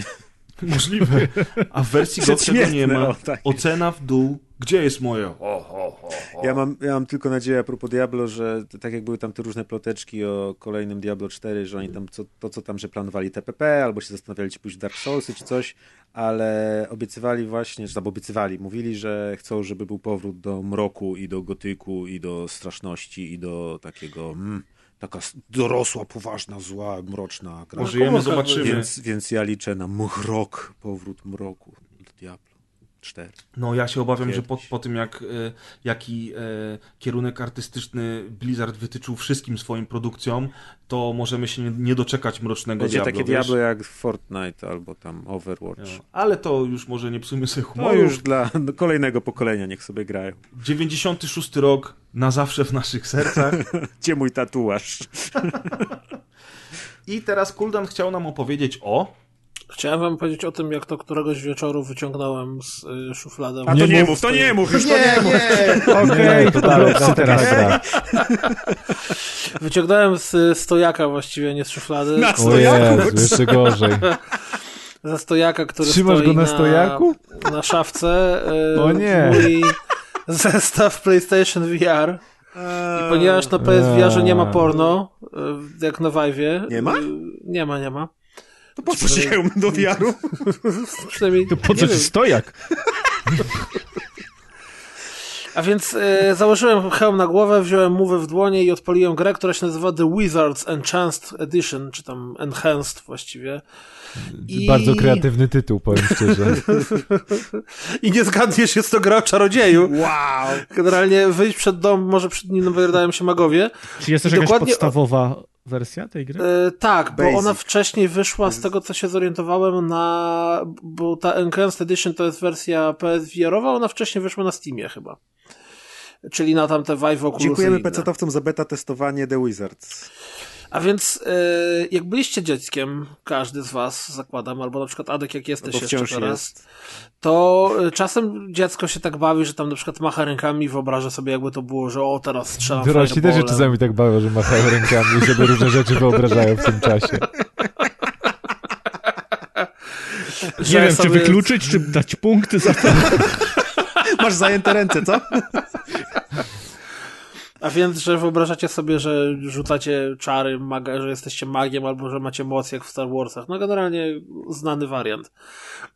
Speaker 1: Możliwe. A w wersji GOG tego nie ma.
Speaker 2: o, tak.
Speaker 1: Ocena w dół. Gdzie jest moje? O, o.
Speaker 2: Ja mam, ja mam tylko nadzieję a propos Diablo, że tak jak były tam te różne ploteczki o kolejnym Diablo 4, że oni tam co, to, co tam, że planowali TPP, albo się zastanawiali, czy pójść w Dark Soulsy, czy coś, ale obiecywali właśnie, czy tam obiecywali, mówili, że chcą, żeby był powrót do mroku i do gotyku i do straszności i do takiego mm, taka dorosła, poważna, zła, mroczna gra.
Speaker 1: Pożyjemy, zobaczymy.
Speaker 2: Więc, więc ja liczę na mrok, powrót mroku do Diablo 4.
Speaker 1: No ja się obawiam, że po, po tym jak e, jaki e, kierunek artystyczny Blizzard wytyczył wszystkim swoim produkcjom, to możemy się nie, nie doczekać mrocznego
Speaker 2: Będzie
Speaker 1: Diablo.
Speaker 2: takie
Speaker 1: wiesz?
Speaker 2: Diablo jak Fortnite albo tam Overwatch.
Speaker 1: No, Ale to już może nie psujmy sobie
Speaker 2: No
Speaker 1: humoru.
Speaker 2: już dla kolejnego pokolenia niech sobie grają.
Speaker 1: 96 rok na zawsze w naszych sercach.
Speaker 2: Gdzie mój tatuaż?
Speaker 1: I teraz Kuldan chciał nam opowiedzieć o...
Speaker 3: Chciałem wam powiedzieć o tym, jak to któregoś wieczoru wyciągnąłem z y, szuflady.
Speaker 2: A to nie mów, to nie mów, już to nie mów.
Speaker 7: Okej,
Speaker 6: Nie, to dalej, no, teraz gra.
Speaker 3: Wyciągnąłem z stojaka właściwie, nie z szuflady.
Speaker 2: Na stojaku.
Speaker 6: Jezu, jeszcze gorzej.
Speaker 3: Ze stojaka, który
Speaker 6: Trzymasz
Speaker 3: stoi
Speaker 6: go na stojaku?
Speaker 3: Na szafce. y,
Speaker 6: O nie.
Speaker 3: Mój zestaw PlayStation VR. I ponieważ na PSVR nie ma porno, y, jak na Vive'ie.
Speaker 2: Nie ma?
Speaker 3: y, Nie ma, nie ma.
Speaker 2: To po co się do wiaru?
Speaker 3: Przynajmniej.
Speaker 7: To po co ci stojak?
Speaker 3: A więc e, założyłem hełm na głowę, wziąłem mówę w dłonie i odpaliłem grę, która się nazywa The Wizards Enhanced Edition, czy tam Enhanced właściwie. I...
Speaker 6: Bardzo kreatywny tytuł, powiem szczerze.
Speaker 3: I nie zgadniesz, jest to gra o czarodzieju.
Speaker 2: Wow!
Speaker 3: Generalnie wyjść przed dom, może przed nim wydają się magowie.
Speaker 7: Czy jest też jakaś
Speaker 3: dokładnie-
Speaker 7: podstawowa wersja tej gry?
Speaker 3: E, tak, bo
Speaker 2: Basic.
Speaker 3: ona wcześniej wyszła, z tego co się zorientowałem, na. Bo ta Enhanced Edition to jest wersja PSVR-owa, ona wcześniej wyszła na Steamie chyba. Czyli na tamte Vive Oculus.
Speaker 2: Dziękujemy. PC-towcom za beta testowanie The Wizards.
Speaker 3: A więc e, jak byliście dzieckiem, każdy z was, zakładam, albo na przykład Adek, jak jesteś
Speaker 2: Bo
Speaker 3: jeszcze teraz,
Speaker 2: jest.
Speaker 3: to e, czasem dziecko się tak bawi, że tam na przykład macha rękami i wyobraża sobie, jakby to było, że o, teraz strzelam
Speaker 6: Dorośli też się czasami tak bawią, że machają rękami i sobie różne rzeczy wyobrażają w tym czasie.
Speaker 3: Że
Speaker 7: Nie wiem, czy
Speaker 3: sobie-
Speaker 7: wykluczyć, czy dać punkty za to.
Speaker 2: Masz zajęte ręce, co?
Speaker 3: A więc, że wyobrażacie sobie, że rzucacie czary, maga, że jesteście magiem, albo że macie moc jak w Star Warsach. No generalnie znany wariant.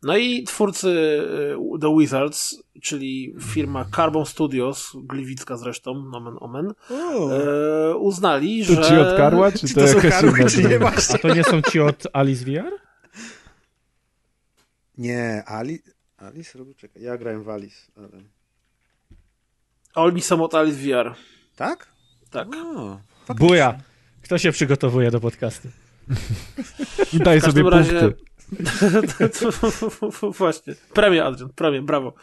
Speaker 3: No i twórcy y, The Wizards, czyli firma Carbon Studios, gliwicka zresztą, nomen omen, e, uznali,
Speaker 6: To
Speaker 3: że...
Speaker 6: ci od Karła, czy,
Speaker 2: Czy
Speaker 6: to
Speaker 2: to są karły, czy nie właśnie?
Speaker 7: A to nie są ci od Alice VR?
Speaker 2: Nie, Ali... Alice robił, czekaj, ja grałem w Alice, ale...
Speaker 3: Oni są od Alice VR.
Speaker 2: Tak?
Speaker 3: Tak.
Speaker 2: O,
Speaker 7: Buja. Kto się przygotowuje do podcastu?
Speaker 6: Daj sobie
Speaker 3: razie
Speaker 6: punkty.
Speaker 3: Właśnie. Premia, Adrian, premia, brawo.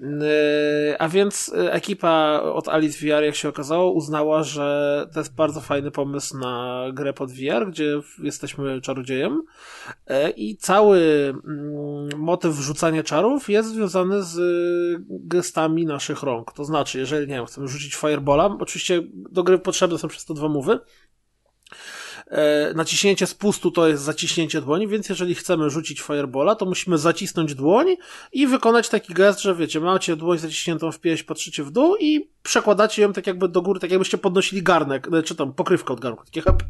Speaker 3: E, a więc ekipa od Alice VR, jak się okazało, uznała, że to jest bardzo fajny pomysł na grę pod VR, gdzie jesteśmy czarodziejem e, i cały mm, motyw wrzucania czarów jest związany z gestami naszych rąk. To znaczy, jeżeli, nie wiem, chcemy rzucić firebola, oczywiście do gry potrzebne są przez to dwa mowy, E, naciśnięcie spustu to jest zaciśnięcie dłoni, więc jeżeli chcemy rzucić firebola, to musimy zacisnąć dłoń i wykonać taki gest, że wiecie, macie dłoń zaciśniętą w pieś, patrzycie w dół i przekładacie ją tak jakby do góry, tak jakbyście podnosili garnek, e, czy tam pokrywkę od garnku, takie hep,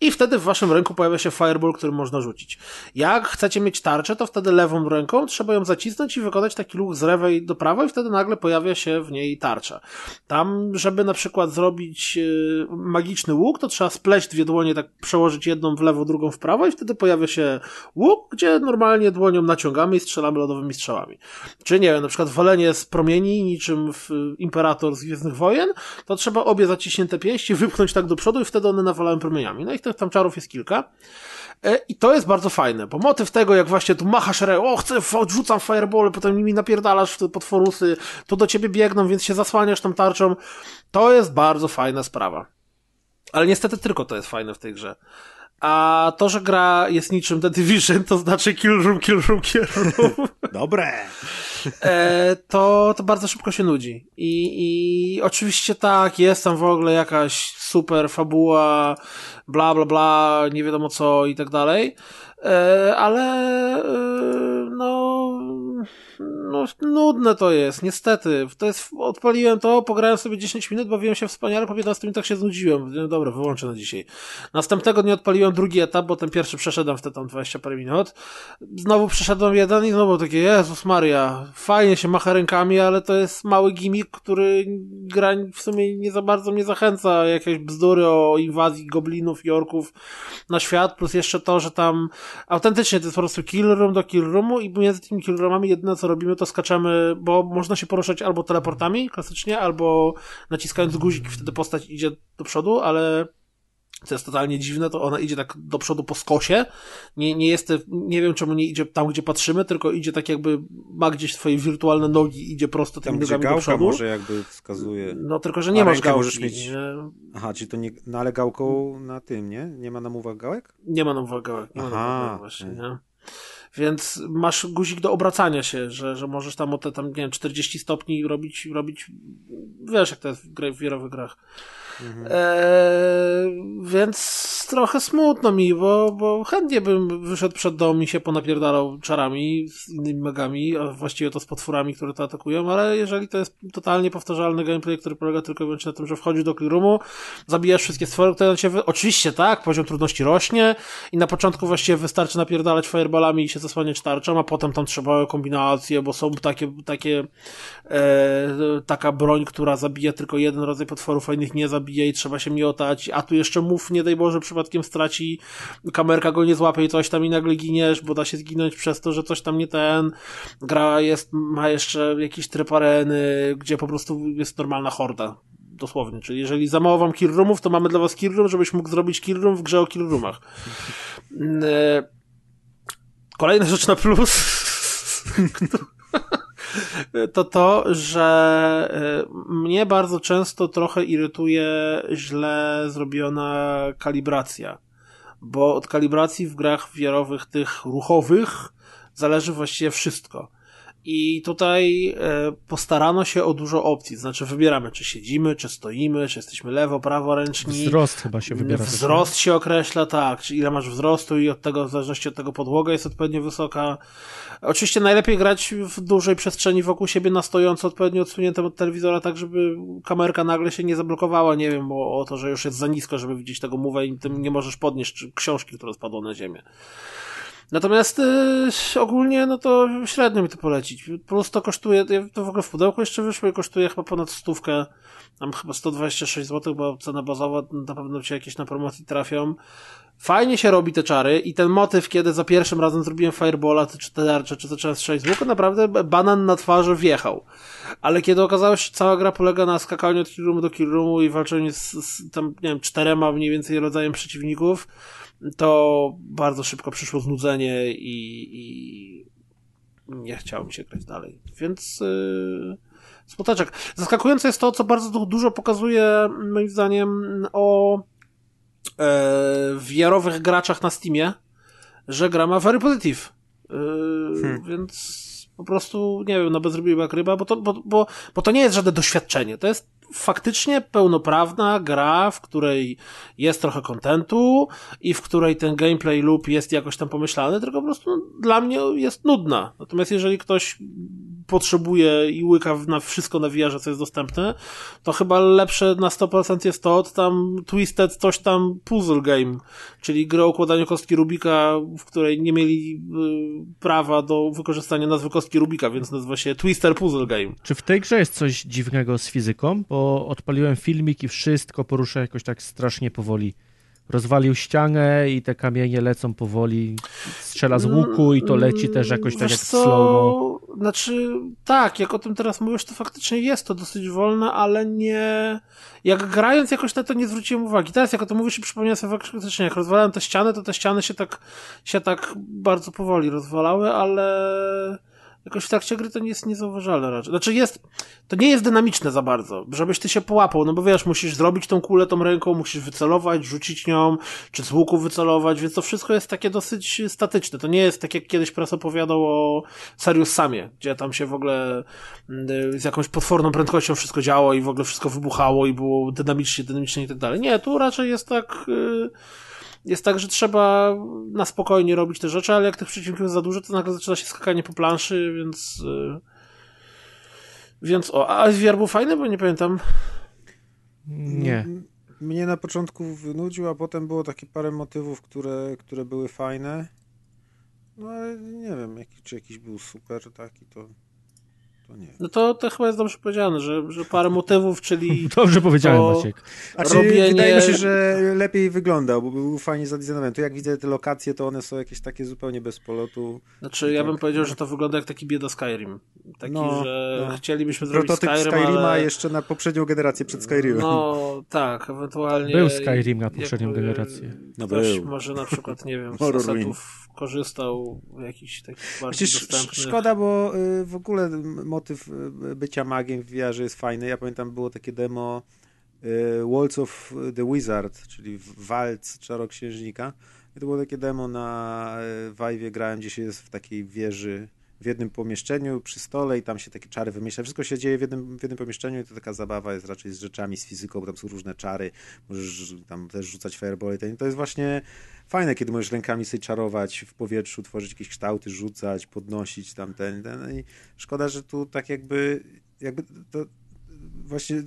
Speaker 3: i wtedy w waszym ręku pojawia się fireball, który można rzucić. Jak chcecie mieć tarczę, to wtedy lewą ręką trzeba ją zacisnąć i wykonać taki ruch z lewej do prawej i wtedy nagle pojawia się w niej tarcza. Tam, żeby na przykład zrobić yy, magiczny łuk, to trzeba spleść dwie dłonie, tak przełożyć jedną w lewo, drugą w prawo i wtedy pojawia się łuk, gdzie normalnie dłonią naciągamy i strzelamy lodowymi strzałami. Czy nie wiem, na przykład walenie z promieni, niczym w Imperator z Gwiezdnych Wojen, to trzeba obie zaciśnięte pięści wypchnąć tak do przodu i wtedy one nawalają promieniami. No i tych tam czarów jest kilka. E, I to jest bardzo fajne, bo motyw tego, jak właśnie tu machasz ręką, o chcę, odrzucam fireball, potem nimi napierdalasz w potworusy, tu do ciebie biegną, więc się zasłaniasz tą tarczą, to jest bardzo fajna sprawa. Ale niestety tylko to jest fajne w tej grze. A to, że gra jest niczym The Division, to znaczy kill room, kill room, kill room.
Speaker 2: Dobre!
Speaker 3: E, to, to bardzo szybko się nudzi. I, I oczywiście tak, jest tam w ogóle jakaś super fabuła, bla, bla, bla, nie wiadomo co i tak dalej. E, ale e, no, no nudne to jest, niestety. To jest, odpaliłem to, pograłem sobie 10 minut, bawiłem się wspaniale, po 15 minutach się znudziłem. No dobra, wyłączę na dzisiaj. Następnego dnia odpaliłem drugi etap, bo ten pierwszy przeszedłem wtedy tam 20 parę minut. Znowu przeszedłem jeden i znowu takie, Jezus Maria, fajnie się macha rękami, ale to jest mały gimmick, który gra w sumie nie za bardzo mnie zachęca. Jakieś bzdury o inwazji goblinów i orków na świat, plus jeszcze to, że tam autentycznie to jest po prostu kill room do kill roomu i między tymi kill roomami jedyne co robimy to skaczemy, bo można się poruszać albo teleportami klasycznie, albo naciskając guzik wtedy postać idzie do przodu, ale co jest totalnie dziwne, to ona idzie tak do przodu po skosie. Nie, nie jest, nie wiem czemu nie idzie tam, gdzie patrzymy, tylko idzie tak jakby ma gdzieś swoje wirtualne nogi, idzie prosto tymi
Speaker 2: tam,
Speaker 3: nogami
Speaker 2: gałka
Speaker 3: do przodu.
Speaker 2: może jakby wskazuje.
Speaker 3: No tylko, że nie masz gałki.
Speaker 2: Możesz mieć... Aha, czy to nie, no ale gałką na tym, nie? Nie ma namówek gałek?
Speaker 3: Nie ma namówek gałek. Nie Aha. namówek właśnie, nie? Więc masz guzik do obracania się, że, że możesz tam o te tam, nie wiem, 40 stopni robić, robić, wiesz jak to jest w, w wirowych grach. Mhm. Eee, więc trochę smutno mi, bo, bo chętnie bym wyszedł przed dom i się ponapierdalał czarami z innymi magami, a właściwie to z potworami, które to atakują, ale jeżeli to jest totalnie powtarzalny gameplay, który polega tylko i wyłącznie na tym, że wchodzisz do clearumu, zabijasz wszystkie stwory, które na ciebie... Oczywiście tak, poziom trudności rośnie i na początku właściwie wystarczy napierdalać fireballami i się zasłaniać tarczą, a potem tam trzeba kombinacje, bo są takie, takie e, taka broń, która zabija tylko jeden rodzaj potworów, a innych nie zabija i trzeba się miotać, a tu jeszcze mów, nie daj Boże, przypadkiem straci, kamerka go nie złapie i coś tam i nagle giniesz, bo da się zginąć przez to, że coś tam nie ten. Gra jest, ma jeszcze jakieś tryb areny, gdzie po prostu jest normalna horda dosłownie. Czyli jeżeli za mało wam kill roomów, to mamy dla was kill room, żebyś mógł zrobić kill room w grze o kill roomach. E, kolejna rzecz na plus to to, że e, mnie bardzo często trochę irytuje źle zrobiona kalibracja. Bo od kalibracji w grach wiarowych, tych ruchowych, zależy właściwie wszystko. I tutaj e, postarano się o dużo opcji, znaczy wybieramy, czy siedzimy, czy stoimy, czy jesteśmy lewo, prawo ręczni.
Speaker 7: Wzrost chyba się wybiera.
Speaker 3: Wzrost się określa, tak, czy ile masz wzrostu i od tego, w zależności od tego podłoga jest odpowiednio wysoka. Oczywiście najlepiej grać w dużej przestrzeni wokół siebie na stojąco, odpowiednio odsuniętym od telewizora, tak żeby kamerka nagle się nie zablokowała, nie wiem, o, o to, że już jest za nisko, żeby widzieć tego mówę i tym nie możesz podnieść książki, które spadło na ziemię. Natomiast y, ogólnie, no to średnio mi to polecić. Plus to kosztuje, to w ogóle w pudełku jeszcze wyszło i kosztuje chyba ponad stówkę, tam chyba 126 zł, bo cena bazowa na pewno ci jakieś na promocji trafią. fajnie się robi te czary i ten motyw, kiedy za pierwszym razem zrobiłem Firebola, czy tarczę, czy zacząłem strzelać z łuku, naprawdę banan na twarzy wjechał. Ale kiedy okazało się, że cała gra polega na skakaniu od killroomu do killroomu i walczeniu z, z tam, nie wiem, czterema mniej więcej rodzajem przeciwników, to bardzo szybko przyszło znudzenie i, i nie chciało mi się grać dalej. Więc yy, smuteczek. Zaskakujące jest to, co bardzo dużo pokazuje moim zdaniem o e, wiarowych graczach na Steamie, że gra ma very positive. Yy, hmm. Więc po prostu, nie wiem, no zrobił jak ryba, bo to, bo, bo, bo to nie jest żadne doświadczenie. To jest faktycznie pełnoprawna gra, w której jest trochę kontentu i w której ten gameplay loop jest jakoś tam pomyślany, tylko po prostu no, dla mnie jest nudna. Natomiast jeżeli ktoś potrzebuje i łyka na wszystko na VR, co jest dostępne, to chyba lepsze na 100% jest to od tam Twisted coś tam puzzle game, czyli gry o układaniu kostki Rubika, w której nie mieli y, prawa do wykorzystania nazwy kostki Rubika, więc nazywa się Twister Puzzle Game.
Speaker 7: Czy w tej grze jest coś dziwnego z fizyką? Bo odpaliłem filmik i wszystko porusza jakoś tak strasznie powoli rozwalił ścianę i te kamienie lecą powoli, strzela z łuku i to leci też jakoś tak jak w slow
Speaker 3: Znaczy, tak, jak o tym teraz mówisz, to faktycznie jest to dosyć wolne, ale nie... Jak grając jakoś na to nie zwróciłem uwagi. Teraz jak o tym mówisz i przypomniałem sobie faktycznie, jak rozwalałem te ściany, to te ściany się tak, się tak bardzo powoli rozwalały, ale jakoś w trakcie gry to nie jest niezauważalne raczej. Znaczy jest, to nie jest dynamiczne za bardzo, żebyś ty się połapał, no bo wiesz, musisz zrobić tą kulę tą ręką, musisz wycelować, rzucić nią, czy z łuku wycelować, więc to wszystko jest takie dosyć statyczne. To nie jest tak jak kiedyś prasa opowiadał o Serious Samie, gdzie tam się w ogóle mm, z jakąś potworną prędkością wszystko działo i w ogóle wszystko wybuchało i było dynamicznie, dynamicznie i tak dalej. Nie, tu raczej jest tak... Yy jest tak, że trzeba na spokojnie robić te rzeczy, ale jak tych przeciwników jest za dużo, to nagle zaczyna się skakanie po planszy, więc... Yy... Więc o, a SVR był fajny, bo nie pamiętam.
Speaker 7: Nie.
Speaker 2: Mnie na początku wynudził, a potem było takie parę motywów, które, które były fajne. No ale nie wiem, jaki, czy jakiś był super taki, to to nie.
Speaker 3: No to, to chyba jest dobrze powiedziane, że, że parę motywów, czyli.
Speaker 7: Dobrze powiedziałem, Maciek.
Speaker 2: A czy robienie... wydaje mi się, że lepiej wyglądał, bo był fajnie zadizajnowany. Tu jak widzę te lokacje, to one są jakieś takie zupełnie bez polotu.
Speaker 3: Znaczy, tak. ja bym powiedział, że to wygląda jak taki bieda Skyrim. Taki, no, że no. chcielibyśmy zrobić Prototyp Skyrim, Skyrima ale...
Speaker 2: jeszcze na poprzednią generację przed Skyrimem.
Speaker 3: No, tak, ewentualnie...
Speaker 7: Był Skyrim na poprzednią generację.
Speaker 3: No był. może na przykład, nie wiem, z asetów korzystał jakiś taki bardziej Przecież dostępnych.
Speaker 2: szkoda, bo y, w ogóle motyw y, bycia magiem w VR jest fajny. Ja pamiętam, było takie demo y, Waltz of the Wizard, czyli walc czarnoksiężnika. I to było takie demo na Vive, grałem, gdzie się jest w takiej wieży w jednym pomieszczeniu przy stole i tam się takie czary wymyśla. Wszystko się dzieje w jednym, w jednym pomieszczeniu i to taka zabawa jest raczej z rzeczami, z fizyką, bo tam są różne czary. Możesz tam też rzucać fireball i to jest właśnie fajne, kiedy możesz rękami sobie czarować w powietrzu, tworzyć jakieś kształty, rzucać, podnosić tam ten, ten. I szkoda, że tu tak jakby, jakby to, właśnie y,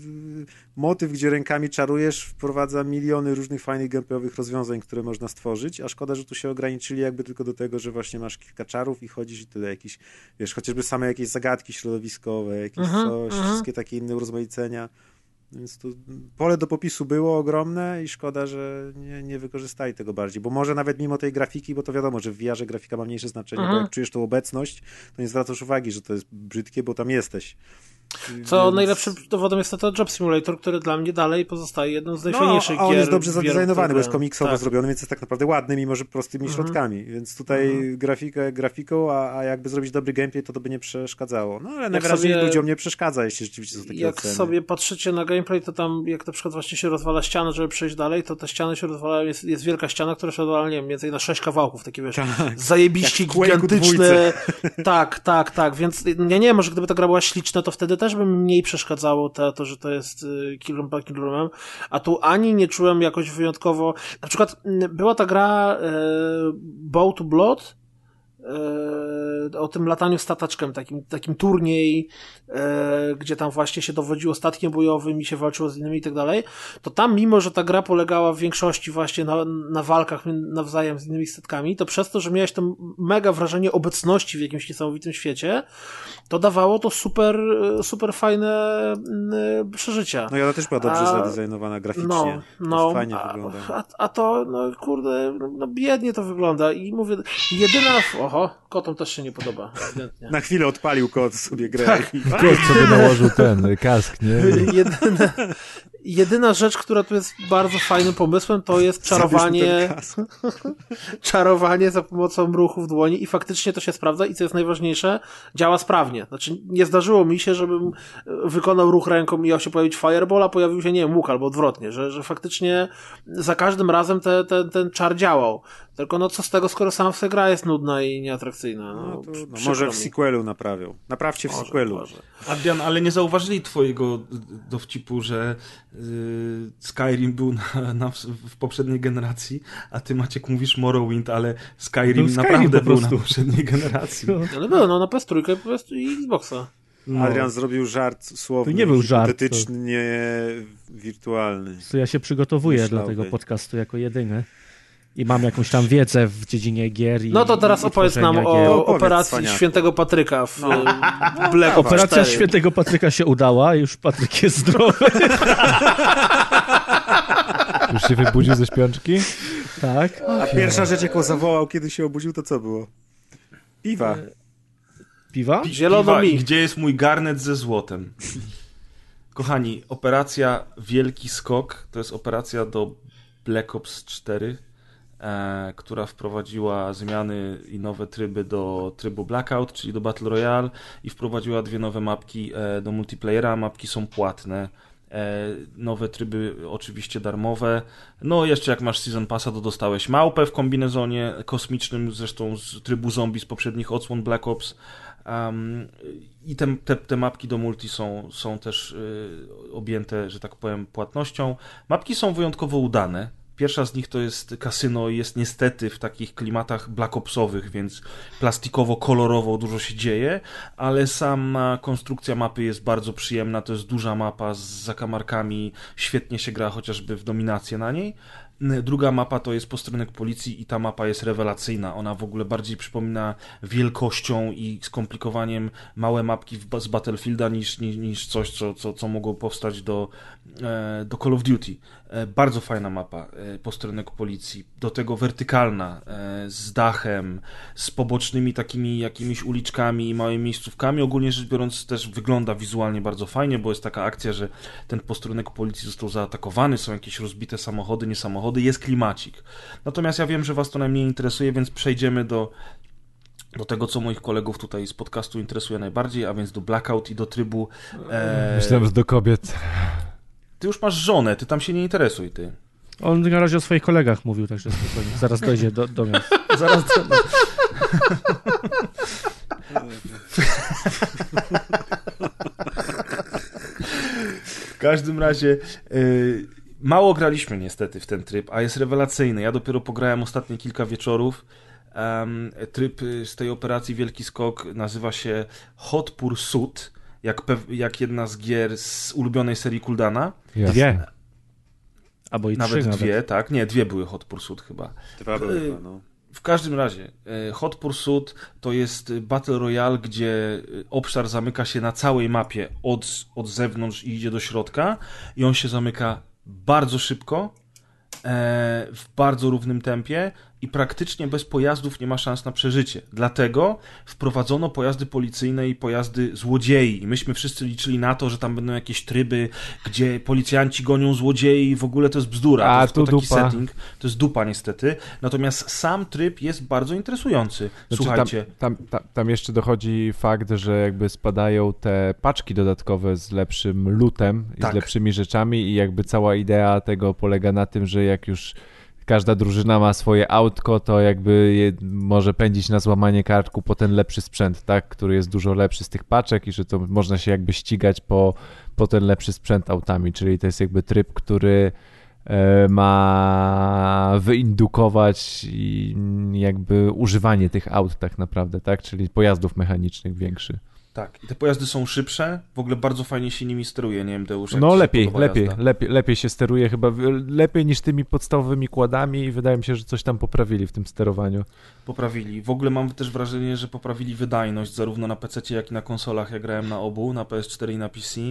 Speaker 2: motyw, gdzie rękami czarujesz, wprowadza miliony różnych fajnych gameplayowych rozwiązań, które można stworzyć, a szkoda, że tu się ograniczyli jakby tylko do tego, że właśnie masz kilka czarów i chodzisz i tyle jakiś, wiesz, chociażby same jakieś zagadki środowiskowe, jakieś mhm, coś, -huh. wszystkie takie inne urozmaicenia. Więc tu pole do popisu było ogromne i szkoda, że nie, nie wykorzystali tego bardziej. Bo może nawet mimo tej grafiki, bo to wiadomo, że w VR grafika ma mniejsze znaczenie, bo jak czujesz tą obecność, to nie zwracasz uwagi, że to jest brzydkie, bo tam jesteś.
Speaker 3: Co Więc... najlepszym dowodem jest to Job Simulator, który dla mnie dalej pozostaje jedną z najfajniejszych
Speaker 2: no, a on jest dobrze zadesignowany, bo jest komiksowo tak. zrobiony, więc jest tak naprawdę ładny, mimo że prostymi mhm. środkami. Więc tutaj mhm. grafikę grafiką, a, a jakby zrobić dobry gameplay, to to by nie przeszkadzało. No ale na razie ludziom nie przeszkadza, jeśli rzeczywiście są takie
Speaker 3: Jak
Speaker 2: oceny.
Speaker 3: sobie patrzycie na gameplay, to tam jak na przykład właśnie się rozwala ściana, żeby przejść dalej, to te ściany się rozwalają, jest, jest wielka ściana, która się rozwala, nie wiem, więcej na sześć kawałków, takie wiesz, tak. zajebiście gigantyczne. tak, tak, tak, więc ja nie wiem, może gdyby ta gra była śliczna, to wtedy też bym mniej przeszkadzał przeszkadzało to, to że to jest y, Killroom by Killroomem, a tu ani nie czułem jakoś wyjątkowo... Na przykład była ta gra e, Bow to Blood, o tym lataniu stataczkiem, takim, takim turniej, e, gdzie tam właśnie się dowodziło statkiem bojowym i się walczyło z innymi i tak dalej, to tam mimo, że ta gra polegała w większości właśnie na, na walkach nawzajem z innymi statkami, to przez to, że miałeś to mega wrażenie obecności w jakimś niesamowitym świecie, to dawało to super, super fajne przeżycia.
Speaker 2: No i ona też była dobrze a, zadesignowana graficznie. No, no fajnie a, wygląda.
Speaker 3: A, a to, no kurde, no biednie to wygląda i mówię, jedyna, oho, kotom też się nie podoba. Ewidentnie.
Speaker 2: Na chwilę odpalił kot sobie grę.
Speaker 6: Tak. Kot sobie nałożył ten kask, nie?
Speaker 3: Jedyna, jedyna rzecz, która tu jest bardzo fajnym pomysłem, to jest czarowanie czarowanie za pomocą ruchów dłoni i faktycznie to się sprawdza i co jest najważniejsze, działa sprawnie. Znaczy, nie zdarzyło mi się, żebym wykonał ruch ręką i miał się pojawić fireball, a pojawił się, nie wiem, łuk albo odwrotnie, że, że faktycznie za każdym razem te, te, ten czar działał. Tylko no co z tego, skoro sama gra jest nudna i nieatrakcyjna. No, no, to,
Speaker 2: no może w sequelu naprawią. Naprawcie w może, sequelu. Może.
Speaker 1: Adrian, ale nie zauważyli twojego dowcipu, że yy, Skyrim był na, na, w poprzedniej generacji, a ty Maciek mówisz Morrowind, ale Skyrim, Skyrim naprawdę był na poprzedniej generacji.
Speaker 3: No. Ale był, no na PS3 i Xboxa.
Speaker 2: No. Adrian zrobił żart słowny.
Speaker 7: To nie był żart.
Speaker 2: To... wirtualny.
Speaker 7: To ja się przygotowuję Myślałby. dla tego podcastu jako jedyny i mam jakąś tam wiedzę w dziedzinie gier. I,
Speaker 3: no to teraz opowiedz nam o gier. operacji Świętego Patryka w no. Black
Speaker 7: Operacja 4. Świętego Patryka się udała, już Patryk jest zdrowy.
Speaker 6: Już się wybudził ze śpiączki?
Speaker 7: Tak.
Speaker 2: A pierwsza rzecz, jaką zawołał, kiedy się obudził, to co było? Piwa.
Speaker 7: Piwa?
Speaker 1: Zielono mi. Gdzie jest mój garnet ze złotem? Kochani, operacja Wielki Skok to jest operacja do Black Ops 4 e, która wprowadziła zmiany i nowe tryby do trybu Blackout, czyli do Battle Royale i wprowadziła dwie nowe mapki e, do multiplayera. Mapki są płatne. E, nowe tryby oczywiście darmowe. No jeszcze jak masz Season Passa, to dostałeś małpę w kombinezonie kosmicznym, zresztą z trybu zombie z poprzednich odsłon Black Ops. Um, I te, te, te, mapki do multi są, są też y, objęte, że tak powiem, płatnością. Mapki są wyjątkowo udane. Pierwsza z nich to jest kasyno i jest niestety w takich klimatach black opsowych, więc plastikowo-kolorowo dużo się dzieje, ale sama konstrukcja mapy jest bardzo przyjemna, to jest duża mapa z zakamarkami, świetnie się gra chociażby w dominację na niej. Druga mapa to jest posterunek policji i ta mapa jest rewelacyjna. Ona w ogóle bardziej przypomina wielkością i skomplikowaniem małe mapki z Battlefielda niż, niż, niż coś, co, co, co mogło powstać do, do Call of Duty. E, bardzo fajna mapa, e, posterunek policji. Do tego wertykalna, z dachem, z pobocznymi takimi jakimiś uliczkami i małymi miejscówkami. Ogólnie rzecz biorąc też wygląda wizualnie bardzo fajnie, bo jest taka akcja, że ten posterunek policji został zaatakowany, są jakieś rozbite samochody, nie samochody, jest klimacik. Natomiast ja wiem, że Was to najmniej interesuje, więc przejdziemy do, do tego, co moich kolegów tutaj z podcastu interesuje najbardziej, a więc do Blackout i do trybu.
Speaker 6: E... Myślałem, że do kobiet.
Speaker 1: Ty już masz żonę, ty tam się nie interesuj, ty.
Speaker 7: On na razie o swoich kolegach mówił, także spokojnie. Zaraz dojdzie do, do mnie. Zaraz do...
Speaker 1: W każdym razie. Yy Mało graliśmy niestety w ten tryb, a jest rewelacyjny. Ja dopiero pograłem ostatnie kilka wieczorów. Um, tryb y, z tej operacji Wielki Skok nazywa się Hot Pursuit, jak, jak jedna z gier z ulubionej serii Kuldana.
Speaker 7: Dwie. Albo
Speaker 1: i nawet trzy dwie, nawet. tak? Nie, dwie były Hot Pursuit chyba.
Speaker 2: Dwa były y, no.
Speaker 1: W każdym razie, y, Hot Pursuit to jest Battle Royale, gdzie obszar zamyka się na całej mapie od, od zewnątrz i idzie do środka i on się zamyka bardzo szybko, e, w bardzo równym tempie i praktycznie bez pojazdów nie ma szans na przeżycie. Dlatego wprowadzono pojazdy policyjne i pojazdy złodziei. I myśmy wszyscy liczyli na to, że tam będą jakieś tryby, gdzie policjanci gonią złodziei i w ogóle to jest bzdura. A, to jest tu taki dupa. setting. To jest dupa niestety. Natomiast sam tryb jest bardzo interesujący. Znaczy, Słuchajcie.
Speaker 6: Tam, tam, tam, jeszcze dochodzi fakt, że jakby spadają te paczki dodatkowe z lepszym lutem i tak. z lepszymi rzeczami i jakby cała idea tego polega na tym, że jak już każda drużyna ma swoje autko, to jakby może pędzić na złamanie kartku po ten lepszy sprzęt, tak, który jest dużo lepszy z tych paczek i że to można się jakby ścigać po, po ten lepszy sprzęt autami, czyli to jest jakby tryb, który e, ma wyindukować jakby używanie tych aut tak naprawdę, tak? Czyli pojazdów mechanicznych większy.
Speaker 1: Tak, i te pojazdy są szybsze, w ogóle bardzo fajnie się nimi steruje, nie wiem Deusz,
Speaker 6: No lepiej, lepiej,
Speaker 1: jazda?
Speaker 6: lepiej, lepiej się steruje chyba, lepiej niż tymi podstawowymi kładami i wydaje mi się, że coś tam poprawili w tym sterowaniu.
Speaker 1: Poprawili. W ogóle mam też wrażenie, że poprawili wydajność zarówno na PC, jak i na konsolach. Ja grałem na obu, na PS4 i na PC.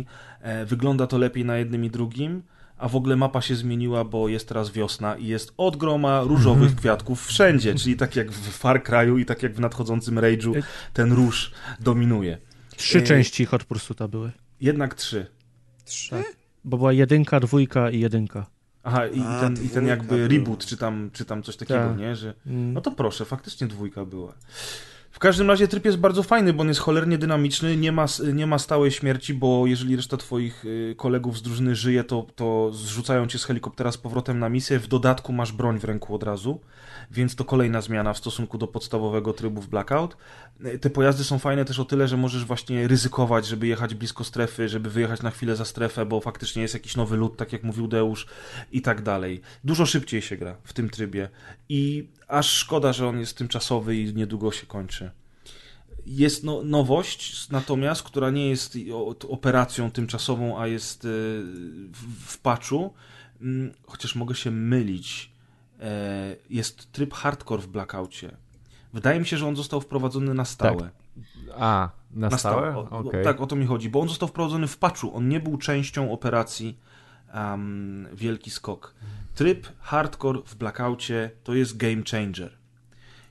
Speaker 1: E, wygląda to lepiej na jednym i drugim, a w ogóle mapa się zmieniła, bo jest teraz wiosna i jest od groma różowych kwiatków wszędzie, czyli tak jak w Far Cry'u i tak jak w nadchodzącym Rage'u ten róż dominuje.
Speaker 7: Trzy
Speaker 1: E,
Speaker 7: części Hot Pursuita były.
Speaker 1: Jednak trzy.
Speaker 2: Trzy?
Speaker 7: Bo była jedynka, dwójka i jedynka.
Speaker 1: Aha, i,
Speaker 2: A,
Speaker 1: ten, i ten jakby
Speaker 2: była.
Speaker 1: reboot, czy tam, czy tam coś takiego,
Speaker 7: Tak.
Speaker 1: nie? Że
Speaker 7: Mm.
Speaker 1: No to proszę, faktycznie dwójka była. W każdym razie tryb jest bardzo fajny, bo on jest cholernie dynamiczny, nie ma, nie ma stałej śmierci, bo jeżeli reszta twoich y, kolegów z drużyny żyje, to, to zrzucają cię z helikoptera z powrotem na misję. W dodatku masz broń w ręku od razu, więc to kolejna zmiana w stosunku do podstawowego trybu w Blackout. Y, Te pojazdy są fajne też o tyle, że możesz właśnie ryzykować, żeby jechać blisko strefy, żeby wyjechać na chwilę za strefę, bo faktycznie jest jakiś nowy lód, tak jak mówił Deusz i tak dalej. Dużo szybciej się gra w tym trybie i aż szkoda, że on jest tymczasowy i niedługo się kończy. Jest no, nowość, natomiast, która nie jest operacją tymczasową, a jest e, w, w patchu, Mm, chociaż mogę się mylić. E, Jest tryb hardcore w Blackoutie. Wydaje mi się, że on został wprowadzony na stałe.
Speaker 6: A, na,
Speaker 1: Na
Speaker 6: stałe?
Speaker 1: stałe. O,
Speaker 6: Okej.
Speaker 1: Tak, o to mi chodzi, bo on został wprowadzony w patchu. On nie był częścią operacji um, Wielki Skok. Tryb hardcore w Blackoutie to jest game changer.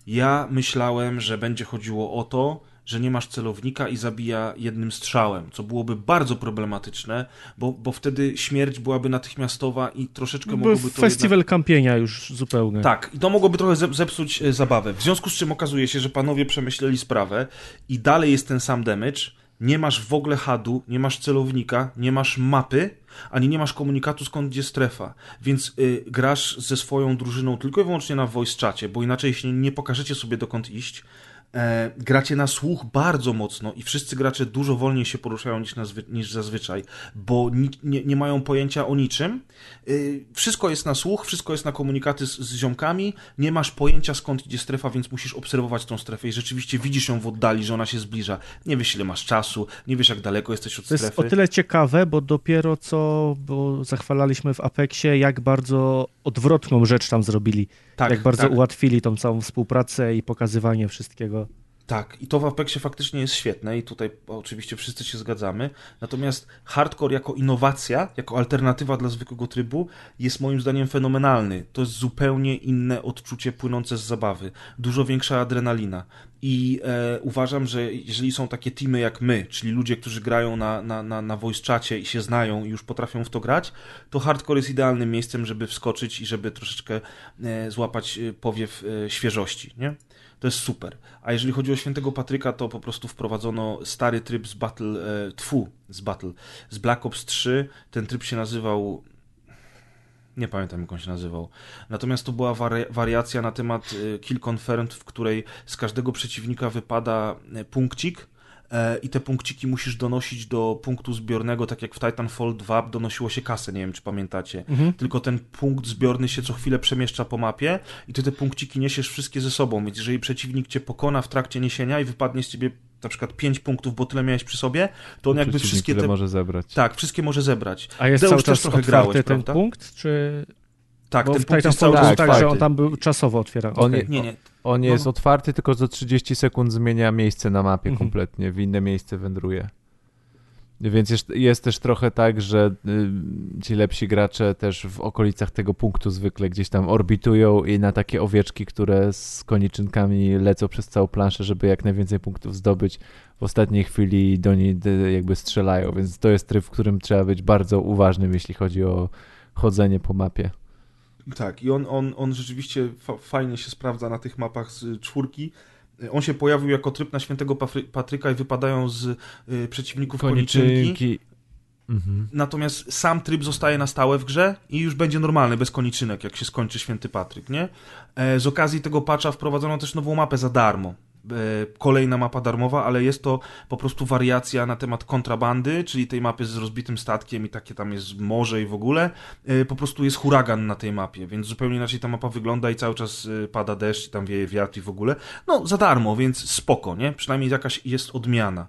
Speaker 1: Ja myślałem, że będzie chodziło o to, że nie masz celownika i zabija jednym strzałem, co byłoby bardzo problematyczne, bo, bo wtedy śmierć byłaby natychmiastowa i troszeczkę mogłoby to jednak...
Speaker 7: festiwal kampienia już zupełnie.
Speaker 1: Tak, i to mogłoby trochę ze- zepsuć e, zabawę. W związku z czym okazuje się, że panowie przemyśleli sprawę i dalej jest ten sam damage. Nie masz w ogóle hadu, nie masz celownika, nie masz mapy, ani nie masz komunikatu skąd gdzie strefa. Więc y, grasz ze swoją drużyną tylko i wyłącznie na voice czacie, bo inaczej jeśli nie pokażecie sobie dokąd iść, e, gracie na słuch bardzo mocno i wszyscy gracze dużo wolniej się poruszają niż, nazwy, niż zazwyczaj, bo ni, nie, nie mają pojęcia o niczym. Y, wszystko jest na słuch, wszystko jest na komunikaty z, z ziomkami, nie masz pojęcia skąd idzie strefa, więc musisz obserwować tą strefę i rzeczywiście widzisz ją w oddali, że ona się zbliża. Nie wiesz ile masz czasu, nie wiesz jak daleko jesteś od
Speaker 7: To jest
Speaker 1: strefy.
Speaker 7: o tyle ciekawe, bo dopiero co bo zachwalaliśmy w Apexie, jak bardzo odwrotną rzecz tam zrobili.
Speaker 1: tak,
Speaker 7: jak bardzo
Speaker 1: tak.
Speaker 7: ułatwili tą całą współpracę i pokazywanie wszystkiego.
Speaker 1: Tak, i to w Apexie faktycznie jest świetne i tutaj oczywiście wszyscy się zgadzamy. Natomiast hardcore jako innowacja, jako alternatywa dla zwykłego trybu jest moim zdaniem fenomenalny. To jest zupełnie inne odczucie płynące z zabawy. Dużo większa adrenalina. I e, uważam, że jeżeli są takie teamy jak my, czyli ludzie, którzy grają na, na, na, na voice czacie i się znają i już potrafią w to grać, to hardcore jest idealnym miejscem, żeby wskoczyć i żeby troszeczkę e, złapać e, powiew e, świeżości, nie? To jest super. A jeżeli chodzi o świętego Patryka, to po prostu wprowadzono stary tryb z Battle, e, tfu, z Battle, z Black Ops 3. Ten tryb się nazywał nie pamiętam jak on się nazywał. Natomiast to była wari- wariacja na temat e, Kill Confirmed, w której z każdego przeciwnika wypada e, punkcik i te punkciki musisz donosić do punktu zbiornego, tak jak w Titanfall 2 donosiło się kasę, nie wiem czy pamiętacie. Tylko ten punkt zbiorny się co chwilę przemieszcza po mapie i ty te punkciki niesiesz wszystkie ze sobą, więc jeżeli przeciwnik cię pokona w trakcie niesienia i wypadnie z ciebie na przykład 5 punktów, bo tyle miałeś przy sobie, to on jakby wszystkie te...
Speaker 6: może zebrać.
Speaker 1: Tak, wszystkie może zebrać.
Speaker 7: A jest
Speaker 1: Deusz
Speaker 7: cały
Speaker 1: też
Speaker 7: czas
Speaker 1: trochę
Speaker 7: otwarty
Speaker 1: grałeś,
Speaker 7: ten
Speaker 1: prawda?
Speaker 7: punkt, czy...
Speaker 1: Tak,
Speaker 7: Bo
Speaker 1: ten
Speaker 7: w
Speaker 1: punkt jest cały czas
Speaker 7: tak, że on tam był czasowo otwierany.
Speaker 6: On
Speaker 7: Okej.
Speaker 6: nie-
Speaker 1: Nie, nie.
Speaker 6: On nie
Speaker 1: No.
Speaker 6: jest otwarty, tylko za 30 sekund zmienia miejsce na mapie
Speaker 7: Mhm.
Speaker 6: kompletnie, w inne miejsce wędruje. Więc jest, jest też trochę tak, że y, ci lepsi gracze też w okolicach tego punktu zwykle gdzieś tam orbitują i na takie owieczki, które z koniczynkami lecą przez całą planszę, żeby jak najwięcej punktów zdobyć, w ostatniej chwili do niej jakby strzelają, więc to jest tryb, w którym trzeba być bardzo uważnym, jeśli chodzi o chodzenie po mapie.
Speaker 1: Tak, i on, on, on rzeczywiście fa fajnie się sprawdza na tych mapach z czwórki. On się pojawił jako tryb na świętego Pafry- Patryka i wypadają z y, przeciwników koniczynki.
Speaker 6: Mhm.
Speaker 1: Natomiast sam tryb zostaje na stałe w grze i już będzie normalny, bez koniczynek, jak się skończy święty Patryk, nie? E, z okazji tego patcha wprowadzono też nową mapę za darmo. Kolejna mapa darmowa, ale jest to po prostu wariacja na temat kontrabandy, czyli tej mapy z rozbitym statkiem i takie tam jest morze i w ogóle. E, po prostu jest huragan na tej mapie, więc zupełnie inaczej ta mapa wygląda i cały czas e, pada deszcz i tam wieje wiatr i w ogóle. No, za darmo, więc spoko, nie? Przynajmniej jakaś jest odmiana.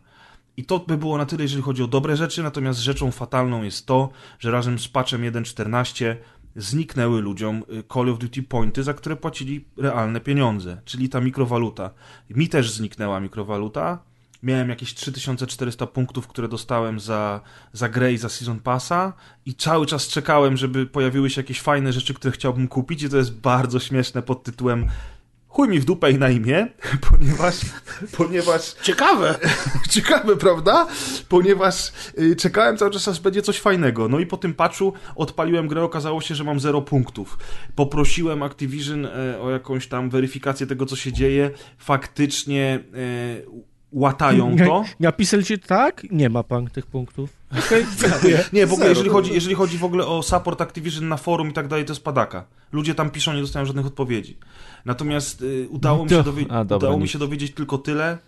Speaker 1: I to by było na tyle, jeżeli chodzi o dobre rzeczy, natomiast rzeczą fatalną jest to, że razem z patchem 1.14 zniknęły ludziom y, Call of Duty pointy, za które płacili realne pieniądze, czyli ta mikrowaluta. Mi też zniknęła mikrowaluta. Miałem jakieś 3400 punktów, które dostałem za, za grę i za Season Passa i cały czas czekałem, żeby pojawiły się jakieś fajne rzeczy, które chciałbym kupić i to jest bardzo śmieszne pod tytułem chuj mi w dupę i na imię, ponieważ... ponieważ
Speaker 3: Ciekawe!
Speaker 1: ciekawe, prawda? Ponieważ y, czekałem cały czas, aż będzie coś fajnego. No i po tym patchu odpaliłem grę, okazało się, że mam zero punktów. Poprosiłem Activision y, o jakąś tam weryfikację tego, co się dzieje. Faktycznie... Y, łatają to.
Speaker 7: Napisali ci tak? Nie ma pan tych punktów.
Speaker 1: Okay, nie, w ogóle jeżeli chodzi, jeżeli chodzi w ogóle o support Activision na forum i tak dalej, to jest padaka. Ludzie tam piszą, nie dostają żadnych odpowiedzi. Natomiast y, udało, mi się, dowie- A, dobra, udało mi się dowiedzieć tylko tyle.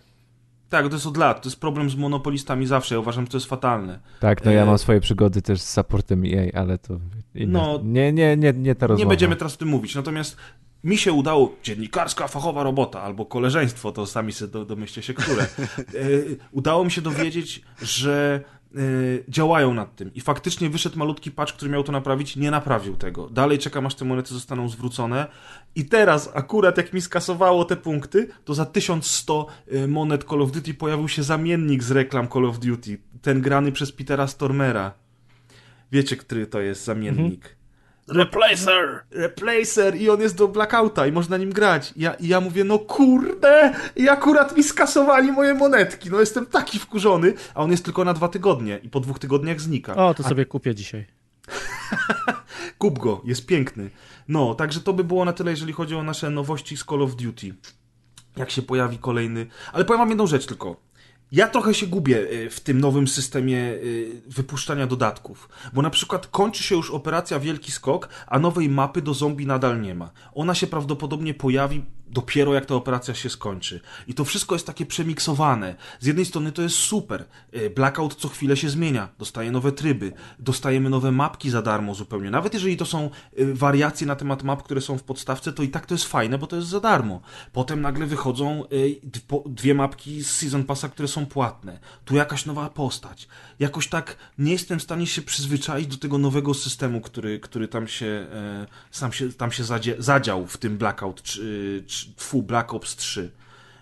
Speaker 1: Tak, to jest od lat. To jest problem z monopolistami zawsze. Ja uważam, że to jest fatalne.
Speaker 6: Tak, no ja mam swoje przygody też z supportem EA, ale to inne. No, nie, nie, nie, nie ta rozmowa.
Speaker 1: Nie będziemy teraz o tym mówić. Natomiast mi się udało, dziennikarska, fachowa robota, albo koleżeństwo, to sami sobie do, domyślcie się, które. E, udało mi się dowiedzieć, że e, działają nad tym i faktycznie wyszedł malutki patch, który miał to naprawić, nie naprawił tego. Dalej czekam, aż te monety zostaną zwrócone i teraz akurat jak mi skasowało te punkty, to za 1100 e, monet Call of Duty pojawił się zamiennik z reklam Call of Duty, ten grany przez Petera Stormera. Wiecie, który to jest zamiennik. Mhm.
Speaker 3: Replacer!
Speaker 1: Replacer i on jest do Blackouta i można nim grać. I ja, i ja mówię, no kurde, i akurat mi skasowali moje monetki. No jestem taki wkurzony, a on jest tylko na dwa tygodnie i po dwóch tygodniach znika.
Speaker 7: O, to
Speaker 1: a...
Speaker 7: sobie kupię dzisiaj.
Speaker 1: Kup go, jest piękny. No, także to by było na tyle, jeżeli chodzi o nasze nowości z Call of Duty. Jak się pojawi kolejny. Ale powiem wam jedną rzecz tylko. Ja trochę się gubię y, w tym nowym systemie y, wypuszczania dodatków, bo na przykład kończy się już operacja Wielki Skok, a nowej mapy do zombie nadal nie ma. Ona się prawdopodobnie pojawi dopiero jak ta operacja się skończy. I to wszystko jest takie przemiksowane. Z jednej strony to jest super. E, blackout co chwilę się zmienia. Dostaje nowe tryby, dostajemy nowe mapki za darmo zupełnie. Nawet jeżeli to są e, wariacje na temat map, które są w podstawce, to i tak to jest fajne, bo to jest za darmo. Potem nagle wychodzą e, dwie mapki z Season Passa, które są płatne. Tu jakaś nowa postać. Jakoś tak nie jestem w stanie się przyzwyczaić do tego nowego systemu, który, który tam się, sam się, tam się zadział w tym Blackout 3 tfu, Black Ops 3.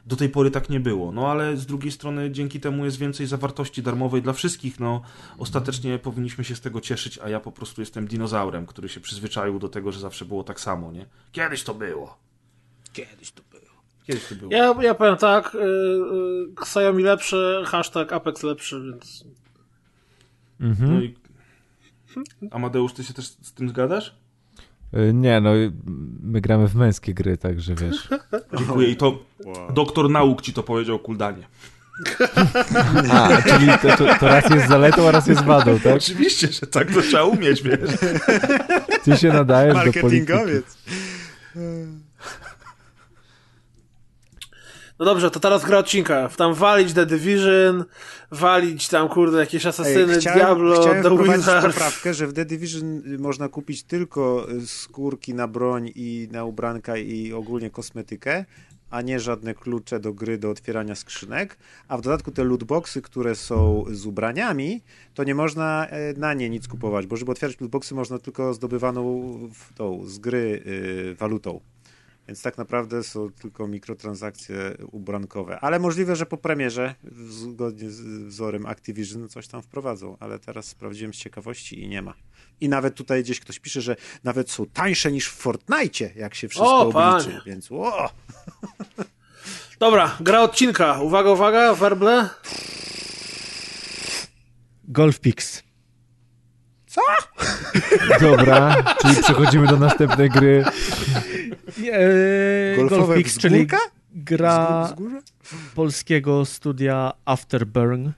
Speaker 1: Do tej pory tak nie było. No ale z drugiej strony dzięki temu jest więcej zawartości darmowej dla wszystkich. No ostatecznie powinniśmy się z tego cieszyć, a ja po prostu jestem dinozaurem, który się przyzwyczaił do tego, że zawsze było tak samo, nie? Kiedyś to było. Kiedyś to było. Kiedyś to było.
Speaker 3: Ja, ja powiem tak, y, yy, Xiaomi lepszy, hashtag Apex lepszy, więc...
Speaker 1: No mhm. No i... Amadeusz, ty się też z tym zgadasz?
Speaker 6: Y, nie, no my gramy w męskie gry, także wiesz.
Speaker 1: Dziękuję i to wow. doktor nauk ci to powiedział Kuldanie.
Speaker 6: A, czyli to, to, to, raz jest zaletą, a raz jest wadą, tak?
Speaker 1: Oczywiście, że tak to trzeba umieć, wiesz.
Speaker 6: Ty się nadajesz do polityki.
Speaker 3: No dobrze, to teraz gra odcinka. Tam walić The Division, walić tam, kurde, jakieś asasyny, Ej, chciałem, Diablo,
Speaker 2: chciałem The Wizard. poprawkę, że w The Division można kupić tylko skórki na broń i na ubranka i ogólnie kosmetykę, a nie żadne klucze do gry, do otwierania skrzynek, a w dodatku te lootboxy, które są z ubraniami, to nie można e, na nie nic kupować, bo żeby otwierać lootboxy można tylko zdobywaną tą, z gry y, walutą. Więc tak naprawdę są tylko mikrotransakcje ubrankowe. Ale możliwe, że po premierze, zgodnie z wzorem Activision, coś tam wprowadzą. Ale teraz sprawdziłem z ciekawości i nie ma. I nawet tutaj gdzieś ktoś pisze, że nawet są tańsze niż w Fortnite, jak się wszystko o, obliczy. Panie. Więc o!
Speaker 3: Dobra, gra odcinka. Uwaga, uwaga, werble.
Speaker 7: Golf Pix.
Speaker 3: Co?
Speaker 6: Dobra, czyli przechodzimy do następnej gry.
Speaker 7: E, Golf Pix, czyli gra polskiego studia Afterburn,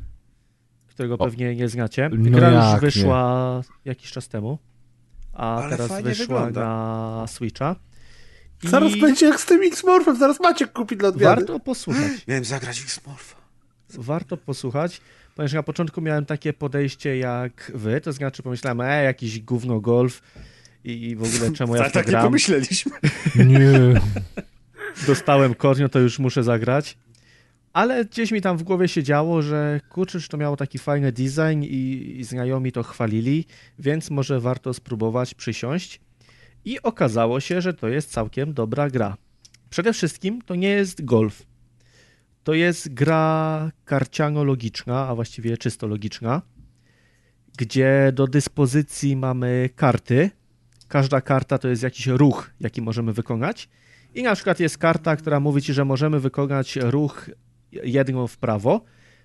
Speaker 7: którego o. pewnie nie znacie. No gra już wyszła nie. jakiś czas temu, a Ale teraz wyszła wygląda. na Switcha. I
Speaker 3: Zaraz będzie jak z tym X-Morphem, zaraz Maciek kupi dla odmiany.
Speaker 7: warto posłuchać.
Speaker 2: Miałem zagrać X-Morpha.
Speaker 7: warto posłuchać, ponieważ na początku miałem takie podejście jak wy, to znaczy pomyślałem, e, jakiś gówno golf i w ogóle czemu ja w to
Speaker 2: tak nie
Speaker 7: gram.
Speaker 2: pomyśleliśmy.
Speaker 6: Nie.
Speaker 7: Dostałem kornio, to już muszę zagrać. Ale gdzieś mi tam w głowie się działo, że kurczę, że to miało taki fajny design i, i znajomi to chwalili, więc może warto spróbować przysiąść. I okazało się, że to jest całkiem dobra gra. Przede wszystkim to nie jest golf. To jest gra karciano-logiczna, a właściwie czysto logiczna, gdzie do dyspozycji mamy karty. Każda karta to jest jakiś ruch, jaki możemy wykonać. I na przykład jest karta, która mówi ci, że możemy wykonać ruch jedną w prawo,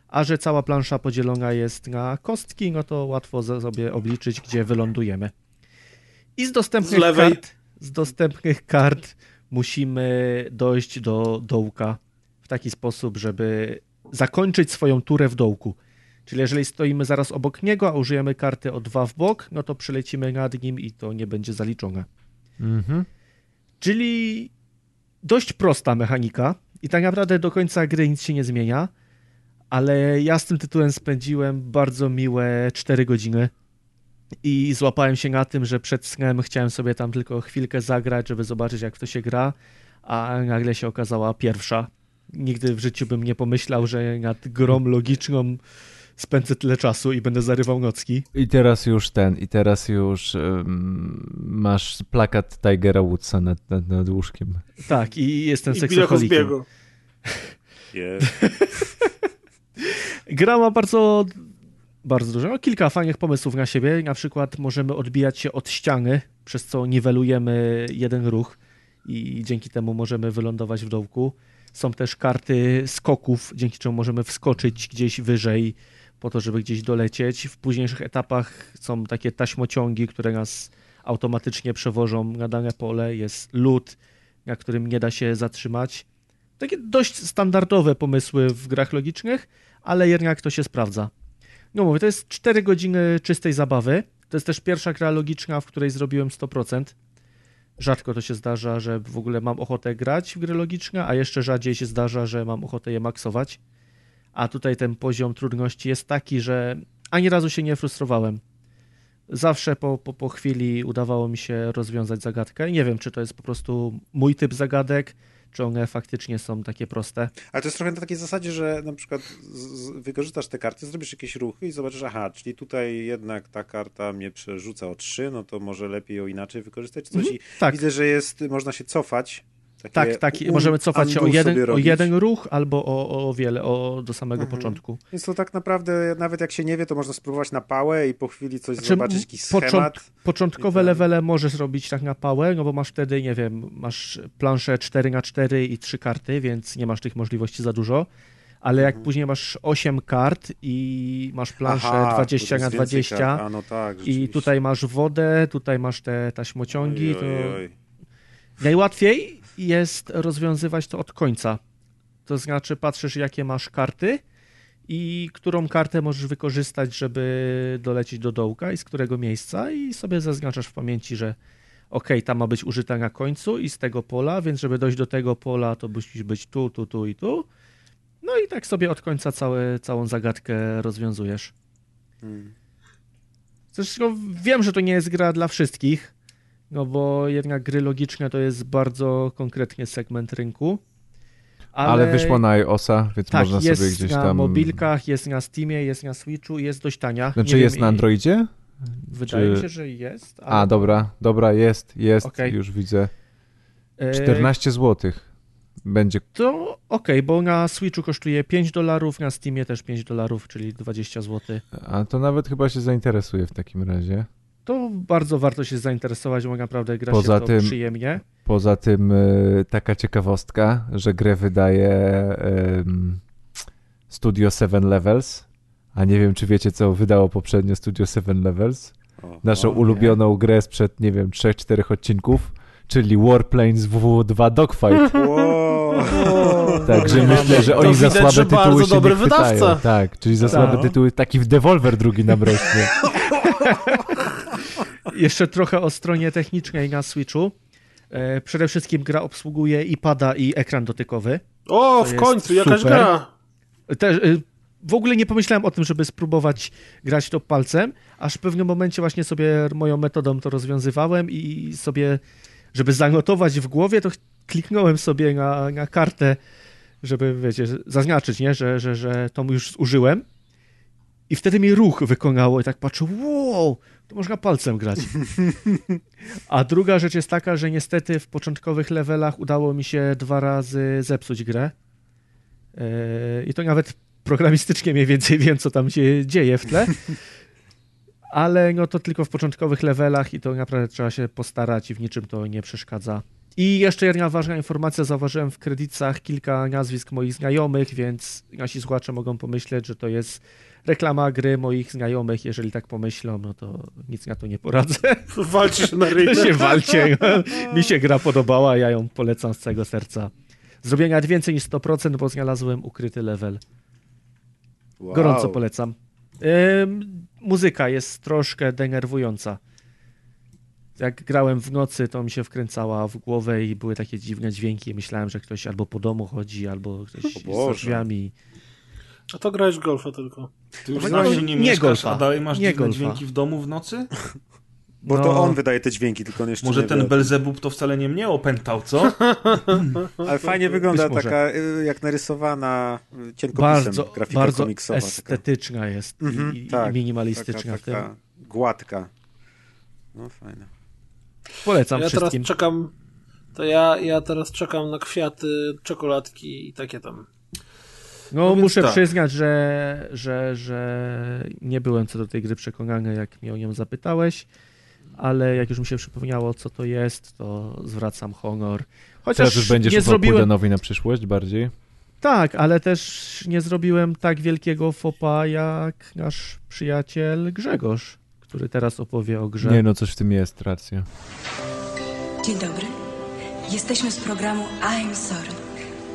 Speaker 7: a że cała plansza podzielona jest na kostki, no to łatwo sobie obliczyć, gdzie wylądujemy. I z dostępnych
Speaker 3: Z
Speaker 7: kart, z dostępnych kart musimy dojść do dołka taki sposób, żeby zakończyć swoją turę w dołku. Czyli jeżeli stoimy zaraz obok niego, a użyjemy karty o dwa w bok, no to przelecimy nad nim i to nie będzie zaliczone.
Speaker 6: Mhm.
Speaker 7: Czyli dość prosta mechanika i tak naprawdę do końca gry nic się nie zmienia, ale ja z tym tytułem spędziłem bardzo miłe 4 godziny i złapałem się na tym, że przed snem chciałem sobie tam tylko chwilkę zagrać, żeby zobaczyć jak w to się gra, a nagle się okazała pierwsza. Nigdy w życiu bym nie pomyślał, że nad grą logiczną spędzę tyle czasu i będę zarywał nocki.
Speaker 6: I teraz już ten, i teraz już ym, masz plakat Tigera Woodsa nad, nad, nad łóżkiem.
Speaker 7: Tak, i jestem
Speaker 3: I. Cosbiego.
Speaker 2: Jest.
Speaker 7: Gra ma bardzo, bardzo dużo, no, kilka fajnych pomysłów na siebie. Na przykład możemy odbijać się od ściany, przez co niwelujemy jeden ruch i dzięki temu możemy wylądować w dołku. Są też karty skoków, dzięki czemu możemy wskoczyć gdzieś wyżej po to, żeby gdzieś dolecieć. W późniejszych etapach są takie taśmociągi, które nas automatycznie przewożą na dane pole. Jest lód, na którym nie da się zatrzymać. Takie dość standardowe pomysły w grach logicznych, ale jednak to się sprawdza. No mówię, to jest 4 godziny czystej zabawy. To jest też pierwsza gra logiczna, w której zrobiłem 100%. Rzadko to się zdarza, że w ogóle mam ochotę grać w gry logiczne, a jeszcze rzadziej się zdarza, że mam ochotę je maksować. A tutaj ten poziom trudności jest taki, że ani razu się nie frustrowałem. Zawsze po, po, po chwili udawało mi się rozwiązać zagadkę. Nie wiem, czy to jest po prostu mój typ zagadek, czy one faktycznie są takie proste.
Speaker 2: Ale to jest trochę na takiej zasadzie, że na przykład wykorzystasz te karty, zrobisz jakieś ruchy i zobaczysz, aha, czyli tutaj jednak ta karta mnie przerzuca o trzy, no to może lepiej ją inaczej wykorzystać, coś. I
Speaker 7: tak.
Speaker 2: widzę, że jest, można się cofać. Takie
Speaker 7: Tak, tak.
Speaker 2: un-
Speaker 7: Możemy cofać się o jeden, o jeden ruch albo o, o wiele, o, do samego
Speaker 2: Mhm.
Speaker 7: początku.
Speaker 2: Więc to tak naprawdę, nawet jak się nie wie, to można spróbować na pałę i po chwili coś
Speaker 7: Znaczy,
Speaker 2: zobaczyć, jakiś
Speaker 7: począt-
Speaker 2: schemat.
Speaker 7: Początkowe
Speaker 2: ten-
Speaker 7: levele możesz robić tak na pałę, no bo masz wtedy, nie wiem, masz planszę 4 na 4 i 3 karty, więc nie masz tych możliwości za dużo. Ale jak
Speaker 2: Mhm.
Speaker 7: później masz 8 kart i masz planszę
Speaker 2: Aha,
Speaker 7: 20
Speaker 2: to
Speaker 7: na
Speaker 2: jest więcej
Speaker 7: 20
Speaker 2: kart. A no tak,
Speaker 7: i tutaj masz wodę, tutaj masz te taśmociągi,
Speaker 2: Oj,
Speaker 7: to
Speaker 2: oj, oj.
Speaker 7: Najłatwiej jest rozwiązywać to od końca. To znaczy, patrzysz, jakie masz karty i którą kartę możesz wykorzystać, żeby dolecieć do dołka i z którego miejsca, i sobie zaznaczasz w pamięci, że ok, ta ma być użyta na końcu i z tego pola, więc żeby dojść do tego pola, to musisz być tu, tu, tu i tu. No i tak sobie od końca całe, całą zagadkę rozwiązujesz.
Speaker 2: Hmm.
Speaker 7: Zresztą wiem, że to nie jest gra dla wszystkich, no bo jednak gry logiczne to jest bardzo konkretnie segment rynku.
Speaker 6: Ale, wyszło na iOSa, więc
Speaker 7: tak,
Speaker 6: można
Speaker 7: jest
Speaker 6: sobie gdzieś
Speaker 7: na
Speaker 6: tam...
Speaker 7: mobilkach, jest na Steamie, jest na Switchu, jest dość tania.
Speaker 6: Znaczy jest
Speaker 7: wiem,
Speaker 6: na Androidzie?
Speaker 7: Wydaje
Speaker 6: czy-
Speaker 7: mi się, że jest. ale-
Speaker 6: A, dobra, dobra, jest, jest,
Speaker 7: Okej.
Speaker 6: już widzę.
Speaker 7: E,
Speaker 6: 14 zł. Będzie
Speaker 7: To okej, bo na Switchu kosztuje 5 dolarów, na Steamie też 5 dolarów, czyli 20 zł.
Speaker 6: A to nawet chyba się zainteresuje w takim razie.
Speaker 7: To bardzo warto się zainteresować, bo naprawdę gra
Speaker 6: Poza
Speaker 7: się to
Speaker 6: tym-
Speaker 7: przyjemnie.
Speaker 6: Poza tym y, taka ciekawostka, że grę wydaje ym, Studio Seven Levels, a nie wiem, czy wiecie, co wydało poprzednio Studio Seven Levels.
Speaker 2: O,
Speaker 6: Naszą
Speaker 2: o,
Speaker 6: ulubioną grę sprzed, nie wiem, 3-4 odcinków, czyli Warplanes WW2 Dogfight.
Speaker 2: Wow.
Speaker 6: Także myślę, że
Speaker 3: To
Speaker 6: oni za
Speaker 3: widać,
Speaker 6: słabe
Speaker 3: że
Speaker 6: tytuły
Speaker 3: bardzo
Speaker 6: się
Speaker 3: dobry
Speaker 6: nie
Speaker 3: wydawca.
Speaker 6: Tak, czyli za słabe tytuły, taki w Devolver drugi nam rośnie.
Speaker 7: Jeszcze trochę o stronie technicznej na Switchu. E, przede wszystkim gra obsługuje i pada, i ekran dotykowy.
Speaker 3: O, w końcu, jakaś
Speaker 7: super.
Speaker 3: gra.
Speaker 7: Też, y, w ogóle nie pomyślałem o tym, żeby spróbować grać to palcem, aż w pewnym momencie właśnie sobie moją metodą to rozwiązywałem i sobie, żeby zanotować w głowie, to kliknąłem sobie na, na kartę, żeby, wiecie, zaznaczyć, nie, że, że, że to już użyłem. I wtedy mi ruch wykonało i tak patrzę, wow, to można palcem grać. A druga rzecz jest taka, że niestety w początkowych levelach udało mi się dwa razy zepsuć grę. Yy, I to nawet programistycznie mniej więcej wiem, co tam się dzieje w tle. Ale no to tylko w początkowych levelach i to naprawdę trzeba się postarać i w niczym to nie przeszkadza. I jeszcze jedna ważna informacja, zauważyłem w kredytach kilka nazwisk moich znajomych, więc nasi słuchacze mogą pomyśleć, że to jest reklama gry moich znajomych. Jeżeli tak pomyślą, no to nic na to nie poradzę.
Speaker 3: Walczy się na ryj.
Speaker 7: się walcie. Mi się gra podobała, ja ją polecam z całego serca. Zrobię nawet więcej niż 100%, bo znalazłem ukryty level.
Speaker 2: Wow.
Speaker 7: Gorąco polecam. Ym, muzyka jest troszkę denerwująca. Jak grałem w nocy, to mi się wkręcała w głowę i były takie dziwne dźwięki. Myślałem, że ktoś albo po domu chodzi, albo ktoś
Speaker 2: Boże.
Speaker 7: drzwiami.
Speaker 3: A to grałeś golfa tylko.
Speaker 1: Ty już
Speaker 7: No,
Speaker 1: znacznie
Speaker 7: nie
Speaker 1: nie mieszkasz,
Speaker 7: golfa.
Speaker 1: a dalej masz
Speaker 7: Nie golfa.
Speaker 1: dźwięki w domu w nocy?
Speaker 2: Bo
Speaker 7: No.
Speaker 2: to on wydaje te dźwięki, tylko on jeszcze
Speaker 1: Może
Speaker 2: nie
Speaker 1: ten
Speaker 2: wie.
Speaker 1: Belzebub to wcale nie mnie opętał, co?
Speaker 2: Ale fajnie wygląda taka y, jak narysowana cienkopisem
Speaker 7: Bardzo,
Speaker 2: grafika
Speaker 7: bardzo
Speaker 2: komiksowa. taka.
Speaker 7: estetyczna jest
Speaker 2: Mhm,
Speaker 7: i, i
Speaker 2: tak,
Speaker 7: minimalistyczna
Speaker 2: taka, taka gładka. No fajne.
Speaker 7: Polecam
Speaker 3: ja teraz
Speaker 7: wszystkim.
Speaker 3: czekam. To ja, ja teraz czekam na kwiaty, czekoladki i takie tam.
Speaker 7: No,
Speaker 1: No
Speaker 7: muszę
Speaker 1: tak.
Speaker 7: przyznać, że, że, że nie byłem co do tej gry przekonany, jak mnie o nią zapytałeś, ale jak już mi się przypomniało, co to jest, to zwracam honor. Chociaż
Speaker 6: Teraz już będziesz
Speaker 7: nie zrobiłem...
Speaker 6: Na przyszłość bardziej?
Speaker 7: Tak, ale też nie zrobiłem tak wielkiego fopa jak nasz przyjaciel Grzegorz, który teraz opowie o grze.
Speaker 6: Nie no, coś w tym jest, racja.
Speaker 8: Dzień dobry. Jesteśmy z programu I'm Sorry.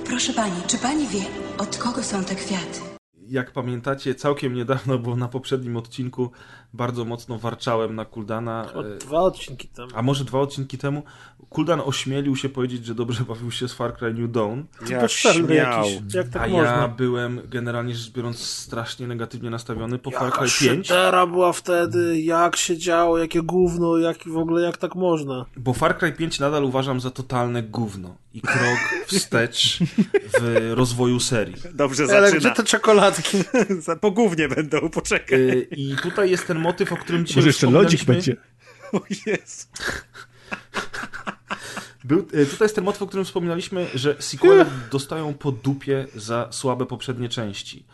Speaker 8: Proszę pani, czy pani wie, od kogo są te kwiaty?
Speaker 1: Jak pamiętacie, całkiem niedawno, bo na poprzednim odcinku bardzo mocno warczałem na Kuldana.
Speaker 3: Od
Speaker 1: e,
Speaker 3: dwa odcinki tam.
Speaker 1: A może dwa odcinki temu Kuldan ośmielił się powiedzieć, że dobrze bawił się z Far Cry New Dawn,
Speaker 2: Jak
Speaker 3: Bezczelny
Speaker 2: śmiał.
Speaker 3: jakiś. Jak tak
Speaker 1: a
Speaker 3: można?
Speaker 1: ja byłem generalnie rzecz biorąc strasznie negatywnie nastawiony po Far
Speaker 3: Jaka
Speaker 1: Cry 5,
Speaker 3: szedera była wtedy, jak się działo, jakie gówno, jak w ogóle jak tak można.
Speaker 1: bo Far Cry 5 nadal uważam za totalne gówno i krok wstecz w rozwoju serii.
Speaker 2: Dobrze
Speaker 3: Ale
Speaker 2: zaczyna.
Speaker 3: gdzie te czekoladki?
Speaker 2: Za- Po głównie będą, poczekaj.
Speaker 1: Y, I tutaj jest ten motyw, o którym dzisiaj
Speaker 7: Może jeszcze lodzik będzie.
Speaker 2: O Jezu.
Speaker 1: Był, y, tutaj jest ten motyw, o którym wspominaliśmy, że sequele dostają po dupie za słabe poprzednie części.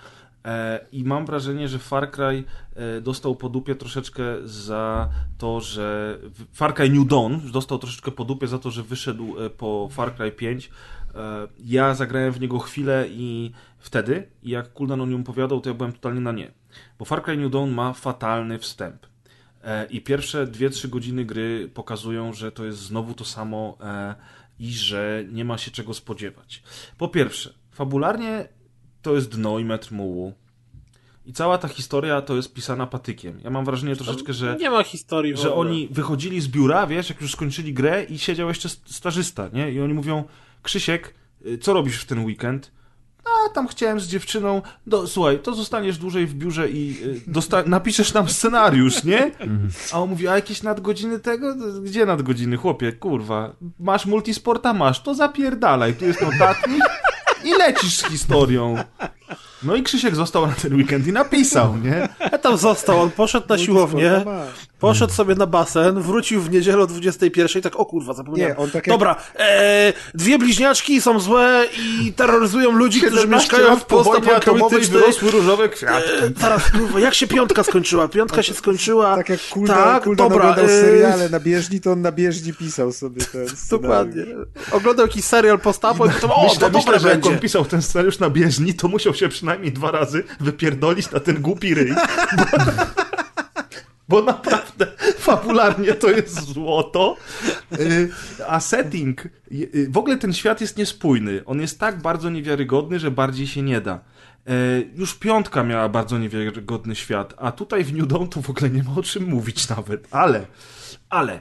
Speaker 1: E, I mam wrażenie, że Far Cry e, dostał po dupie troszeczkę za to, że. Far Cry New Dawn dostał troszeczkę po dupie za to, że wyszedł e, po Far Cry 5. E, Ja zagrałem w niego chwilę i wtedy, jak Kuldan o nim opowiadał, to ja byłem totalnie na nie. Bo Far Cry New Dawn ma fatalny wstęp. E, I pierwsze 2-3 godziny gry pokazują, że to jest znowu to samo e, i że nie ma się czego spodziewać. Po pierwsze, fabularnie to jest dno i metr mułu. I cała ta historia to jest pisana patykiem. Ja mam wrażenie troszeczkę, że,
Speaker 3: Nie ma historii
Speaker 1: że oni wychodzili z biura, wiesz, jak już skończyli grę i siedział jeszcze stażysta, nie? I oni mówią, Krzysiek, y, co robisz w ten weekend? A tam chciałem z dziewczyną. Do, słuchaj, to zostaniesz dłużej w biurze i y, dosta- napiszesz nam scenariusz, nie? A on mówi, a jakieś nadgodziny tego? Gdzie nadgodziny, chłopie? Kurwa. Masz multisporta? Masz. To zapierdalaj. Tu jest notatnik i lecisz z historią. No i Krzysiek został na ten weekend i napisał, nie?
Speaker 3: Ja tam został, on poszedł na siłownię, poszedł sobie na basen, wrócił w niedzielę o 21 i tak, o kurwa, zapomniałem.
Speaker 2: Nie, on tak jak-
Speaker 3: Dobra, e, dwie bliźniaczki są złe i terroryzują ludzi, którzy mieszkają w postapokaliptycznej...
Speaker 1: różowe kwiatki.
Speaker 3: E, Teraz, kurwa, jak się piątka skończyła? Piątka się skończyła.
Speaker 2: Tak jak Kuldan,
Speaker 3: Tak,
Speaker 2: Kuldan
Speaker 3: dobra,
Speaker 2: oglądał
Speaker 3: e,
Speaker 2: seriale na bieżni, to on na bieżni pisał sobie ten.
Speaker 3: Dokładnie. Oglądał jakiś serial postapo i potem, o,
Speaker 1: Myślę,
Speaker 3: to
Speaker 1: myślę,
Speaker 3: dobre
Speaker 1: że jak on
Speaker 3: będzie.
Speaker 1: pisał ten scenariusz na bieżni, to musiał się przynajmniej dwa razy wypierdolić na ten głupi ryj. Bo, bo naprawdę fabularnie to jest złoto. Y, A setting, y, w ogóle ten świat jest niespójny. On jest tak bardzo niewiarygodny, że bardziej się nie da. E, Już piątka miała bardzo niewiarygodny świat, a tutaj w New Dawn to w ogóle nie ma o czym mówić nawet. Ale, ale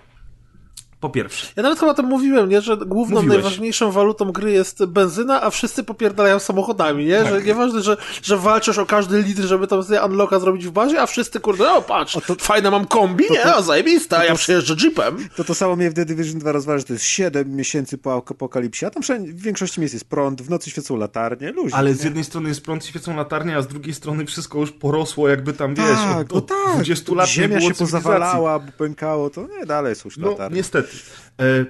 Speaker 1: Po pierwsze.
Speaker 3: Ja nawet chyba o tym mówiłem, nie? że główną,
Speaker 1: Mówiłeś.
Speaker 3: najważniejszą walutą gry jest benzyna, a wszyscy popierdalają samochodami, nie?
Speaker 1: Tak.
Speaker 3: Że nieważne, że, że walczysz o każdy litr, żeby tam sobie unlocka zrobić w bazie, a wszyscy kurde, o patrz, fajne mam kombi, nie? O, zajebista, a ja przyjeżdżę jeepem.
Speaker 2: To to samo mnie w The Division 2 rozważa, że to jest 7 miesięcy po apokalipsie, a tam w większości miejsc jest prąd, w nocy świecą latarnie, luźnie.
Speaker 1: Ale
Speaker 2: nie?
Speaker 1: z jednej strony jest prąd, świecą latarnie, a z drugiej strony wszystko już porosło, jakby tam, wiesz,
Speaker 2: tak,
Speaker 1: od,
Speaker 2: no
Speaker 1: od
Speaker 2: tak,
Speaker 1: 20 lat
Speaker 2: Ziemia
Speaker 1: nie było
Speaker 2: się pozawalała, pękało, to nie, dalej są już
Speaker 1: No,
Speaker 2: latarnie.
Speaker 1: niestety. E,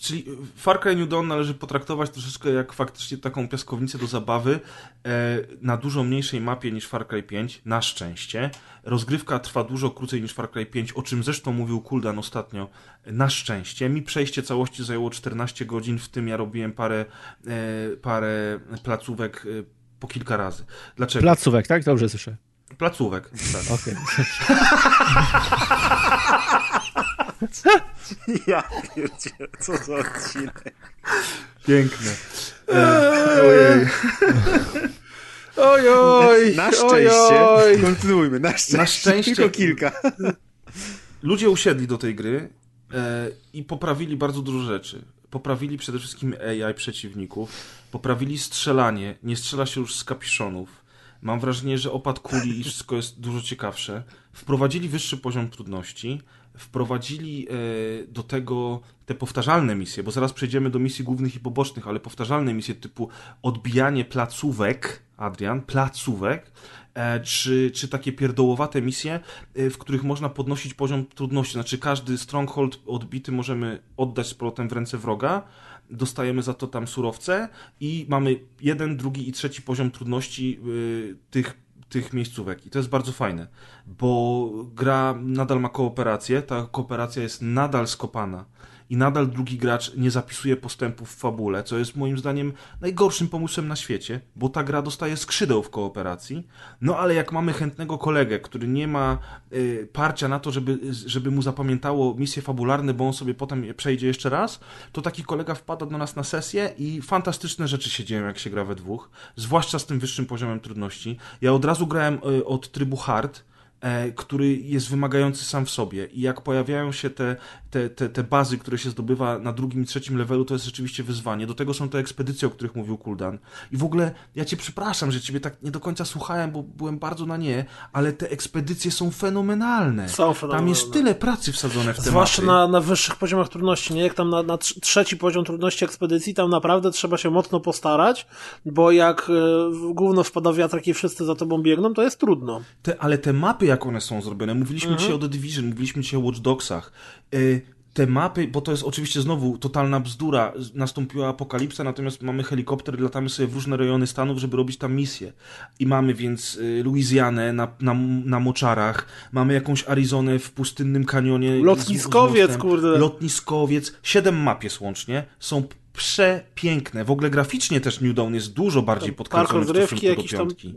Speaker 1: czyli Far Cry New Dawn należy potraktować troszeczkę jak faktycznie taką piaskownicę do zabawy e, na dużo mniejszej mapie niż Far Cry 5, na szczęście. Rozgrywka trwa dużo krócej niż Far Cry 5, o czym zresztą mówił Kuldan ostatnio, na szczęście. Mi przejście całości zajęło 14 godzin, w tym ja robiłem parę, e, parę placówek e, po kilka razy. Dlaczego?
Speaker 7: Placówek, tak? Dobrze słyszę.
Speaker 1: placówek. Tak.
Speaker 7: Okej.
Speaker 2: Ja pierdzielę, co za odcinek.
Speaker 1: Piękne. E, ojej.
Speaker 3: Oj, oj,
Speaker 2: Na szczęście,
Speaker 3: oj.
Speaker 2: kontynuujmy, na szczęście,
Speaker 1: Na szczęście-
Speaker 2: tylko kilka.
Speaker 1: ludzie usiedli do tej gry e, i poprawili bardzo dużo rzeczy. Poprawili przede wszystkim AI przeciwników, poprawili strzelanie, nie strzela się już z kapiszonów. Mam wrażenie, że opad kuli i wszystko jest dużo ciekawsze. Wprowadzili wyższy poziom trudności, wprowadzili e, do tego te powtarzalne misje, bo zaraz przejdziemy do misji głównych i pobocznych, ale powtarzalne misje typu odbijanie placówek, Adrian, placówek, e, czy, czy takie pierdołowate misje, e, w których można podnosić poziom trudności. Znaczy każdy stronghold odbity możemy oddać z powrotem w ręce wroga, dostajemy za to tam surowce i mamy jeden, drugi i trzeci poziom trudności tych, tych miejscówek. I to jest bardzo fajne, bo gra nadal ma kooperację, ta kooperacja jest nadal skopana. I nadal drugi gracz nie zapisuje postępów w fabule, co jest moim zdaniem najgorszym pomysłem na świecie, bo ta gra dostaje skrzydeł w kooperacji. No ale jak mamy chętnego kolegę, który nie ma y, parcia na to, żeby, żeby mu zapamiętało misje fabularne, bo on sobie potem je przejdzie jeszcze raz, to taki kolega wpada do nas na sesję i fantastyczne rzeczy się dzieją, jak się gra we dwóch, zwłaszcza z tym wyższym poziomem trudności. Ja od razu grałem y, od trybu hard, który jest wymagający sam w sobie. I jak pojawiają się te, te, te, te bazy, które się zdobywa na drugim i trzecim levelu, to jest rzeczywiście wyzwanie. Do tego są te ekspedycje, o których mówił Kuldan. I w ogóle ja cię przepraszam, że ciebie tak nie do końca słuchałem, bo byłem bardzo na nie, ale te ekspedycje są fenomenalne.
Speaker 3: Są
Speaker 1: Tam
Speaker 3: fenomenalne.
Speaker 1: jest tyle pracy wsadzone w te
Speaker 3: Zwłaszcza na, na wyższych poziomach trudności, nie? Jak tam na, na trz- trzeci poziom trudności ekspedycji, tam naprawdę trzeba się mocno postarać, bo jak e, w gówno wpada wiatrak i wszyscy za tobą biegną, to jest trudno.
Speaker 1: Te, ale te mapy, jak one są zrobione, mówiliśmy
Speaker 3: Mhm.
Speaker 1: dzisiaj o The Division, mówiliśmy dzisiaj o Watch Dogsach. Y, te mapy, bo to jest oczywiście znowu totalna bzdura, z- nastąpiła apokalipsa, natomiast mamy helikopter, latamy sobie w różne rejony Stanów, żeby robić tam misje. I mamy więc y, Luizjanę na, na, na moczarach, mamy jakąś Arizonę w pustynnym kanionie. z- z
Speaker 3: Lotniskowiec,
Speaker 1: mostem.
Speaker 3: kurde.
Speaker 1: Lotniskowiec. Siedem map jest łącznie. Są przepiękne. W ogóle graficznie też New Dawn jest dużo bardziej
Speaker 3: Park
Speaker 1: podkręcony w stosunku do
Speaker 3: jakiś tam...
Speaker 1: piątki.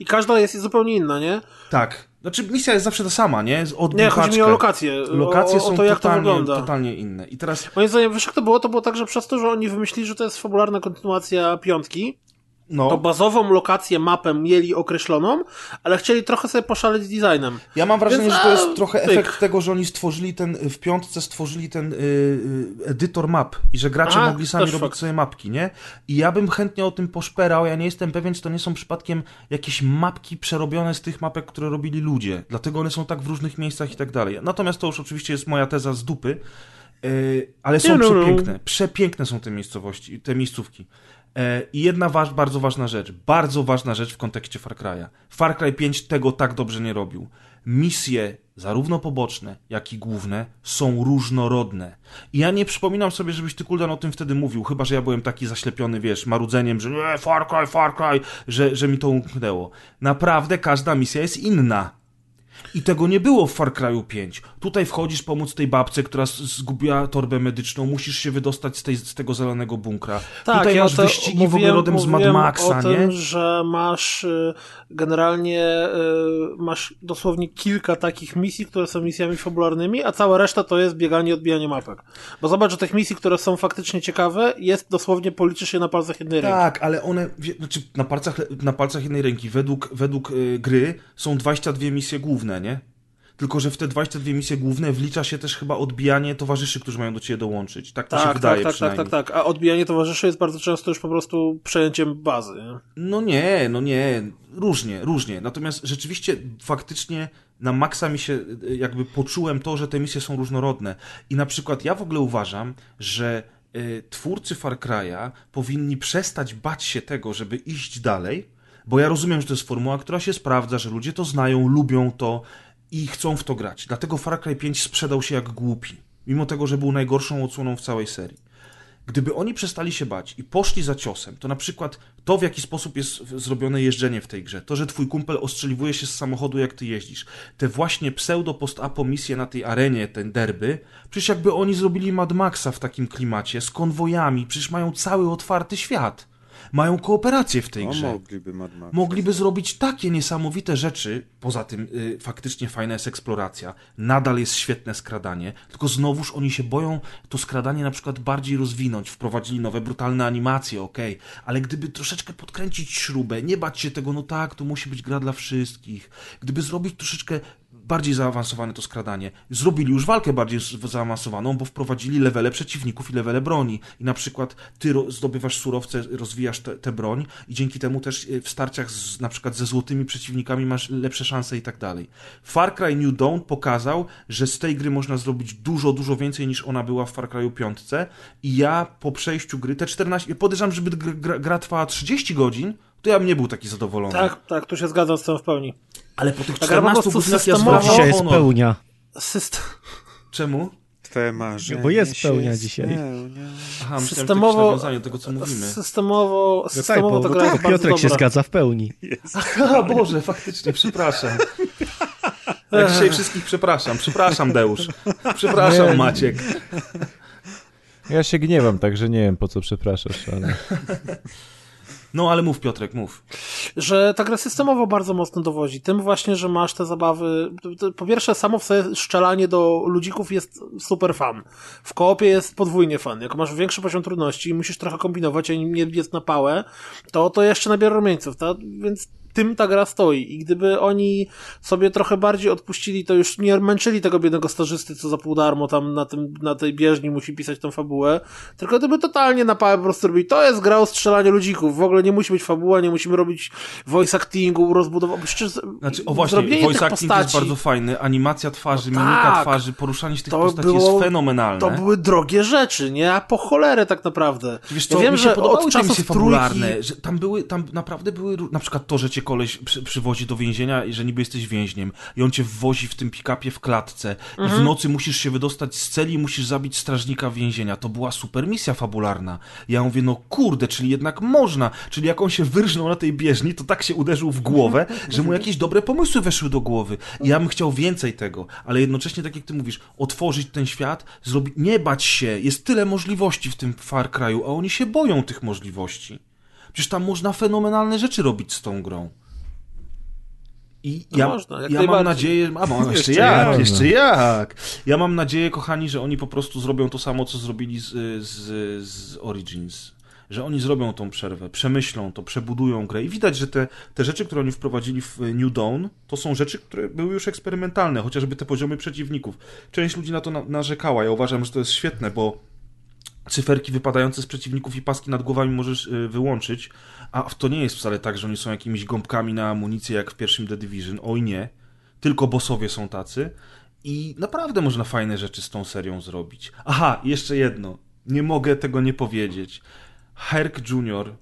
Speaker 3: I każda jest zupełnie inna, nie?
Speaker 1: Tak. Znaczy misja jest zawsze ta sama, nie? Odbij
Speaker 3: Nie, chodzi mi o lokacje.
Speaker 1: Lokacje
Speaker 3: o,
Speaker 1: są
Speaker 3: o to, jak to
Speaker 1: totalnie,
Speaker 3: wygląda.
Speaker 1: totalnie inne. I teraz,
Speaker 3: Moim zdaniem, wiesz jak to było? To było tak, że przez to, że oni wymyślili, że to jest fabularna kontynuacja piątki,
Speaker 1: no,
Speaker 3: to bazową lokację, mapę mieli określoną, ale chcieli trochę sobie poszaleć z designem.
Speaker 1: ja mam wrażenie,
Speaker 3: Więc,
Speaker 1: że to jest trochę
Speaker 3: pyk.
Speaker 1: efekt tego, że oni stworzyli ten, w piątce stworzyli ten y, y, edytor map i że gracze
Speaker 3: Aha,
Speaker 1: mogli sami robić
Speaker 3: fakt.
Speaker 1: sobie mapki, nie? I ja bym chętnie o tym poszperał, ja nie jestem pewien, czy to nie są przypadkiem jakieś mapki przerobione z tych mapek, które robili ludzie. Dlatego one są tak w różnych miejscach i tak dalej. Natomiast to już oczywiście jest moja teza z dupy, y, ale są
Speaker 3: no, no.
Speaker 1: przepiękne. Przepiękne są te miejscowości, te miejscówki. E, I jedna waż, bardzo ważna rzecz, bardzo ważna rzecz w kontekście Far Cry'a. Far Cry 5 tego tak dobrze nie robił. Misje, zarówno poboczne, jak i główne, są różnorodne. I ja nie przypominam sobie, żebyś ty, Kuldan, o tym wtedy mówił, chyba, że ja byłem taki zaślepiony, wiesz, marudzeniem, że nie, Far Cry, Far Cry, że, że mi to umknęło. Naprawdę każda misja jest inna. I tego nie było w Far Cry'u 5. Tutaj wchodzisz pomóc tej babce, która zgubiła torbę medyczną, musisz się wydostać z, tej, z tego zielonego bunkra.
Speaker 3: Tak,
Speaker 1: Tutaj
Speaker 3: ja
Speaker 1: masz wyścigi w ogóle
Speaker 3: mówiłem-
Speaker 1: rodem z Mad
Speaker 3: mówiłem
Speaker 1: Maxa,
Speaker 3: o tym,
Speaker 1: nie?
Speaker 3: że masz y, generalnie y, masz dosłownie kilka takich misji, które są misjami fabularnymi, a cała reszta to jest bieganie i odbijanie mapek. Bo zobacz, że tych misji, które są faktycznie ciekawe, jest dosłownie policzysz je na palcach jednej ręki.
Speaker 1: Tak, ale one, znaczy na palcach, na palcach jednej ręki, według, według y, gry są 22 misje główne, nie? Tylko, że w te 22 misje główne wlicza się też chyba odbijanie towarzyszy, którzy mają do ciebie dołączyć. Tak to się
Speaker 3: Tak,
Speaker 1: wydaje
Speaker 3: tak, tak, tak, tak, tak. A odbijanie towarzyszy jest bardzo często już po prostu przejęciem bazy. Nie?
Speaker 1: No nie, no nie, różnie, różnie. Natomiast rzeczywiście faktycznie na maksa mi się y, jakby poczułem to, że te misje są różnorodne. I na przykład ja w ogóle uważam, że y, twórcy Far Cry'a powinni przestać bać się tego, żeby iść dalej, bo ja rozumiem, że to jest formuła, która się sprawdza, że ludzie to znają, lubią to i chcą w to grać. Dlatego Far Cry 5 sprzedał się jak głupi, mimo tego, że był najgorszą odsłoną w całej serii. Gdyby oni przestali się bać i poszli za ciosem, to na przykład to, w jaki sposób jest zrobione jeżdżenie w tej grze, to, że twój kumpel ostrzeliwuje się z samochodu, jak ty jeździsz, te właśnie pseudo-post-apo misje na tej arenie, ten derby, przecież jakby oni zrobili Mad Maxa w takim klimacie, z konwojami, przecież mają cały otwarty świat. Mają kooperację w tej
Speaker 2: No,
Speaker 1: grze
Speaker 2: mogliby Mad Max.
Speaker 1: mogliby zrobić takie niesamowite rzeczy. Poza tym y, faktycznie fajna jest eksploracja, nadal jest świetne skradanie, tylko znowuż oni się boją to skradanie na przykład bardziej rozwinąć, wprowadzili nowe brutalne animacje, okej, ale gdyby troszeczkę podkręcić śrubę, nie bać się tego, no tak, to musi być gra dla wszystkich. Gdyby zrobić troszeczkę bardziej zaawansowane to skradanie. Zrobili już walkę bardziej zaawansowaną, bo wprowadzili levele przeciwników i levele broni. I na przykład ty zdobywasz surowce, rozwijasz tę broń i dzięki temu też y, w starciach z, na przykład ze złotymi przeciwnikami masz lepsze szanse i tak dalej. Far Cry New Dawn pokazał, że z tej gry można zrobić dużo, dużo więcej niż ona była w Far Cry'u 5 i ja po przejściu gry, te 14, podejrzewam, żeby gra, gra trwała 30 godzin, to ja bym nie był taki zadowolony.
Speaker 3: Tak, tak, tu się zgadzam z tym w pełni.
Speaker 1: Ale po tych
Speaker 3: Tak, ale po
Speaker 1: 14
Speaker 3: prostu
Speaker 1: godzinach ja
Speaker 7: Dzisiaj jest pełnia.
Speaker 3: System...
Speaker 1: Czemu?
Speaker 2: Twe marzenie
Speaker 7: Bo jest pełnia dzisiaj.
Speaker 2: spełnia.
Speaker 1: Aha, myślałem, że to
Speaker 3: Systemowo-
Speaker 1: do tego, co mówimy.
Speaker 3: Systemowo,
Speaker 7: No tak,
Speaker 3: systemowo
Speaker 7: bo,
Speaker 3: to
Speaker 7: bo
Speaker 3: gra jest
Speaker 7: tak, Piotrek się zgadza w pełni.
Speaker 1: A Boże, faktycznie, przepraszam. Ja dzisiaj wszystkich przepraszam. Przepraszam, Deusz. Przepraszam,
Speaker 6: Nie.
Speaker 1: Maciek.
Speaker 6: Ja się gniewam, także nie wiem po co przepraszasz, ale...
Speaker 1: No, ale mów, Piotrek, mów.
Speaker 3: że ta gra systemowo bardzo mocno dowodzi. Tym właśnie, że masz te zabawy. Po pierwsze, samo w sobie strzelanie do ludzików jest super fan. W koopie jest podwójnie fan. Jak masz większy poziom trudności i musisz trochę kombinować, a nie jest na pałę, to to jeszcze nabiera rumieńców. Ta, więc tym ta gra stoi. I gdyby oni sobie trochę bardziej odpuścili, to już nie męczyli tego biednego stażysty, co za pół darmo tam na, tym, na tej bieżni musi pisać tą fabułę, tylko gdyby totalnie na pałę po prostu robili, to jest gra o strzelaniu ludzików, w ogóle nie musi być fabuła, nie musimy robić voice actingu, przecież
Speaker 1: Znaczy, o właśnie, voice acting
Speaker 3: postaci,
Speaker 1: jest bardzo fajny. Animacja twarzy,
Speaker 3: No
Speaker 1: mimika
Speaker 3: tak.
Speaker 1: twarzy, poruszanie się tych
Speaker 3: To
Speaker 1: postaci
Speaker 3: było-
Speaker 1: jest fenomenalne.
Speaker 3: to były drogie rzeczy, nie? A po cholerę tak naprawdę.
Speaker 1: Wiesz
Speaker 3: ja
Speaker 1: co,
Speaker 3: wiem,
Speaker 1: mi się
Speaker 3: że od czasów
Speaker 1: fabularne,
Speaker 3: trójki...
Speaker 1: że tam były, tam naprawdę były, na przykład to, że cię koleś przy, przywozi do więzienia i że niby jesteś więźniem i on cię wwozi w tym pick-upie w klatce i
Speaker 3: Mhm.
Speaker 1: w nocy musisz się wydostać z celi i musisz zabić strażnika więzienia. To była super misja fabularna. Ja mówię, no kurde, czyli jednak można, czyli jak on się wyrżnął na tej bieżni, to tak się uderzył w głowę, że mu jakieś dobre pomysły weszły do głowy. I ja bym chciał więcej tego, ale jednocześnie, tak jak ty mówisz, otworzyć ten świat, zrobić, nie bać się, jest tyle możliwości w tym Far Cry'u, a oni się boją tych możliwości. Przecież tam można fenomenalne rzeczy robić z tą grą. I
Speaker 3: No
Speaker 1: ja,
Speaker 3: można, jak
Speaker 1: ja mam nadzieję, a mam jeszcze,
Speaker 2: Jeszcze
Speaker 1: jak,
Speaker 2: jak.
Speaker 1: jeszcze jak. Ja mam nadzieję, kochani, że oni po prostu zrobią to samo, co zrobili z, z, z Origins. Że oni zrobią tą przerwę, przemyślą to, przebudują grę. I widać, że te, te rzeczy, które oni wprowadzili w New Dawn, to są rzeczy, które były już eksperymentalne, chociażby te poziomy przeciwników. Część ludzi na to na, narzekała. Ja uważam, że to jest świetne, bo cyferki wypadające z przeciwników i paski nad głowami możesz y, wyłączyć, a to nie jest wcale tak, że oni są jakimiś gąbkami na amunicję jak w pierwszym The Division. Oj nie. Tylko bossowie są tacy. I naprawdę można fajne rzeczy z tą serią zrobić. Aha, jeszcze jedno. Nie mogę tego nie powiedzieć. Herc Junior,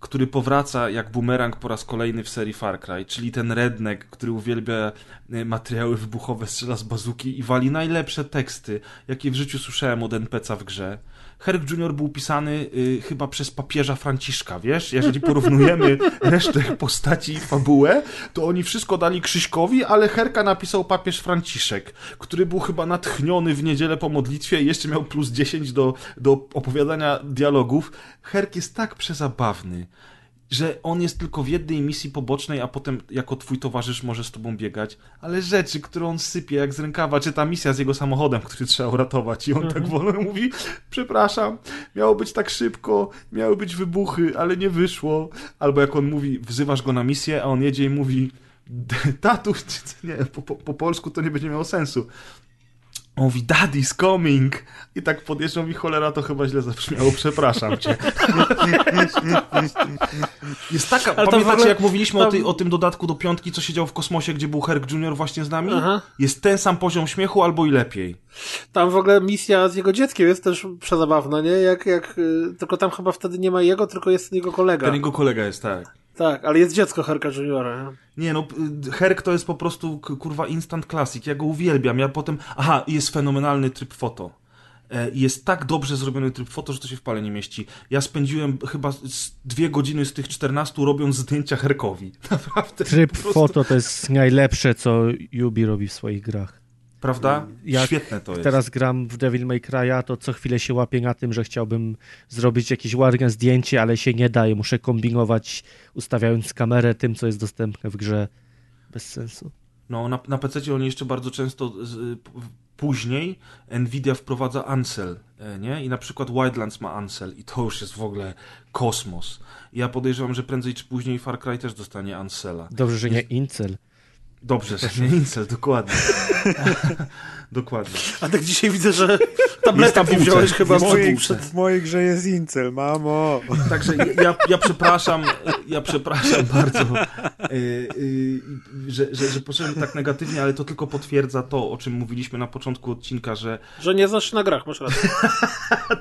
Speaker 1: który powraca jak bumerang po raz kolejny w serii Far Cry, czyli ten redneck, który uwielbia y, materiały wybuchowe, strzela z bazuki i wali najlepsze teksty, jakie w życiu słyszałem od NPC'a w grze. Herc Junior był pisany y, chyba przez papieża Franciszka, wiesz? Jeżeli porównujemy resztę postaci i fabułę, to oni wszystko dali Krzyśkowi, ale Herka napisał papież Franciszek, który był chyba natchniony w niedzielę po modlitwie i jeszcze miał plus 10 do, do opowiadania dialogów. Herk jest tak przezabawny że on jest tylko w jednej misji pobocznej, a potem jako twój towarzysz może z tobą biegać, ale rzeczy, które on sypie jak z rękawa, czy ta misja z jego samochodem, który trzeba uratować. I on tak wolno mówi, przepraszam, miało być tak szybko, miały być wybuchy, ale nie wyszło, albo jak on mówi, wzywasz go na misję, a on jedzie i mówi, tatuś, nie, po, po, po polsku to nie będzie miało sensu. On mówi, daddy's coming. I tak podjeżdżał mi cholera, to chyba źle zabrzmiało, przepraszam cię. Jest taka,
Speaker 3: Ale
Speaker 1: pamiętacie
Speaker 3: ogóle-
Speaker 1: jak mówiliśmy o,
Speaker 3: tam-
Speaker 1: ty, o tym dodatku do piątki, co się działo w kosmosie, gdzie był Herc Junior właśnie z nami?
Speaker 3: Aha.
Speaker 1: Jest ten sam poziom śmiechu, albo i lepiej.
Speaker 3: Tam w ogóle misja z jego dzieckiem jest też przezabawna, nie? Jak, jak, y, tylko tam chyba wtedy nie ma jego, tylko jest jego kolega.
Speaker 1: Ten jego kolega jest, tak.
Speaker 3: Tak, ale jest dziecko Herka Juniora. nie?
Speaker 1: Nie no, Herc to jest po prostu kurwa instant classic, ja go uwielbiam, ja potem, aha, jest fenomenalny tryb foto. E, Jest tak dobrze zrobiony tryb foto, że to się w pale nie mieści. Ja spędziłem chyba dwie godziny z tych 14 robiąc zdjęcia Herkowi. Naprawdę.
Speaker 7: Tryb
Speaker 1: prostu-
Speaker 7: foto to jest najlepsze, co Yubi robi w swoich grach.
Speaker 1: Prawda?
Speaker 7: Jak
Speaker 1: Świetne to jest.
Speaker 7: Teraz gram w Devil May Cry'a, to co chwilę się łapię na tym, że chciałbym zrobić jakieś ładne zdjęcie, ale się nie da i muszę kombinować, ustawiając kamerę tym, co jest dostępne w grze. Bez sensu.
Speaker 1: No, na, na PC oni jeszcze bardzo często z, p- później Nvidia wprowadza Ansel, e, nie? I na przykład Wildlands ma Ansel i to już jest w ogóle kosmos. Ja podejrzewam, że prędzej czy później Far Cry też dostanie Ansela.
Speaker 7: Dobrze, że nie Incel.
Speaker 1: Dobrze, że nie Incel, dokładnie. dokładnie.
Speaker 3: A tak dzisiaj widzę, że
Speaker 1: na
Speaker 3: mi wziąłeś chyba
Speaker 2: W mojej, w mojej grze jest incel, mamo.
Speaker 1: Także ja, ja przepraszam, ja przepraszam bardzo, yy, yy, że, że, że poszedłem tak negatywnie, ale to tylko potwierdza to, o czym mówiliśmy na początku odcinka, że
Speaker 3: że nie znasz się na grach, masz rację.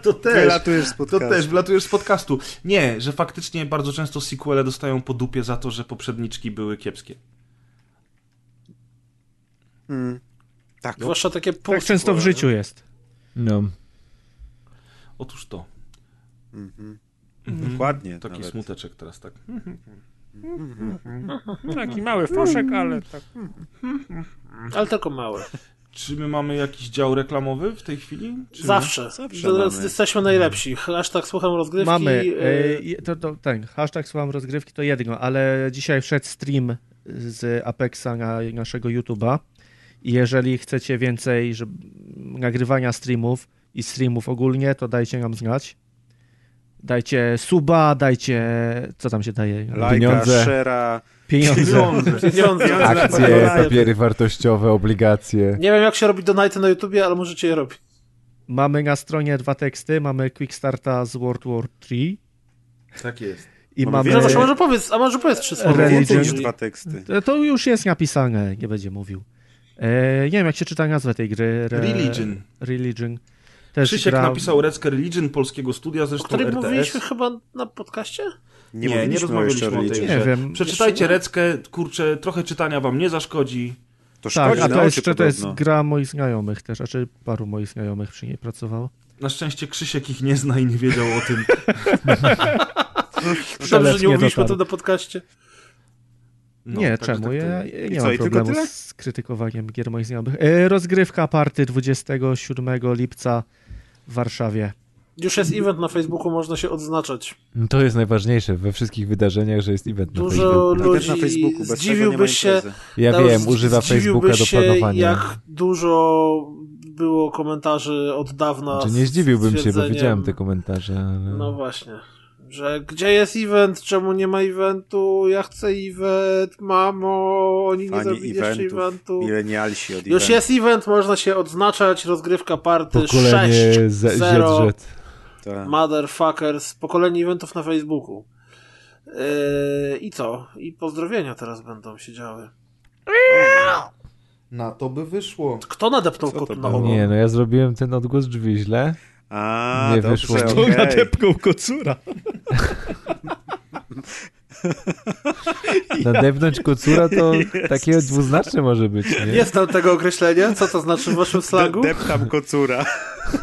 Speaker 1: to też,
Speaker 2: Wylatujesz z
Speaker 1: to
Speaker 2: podcastu.
Speaker 1: też wlatujesz z podcastu. Nie, że faktycznie bardzo często sequele dostają po dupie za to, że poprzedniczki były kiepskie.
Speaker 2: Mm. Tak,
Speaker 3: Zwłaszcza takie
Speaker 7: Tak często w życiu jest.
Speaker 6: No.
Speaker 1: Otóż to.
Speaker 2: Mhm.
Speaker 1: Mhm.
Speaker 2: Dokładnie.
Speaker 1: Taki
Speaker 2: nawet.
Speaker 1: smuteczek teraz, tak.
Speaker 4: Taki mały foszek, ale tak.
Speaker 3: Ale tylko małe.
Speaker 1: Czy my mamy jakiś dział reklamowy w tej chwili? Czy?
Speaker 3: Zawsze.
Speaker 2: Zawsze mamy.
Speaker 3: jesteśmy najlepsi. Hashtag słucham rozgrywki.
Speaker 7: Mamy.
Speaker 3: y,
Speaker 7: E, to, to, ten hashtag słucham rozgrywki to jedno, ale dzisiaj wszedł stream z Apexa na naszego YouTube'a. I jeżeli chcecie więcej że, nagrywania streamów i streamów ogólnie, to dajcie nam znać. Dajcie suba, dajcie. Co tam się daje?
Speaker 2: Lajka,
Speaker 6: Pieniądze.
Speaker 2: szera.
Speaker 7: Pieniądze.
Speaker 3: Pieniądze.
Speaker 6: Akcje, papiery wartościowe, obligacje.
Speaker 3: Nie wiem, jak się robi donaty na YouTubie, ale możecie je robić.
Speaker 7: Mamy na stronie dwa teksty. Mamy Quickstarta z World War 3
Speaker 1: Tak jest.
Speaker 7: i
Speaker 2: Mamy
Speaker 7: mamy.
Speaker 3: No może, powiedz, a może powiedz trzy słowa.
Speaker 7: Religion.
Speaker 2: Dwa teksty.
Speaker 7: To już jest napisane, nie będzie mówił. E, nie wiem, jak się czyta nazwę tej gry. Re...
Speaker 1: Religion.
Speaker 7: Religion. Też
Speaker 1: Krzysiek
Speaker 7: gra...
Speaker 1: napisał Reckę Religion polskiego studia,
Speaker 3: O
Speaker 1: zresztą
Speaker 3: którym
Speaker 1: RTS.
Speaker 3: mówiliśmy chyba na podcaście?
Speaker 2: Nie,
Speaker 1: Nie, nie rozmawialiśmy
Speaker 2: jeszcze
Speaker 1: o tej.
Speaker 7: Nie
Speaker 1: grze.
Speaker 7: wiem.
Speaker 1: Przeczytajcie Reckę, kurczę, trochę czytania wam nie zaszkodzi.
Speaker 2: To
Speaker 7: Tak,
Speaker 2: szkodzi
Speaker 7: a to jeszcze to jest gra moich znajomych też, a czy paru moich znajomych przy niej pracowało.
Speaker 1: Na szczęście Krzysiek ich nie zna i nie wiedział o tym.
Speaker 3: Dobrze, nie mówiliśmy to na podcaście.
Speaker 1: No,
Speaker 7: nie, czemu?
Speaker 1: tak
Speaker 7: ja, ja
Speaker 2: I
Speaker 7: nie
Speaker 2: co,
Speaker 7: mam problemu
Speaker 2: tyle?
Speaker 7: z krytykowaniem gier moich znajomych. E, rozgrywka party 27 lipca w Warszawie.
Speaker 3: Już jest event na Facebooku, można się odznaczać.
Speaker 6: No To jest najważniejsze we wszystkich wydarzeniach, że jest event na
Speaker 3: Dużo
Speaker 6: Facebooku.
Speaker 2: Nawet
Speaker 3: ludzi
Speaker 2: na Facebooku, bez
Speaker 3: zdziwiłbyś się.
Speaker 6: Ja
Speaker 3: Dał-
Speaker 6: wiem, używa Facebooka do planowania.
Speaker 3: jak dużo było komentarzy od dawna.
Speaker 6: Czy nie zdziwiłbym się, bo widziałem te komentarze, ale...
Speaker 3: No właśnie. Że gdzie jest event, czemu nie ma eventu, ja chcę event, mamo, oni nie
Speaker 2: Fani
Speaker 3: zrobili jeszcze eventu.
Speaker 2: milenialsi od
Speaker 3: Już
Speaker 2: eventu.
Speaker 3: jest event, można się odznaczać, rozgrywka party
Speaker 6: Pokolenie
Speaker 3: 6,
Speaker 6: Z-
Speaker 3: 0,
Speaker 6: ZZ.
Speaker 2: Tak.
Speaker 3: motherfuckers, pokolenie eventów na Facebooku. Yy, I co? I pozdrowienia teraz będą się działy.
Speaker 1: Na to by wyszło.
Speaker 3: Kto nadepnął kotu na ogon?
Speaker 6: Nie, no ja zrobiłem ten odgłos drzwi źle.
Speaker 2: A,
Speaker 6: Nie
Speaker 2: dobrze,
Speaker 6: wyszło.
Speaker 7: To
Speaker 2: okej.
Speaker 7: nadepnął kocura.
Speaker 6: Nadepnąć kocura to takie dwuznaczne może być, nie?
Speaker 3: Nie znam tego określenia. Co to znaczy w waszym slangu?
Speaker 2: De- Deptam kocura.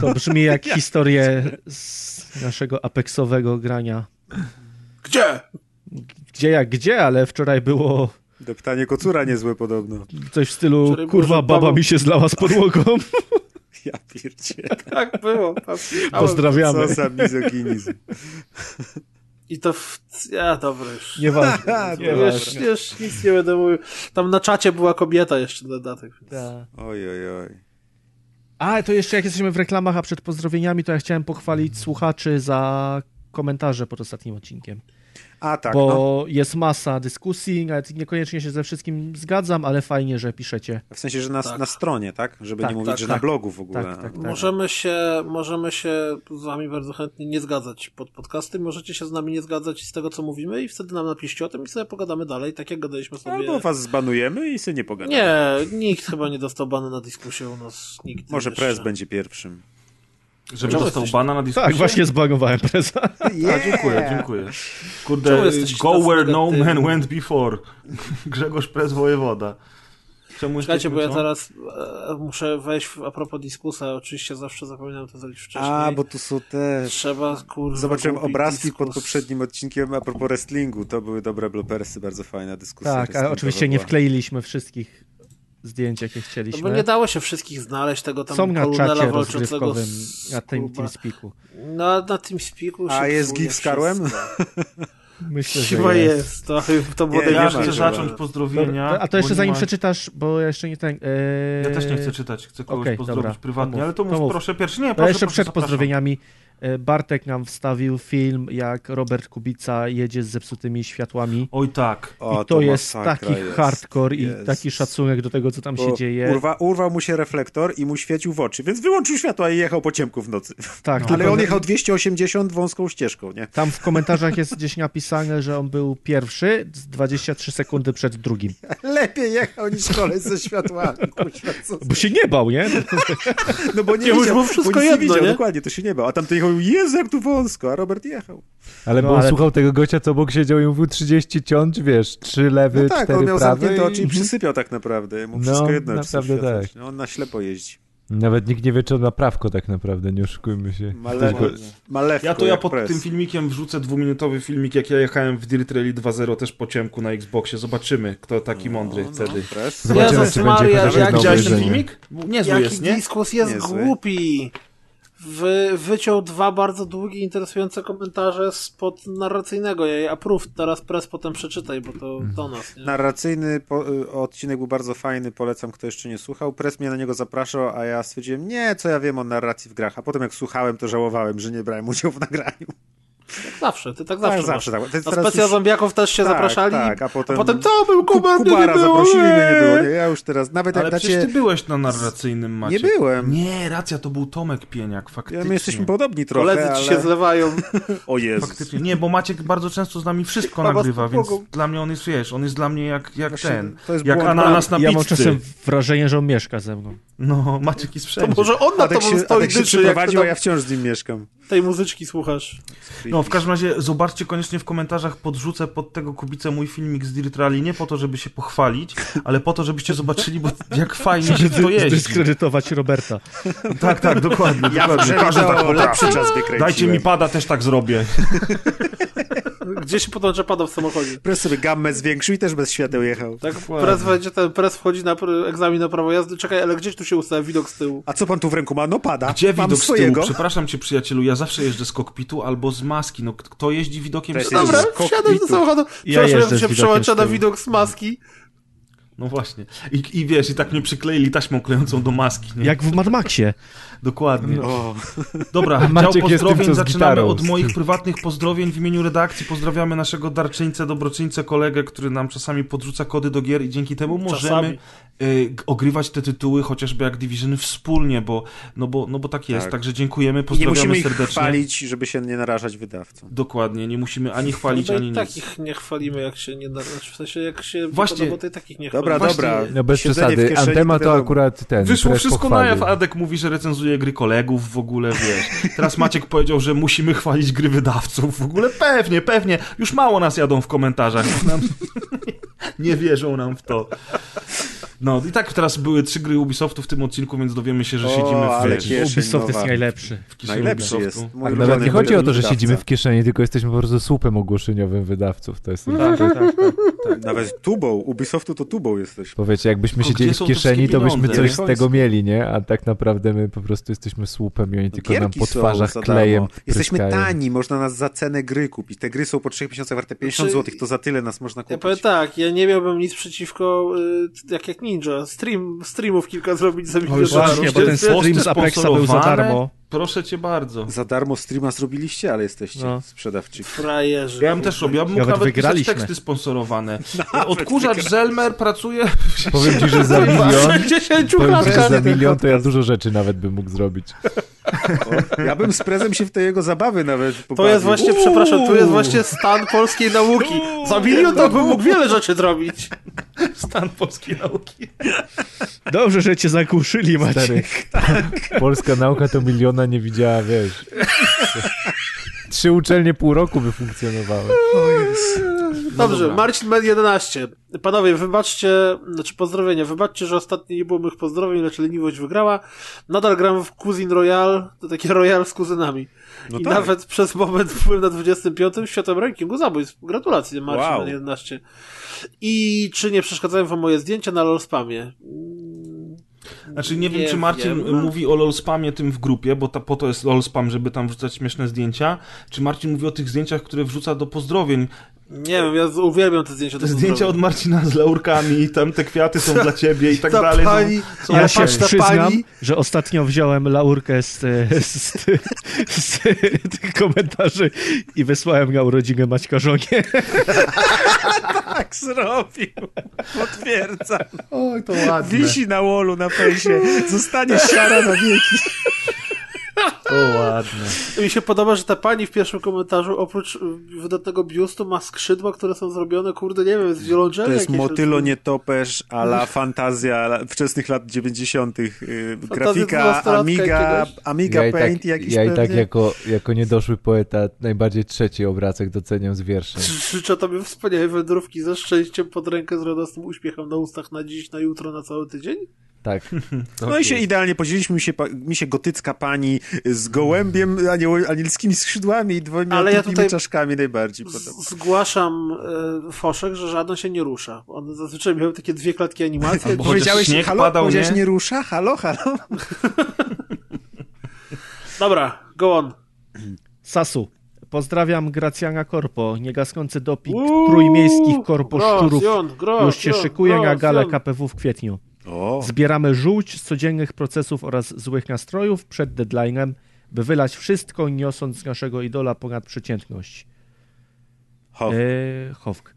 Speaker 7: To brzmi jak historię z naszego apexowego grania.
Speaker 3: Gdzie?
Speaker 7: Gdzie jak gdzie, ale wczoraj było
Speaker 2: Deptanie kocura niezłe podobno.
Speaker 7: coś w stylu
Speaker 3: Wczoraj
Speaker 7: kurwa baba mi się zlała z podłogą.
Speaker 2: Ja pierdzie.
Speaker 3: Tak było.
Speaker 7: Pozdrawiamy.
Speaker 2: Co za mizoginizm.
Speaker 3: I to w... Ja, dobra już.
Speaker 7: Nieważne.
Speaker 3: Już, już nic nie będę mówił. Tam na czacie była kobieta jeszcze dodatek.
Speaker 2: Oj, oj, oj.
Speaker 7: A, to jeszcze jak jesteśmy w reklamach, a przed pozdrowieniami, to ja chciałem pochwalić słuchaczy za komentarze pod ostatnim odcinkiem.
Speaker 2: A tak,
Speaker 7: bo
Speaker 2: no.
Speaker 7: jest masa dyskusji, nawet niekoniecznie się ze wszystkim zgadzam, ale fajnie, że piszecie.
Speaker 2: W sensie, że na,
Speaker 3: Tak.
Speaker 2: na stronie, tak? Żeby
Speaker 7: Tak,
Speaker 2: nie mówić,
Speaker 7: tak,
Speaker 2: że
Speaker 7: tak.
Speaker 2: na blogu w ogóle.
Speaker 7: Tak, tak, tak.
Speaker 3: Możemy się, możemy się z wami bardzo chętnie nie zgadzać pod podcasty, możecie się z nami nie zgadzać z tego, co mówimy i wtedy nam napiszcie o tym i sobie pogadamy dalej, tak jak gadaliśmy sobie.
Speaker 2: Albo was zbanujemy i sobie nie pogadamy.
Speaker 3: Nie, nikt chyba nie dostał bany na dyskusję u nas. Nikt
Speaker 2: Może
Speaker 3: jeszcze.
Speaker 2: prez będzie pierwszym.
Speaker 1: Żeby
Speaker 3: Czemu
Speaker 1: dostał
Speaker 3: jesteś-
Speaker 1: bana na dyskusję?
Speaker 7: Tak, właśnie zbanowałem preza.
Speaker 1: A, dziękuję, dziękuję. Kurde, go where no man went before. Grzegorz Prez Wojewoda. Czemu
Speaker 3: Czekajcie, bo ja teraz e, muszę wejść w, a propos dyskusa, oczywiście zawsze zapominam to zrobić wcześniej.
Speaker 2: A, bo tu są też.
Speaker 3: Trzeba, kurwa,
Speaker 2: Zobaczyłem obrazki pod poprzednim odcinkiem a propos wrestlingu. To były dobre blopersy, bardzo fajna dyskusja.
Speaker 7: Tak, a oczywiście nie wkleiliśmy wszystkich zdjęć, jakie
Speaker 3: No bo
Speaker 7: chcieliśmy.
Speaker 3: nie dało się wszystkich znaleźć, tego tam
Speaker 7: Są na czacie
Speaker 3: walczącego z
Speaker 7: na tym. TeamSpeaku.
Speaker 3: No, na tym spiku się
Speaker 2: A jest gif z Karłem?
Speaker 7: Myślę, że
Speaker 3: Chyba
Speaker 7: jest.
Speaker 3: jest, to, to było
Speaker 2: Nie,
Speaker 1: Ja chcę zacząć pozdrowienia.
Speaker 7: A to jeszcze zanim
Speaker 1: ma-
Speaker 7: przeczytasz, bo ja jeszcze nie ten... E...
Speaker 1: Ja też nie chcę czytać, chcę kogoś
Speaker 7: Okej,
Speaker 1: pozdrowić
Speaker 7: dobra,
Speaker 1: prywatnie,
Speaker 7: to mów,
Speaker 1: ale to mów,
Speaker 7: to mów.
Speaker 1: proszę pierwszy. Nie,
Speaker 7: To
Speaker 1: proszę,
Speaker 7: jeszcze
Speaker 1: proszę,
Speaker 7: przed
Speaker 1: zapraszam.
Speaker 7: pozdrowieniami Bartek nam wstawił film, jak Robert Kubica jedzie z zepsutymi światłami.
Speaker 1: Oj tak.
Speaker 2: O,
Speaker 7: I to, jest
Speaker 2: masakra
Speaker 7: taki
Speaker 2: jest.
Speaker 7: hardcore i
Speaker 2: Jest.
Speaker 7: taki szacunek do tego, co tam się
Speaker 2: Bo
Speaker 7: dzieje.
Speaker 2: Urwa, urwał mu się reflektor i mu świecił w oczy, więc wyłączył światła i jechał po ciemku w nocy.
Speaker 7: Tak,
Speaker 2: Ale
Speaker 7: tylko
Speaker 2: on jechał 280 wąską ścieżką, nie?
Speaker 7: tam w komentarzach jest gdzieś napisane, że on był pierwszy z 23 sekundy przed drugim.
Speaker 2: Lepiej jechał niż koleś ze światłami.
Speaker 7: Bo się nie bał, nie?
Speaker 2: No bo nie
Speaker 3: Jemu
Speaker 2: widział,
Speaker 3: było wszystko
Speaker 2: bo
Speaker 3: jedno,
Speaker 2: nie widział,
Speaker 3: nie?
Speaker 2: dokładnie, to się nie bał. A tam to jechał, Jezu, jak tu wąsko, a Robert jechał.
Speaker 6: Ale
Speaker 7: No,
Speaker 6: bo on
Speaker 7: ale-
Speaker 6: słuchał tego gościa, co obok siedział i mówił 30 ciąć, wiesz, trzy lewy,
Speaker 2: No tak,
Speaker 6: cztery
Speaker 2: on miał
Speaker 6: prawy.
Speaker 2: zamknięte oczy i przysypiał tak naprawdę. Mu
Speaker 6: No,
Speaker 2: wszystko jedno, czy
Speaker 6: naprawdę tak.
Speaker 2: nie. On na ślepo jeździ.
Speaker 6: Nawet nikt nie wie, czy on ma prawko tak naprawdę, nie oszukujmy się.
Speaker 2: Male... Malewko,
Speaker 1: Ja to ja pod
Speaker 2: pres.
Speaker 1: tym filmikiem wrzucę dwuminutowy filmik, jak ja jechałem w Dirt Rally 2.0 też po ciemku na Xboxie. Zobaczymy, kto taki mądry wtedy.
Speaker 2: Pres.
Speaker 6: Zobaczymy,
Speaker 3: Jezus
Speaker 6: czy
Speaker 3: Maria,
Speaker 6: będzie
Speaker 3: jak
Speaker 6: jedno
Speaker 1: Widziałeś ten filmik? Niezły
Speaker 3: Jaki
Speaker 1: jest, nie?
Speaker 3: dyskus jest
Speaker 2: Niezły.
Speaker 3: głupi. Wy, wyciął dwa bardzo długie, interesujące komentarze spod narracyjnego. Ja je approve, teraz press potem przeczytaj, bo to do nas, nie?
Speaker 2: Narracyjny po, y, odcinek był bardzo fajny, polecam, kto jeszcze nie słuchał. Pres mnie na niego zapraszał, a ja stwierdziłem, nie, co ja wiem o narracji w grach. A potem jak słuchałem, to żałowałem, że nie brałem udziału w nagraniu.
Speaker 3: Tak zawsze, ty tak zawsze
Speaker 2: tak, zawsze tak. Teraz
Speaker 3: A specja
Speaker 2: już-
Speaker 3: zombiaków też się
Speaker 2: Tak,
Speaker 3: zapraszali.
Speaker 2: tak, a potem-
Speaker 3: a potem to był
Speaker 2: Ku-
Speaker 3: Kubar, mnie nie
Speaker 2: Kubara
Speaker 3: było.
Speaker 2: zaprosili, mnie nie było.
Speaker 3: nie.
Speaker 2: Ja już teraz, nawet jak
Speaker 1: Ale
Speaker 2: dacie...
Speaker 1: przecież ty byłeś na narracyjnym, Maciek.
Speaker 2: Nie byłem.
Speaker 1: Nie, racja, to był Tomek Pieniak, faktycznie.
Speaker 2: Ja, my jesteśmy podobni trochę,
Speaker 3: Koledzy
Speaker 2: ale...
Speaker 3: ci się zlewają.
Speaker 2: O Jezus.
Speaker 1: Faktycznie. Nie, bo Maciek bardzo często z nami wszystko
Speaker 3: Chyba
Speaker 1: nagrywa, więc dla mnie on jest, wiesz, on jest dla mnie jak, jak
Speaker 2: Właśnie
Speaker 1: ten,
Speaker 2: to jest
Speaker 1: jak
Speaker 2: błąd
Speaker 1: ananas na
Speaker 7: Ja mam
Speaker 1: pizzy.
Speaker 7: czasem wrażenie, że on mieszka ze mną.
Speaker 1: No, Maciek jest
Speaker 3: To
Speaker 1: wszędzie.
Speaker 3: może on na tobą
Speaker 2: się,
Speaker 3: stoi dyszy, jak ty
Speaker 2: przyprowadził, a
Speaker 3: tam
Speaker 2: ja wciąż z nim mieszkam.
Speaker 3: tej muzyczki słuchasz.
Speaker 1: No, w każdym razie zobaczcie koniecznie w komentarzach, podrzucę pod tego kubicę mój filmik z Dirt Rally, nie po to, żeby się pochwalić, ale po to, żebyście zobaczyli, bo jak fajnie się to jeździ.
Speaker 7: Dyskredytować Roberta.
Speaker 1: Tak, tak, dokładnie.
Speaker 2: Ja
Speaker 1: dokładnie. Każdy tak potrafi.
Speaker 2: lepszy czas wykręciłem.
Speaker 1: Dajcie mi pada, też tak zrobię.
Speaker 3: Gdzie się podłącza pada w samochodzie?
Speaker 2: Pres sobie gammę zwiększył i też bez świateł jechał.
Speaker 3: Tak, press, wejdzie, ten wchodzi na egzamin na prawo jazdy. Czekaj, ale gdzieś tu się ustawia widok z tyłu.
Speaker 2: A co pan tu w ręku ma? No pada.
Speaker 1: Gdzie
Speaker 2: Mam
Speaker 1: widok z tyłu?
Speaker 2: swojego.
Speaker 1: Przepraszam cię, przyjacielu, ja zawsze jeżdżę z kokpitu albo z maski. No, kto jeździ widokiem z tyłu?
Speaker 3: Dobra, wsiadasz do samochodu.
Speaker 7: Ja
Speaker 3: Przepraszam,
Speaker 7: z
Speaker 3: się przełącza na widok z maski.
Speaker 1: No właśnie. I, I wiesz, i tak mnie przykleili taśmą klejącą do maski, nie?
Speaker 7: Jak w Mad Maxie.
Speaker 1: Dokładnie.
Speaker 2: O,
Speaker 1: Dobra,
Speaker 6: Maciek
Speaker 1: dział
Speaker 6: jest tym,
Speaker 1: pozdrowień
Speaker 6: z
Speaker 1: zaczynamy
Speaker 6: gitarą.
Speaker 1: od moich prywatnych pozdrowień w imieniu redakcji. Pozdrawiamy naszego darczyńcę, dobroczyńcę, kolegę, który nam czasami podrzuca kody do gier i dzięki temu możemy
Speaker 3: Czasami.
Speaker 1: Y, ogrywać te tytuły, chociażby jak Division wspólnie, bo, no, bo, no bo tak jest.
Speaker 2: Tak.
Speaker 1: Także dziękujemy,
Speaker 2: I nie
Speaker 1: pozdrawiamy
Speaker 2: musimy ich
Speaker 1: serdecznie.
Speaker 2: chwalić, żeby się nie narażać wydawcom.
Speaker 1: Dokładnie, nie musimy ani chwalić,
Speaker 3: Chyba
Speaker 1: ani
Speaker 3: i
Speaker 1: nic.
Speaker 3: takich nie chwalimy, jak się nie da. W sensie, jak się
Speaker 1: Właśnie-
Speaker 3: podoba, to i takich nie
Speaker 2: Dobra,
Speaker 3: chwalimy.
Speaker 2: dobra.
Speaker 6: No bez przesady, Antema to akurat ten.
Speaker 1: Wyszło wszystko na jaw. Adek mówi, że recenzuje gry kolegów w ogóle, wiesz. Teraz Maciek powiedział, że musimy chwalić gry wydawców. W ogóle pewnie, pewnie. Już mało nas jadą w komentarzach. Nam... Nie wierzą nam w to. No i tak teraz były trzy gry Ubisoftu w tym odcinku, więc dowiemy się, że
Speaker 2: O,
Speaker 1: siedzimy w,
Speaker 2: ale kieszeń
Speaker 7: Ubisoft jest najlepszy.
Speaker 1: w
Speaker 2: Najlepszy jest. Mój
Speaker 6: A
Speaker 2: ulubiony
Speaker 6: nawet nie chodzi o to, że siedzimy w kieszeni, tylko jesteśmy po prostu słupem ogłoszeniowym wydawców. To jest
Speaker 7: Tak, tak, tak.
Speaker 2: Nawet tubą. Ubisoftu to tubą jesteś.
Speaker 6: Powiecie, jakbyśmy siedzieli w kieszeni, to byśmy coś z
Speaker 2: Nie?
Speaker 6: tego mieli, nie? A tak naprawdę my po prostu jesteśmy słupem i oni tylko nam po twarzach
Speaker 2: za
Speaker 6: klejem.
Speaker 2: Jesteśmy tani, można nas za cenę gry kupić. Te gry są po 3 miesiącach warte 50
Speaker 3: Znaczy,
Speaker 2: zł, to za tyle nas można
Speaker 3: Ja
Speaker 2: kupić.
Speaker 3: powiem tak, ja nie miałbym nic przeciwko, y, jak jak nic, Ninja. Stream, streamów kilka zrobić za milion dolarów.
Speaker 7: właśnie, bo ten stream z Apexa był za darmo.
Speaker 1: Proszę cię bardzo.
Speaker 2: Za darmo streama zrobiliście, ale jesteście
Speaker 7: No.
Speaker 2: sprzedawczy.
Speaker 3: Frajerzy.
Speaker 1: Ja bym też robił, ja bym mógł
Speaker 7: Nawet
Speaker 1: nawet teksty sponsorowane. Odkurzacz Zelmer pracuje...
Speaker 6: Powiem ci, że za milion...
Speaker 3: 60
Speaker 6: Powiem ci, że za milion to ja dużo rzeczy nawet bym mógł zrobić.
Speaker 2: O, ja bym z prezem się w te jego zabawy nawet
Speaker 3: To
Speaker 2: pobawił.
Speaker 3: jest właśnie, przepraszam, to jest właśnie stan polskiej nauki. Za milion to bym mógł wiele rzeczy zrobić.
Speaker 1: Stan polskiej nauki.
Speaker 7: Dobrze, że cię zagłuszyli, Maciek.
Speaker 6: Stary, polska nauka to miliona nie widziała, wiesz. Trzy uczelnie pół roku by funkcjonowały.
Speaker 3: Dobrze,
Speaker 1: dobra.
Speaker 3: Marcin Med 11. Panowie, wybaczcie, znaczy pozdrowienia, wybaczcie, że ostatnio nie było moich pozdrowień, lecz leniwość wygrała. Nadal gram w Cousin Royale, to takie Royale z kuzynami.
Speaker 2: No
Speaker 3: I
Speaker 2: tak.
Speaker 3: nawet przez moment byłem na 25. w światowym rankingu zabójstw. Gratulacje, Marcin
Speaker 2: Wow.
Speaker 3: Med 11. I czy nie przeszkadzają wam moje zdjęcia na LOL spamie?
Speaker 1: Znaczy nie wiem, czy Marcin
Speaker 3: wiem.
Speaker 1: mówi o LOL spamie tym w grupie, bo ta, po to jest LOL spam, żeby tam wrzucać śmieszne zdjęcia, czy Marcin mówi o tych zdjęciach, które wrzuca do pozdrowień.
Speaker 3: Nie wiem, ja uwielbiam te zdjęcia.
Speaker 1: Te zdjęcia od. Marcina z laurkami, tam te kwiaty są dla ciebie i tak
Speaker 3: Ta
Speaker 1: dalej.
Speaker 3: pani-
Speaker 1: Są,
Speaker 7: Ja
Speaker 3: Ale
Speaker 7: się przyznam,
Speaker 3: pani.
Speaker 7: że ostatnio wziąłem laurkę z, z, z, z tych komentarzy i wysłałem na urodzinę Maćka żonie.
Speaker 2: Tak zrobił. Potwierdzam.
Speaker 1: Oj, to ładne.
Speaker 2: Wisi na wolu na fejsie. Zostanie siara na wieki.
Speaker 1: To ładne.
Speaker 3: Mi się podoba, że ta pani w pierwszym komentarzu oprócz y, wydatnego biustu ma skrzydła, które są zrobione, kurde, nie wiem, z wiolonczeli
Speaker 2: To jest motylo nietoperz a la fantazja wczesnych lat 90. Yy,
Speaker 3: Fantazja
Speaker 2: grafika Amiga. Amiga
Speaker 6: Ja i tak,
Speaker 2: Paint jakiś
Speaker 6: ja i tak jako, jako niedoszły poeta najbardziej trzeci obrazek doceniam z wierszem.
Speaker 3: Życzę tobie wspaniałej wędrówki ze szczęściem pod rękę z radosnym uśmiechem na ustach na dziś, na jutro, na cały tydzień.
Speaker 6: Tak.
Speaker 2: No i się idealnie podzieliliśmy mi się, mi się gotycka pani z gołębiem, anioł, anielskimi skrzydłami i dwoma
Speaker 3: Ale ja tutaj
Speaker 2: czaszkami najbardziej podoba.
Speaker 3: Z- Zgłaszam e, foszek, że żaden się nie rusza. One zazwyczaj miały takie dwie klatki animacji.
Speaker 2: Powiedziałeś,
Speaker 1: śnieg
Speaker 2: halo,
Speaker 1: padał,
Speaker 2: powiedziałeś
Speaker 1: nie?
Speaker 2: nie rusza? Halo, halo?
Speaker 3: Dobra, go on.
Speaker 7: Sasu. Pozdrawiam Gracjana Korpo, niegasnący doping
Speaker 3: Uuu,
Speaker 7: trójmiejskich korpo szczurów.
Speaker 3: Grosjon, Grosjon,
Speaker 7: Już się szykuje na galę KPW w kwietniu.
Speaker 2: O,
Speaker 7: Zbieramy żółć z codziennych procesów oraz złych nastrojów przed deadline'em, by wylać wszystko, niosąc z naszego idola ponad przeciętność.
Speaker 2: ho.
Speaker 7: Howk.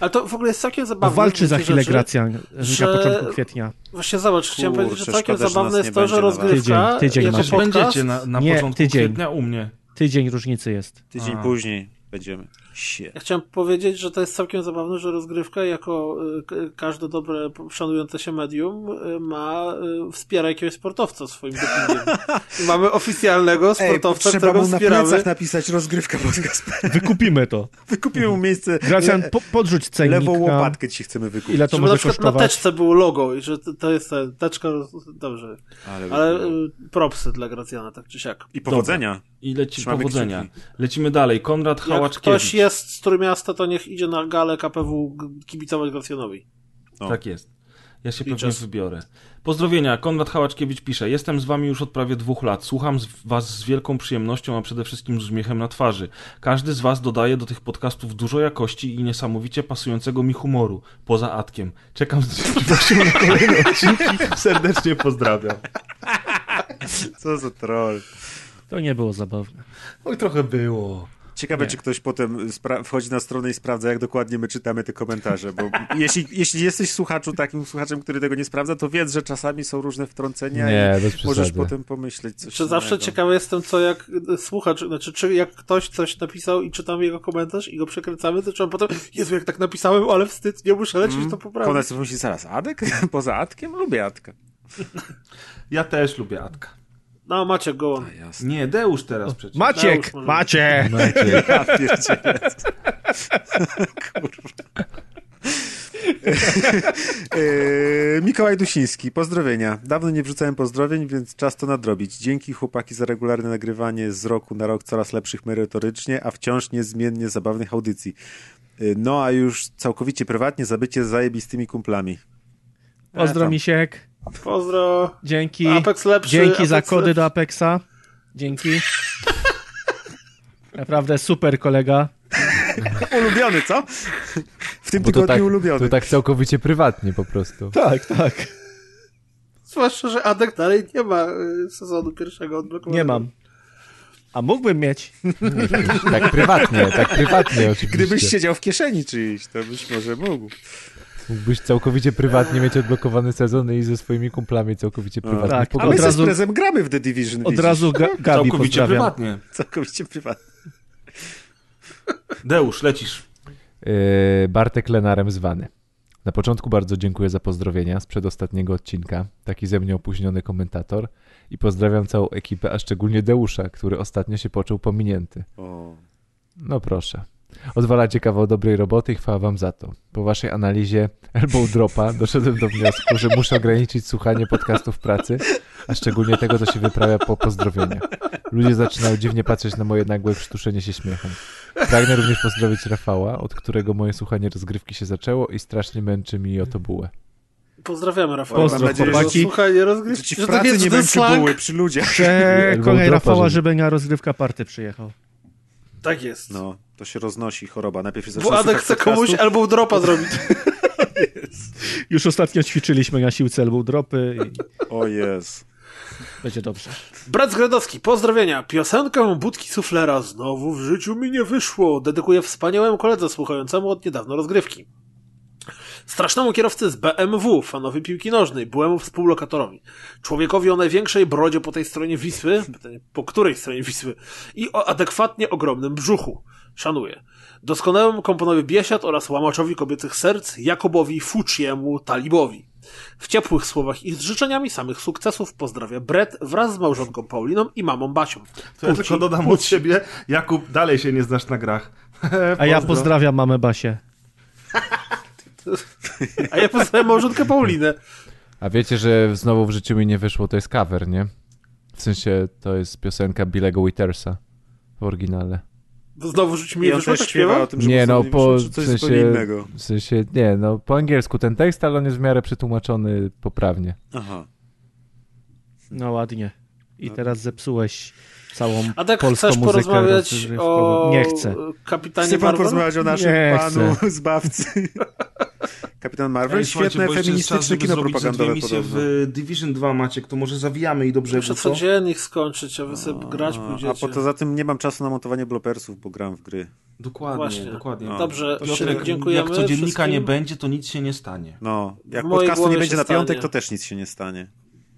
Speaker 3: Ale to w ogóle jest całkiem zabawne.
Speaker 7: walczy za chwilę
Speaker 3: rzeczy.
Speaker 7: Gracjan
Speaker 3: że-
Speaker 7: na początku kwietnia.
Speaker 3: Właśnie zobacz, chciałem
Speaker 2: Kurczę,
Speaker 3: powiedzieć, że całkiem
Speaker 2: szkoda,
Speaker 3: zabawne jest to, że rozgrywka
Speaker 7: Tydzień, tydzień.
Speaker 1: Też
Speaker 3: podcast,
Speaker 1: będziecie na, na
Speaker 7: Nie,
Speaker 1: początku
Speaker 7: tydzień.
Speaker 1: kwietnia u mnie.
Speaker 7: Tydzień różnicy jest.
Speaker 2: Tydzień
Speaker 1: A.
Speaker 2: później będziemy. Sie.
Speaker 3: Ja chciałem powiedzieć, że to jest całkiem zabawne, że rozgrywka jako k- każde dobre, szanujące się medium y, ma, y, wspiera jakiegoś sportowca swoim dopingiem. I mamy oficjalnego sportowca,
Speaker 2: trzeba
Speaker 3: którego
Speaker 2: mu na
Speaker 3: wspieramy.
Speaker 2: plecach napisać rozgrywka podcast.
Speaker 7: Wykupimy to.
Speaker 2: Wykupimy mu miejsce.
Speaker 7: Gracjan, po, podrzuć cennik
Speaker 2: lewą
Speaker 7: na...
Speaker 2: łopatkę ci chcemy wykupić.
Speaker 7: Ile to
Speaker 3: Żeby na
Speaker 7: może
Speaker 3: przykład na
Speaker 7: kosztować?
Speaker 3: teczce było logo i że to, to jest ta teczka, dobrze.
Speaker 2: Ale,
Speaker 3: Ale propsy dla Gracjana, tak czy siak.
Speaker 2: I powodzenia.
Speaker 1: I leci
Speaker 2: Trzymamy
Speaker 1: powodzenia.
Speaker 2: kciuki.
Speaker 1: Lecimy dalej. Konrad
Speaker 3: Jak
Speaker 1: Hałaczkiewicz.
Speaker 3: ktoś jest z Trójmiasta, to niech idzie na galę KPW kibicować Gracjanowi.
Speaker 2: O.
Speaker 1: Tak jest. Ja się
Speaker 3: I
Speaker 1: pewnie
Speaker 3: czas.
Speaker 1: wybiorę. Pozdrowienia. Konrad Hałaczkiewicz pisze. Jestem z wami już od prawie dwóch lat. Słucham z was z wielką przyjemnością, a przede wszystkim z uśmiechem na twarzy. Każdy z was dodaje do tych podcastów dużo jakości i niesamowicie pasującego mi humoru. Poza Atkiem. Czekam z niecierpliwością na kolejne odcinki. Serdecznie pozdrawiam.
Speaker 2: Co za troll.
Speaker 7: To nie było zabawne.
Speaker 1: Oj, trochę było.
Speaker 2: Ciekawe,
Speaker 7: Nie.
Speaker 2: czy ktoś potem spra- wchodzi na stronę i sprawdza, jak dokładnie my czytamy te komentarze, bo jeśli, jeśli jesteś słuchaczu takim słuchaczem, który tego nie sprawdza, to wiedz, że czasami są różne wtrącenia
Speaker 6: Nie,
Speaker 2: i możesz potem pomyśleć coś
Speaker 3: Czy zawsze
Speaker 2: innego.
Speaker 3: ciekawy jestem, co jak y, słuchacz, znaczy, czy jak ktoś coś napisał i czytamy jego komentarz i go przekręcamy, to trzeba potem, Jezu, jak tak napisałem, ale wstyd, nie muszę lecieć, to poprawić.
Speaker 2: Konrad sobie myśli zaraz, Adek? Poza Adkiem? Lubię Adka.
Speaker 1: Ja też lubię Atka.
Speaker 3: No, Maciek, go on.
Speaker 2: A jasne.
Speaker 1: Nie, Deusz teraz przecież.
Speaker 7: Maciek!
Speaker 3: Deusz może-
Speaker 7: Macie!
Speaker 6: Macie.
Speaker 2: Ja pierdzielę. Kurwa. Eee, Mikołaj Dusiński, pozdrowienia. Dawno nie wrzucałem pozdrowień, więc czas to nadrobić. Dzięki chłopaki za regularne nagrywanie z roku na rok coraz lepszych merytorycznie, a wciąż niezmiennie zabawnych audycji. Eee, No a już całkowicie prywatnie zabycie z zajebistymi kumplami.
Speaker 7: Pozdro
Speaker 2: tam.
Speaker 7: Misiek.
Speaker 3: Pozdro.
Speaker 7: Dzięki.
Speaker 3: Apex lepszy.
Speaker 7: Dzięki za
Speaker 3: Apex
Speaker 7: kody
Speaker 3: lepszy.
Speaker 7: do Apexa. Dzięki. Naprawdę super kolega.
Speaker 2: Ulubiony, co? W tym
Speaker 6: Bo
Speaker 2: tygodniu
Speaker 6: tak,
Speaker 2: ulubiony.
Speaker 6: to tak całkowicie prywatnie po prostu.
Speaker 7: Tak, tak.
Speaker 3: Zwłaszcza, że Adek dalej nie ma y, sezonu pierwszego odblokowanego.
Speaker 7: Nie mam. A mógłbym mieć.
Speaker 6: Tak prywatnie, tak prywatnie oczywiście.
Speaker 2: Gdybyś siedział w kieszeni czyjś, to byś może mógł.
Speaker 6: Mógłbyś całkowicie prywatnie mieć odblokowany sezon i ze swoimi kumplami całkowicie prywatnie
Speaker 7: tak.
Speaker 2: A my
Speaker 7: Od
Speaker 2: ze
Speaker 7: razu-
Speaker 2: Sprezem gramy w The Division,
Speaker 7: Od
Speaker 2: widzisz?
Speaker 7: razu ga Gabi
Speaker 1: Całkowicie
Speaker 7: pozdrawiam.
Speaker 1: prywatnie.
Speaker 2: Całkowicie prywatnie.
Speaker 1: Deusz, lecisz.
Speaker 6: Yy, Bartek Lenarem zwany. Na początku bardzo dziękuję za pozdrowienia z przedostatniego odcinka. Taki ze mnie opóźniony komentator. I pozdrawiam całą ekipę, a szczególnie Deusza, który ostatnio się poczuł pominięty.
Speaker 2: O.
Speaker 6: No proszę. Odwalacie kawał dobrej roboty i chwała wam za to. Po waszej analizie Elbow Dropa doszedłem do wniosku, że muszę ograniczyć słuchanie podcastów w pracy, a szczególnie tego, co się wyprawia po pozdrowieniach. Ludzie zaczynają dziwnie patrzeć na moje nagłe przytuszenie się śmiechem. Pragnę również pozdrowić Rafała, od którego moje słuchanie rozgrywki się zaczęło i strasznie męczy mi o to bułę.
Speaker 3: Pozdrawiamy Rafał.
Speaker 7: Pozdro,
Speaker 2: Mam nadzieję, że
Speaker 7: chłopaki.
Speaker 3: Słuchaj,
Speaker 2: Że
Speaker 3: rozgrywki.
Speaker 2: ci w pracy nie buły przy ludziach.
Speaker 7: Przekonaj Rafała,
Speaker 6: żeby-
Speaker 7: żeby na rozgrywka party przyjechał.
Speaker 3: Tak jest.
Speaker 2: No, to się roznosi choroba. Najpierw się zaczyna
Speaker 3: Adek
Speaker 2: słuchać
Speaker 3: chce komuś albo dropa zrobić.
Speaker 7: Już ostatnio ćwiczyliśmy na siłce elbow dropy i
Speaker 2: O jest.
Speaker 7: będzie dobrze.
Speaker 3: Brat Zgradowski, pozdrowienia. Piosenkę Budki Suflera znowu w życiu mi nie wyszło. Dedykuję wspaniałemu koledze słuchającemu od niedawno rozgrywki. Strasznemu kierowcy z BMW, fanowi piłki nożnej, byłemu współlokatorowi. Człowiekowi o największej brodzie po tej stronie Wisły, pytanie, po której stronie Wisły, i o adekwatnie ogromnym brzuchu. Szanuję. Doskonałemu komponowi Biesiad oraz łamaczowi kobiecych serc Jakobowi Fucciemu Talibowi. W ciepłych słowach i z życzeniami samych sukcesów pozdrawia Brett wraz z małżonką Pauliną i mamą Basią.
Speaker 1: To ja tylko dodam od siebie. Jakub, dalej się nie znasz na grach.
Speaker 7: A ja pozdrawiam mamę Basię.
Speaker 3: A ja pozdrawiam małżonkę Paulinę.
Speaker 6: A wiecie, że znowu w życiu mi nie wyszło, to jest cover, nie? W sensie to jest piosenka Billego Withersa w oryginale.
Speaker 3: Znowu rzuć mi wyszło, tak
Speaker 2: śpiewa o tym, że
Speaker 6: Nie, no po
Speaker 2: wyszło,
Speaker 6: w
Speaker 2: coś zupełnie
Speaker 6: sensie,
Speaker 2: innego.
Speaker 6: w sensie, nie, no po angielsku ten tekst, ale on jest w miarę przetłumaczony poprawnie.
Speaker 2: Aha.
Speaker 7: No ładnie. I teraz zepsułeś całą
Speaker 3: A tak
Speaker 7: polską
Speaker 3: chcesz
Speaker 7: muzykę
Speaker 3: porozmawiać o
Speaker 7: Nie chcę.
Speaker 3: kapitanie
Speaker 2: Chce pan
Speaker 3: Marvel?
Speaker 2: porozmawiać o naszym
Speaker 7: Nie
Speaker 2: panu
Speaker 7: chcę.
Speaker 2: zbawcy? Kapitan Marvel?
Speaker 1: Ej,
Speaker 2: Świetne feministyczne kino propagandowe
Speaker 1: misje
Speaker 2: podobno.
Speaker 1: w Division 2, Maciek, to może zawijamy i do brzegu,
Speaker 3: Muszę
Speaker 1: co?
Speaker 3: codziennie skończyć, a wy sobie grać pójdziecie.
Speaker 2: A poza tym nie mam czasu na montowanie blopersów, bo gram w gry.
Speaker 1: Dokładnie,
Speaker 3: Właśnie.
Speaker 1: dokładnie.
Speaker 2: No.
Speaker 3: Dobrze,
Speaker 1: Piotrek,
Speaker 3: dziękujemy.
Speaker 1: jak codziennika
Speaker 3: wszystkim.
Speaker 1: nie będzie, to nic się nie stanie.
Speaker 2: No, jak podcastu nie będzie na piątek, to też nic się nie stanie.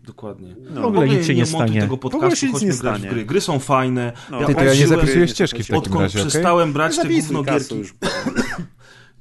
Speaker 1: Dokładnie.
Speaker 2: No.
Speaker 7: W ogóle nic się nie
Speaker 1: montuj
Speaker 7: stanie.
Speaker 1: tego podcastu,
Speaker 2: się nic
Speaker 1: chodźmy
Speaker 2: nie
Speaker 1: grać w
Speaker 2: stanie.
Speaker 1: gry. Gry są fajne.
Speaker 2: No.
Speaker 1: Ja
Speaker 6: Ty, to ja nie zapisuję ścieżki w takim
Speaker 1: Odkąd
Speaker 6: razie,
Speaker 1: przestałem brać te gówno gierki,
Speaker 2: już.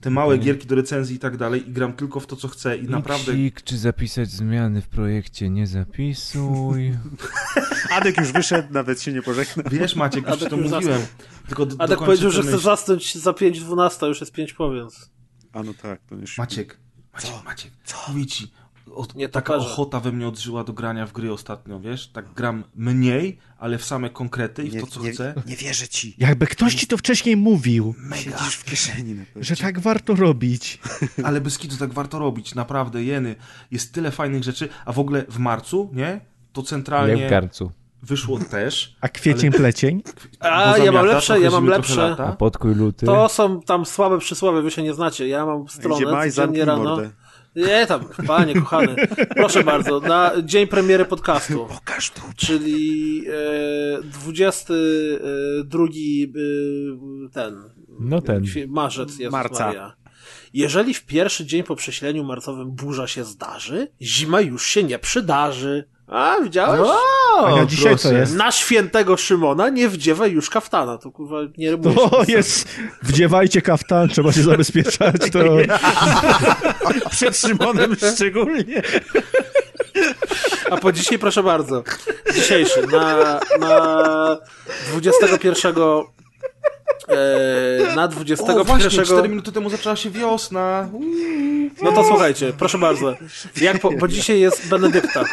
Speaker 1: Te małe gierki do recenzji i tak dalej i gram tylko w to, co chcę i naprawdę...
Speaker 6: Psik, czy zapisać zmiany w projekcie? Nie zapisuj.
Speaker 2: Adek już wyszedł, nawet się nie pożegnał.
Speaker 1: Wiesz Maciek, już
Speaker 3: Adek
Speaker 1: to
Speaker 3: już
Speaker 1: mówiłem. Tylko do,
Speaker 3: Adek powiedział, że chce zasnąć za 5.12, już jest 5 po, więc...
Speaker 2: A no tak, to już...
Speaker 1: Maciek, Maciek, Maciek, mówię ci, o,
Speaker 3: Nie
Speaker 1: taka ochota we mnie odżyła do grania w gry ostatnio, wiesz? Tak gram mniej, ale w same konkrety i w
Speaker 2: nie,
Speaker 1: to, co
Speaker 2: nie,
Speaker 1: chcę.
Speaker 2: nie wierzę ci.
Speaker 7: Jakby ktoś ci to wcześniej mówił,
Speaker 2: Siedzisz w kieszeni
Speaker 7: że tak warto robić.
Speaker 1: Ale bez kitu tak warto robić, naprawdę, jeny. Jest tyle fajnych rzeczy, a w ogóle w marcu, nie? To
Speaker 6: Jak w
Speaker 1: centralnie
Speaker 6: garncu.
Speaker 1: wyszło też.
Speaker 7: A kwiecień, plecień?
Speaker 3: A, ja mam lepsze, ja mam lepsze.
Speaker 1: lata.
Speaker 6: A podkuj luty.
Speaker 3: To są tam słabe przysłowie, wy się nie znacie. Ja mam
Speaker 2: Gdzie
Speaker 3: stronę
Speaker 2: maj, zamknij
Speaker 3: codziennie rano.
Speaker 2: mordę.
Speaker 3: Nie tam, panie kochany. Proszę bardzo, na dzień premiery podcastu.
Speaker 2: Pokaż tu.
Speaker 3: Czyli e, 22 e, ten.
Speaker 6: No ten.
Speaker 3: Marzec jest
Speaker 2: Marca.
Speaker 3: Maria. Jeżeli w pierwszy dzień po przesileniu marcowym burza się zdarzy, zima już się nie przydarzy. A, widziałeś?
Speaker 7: A ja dzisiaj co jest?
Speaker 3: Na świętego Szymona nie wdziewa już kaftana. To kurwa nie rymuje. się.
Speaker 7: To jest... Wdziewajcie kaftan, trzeba się zabezpieczać. To...
Speaker 2: Przed Szymonem szczególnie.
Speaker 3: A po dzisiaj proszę bardzo. Dzisiejszy na, na 21 e, na 21
Speaker 1: O, właśnie, 4 minuty temu zaczęła się wiosna. Uuu.
Speaker 3: No to słuchajcie, proszę bardzo. Jak po, bo dzisiaj jest Benedykta.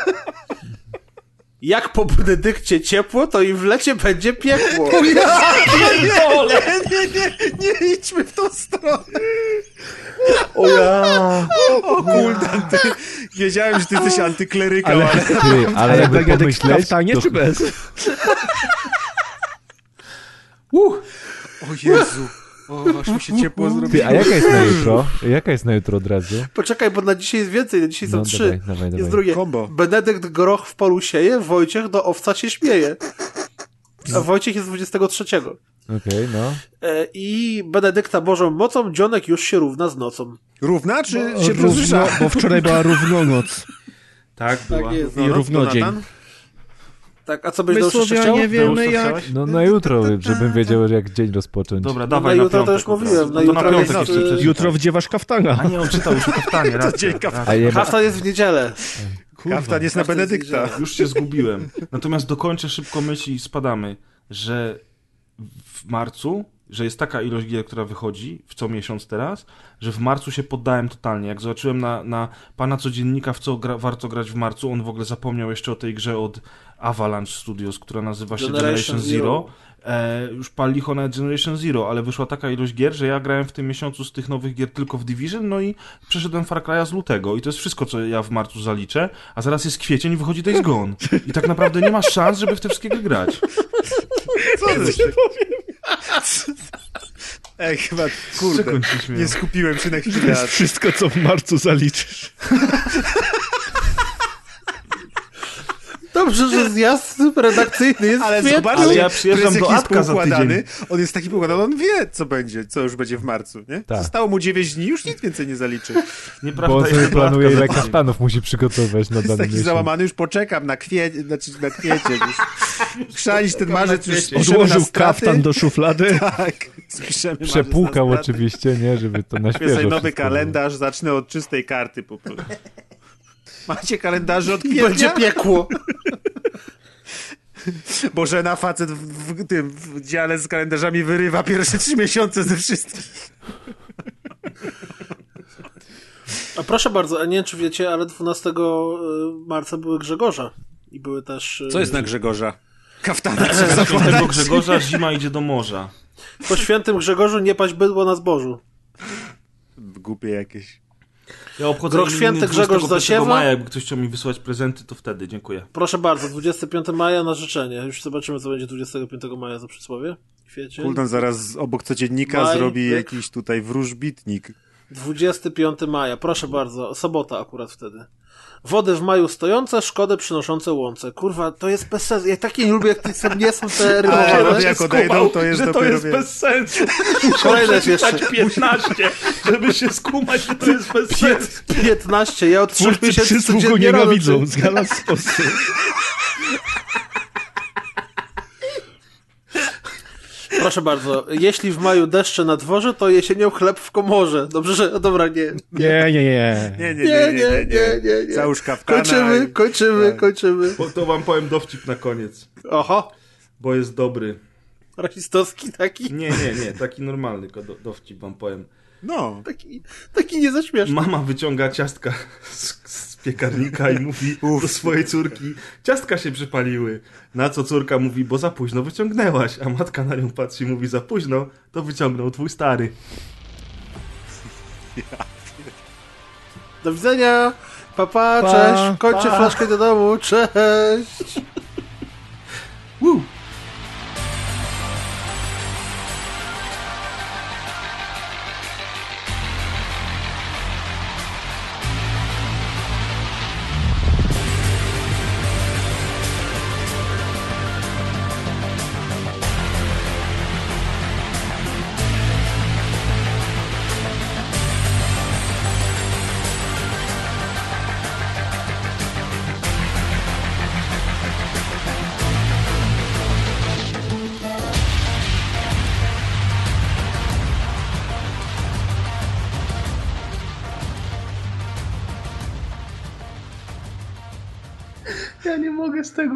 Speaker 3: Jak po Benedykcie ciepło, to i w lecie będzie piekło.
Speaker 2: Nie, nie, nie, nie idźmy w tą stronę.
Speaker 3: O ja.
Speaker 2: O kuldan, ty. Wiedziałem, że ty jesteś antyklerykał,
Speaker 7: Ale-
Speaker 2: ale...
Speaker 6: Ty, ale jakby
Speaker 7: Benedykt w
Speaker 6: pomyśleć,
Speaker 7: kaftanie
Speaker 6: to
Speaker 7: czy bez?
Speaker 2: O Jezu. O, aż mi się ciepło zrobiło.
Speaker 6: Ty, a jaka jest na jutro? Jaka jest na jutro od razu?
Speaker 3: Poczekaj, bo na dzisiaj jest więcej, na dzisiaj są
Speaker 6: No,
Speaker 3: trzy.
Speaker 6: dawaj, dawaj, dawaj.
Speaker 3: Jest drugie.
Speaker 2: Kombo.
Speaker 3: Benedykt Groch w polu sieje, Wojciech do owca się śmieje. A Wojciech jest 23.
Speaker 6: Okej, no.
Speaker 3: E, I Benedykta Bożą mocą, dzionek już się równa z nocą.
Speaker 2: Równa, czy się
Speaker 7: Równo, bo wczoraj była równonoc.
Speaker 1: Tak, była.
Speaker 3: Tak jest.
Speaker 7: I równodzień.
Speaker 2: Donatan?
Speaker 3: Tak, a co byś
Speaker 7: My
Speaker 3: jeszcze chciał?
Speaker 7: Słowianie wiemy
Speaker 1: Deus, co
Speaker 7: jak...
Speaker 6: No na jutro, żebym wiedział, jak dzień rozpocząć.
Speaker 1: Dobra,
Speaker 3: No,
Speaker 1: dawaj
Speaker 3: na
Speaker 1: na
Speaker 3: jutro to już mówiłem, na
Speaker 1: No to
Speaker 3: jutro
Speaker 1: na
Speaker 3: jest,
Speaker 1: piątek
Speaker 3: y,
Speaker 1: jeszcze.
Speaker 7: Jutro wdziewasz kaftana.
Speaker 1: A nie, on czytał już o kaftanie, racja.
Speaker 2: Dzień kaftana.
Speaker 3: Kaftan jest w niedzielę.
Speaker 2: Kaftan jest na
Speaker 3: jest
Speaker 2: Benedykta.
Speaker 3: niedziela.
Speaker 1: Już się zgubiłem. Natomiast dokończę szybko myśl i spadamy, że w marcu, że jest taka ilość gier, która wychodzi w co miesiąc teraz, że w marcu się poddałem totalnie. Jak zobaczyłem na, na pana codziennika, w co gra, warto grać w marcu, on w ogóle zapomniał jeszcze o tej grze od Avalanche Studios, która nazywa się
Speaker 3: Generation
Speaker 1: Generation, Zero. E, już pal licho na Generation Zero, ale wyszła taka ilość gier, że ja grałem w tym miesiącu z tych nowych gier tylko w Division, no i przeszedłem Far Cry'a z lutego i to jest wszystko, co ja w marcu zaliczę, a zaraz jest kwiecień i wychodzi Days Gone. I tak naprawdę nie ma szans, żeby w te wszystkie gry grać.
Speaker 2: Co ty się Ej, chyba, kurde, nie skupiłem się na
Speaker 7: To
Speaker 2: chwilę.
Speaker 7: jest wszystko, co w marcu zaliczysz.
Speaker 3: Dobrze, że zjazd redakcyjny jest
Speaker 2: Ale
Speaker 3: w kwietniu.
Speaker 2: zobaczcie,
Speaker 1: Ale ja przyjeżdżam do
Speaker 2: jest
Speaker 1: Atka za
Speaker 2: poukładany, On jest taki poukładany, on wie, co będzie, co już będzie w marcu, nie?
Speaker 6: Tak.
Speaker 2: Zostało mu 9 dni, już nic więcej nie zaliczy.
Speaker 1: Nieprawda,
Speaker 6: Bo on sobie
Speaker 1: jest
Speaker 6: planuje, ile kaftanów musi przygotować na
Speaker 2: Jest
Speaker 6: dany
Speaker 2: taki
Speaker 6: miesiąc.
Speaker 2: załamany, już poczekam na kwiecień, znaczy na kwiecień. Chrzanić ten marzec już
Speaker 7: Odłożył kaftan do szuflady.
Speaker 2: Tak, spiszemy
Speaker 6: Przepłukał oczywiście, nie? Żeby to na świeżo
Speaker 2: nowy kalendarz, zacznę od czystej karty po prostu. Macie kalendarze od
Speaker 3: I będzie
Speaker 2: kwietnia?
Speaker 3: piekło.
Speaker 2: Bożena facet w, w tym w dziale z kalendarzami wyrywa pierwsze trzy miesiące ze wszystkich.
Speaker 3: A proszę bardzo, a nie wiem czy wiecie, ale 12 y, marca były Grzegorza. I były też... y,
Speaker 2: Co jest na Grzegorza? Kaftana
Speaker 1: Świętego
Speaker 2: zakładać.
Speaker 1: Grzegorza zima idzie do morza.
Speaker 3: Po świętym Grzegorzu nie paść bydło na zbożu.
Speaker 2: Głupie jakieś.
Speaker 1: Ja obchodzę
Speaker 3: Rok święty Grzegorz
Speaker 1: 25
Speaker 3: zasiewa?
Speaker 1: maja, jakby ktoś chciał mi wysłać prezenty, to wtedy, dziękuję.
Speaker 3: Proszę bardzo, 25 maja na życzenie. Już zobaczymy, co będzie 25 maja za przysłowie. Kwiecień.
Speaker 2: Zaraz obok codziennika
Speaker 3: Maj,
Speaker 2: zrobi jakiś tutaj wróżbitnik.
Speaker 3: 25 maja, proszę bardzo, sobota akurat wtedy. Wody w maju stojące, szkody przynoszące łące. Kurwa, to jest bez sensu. Ja takie nie lubię, jak to są- nie są te
Speaker 2: Ale
Speaker 3: rymowane.
Speaker 2: jak odejdą, to jest
Speaker 4: że to jest bez sensu.
Speaker 3: Kolejne jest jeszcze.
Speaker 4: Przeczytać 15, żeby się skumać, że to jest bez sensu.
Speaker 3: 15, ja od 3
Speaker 7: Twórcy
Speaker 3: miesięcy codziennie
Speaker 7: nienawidzą.
Speaker 3: robię.
Speaker 7: Zgadza
Speaker 3: Proszę bardzo, jeśli w maju deszcze na dworze, to jesienią chleb w komorze. Dobrze, że... Dobra, nie.
Speaker 7: Nie, nie, nie.
Speaker 2: Nie, nie,
Speaker 3: Nie,
Speaker 2: nie,
Speaker 3: nie, nie, nie. nie.
Speaker 2: Załóż kaftana.
Speaker 3: Kończymy, kończymy,
Speaker 2: Tak.
Speaker 3: kończymy.
Speaker 1: Bo to wam powiem dowcip na koniec,
Speaker 3: Oho,
Speaker 1: bo jest dobry.
Speaker 3: rasistowski taki.
Speaker 1: Nie, nie, nie, taki normalny tylko do, dowcip wam powiem.
Speaker 2: No.
Speaker 3: Taki, taki niezaśmieszny.
Speaker 1: Mama wyciąga ciastka z, z piekarnika i mówi do swojej córki, ciastka się przypaliły. Na co córka mówi, bo za późno wyciągnęłaś, a matka na nią patrzy i mówi, za późno, to wyciągnął twój stary.
Speaker 3: Do widzenia. Papa,
Speaker 7: Pa,
Speaker 3: cześć. Kończę
Speaker 7: pa.
Speaker 3: flaszkę do domu. Cześć.
Speaker 1: Woo!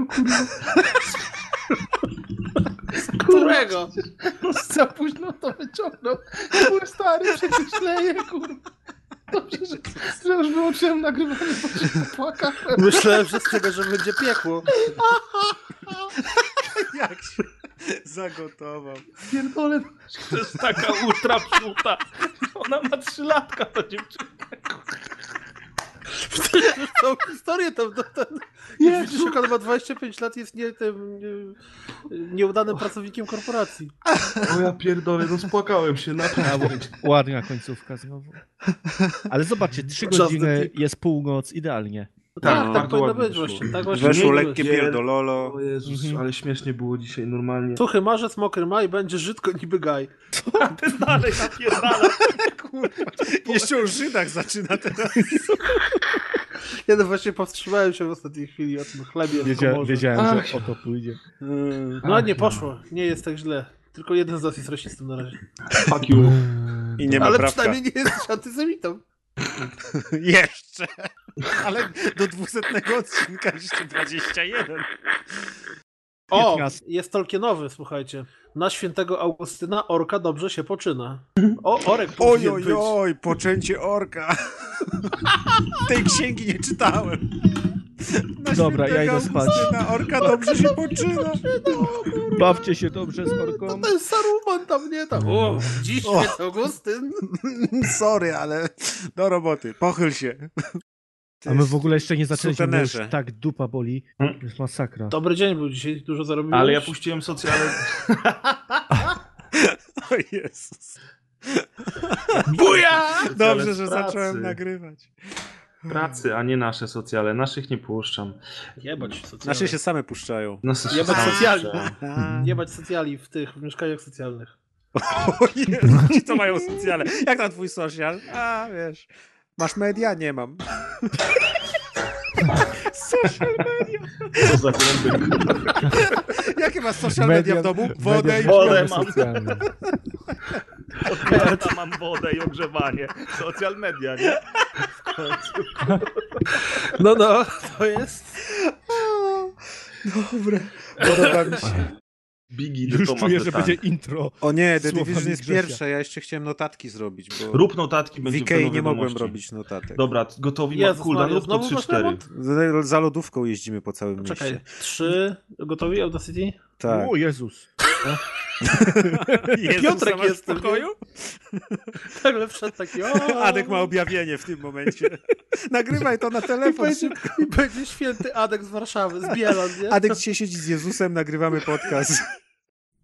Speaker 3: Kurwa. Którego?
Speaker 4: Za późno to wyciągnął. Mój stary przecież leje, kurwa. Dobrze, że, już wyłączyłem nagrywanie, bo się popłakałem.
Speaker 3: Myślałem, że z tego, że będzie piekło.
Speaker 2: Jak się zagotował.
Speaker 4: Pierdolę, to jest taka ultra psuta. Ona ma trzy latka, ta dziewczyna.
Speaker 3: Całą historię tam, jak widzisz, jak on ma 25 lat, jest nie, tym, nie, nieudanym pracownikiem korporacji.
Speaker 1: O ja pierdolę, no spłakałem się, naprawdę.
Speaker 7: Ładna końcówka znowu. Ale zobaczcie, trzy
Speaker 3: Just
Speaker 7: godziny,
Speaker 3: the tip.
Speaker 7: jest północ, idealnie.
Speaker 3: Tak,
Speaker 1: Tak,
Speaker 3: tak,
Speaker 1: bardzo
Speaker 3: powinno być
Speaker 1: wyszło.
Speaker 3: właśnie. Tak właśnie
Speaker 2: Weszło lekkie pierdololo.
Speaker 1: O Jezus,
Speaker 7: Mhm.
Speaker 1: ale śmiesznie było dzisiaj, normalnie.
Speaker 3: Suchy marzec, mokry maj, będzie żydko niby gaj.
Speaker 1: Ten dalej napierdala.
Speaker 2: Jeszcze o Żydach zaczyna teraz.
Speaker 3: Ja no właśnie powstrzymałem się w ostatniej chwili o tym chlebie.
Speaker 7: Wiedzia, wiedziałem, że o to pójdzie.
Speaker 3: No nie poszło, nie jest tak źle. Tylko jeden z nas jest rasistą na razie.
Speaker 1: Fuck you.
Speaker 2: I nie ma
Speaker 3: Ale
Speaker 2: prawka.
Speaker 3: przynajmniej nie jesteś antysemitą.
Speaker 2: Jeszcze. Ale do 200 odcinka jeszcze 21.
Speaker 3: O,
Speaker 7: 15.
Speaker 3: jest Tolkienowy, słuchajcie. Na świętego Augustyna orka dobrze się poczyna. O, orek
Speaker 2: Oj, oj,
Speaker 3: być.
Speaker 2: oj, poczęcie orka. Tej księgi nie czytałem. Na
Speaker 7: Dobra, ja idę spać.
Speaker 2: Augustyna Orka dobrze się poczyna.
Speaker 7: Bawcie się dobrze z orką.
Speaker 3: To jest Saruman tam, nie tam. O, dziś
Speaker 2: O.
Speaker 3: święty Augustyn.
Speaker 2: Sorry, ale do roboty. Pochyl się.
Speaker 7: A my w ogóle jeszcze nie zaczęliśmy, bo już tak dupa boli.
Speaker 1: Hmm.
Speaker 7: To jest masakra.
Speaker 3: Dobry dzień był dzisiaj, dużo zarobiłeś.
Speaker 1: Ale ja puściłem socjale.
Speaker 2: O Jezus.
Speaker 3: Buja!
Speaker 2: Dobrze, że
Speaker 1: pracy.
Speaker 2: zacząłem nagrywać.
Speaker 1: Pracy, a nie nasze socjale. Naszych nie puszczam.
Speaker 3: Jebać socjalnie.
Speaker 2: Nasze się same puszczają.
Speaker 1: Nasze się
Speaker 3: Jebać
Speaker 1: same
Speaker 3: socjali. Jebać socjali w tych w mieszkaniach socjalnych.
Speaker 2: O Jezu, ci co mają socjale. Jak na twój social? A, wiesz. Masz media? Nie mam. social media.
Speaker 1: Co za głęby.
Speaker 2: Jakie masz social media, w domu? Wodę i
Speaker 1: wodę
Speaker 2: śmieci.
Speaker 1: mam.
Speaker 6: socjalne.
Speaker 1: Ja mam wodę i ogrzewanie. Social media, nie?
Speaker 3: No, no, to jest...
Speaker 2: Dobre. Podoba mi się.
Speaker 1: Biggie the
Speaker 7: Już
Speaker 1: Thomas
Speaker 7: czuję, że
Speaker 1: Tank.
Speaker 7: będzie intro.
Speaker 2: O nie, The Division jest pierwsze. Ja jeszcze chciałem notatki zrobić, bo
Speaker 1: Rób notatki,
Speaker 2: w
Speaker 1: będzie pełno
Speaker 2: nie mogłem robić notatek.
Speaker 1: Dobra, gotowi?
Speaker 3: Jezus Maria,
Speaker 1: rób to
Speaker 3: znowu masz
Speaker 1: 3-4.
Speaker 3: remont?
Speaker 2: Z- Za lodówką jeździmy po całym
Speaker 3: Czekaj,
Speaker 2: mieście.
Speaker 3: trzy, gotowi, Audacity?
Speaker 2: Tak.
Speaker 7: O Jezus.
Speaker 2: Jezus,
Speaker 3: Piotrek jest
Speaker 2: w pokoju?
Speaker 3: Nagle wszedł taki, o...
Speaker 2: Adek ma objawienie w tym momencie. Nagrywaj to na
Speaker 3: I
Speaker 2: telefon
Speaker 3: będzie,
Speaker 2: szybko.
Speaker 3: I będzie święty Adek z Warszawy, z Bielan, nie?
Speaker 2: Adek dzisiaj siedzi z Jezusem, nagrywamy podcast.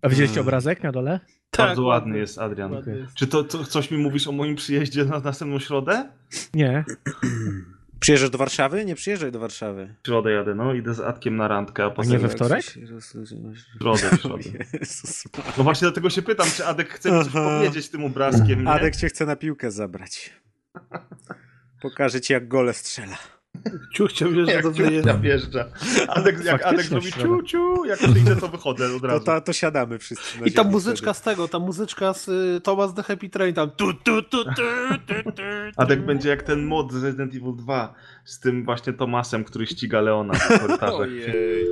Speaker 7: A widzieliście obrazek na dole?
Speaker 3: Tak,
Speaker 1: Bardzo ładny jest, Adrian.
Speaker 3: Ładny jest.
Speaker 1: Czy to, to coś mi mówisz o moim przyjeździe na następną środę?
Speaker 7: Nie.
Speaker 2: Przyjeżdżasz do Warszawy? Nie przyjeżdżaj do Warszawy.
Speaker 1: W środę jadę, no. Idę z Adkiem na randkę, a
Speaker 7: A
Speaker 1: potem...
Speaker 7: nie we wtorek?
Speaker 1: W środę, w środę. No właśnie dlatego się pytam, czy Adek chce mi coś powiedzieć tym obrazkiem, nie?
Speaker 2: Adek cię chce na piłkę zabrać. Pokażę ci, jak gole strzela.
Speaker 3: Ciuch cię wierzy,
Speaker 1: Jak
Speaker 3: to
Speaker 1: ciuchnia
Speaker 3: wyje.
Speaker 1: wjeżdża. Adek, jak Adek
Speaker 7: środę.
Speaker 1: ciu, ciu, jak przyjdę, to wychodzę od
Speaker 2: To,
Speaker 1: razu.
Speaker 2: to, to siadamy wszyscy
Speaker 3: I ta muzyczka z tego, ta muzyczka z y, Thomas the Happy Train, tam tu, tu, tu, tu, tu, tu, tu.
Speaker 1: Adek będzie jak ten mod z Resident Evil 2 z tym właśnie Tomasem, który ściga Leona w korytarzach.
Speaker 2: Ojej.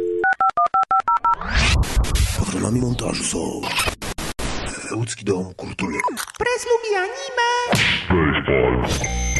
Speaker 5: Patronami montażu są Łódzki Dom Kultury
Speaker 9: Pres lubi anime.
Speaker 5: Der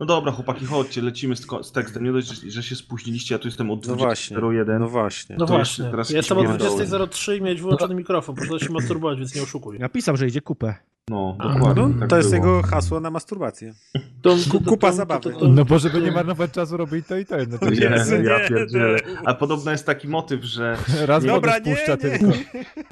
Speaker 1: No dobra, chłopaki, chodźcie, lecimy z, z tekstem. Nie dość, że, że się spóźniliście, ja tu jestem od
Speaker 2: No właśnie.
Speaker 1: 20.01.
Speaker 2: No właśnie.
Speaker 3: No właśnie,
Speaker 1: jeszcze teraz
Speaker 3: ja jestem o
Speaker 1: jakiś pierdoły.
Speaker 3: 20.03 i mieć wyłączony mikrofon, po się masturbować, więc nie oszukuj.
Speaker 7: Napisał, że idzie kupę.
Speaker 1: No, dokładnie.
Speaker 2: No,
Speaker 1: tak
Speaker 2: to jest
Speaker 1: było.
Speaker 2: jego hasło na masturbację.
Speaker 3: Tum,
Speaker 2: kupa zabawy.
Speaker 6: No bo żeby nie marnować czasu, robić to i to. No to
Speaker 1: Nie, ja
Speaker 2: nie,
Speaker 1: pierdzielę.
Speaker 2: nie.
Speaker 1: A podobno jest taki motyw, że
Speaker 6: Raz
Speaker 2: Dobra, nie,
Speaker 6: tylko.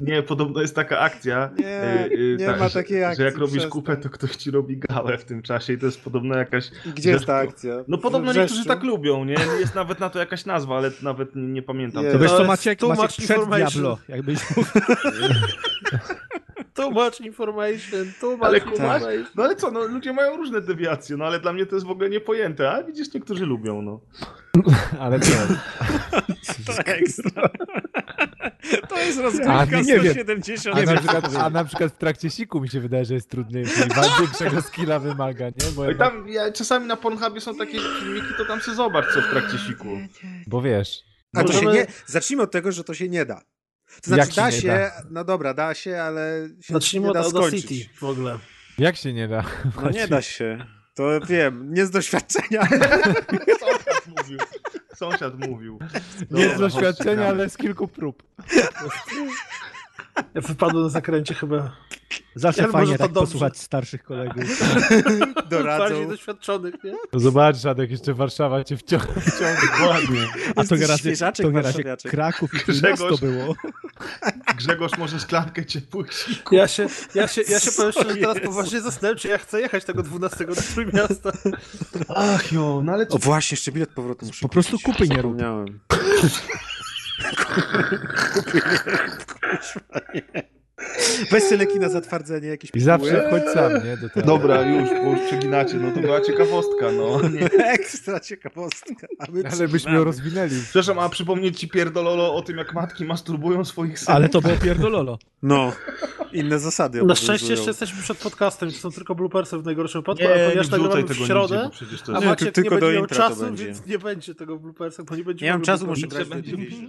Speaker 1: nie, podobno jest taka akcja,
Speaker 2: Nie,
Speaker 1: y, y,
Speaker 2: nie
Speaker 1: ta-
Speaker 2: ma
Speaker 1: że,
Speaker 2: takiej akcji,
Speaker 1: że jak robisz
Speaker 2: przestań.
Speaker 1: kupę, to ktoś ci robi gałę w tym czasie i to jest podobno jakaś...
Speaker 2: Gdzie jest ta akcja?
Speaker 1: No podobno niektórzy tak lubią, nie? Jest nawet na to jakaś nazwa, ale nawet nie, nie pamiętam.
Speaker 2: Nie.
Speaker 7: To wiesz co,
Speaker 3: jest
Speaker 7: Maciek? Maciek przed. Diablo. Jakbyś mógł...
Speaker 3: Too much information, too much
Speaker 1: Ale
Speaker 3: information.
Speaker 1: No ale co, no ludzie mają różne dewiacje, no ale dla mnie to jest w ogóle niepojęte, a widzisz, niektórzy lubią, no.
Speaker 6: Ale co?
Speaker 2: To ekstra. To jest
Speaker 6: A,
Speaker 2: rozgrywka
Speaker 6: nie wiem.
Speaker 2: 170.
Speaker 6: A na, przykład, a na przykład w trakcie siku mi się wydaje, że jest trudniejszy i większego skilla wymaga, nie? Bo,
Speaker 1: No i tam ja, czasami na Pornhubie są takie filmiki, to tam sobie zobacz, co w trakcie siku.
Speaker 6: bo wiesz,
Speaker 2: A to się nie... Zacznijmy od tego, że to się nie da. To
Speaker 6: Jak
Speaker 2: znaczy,
Speaker 6: się
Speaker 2: da
Speaker 6: nie
Speaker 2: się,
Speaker 6: da?
Speaker 2: no dobra, da się, ale się
Speaker 3: Zacznijmy
Speaker 2: nie
Speaker 3: od
Speaker 2: da
Speaker 3: Audacity
Speaker 2: skończyć.
Speaker 3: w ogóle.
Speaker 6: jak się nie da?
Speaker 2: No nie da się. To wiem, nie z doświadczenia.
Speaker 1: Sąsiad mówił. Sąsiad mówił.
Speaker 6: Nie z
Speaker 1: Dobra,
Speaker 6: doświadczenia, ale z kilku prób.
Speaker 3: Ja wypadłem na zakręcie chyba.
Speaker 7: Zawsze
Speaker 3: Ja
Speaker 7: fajnie
Speaker 3: to
Speaker 7: tak
Speaker 3: dobrze.
Speaker 7: posłuchać starszych kolegów.
Speaker 2: Doradzą.
Speaker 3: Bardziej doświadczonych, nie?
Speaker 6: No zobacz, Radek, jeszcze Warszawa cię wciąga.
Speaker 1: Dokładnie.
Speaker 7: A to razie, to razie. Kraków i
Speaker 1: Grzegorz.
Speaker 7: Trójmiasto było.
Speaker 1: Grzegorz może szklankę ciepłych.
Speaker 3: Ja się, ja się, ja się powiem szczerze, teraz poważnie zastanawiam, czy ja chcę jechać tego 12 do Trójmiasta.
Speaker 1: Ach jo, no ale co?
Speaker 2: O właśnie, jeszcze bilet powrotu muszę
Speaker 7: Po prostu kupy nie rób.
Speaker 2: Chris Ryan. Weź leki na zatwardzenie, jakieś
Speaker 6: I zawsze
Speaker 2: piguły.
Speaker 6: chodź sam, nie? Do tego.
Speaker 1: Dobra, już, bo już przeginacie, no to była ciekawostka, no.
Speaker 2: Ekstra ciekawostka. A my
Speaker 6: Ale byśmy ją rozwinęli.
Speaker 1: Przepraszam, a przypomnieć ci pierdololo o tym, jak matki masturbują swoich synów?
Speaker 7: Ale to było pierdololo.
Speaker 2: No, inne zasady
Speaker 3: Na szczęście jeszcze jesteśmy przed podcastem, to są tylko bloopersy w najgorszym wypadku,
Speaker 1: Nie,
Speaker 3: ale
Speaker 1: nie
Speaker 3: ponieważ nagrywamy w środę,
Speaker 1: nigdzie, bo przecież to
Speaker 3: a
Speaker 1: jest...
Speaker 2: Nie,
Speaker 3: Maciek
Speaker 2: tylko
Speaker 3: nie
Speaker 2: do
Speaker 3: będzie miał czasu,
Speaker 2: będzie.
Speaker 3: więc nie będzie tego w bloopersach, bo nie będzie
Speaker 2: Nie mam czasu, muszę grać The Division.